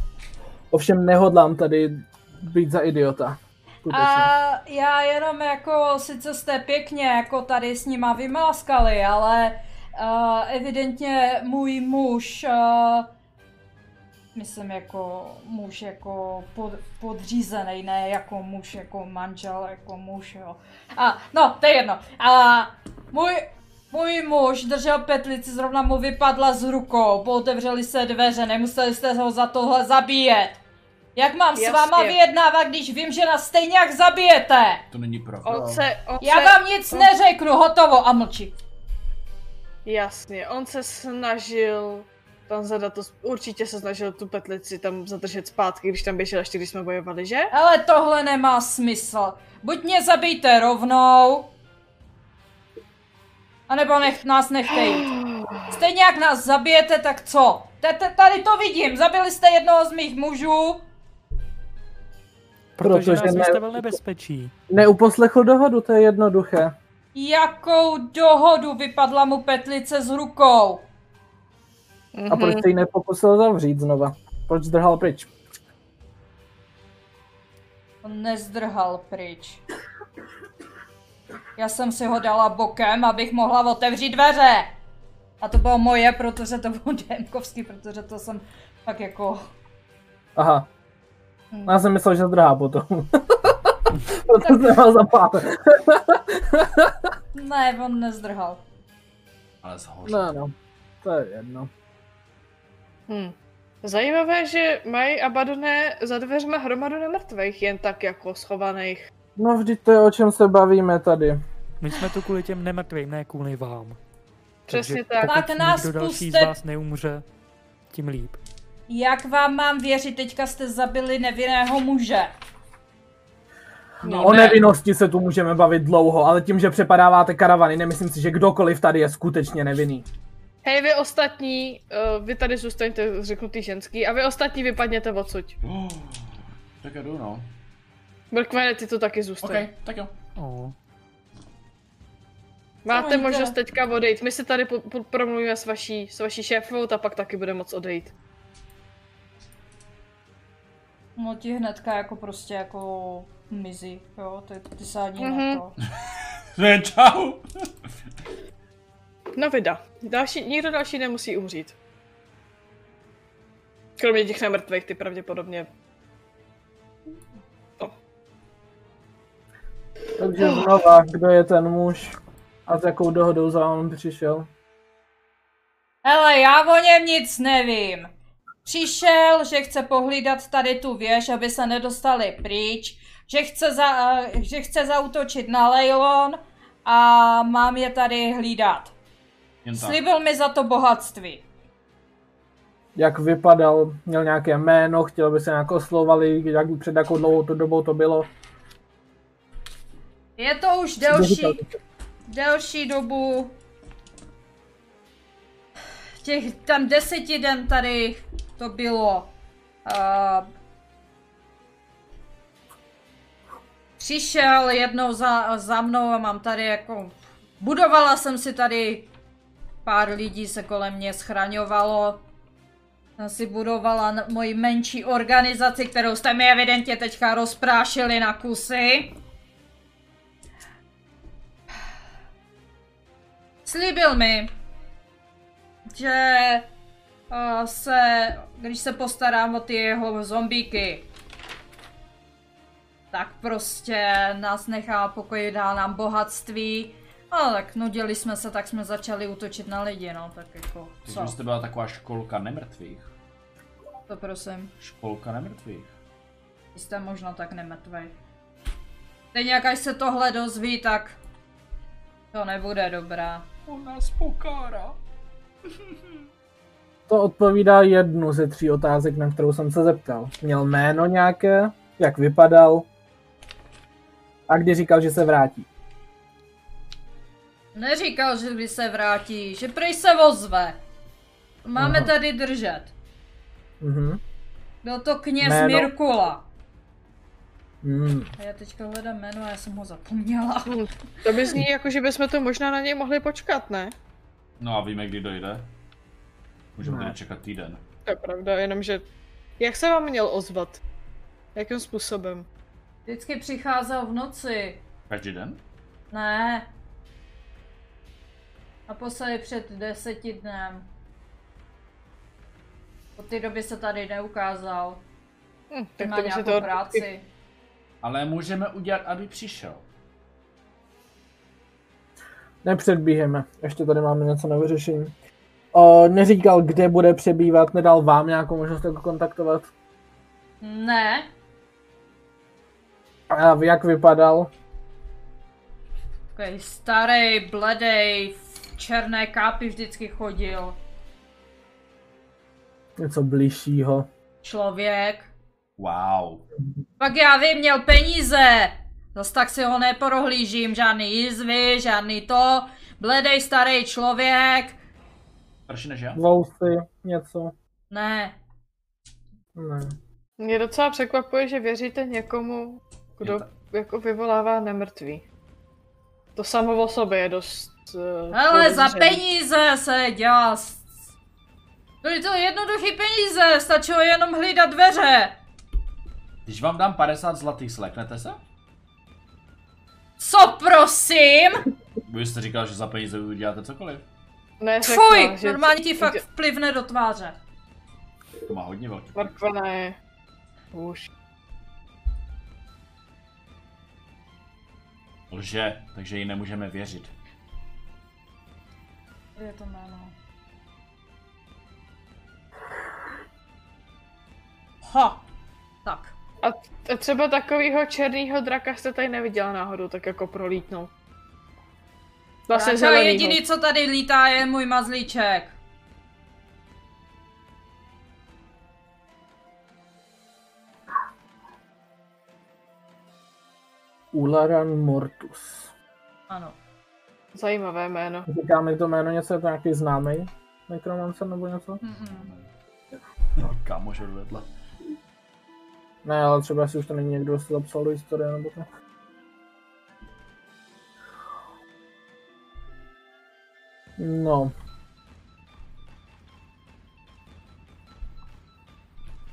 [SPEAKER 4] Ovšem nehodlám tady být za idiota. Skutečně.
[SPEAKER 1] A já jenom jako, sice jste pěkně jako tady s nima vymáskali, ale uh, evidentně můj muž, uh, myslím jako muž jako pod, podřízený, ne jako muž, jako manžel, jako muž, jo. A, no, to je jedno. A můj, můj muž držel petlici, zrovna mu vypadla z rukou, pootevřeli se dveře, nemuseli jste ho za tohle zabíjet. Jak mám s
[SPEAKER 3] Jasně.
[SPEAKER 1] váma vyjednávat, když vím, že nás stejně jak zabijete?
[SPEAKER 2] To není pravda.
[SPEAKER 3] On se, on
[SPEAKER 1] Já
[SPEAKER 3] se,
[SPEAKER 1] vám nic neřeknu, hotovo a mlčí.
[SPEAKER 3] Jasně, on se snažil tam zadat to, určitě se snažil tu petlici tam zadržet zpátky, když tam běžel ještě, když jsme bojovali, že?
[SPEAKER 1] Ale tohle nemá smysl. Buď mě zabijte rovnou, anebo nech, nás nechte jít. Stejně jak nás zabijete, tak co? T- t- Tady to vidím, zabili jste jednoho z mých mužů.
[SPEAKER 5] Protože,
[SPEAKER 4] Protože
[SPEAKER 5] nás
[SPEAKER 4] ne-
[SPEAKER 5] vystavil nebezpečí.
[SPEAKER 4] Neuposlechl dohodu, to je jednoduché.
[SPEAKER 1] Jakou dohodu vypadla mu petlice z rukou?
[SPEAKER 4] A proč se ji nepokusil zavřít znova? Proč zdrhal pryč?
[SPEAKER 1] On nezdrhal pryč. Já jsem si ho dala bokem, abych mohla otevřít dveře. A to bylo moje, protože to bylo Demkovský, protože to jsem tak jako...
[SPEAKER 4] Aha.
[SPEAKER 1] Hm.
[SPEAKER 4] Já jsem myslel, že zdrhá potom. Proto jsem ho zapál.
[SPEAKER 1] Ne, on nezdrhal.
[SPEAKER 2] Ale zhoř.
[SPEAKER 4] No, no. To je jedno.
[SPEAKER 3] Hm. Zajímavé, že mají Abadoné za dveřma hromadu nemrtvých, jen tak jako schovaných.
[SPEAKER 4] No vždyť to je o čem se bavíme tady.
[SPEAKER 5] My jsme tu kvůli těm nemrtvým, ne kvůli vám.
[SPEAKER 3] Přesně
[SPEAKER 5] Takže
[SPEAKER 3] tak.
[SPEAKER 1] Tak
[SPEAKER 5] pokud
[SPEAKER 1] nás
[SPEAKER 5] nikdo další
[SPEAKER 1] puste-
[SPEAKER 5] z vás neumře, tím líp.
[SPEAKER 1] Jak vám mám věřit, teďka jste zabili nevinného muže.
[SPEAKER 3] No,
[SPEAKER 4] O
[SPEAKER 3] ne.
[SPEAKER 4] nevinnosti se tu můžeme bavit dlouho, ale tím, že přepadáváte karavany, nemyslím si, že kdokoliv tady je skutečně nevinný.
[SPEAKER 3] Hej, vy ostatní, uh, vy tady zůstaňte řeknutý ženský a vy ostatní vypadněte odsud.
[SPEAKER 2] Oh, tak já jdu, no.
[SPEAKER 3] Brkmene, ty to taky zůstaň.
[SPEAKER 2] OK, tak jo.
[SPEAKER 5] O,
[SPEAKER 3] Máte možnost teďka odejít. My si tady po, po, promluvíme s vaší, s vaší šéfovou, ta pak taky bude moc odejít.
[SPEAKER 1] No ti hnedka jako prostě jako mizí, jo, ty, ty ani
[SPEAKER 3] Mhm.
[SPEAKER 1] na to.
[SPEAKER 2] Ne, čau.
[SPEAKER 3] No vida. Další, nikdo další nemusí umřít. Kromě těch nemrtvých, ty pravděpodobně.
[SPEAKER 4] Takže znova, kdo je ten muž a s jakou dohodou za on přišel.
[SPEAKER 1] Hele, já o něm nic nevím. Přišel, že chce pohlídat tady tu věž, aby se nedostali pryč, že chce, za, že chce zautočit na Leilon a mám je tady hlídat.
[SPEAKER 2] Jen tak.
[SPEAKER 1] Slibil mi za to bohatství.
[SPEAKER 4] Jak vypadal, měl nějaké jméno, chtěl by se nějak oslovali, jak před jakou dlouhou to dobou to bylo.
[SPEAKER 1] Je to už delší, delší dobu. Těch tam deseti den tady to bylo. Uh, přišel jednou za, za mnou a mám tady jako... Budovala jsem si tady... Pár lidí se kolem mě schraňovalo. Jsem si budovala moji menší organizaci, kterou jste mi evidentně teďka rozprášili na kusy. Slíbil mi, že se, když se postarám o ty jeho zombíky, tak prostě nás nechá pokoji, dá nám bohatství. No tak nudili jsme se, tak jsme začali útočit na lidi, no tak jako,
[SPEAKER 2] Takže
[SPEAKER 1] co?
[SPEAKER 2] jste byla taková školka nemrtvých.
[SPEAKER 1] To prosím,
[SPEAKER 2] Školka nemrtvých.
[SPEAKER 1] jste možná tak nemrtvej. Teď jak až se tohle dozví, tak to nebude dobrá.
[SPEAKER 2] On nás pokára.
[SPEAKER 4] To odpovídá jednu ze tří otázek, na kterou jsem se zeptal. Měl jméno nějaké, jak vypadal a kdy říkal, že se vrátí.
[SPEAKER 1] Neříkal, že by se vrátí, že prej se ozve. Máme
[SPEAKER 4] Aha.
[SPEAKER 1] tady držet.
[SPEAKER 4] Mhm.
[SPEAKER 1] Byl to kněz
[SPEAKER 4] Jméno?
[SPEAKER 1] Mirkula.
[SPEAKER 4] Mm.
[SPEAKER 1] A já teďka hledám jméno a já jsem ho zapomněla.
[SPEAKER 3] Hm, to by zní jako, že bychom to možná na něj mohli počkat, ne?
[SPEAKER 2] No a víme, kdy dojde. Můžeme
[SPEAKER 4] Ne.
[SPEAKER 2] tady čekat týden.
[SPEAKER 3] To je pravda, jenomže... Jak se vám měl ozvat? Jakým způsobem?
[SPEAKER 1] Vždycky přicházel v noci.
[SPEAKER 2] Každý den?
[SPEAKER 1] Ne. Naposledy před deseti dnem. Od té doby se tady neukázal.
[SPEAKER 3] Hm,
[SPEAKER 1] Tak má
[SPEAKER 3] to
[SPEAKER 1] nějakou
[SPEAKER 3] to...
[SPEAKER 1] práci.
[SPEAKER 2] Ale můžeme udělat, aby přišel.
[SPEAKER 4] Nepředbíheme, ještě tady máme něco na vyřešení. O, neříkal, kde bude přebývat, nedal vám nějakou možnost ho kontaktovat.
[SPEAKER 1] Ne.
[SPEAKER 4] A jak vypadal?
[SPEAKER 1] Takový starý, bledej, v černé kápy vždycky chodil.
[SPEAKER 4] Něco bližšího.
[SPEAKER 1] Člověk.
[SPEAKER 2] Wow.
[SPEAKER 1] Pak já vím, měl peníze. Zas tak si ho neporohlížím, žádný jizvy, žádný to. Bledej starý člověk.
[SPEAKER 2] Starší než já?
[SPEAKER 4] Vousy, něco.
[SPEAKER 1] Ne.
[SPEAKER 4] Ne.
[SPEAKER 3] Mě docela překvapuje, že věříte někomu, kdo jako vyvolává nemrtví. To samo o sobě je dost... Uh,
[SPEAKER 1] Hele, za peníze se dělá... Byly to jednoduchý peníze, stačilo jenom hlídat dveře.
[SPEAKER 2] Když vám dám 50 zlatých, sleknete se?
[SPEAKER 1] Co prosím?
[SPEAKER 2] Vy jste říkal, že za peníze uděláte cokoliv.
[SPEAKER 3] Ne,
[SPEAKER 1] Fuj, normálně ti fakt vplivne do tváře.
[SPEAKER 2] To má hodně velký.
[SPEAKER 3] Markva ne. Už.
[SPEAKER 2] Lže, takže ji nemůžeme věřit.
[SPEAKER 1] Je to jméno. Ha! Tak.
[SPEAKER 3] A t- třeba takového černého draka jste tady neviděla náhodou, tak jako prolítnout. Vlastně
[SPEAKER 1] Vlastně
[SPEAKER 3] zelenýho.
[SPEAKER 1] jediný, co tady lítá, je můj mazlíček.
[SPEAKER 4] Ularan Mortus.
[SPEAKER 1] Ano.
[SPEAKER 3] Zajímavé jméno.
[SPEAKER 4] Říká mi to jméno něco, je to nějaký známý nekromancer nebo něco?
[SPEAKER 1] Mm-mm.
[SPEAKER 2] Kámoš odvedla.
[SPEAKER 4] Ne, ale třeba si už to není někdo, kdo se zapsal do historie nebo tak. No.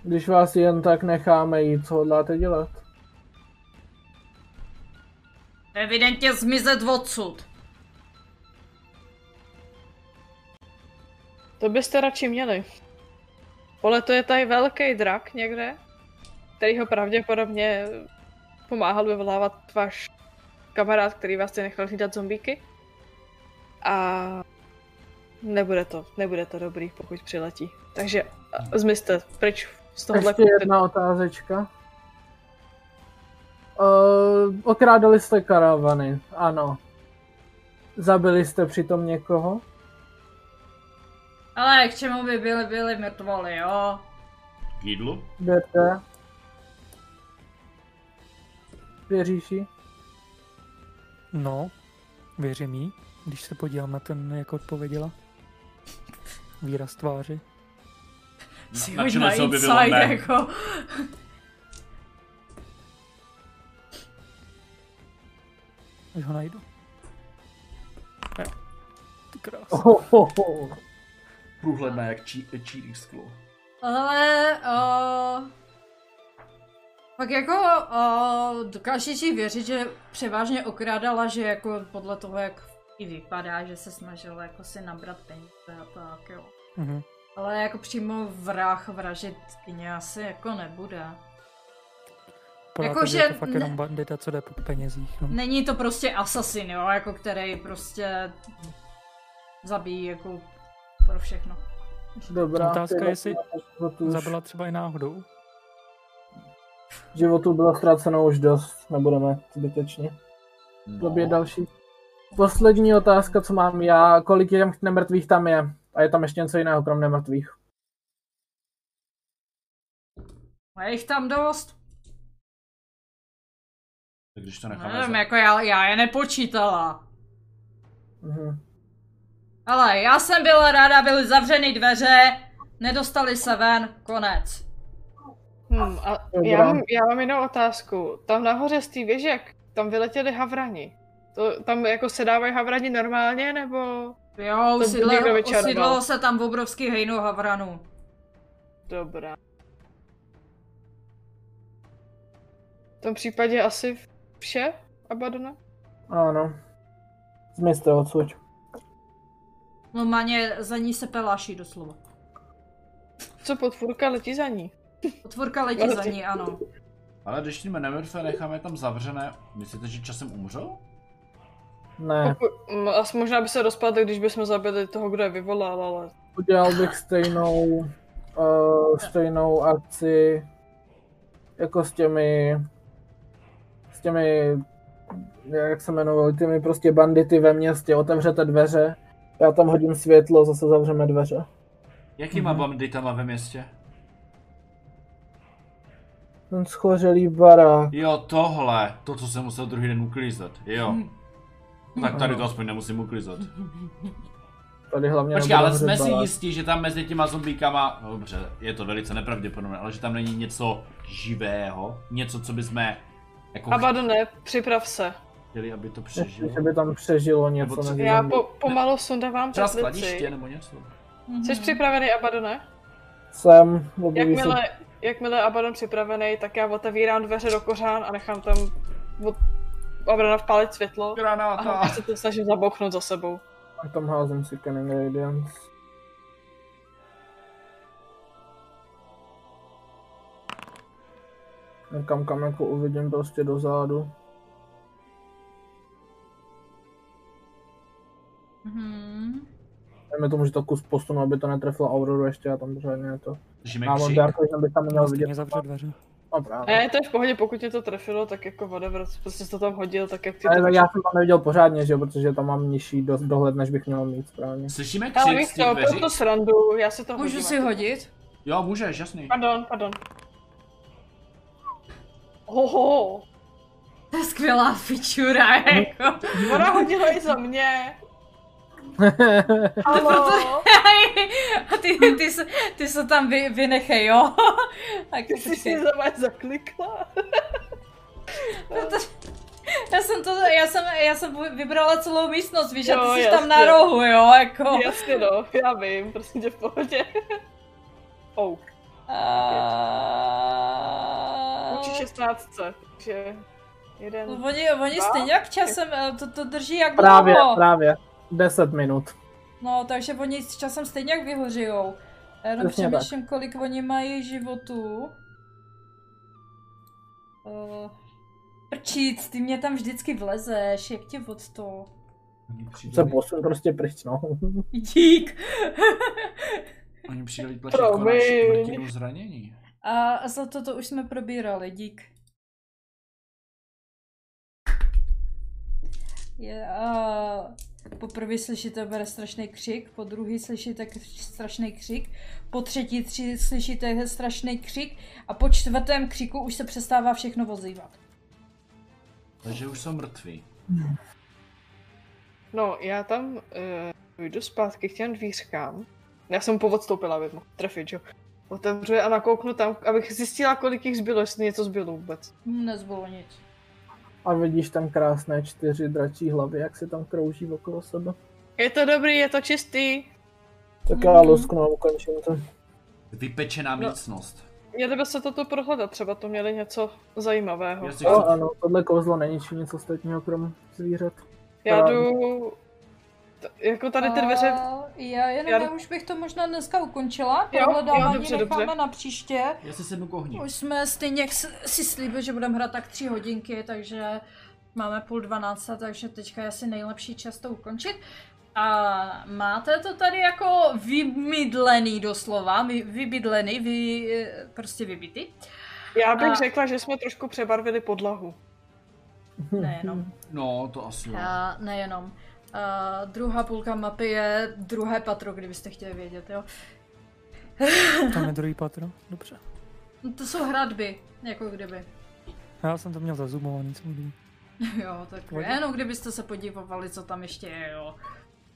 [SPEAKER 4] Když vás jen tak necháme jít, co hodláte dělat?
[SPEAKER 1] Evidentně zmizet odsud.
[SPEAKER 3] To byste radši měli. Pole to je tady velký drak někde, který ho pravděpodobně pomáhal vyvolávat váš kamarád, který vás chce nechal hlídat zombíky. A nebude to, nebude to dobrý, pokud přiletí. Takže a, zmizte pryč z tohohle
[SPEAKER 4] Ještě jedna otázečka. Uh, okrádali jste karavany, ano. Zabili jste přitom někoho?
[SPEAKER 1] Ale k čemu by byli, byli mrtvoli, jo?
[SPEAKER 2] K jídlu?
[SPEAKER 4] Jdete? Věříš jí?
[SPEAKER 5] No, věřím jí, když se podívám na ten, jak odpověděla. Výraz tváře.
[SPEAKER 1] Si
[SPEAKER 2] na čele
[SPEAKER 1] na
[SPEAKER 2] se objevilo
[SPEAKER 1] inside,
[SPEAKER 2] ne.
[SPEAKER 1] jako.
[SPEAKER 5] Až ho najdu. Ty krás.
[SPEAKER 4] Ohohoho.
[SPEAKER 2] Průhledná jak čí, sklo.
[SPEAKER 1] Ale, uh, pak jako, uh, dokážeš si věřit, že převážně okrádala, že jako podle toho, jak i vypadá, že se snažila jako si nabrat peníze a tak, jo.
[SPEAKER 5] Mhm.
[SPEAKER 1] Ale jako přímo vrah vražit kyně asi jako nebude.
[SPEAKER 5] Vypadá
[SPEAKER 1] Jako,
[SPEAKER 5] to, že je to fakt
[SPEAKER 1] ne-
[SPEAKER 5] jenom bandita, co jde po penězích. No.
[SPEAKER 1] Není to prostě asasin, jo, jako který prostě zabíjí jako pro všechno.
[SPEAKER 4] Dobrá.
[SPEAKER 5] Otázka je, jestli Zabila třeba i náhodou.
[SPEAKER 4] Životu bylo ztraceno už dost, nebudeme zbytečně.
[SPEAKER 2] No.
[SPEAKER 4] Době další. Poslední otázka, co mám já, kolik těch nemrtvých tam je? A je tam ještě něco jiného, krom nemrtvých?
[SPEAKER 1] A je jich tam dost?
[SPEAKER 2] Tak když to necháme
[SPEAKER 1] Nevím,
[SPEAKER 2] za...
[SPEAKER 1] jako já, já je nepočítala.
[SPEAKER 4] Mhm.
[SPEAKER 1] Ale já jsem byla ráda, byly zavřeny dveře, nedostali se ven, konec.
[SPEAKER 3] Hmm, a já mám, já mám jinou otázku. Tam nahoře z té věžek, tam vyletěli havrani. To, tam jako se dávají havrani normálně, nebo...
[SPEAKER 1] Jo,
[SPEAKER 3] To někdo
[SPEAKER 1] usídlo, se tam obrovský hejno havranů.
[SPEAKER 3] Dobrá. V tom případě asi vše, Abadona?
[SPEAKER 4] Ano. Zmizte odsud.
[SPEAKER 1] Normálně za ní se peláší doslova.
[SPEAKER 3] Co podfurka letí za ní?
[SPEAKER 1] Otvorka letí za ní, ano.
[SPEAKER 2] Ale když tím nemrtvé necháme tam zavřené, myslíte, že časem umřou?
[SPEAKER 4] Ne,
[SPEAKER 3] Poku- m, Asi možná by se rozpadl, když bychom zabili toho, kdo je vyvolal, ale...
[SPEAKER 4] udělal bych stejnou, uh, stejnou akci jako s těmi, s těmi, jak se jmenovali, těmi prostě bandity ve městě. Otevřete dveře, já tam hodím světlo, zase zavřeme dveře.
[SPEAKER 2] Jakýma banditama ve městě?
[SPEAKER 4] Ten schořelý barák.
[SPEAKER 2] Jo, tohle. To, co jsem musel druhý den uklízet. Jo. Tak tady to aspoň nemusím uklízet.
[SPEAKER 4] Tady hlavně
[SPEAKER 2] Počkej, ale jsme si jistí, že tam mezi těma zombíkama, dobře, je to velice nepravděpodobné, ale že tam není něco živého, něco, co bychom jako
[SPEAKER 3] Abadone, připrav se.
[SPEAKER 2] chtěli, aby to
[SPEAKER 4] Ještě,
[SPEAKER 2] přežilo.
[SPEAKER 4] že by tam přežilo něco
[SPEAKER 2] Nebo co-
[SPEAKER 3] Já po, pomalu sundávám
[SPEAKER 2] Třeba
[SPEAKER 3] petlici.
[SPEAKER 2] skladiště nebo něco.
[SPEAKER 3] Jsi připravený, Abadone?
[SPEAKER 4] Jsem,
[SPEAKER 3] Jakmile, jakmile je Abaddon připravený, tak já otevírám dveře do kořán a nechám tam od Abadona vpálit světlo a
[SPEAKER 2] Granáta.
[SPEAKER 3] hlavně se to snažím zabouchnout za sebou.
[SPEAKER 4] A tam házím si Canning Radiance. Někam kam jako uvidím prostě dozadu.
[SPEAKER 1] Mhm.
[SPEAKER 4] Dejme tomu, že to kus posunu, aby to netrefilo Auroru ještě a tam pořádně to.
[SPEAKER 2] Držíme
[SPEAKER 4] Já mám. Dark Vision, bych tam měl vidět.
[SPEAKER 5] Stejně zavře dveře.
[SPEAKER 4] No právě.
[SPEAKER 3] Ne, to je v pohodě, pokud tě to trefilo, tak jako whatever, prostě jsi to tam hodil, tak jak ty
[SPEAKER 4] Ale
[SPEAKER 3] to...
[SPEAKER 4] já jsem tam neviděl pořádně, že jo, protože tam mám nižší do, dohled, než bych měl mít správně.
[SPEAKER 2] Slyšíme
[SPEAKER 3] Ale
[SPEAKER 2] křik
[SPEAKER 3] víš
[SPEAKER 2] z těch
[SPEAKER 3] co,
[SPEAKER 2] dveří?
[SPEAKER 3] pro to srandu, já si to
[SPEAKER 1] Můžu
[SPEAKER 3] hodím.
[SPEAKER 1] si hodit?
[SPEAKER 2] Jo, můžeš, jasný.
[SPEAKER 3] Pardon, pardon. Hoho,
[SPEAKER 1] To je skvělá fičura, jako.
[SPEAKER 3] ona hodila i za mě. Halo,
[SPEAKER 1] A ty, ty, se, ty se tam vy, vynechej, jo? tak
[SPEAKER 3] ty jsi si za mě zaklikla.
[SPEAKER 1] Já jsem to, já jsem, já jsem vybrala celou místnost, víš, a
[SPEAKER 3] Jo,
[SPEAKER 1] ty jsi tam na
[SPEAKER 3] jasně.
[SPEAKER 1] rohu, jo, jako.
[SPEAKER 3] Jasně no, já vím, prosím tě v pohodě. Oh,
[SPEAKER 1] A...
[SPEAKER 3] učí 16, takže jeden.
[SPEAKER 1] Oni, oni
[SPEAKER 3] dva,
[SPEAKER 1] stejně jak časem, eh, to, to drží jak
[SPEAKER 4] Právě,
[SPEAKER 1] dlouho.
[SPEAKER 4] právě. 10 minut.
[SPEAKER 1] No, takže oni s časem stejně jak vyhořijou. Já jenom
[SPEAKER 4] Přesně tak.
[SPEAKER 1] přemýšlím, kolik oni mají životů. Uh, prčíc, ty mě tam vždycky vlezeš, jak tě od to?
[SPEAKER 4] Se posun prostě pryč, no.
[SPEAKER 1] Dík!
[SPEAKER 2] oni přijdou tlačítko na
[SPEAKER 3] Promiň.
[SPEAKER 2] smrtinou zranění.
[SPEAKER 1] A za to to už jsme probírali, dík. Je, a poprvé slyšíte bere strašný křik, po druhý slyšíte strašný křik, po třetí tři slyšíte strašný křik a po čtvrtém křiku už se přestává všechno ozývat.
[SPEAKER 2] Takže už jsou mrtví.
[SPEAKER 3] No, já tam uh, jdu zpátky k těm dvířkám. Já jsem povodstoupila, abych mohl trefit, jo. Otevřu je a nakouknu tam, abych zjistila, kolik jich zbylo, jestli něco zbylo vůbec.
[SPEAKER 1] Nezbylo nic.
[SPEAKER 4] A vidíš tam krásné čtyři dračí hlavy, jak se tam krouží okolo sebe.
[SPEAKER 3] Je to dobrý, je to čistý.
[SPEAKER 4] Tak já lusknu a ukončím to.
[SPEAKER 2] Vypečená
[SPEAKER 3] No.
[SPEAKER 2] místnost.
[SPEAKER 3] Měli by se toto prohledat, třeba to měli něco zajímavého.
[SPEAKER 2] Já chci...
[SPEAKER 4] ano, tohle kouzlo není nic ostatního krom zvířat.
[SPEAKER 3] Já jdu... T- jako tady ty dveře...
[SPEAKER 1] Já jenom,
[SPEAKER 3] Já
[SPEAKER 1] já už bych to možná dneska ukončila. Prohledávání
[SPEAKER 3] dobře,
[SPEAKER 1] necháme
[SPEAKER 3] dobře.
[SPEAKER 1] na příště.
[SPEAKER 2] Já si sednu kohní.
[SPEAKER 1] Už jsme stejně si slíbili, že budeme hrát tak tři hodinky, takže máme půl dvanácta, takže teďka je asi nejlepší čas to ukončit. A máte to tady jako vymydlený doslova, vy, vybydlený, vy, eh, prostě vybity.
[SPEAKER 3] Já bych
[SPEAKER 1] a-
[SPEAKER 3] řekla, že jsme trošku přebarvili podlahu.
[SPEAKER 1] Nejenom.
[SPEAKER 2] No, to asi jo.
[SPEAKER 1] A nejenom. A druhá půlka mapy je druhé patro, kdybyste chtěli vědět, jo.
[SPEAKER 5] Tam je druhý patro, dobře.
[SPEAKER 1] No to jsou hradby, jako kdyby.
[SPEAKER 5] Já jsem to měl zazumovaný celý den.
[SPEAKER 1] Jo, tak
[SPEAKER 5] Pojď.
[SPEAKER 1] jenom kdybyste se podívali, co tam ještě je, jo.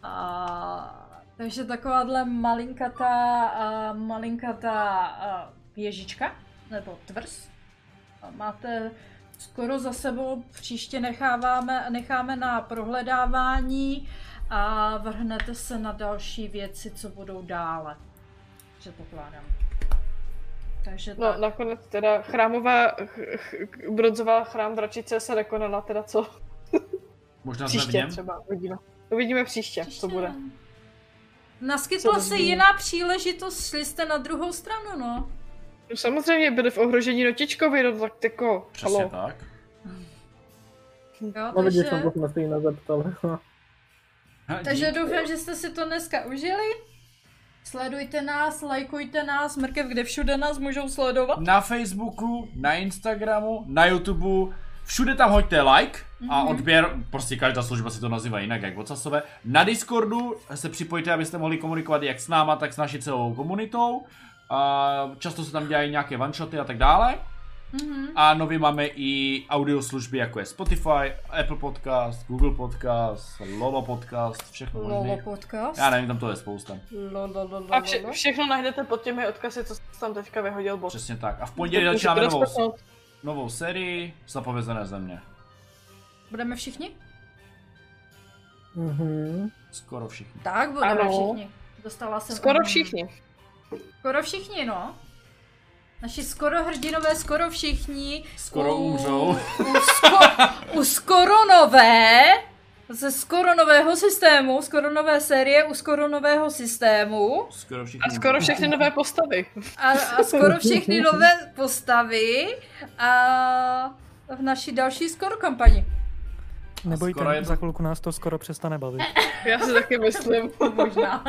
[SPEAKER 1] A, takže takováhle malinkatá, a, malinkatá a, věžička, nebo tvrz. A máte skoro za sebou, příště necháváme, necháme na prohledávání a vrhnete se na další věci, co budou dále. Předpokládám. Takže
[SPEAKER 3] No,
[SPEAKER 1] tak.
[SPEAKER 3] nakonec teda chrámová, ch- ch- bronzová chrám dračice se nekonala, teda co?
[SPEAKER 2] Možná jsme v
[SPEAKER 3] Příště
[SPEAKER 2] něm?
[SPEAKER 3] třeba, uvidíme. Uvidíme příště, co bude.
[SPEAKER 1] Naskytla se jiná příležitost, šli jste na druhou stranu, no.
[SPEAKER 3] No, samozřejmě byli v ohrožení notičkovi, no tak jako,
[SPEAKER 2] Přesně
[SPEAKER 3] halo.
[SPEAKER 2] tak.
[SPEAKER 1] Jo,
[SPEAKER 4] No vidíš,
[SPEAKER 1] takže,
[SPEAKER 4] to jsme se jí nezeptali.
[SPEAKER 2] Ha,
[SPEAKER 1] takže doufám, že jste si to dneska užili. Sledujte nás, lajkujte nás, mrkev, kde všude nás můžou sledovat.
[SPEAKER 2] Na Facebooku, na Instagramu, na YouTube, všude tam hoďte like a
[SPEAKER 1] Mhm.
[SPEAKER 2] odběr, prostě každá služba si to nazývá jinak, jak vocasové. Na Discordu se připojte, abyste mohli komunikovat jak s náma, tak s naší celou komunitou. A často se tam dělají nějaké one-shoty a tak dále.
[SPEAKER 1] Mhm.
[SPEAKER 2] A nově máme i audio služby, jako je Spotify, Apple Podcast, Google Podcast, Lolo Podcast, všechno
[SPEAKER 1] Lolo
[SPEAKER 2] možný.
[SPEAKER 1] podcast.
[SPEAKER 2] Já nevím, tam to je spousta.
[SPEAKER 1] Lololololo.
[SPEAKER 3] A vše, všechno najdete pod těmi odkazy, co tam teďka vyhodil bot.
[SPEAKER 2] Přesně tak. A v pondělí začínáme novou, novou sérii Zapovězené země.
[SPEAKER 1] Budeme všichni?
[SPEAKER 4] Mhm.
[SPEAKER 2] Skoro všichni.
[SPEAKER 1] Tak, budeme
[SPEAKER 3] Ano.
[SPEAKER 1] všichni. Dostala jsem...
[SPEAKER 3] Skoro všichni.
[SPEAKER 1] Skoro všichni, no. Naši skoro hrdinové, skoro všichni.
[SPEAKER 2] Skoro
[SPEAKER 1] u,
[SPEAKER 2] umřou.
[SPEAKER 1] U, sko, u skoronové ze skoro nového systému, skoro nové série u skoro nového systému
[SPEAKER 2] Skoro všichni.
[SPEAKER 3] A skoro všechny nové postavy.
[SPEAKER 1] a, a skoro všechny nové postavy a v naší další skoro kampani.
[SPEAKER 5] Nebojte,
[SPEAKER 2] skoro je to-
[SPEAKER 5] za chvilku nás to skoro přestane bavit.
[SPEAKER 3] Já si taky myslím.
[SPEAKER 1] Možná.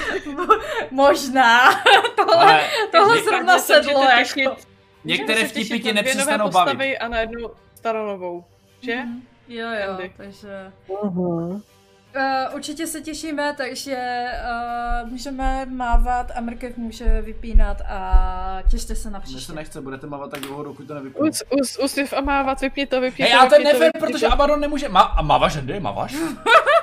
[SPEAKER 1] Možná. Tohle,
[SPEAKER 2] Ale
[SPEAKER 1] tohle zrovna sedlo jako.
[SPEAKER 2] některé
[SPEAKER 3] se
[SPEAKER 2] vtipy tě
[SPEAKER 3] na dvě nové
[SPEAKER 2] nepřestanou bavit.
[SPEAKER 3] a na jednu staronovou. Že?
[SPEAKER 1] Mhm. Jo, jo,
[SPEAKER 3] Andy.
[SPEAKER 1] takže...
[SPEAKER 4] Mhm.
[SPEAKER 1] Uh, určitě se těšíme, takže uh, můžeme mávat a mrkev může vypínat a těšte se na
[SPEAKER 2] Mně se
[SPEAKER 1] příště.
[SPEAKER 2] nechce, budete mávat tak dlouho, dokud to nevypnu.
[SPEAKER 3] Us, us, a mávat, vypni to, vypni
[SPEAKER 2] Hej,
[SPEAKER 3] to,
[SPEAKER 2] ale to je nefér, protože
[SPEAKER 3] to.
[SPEAKER 2] Abaddon nemůže. Ma- a mávaš, Andy, mávaš?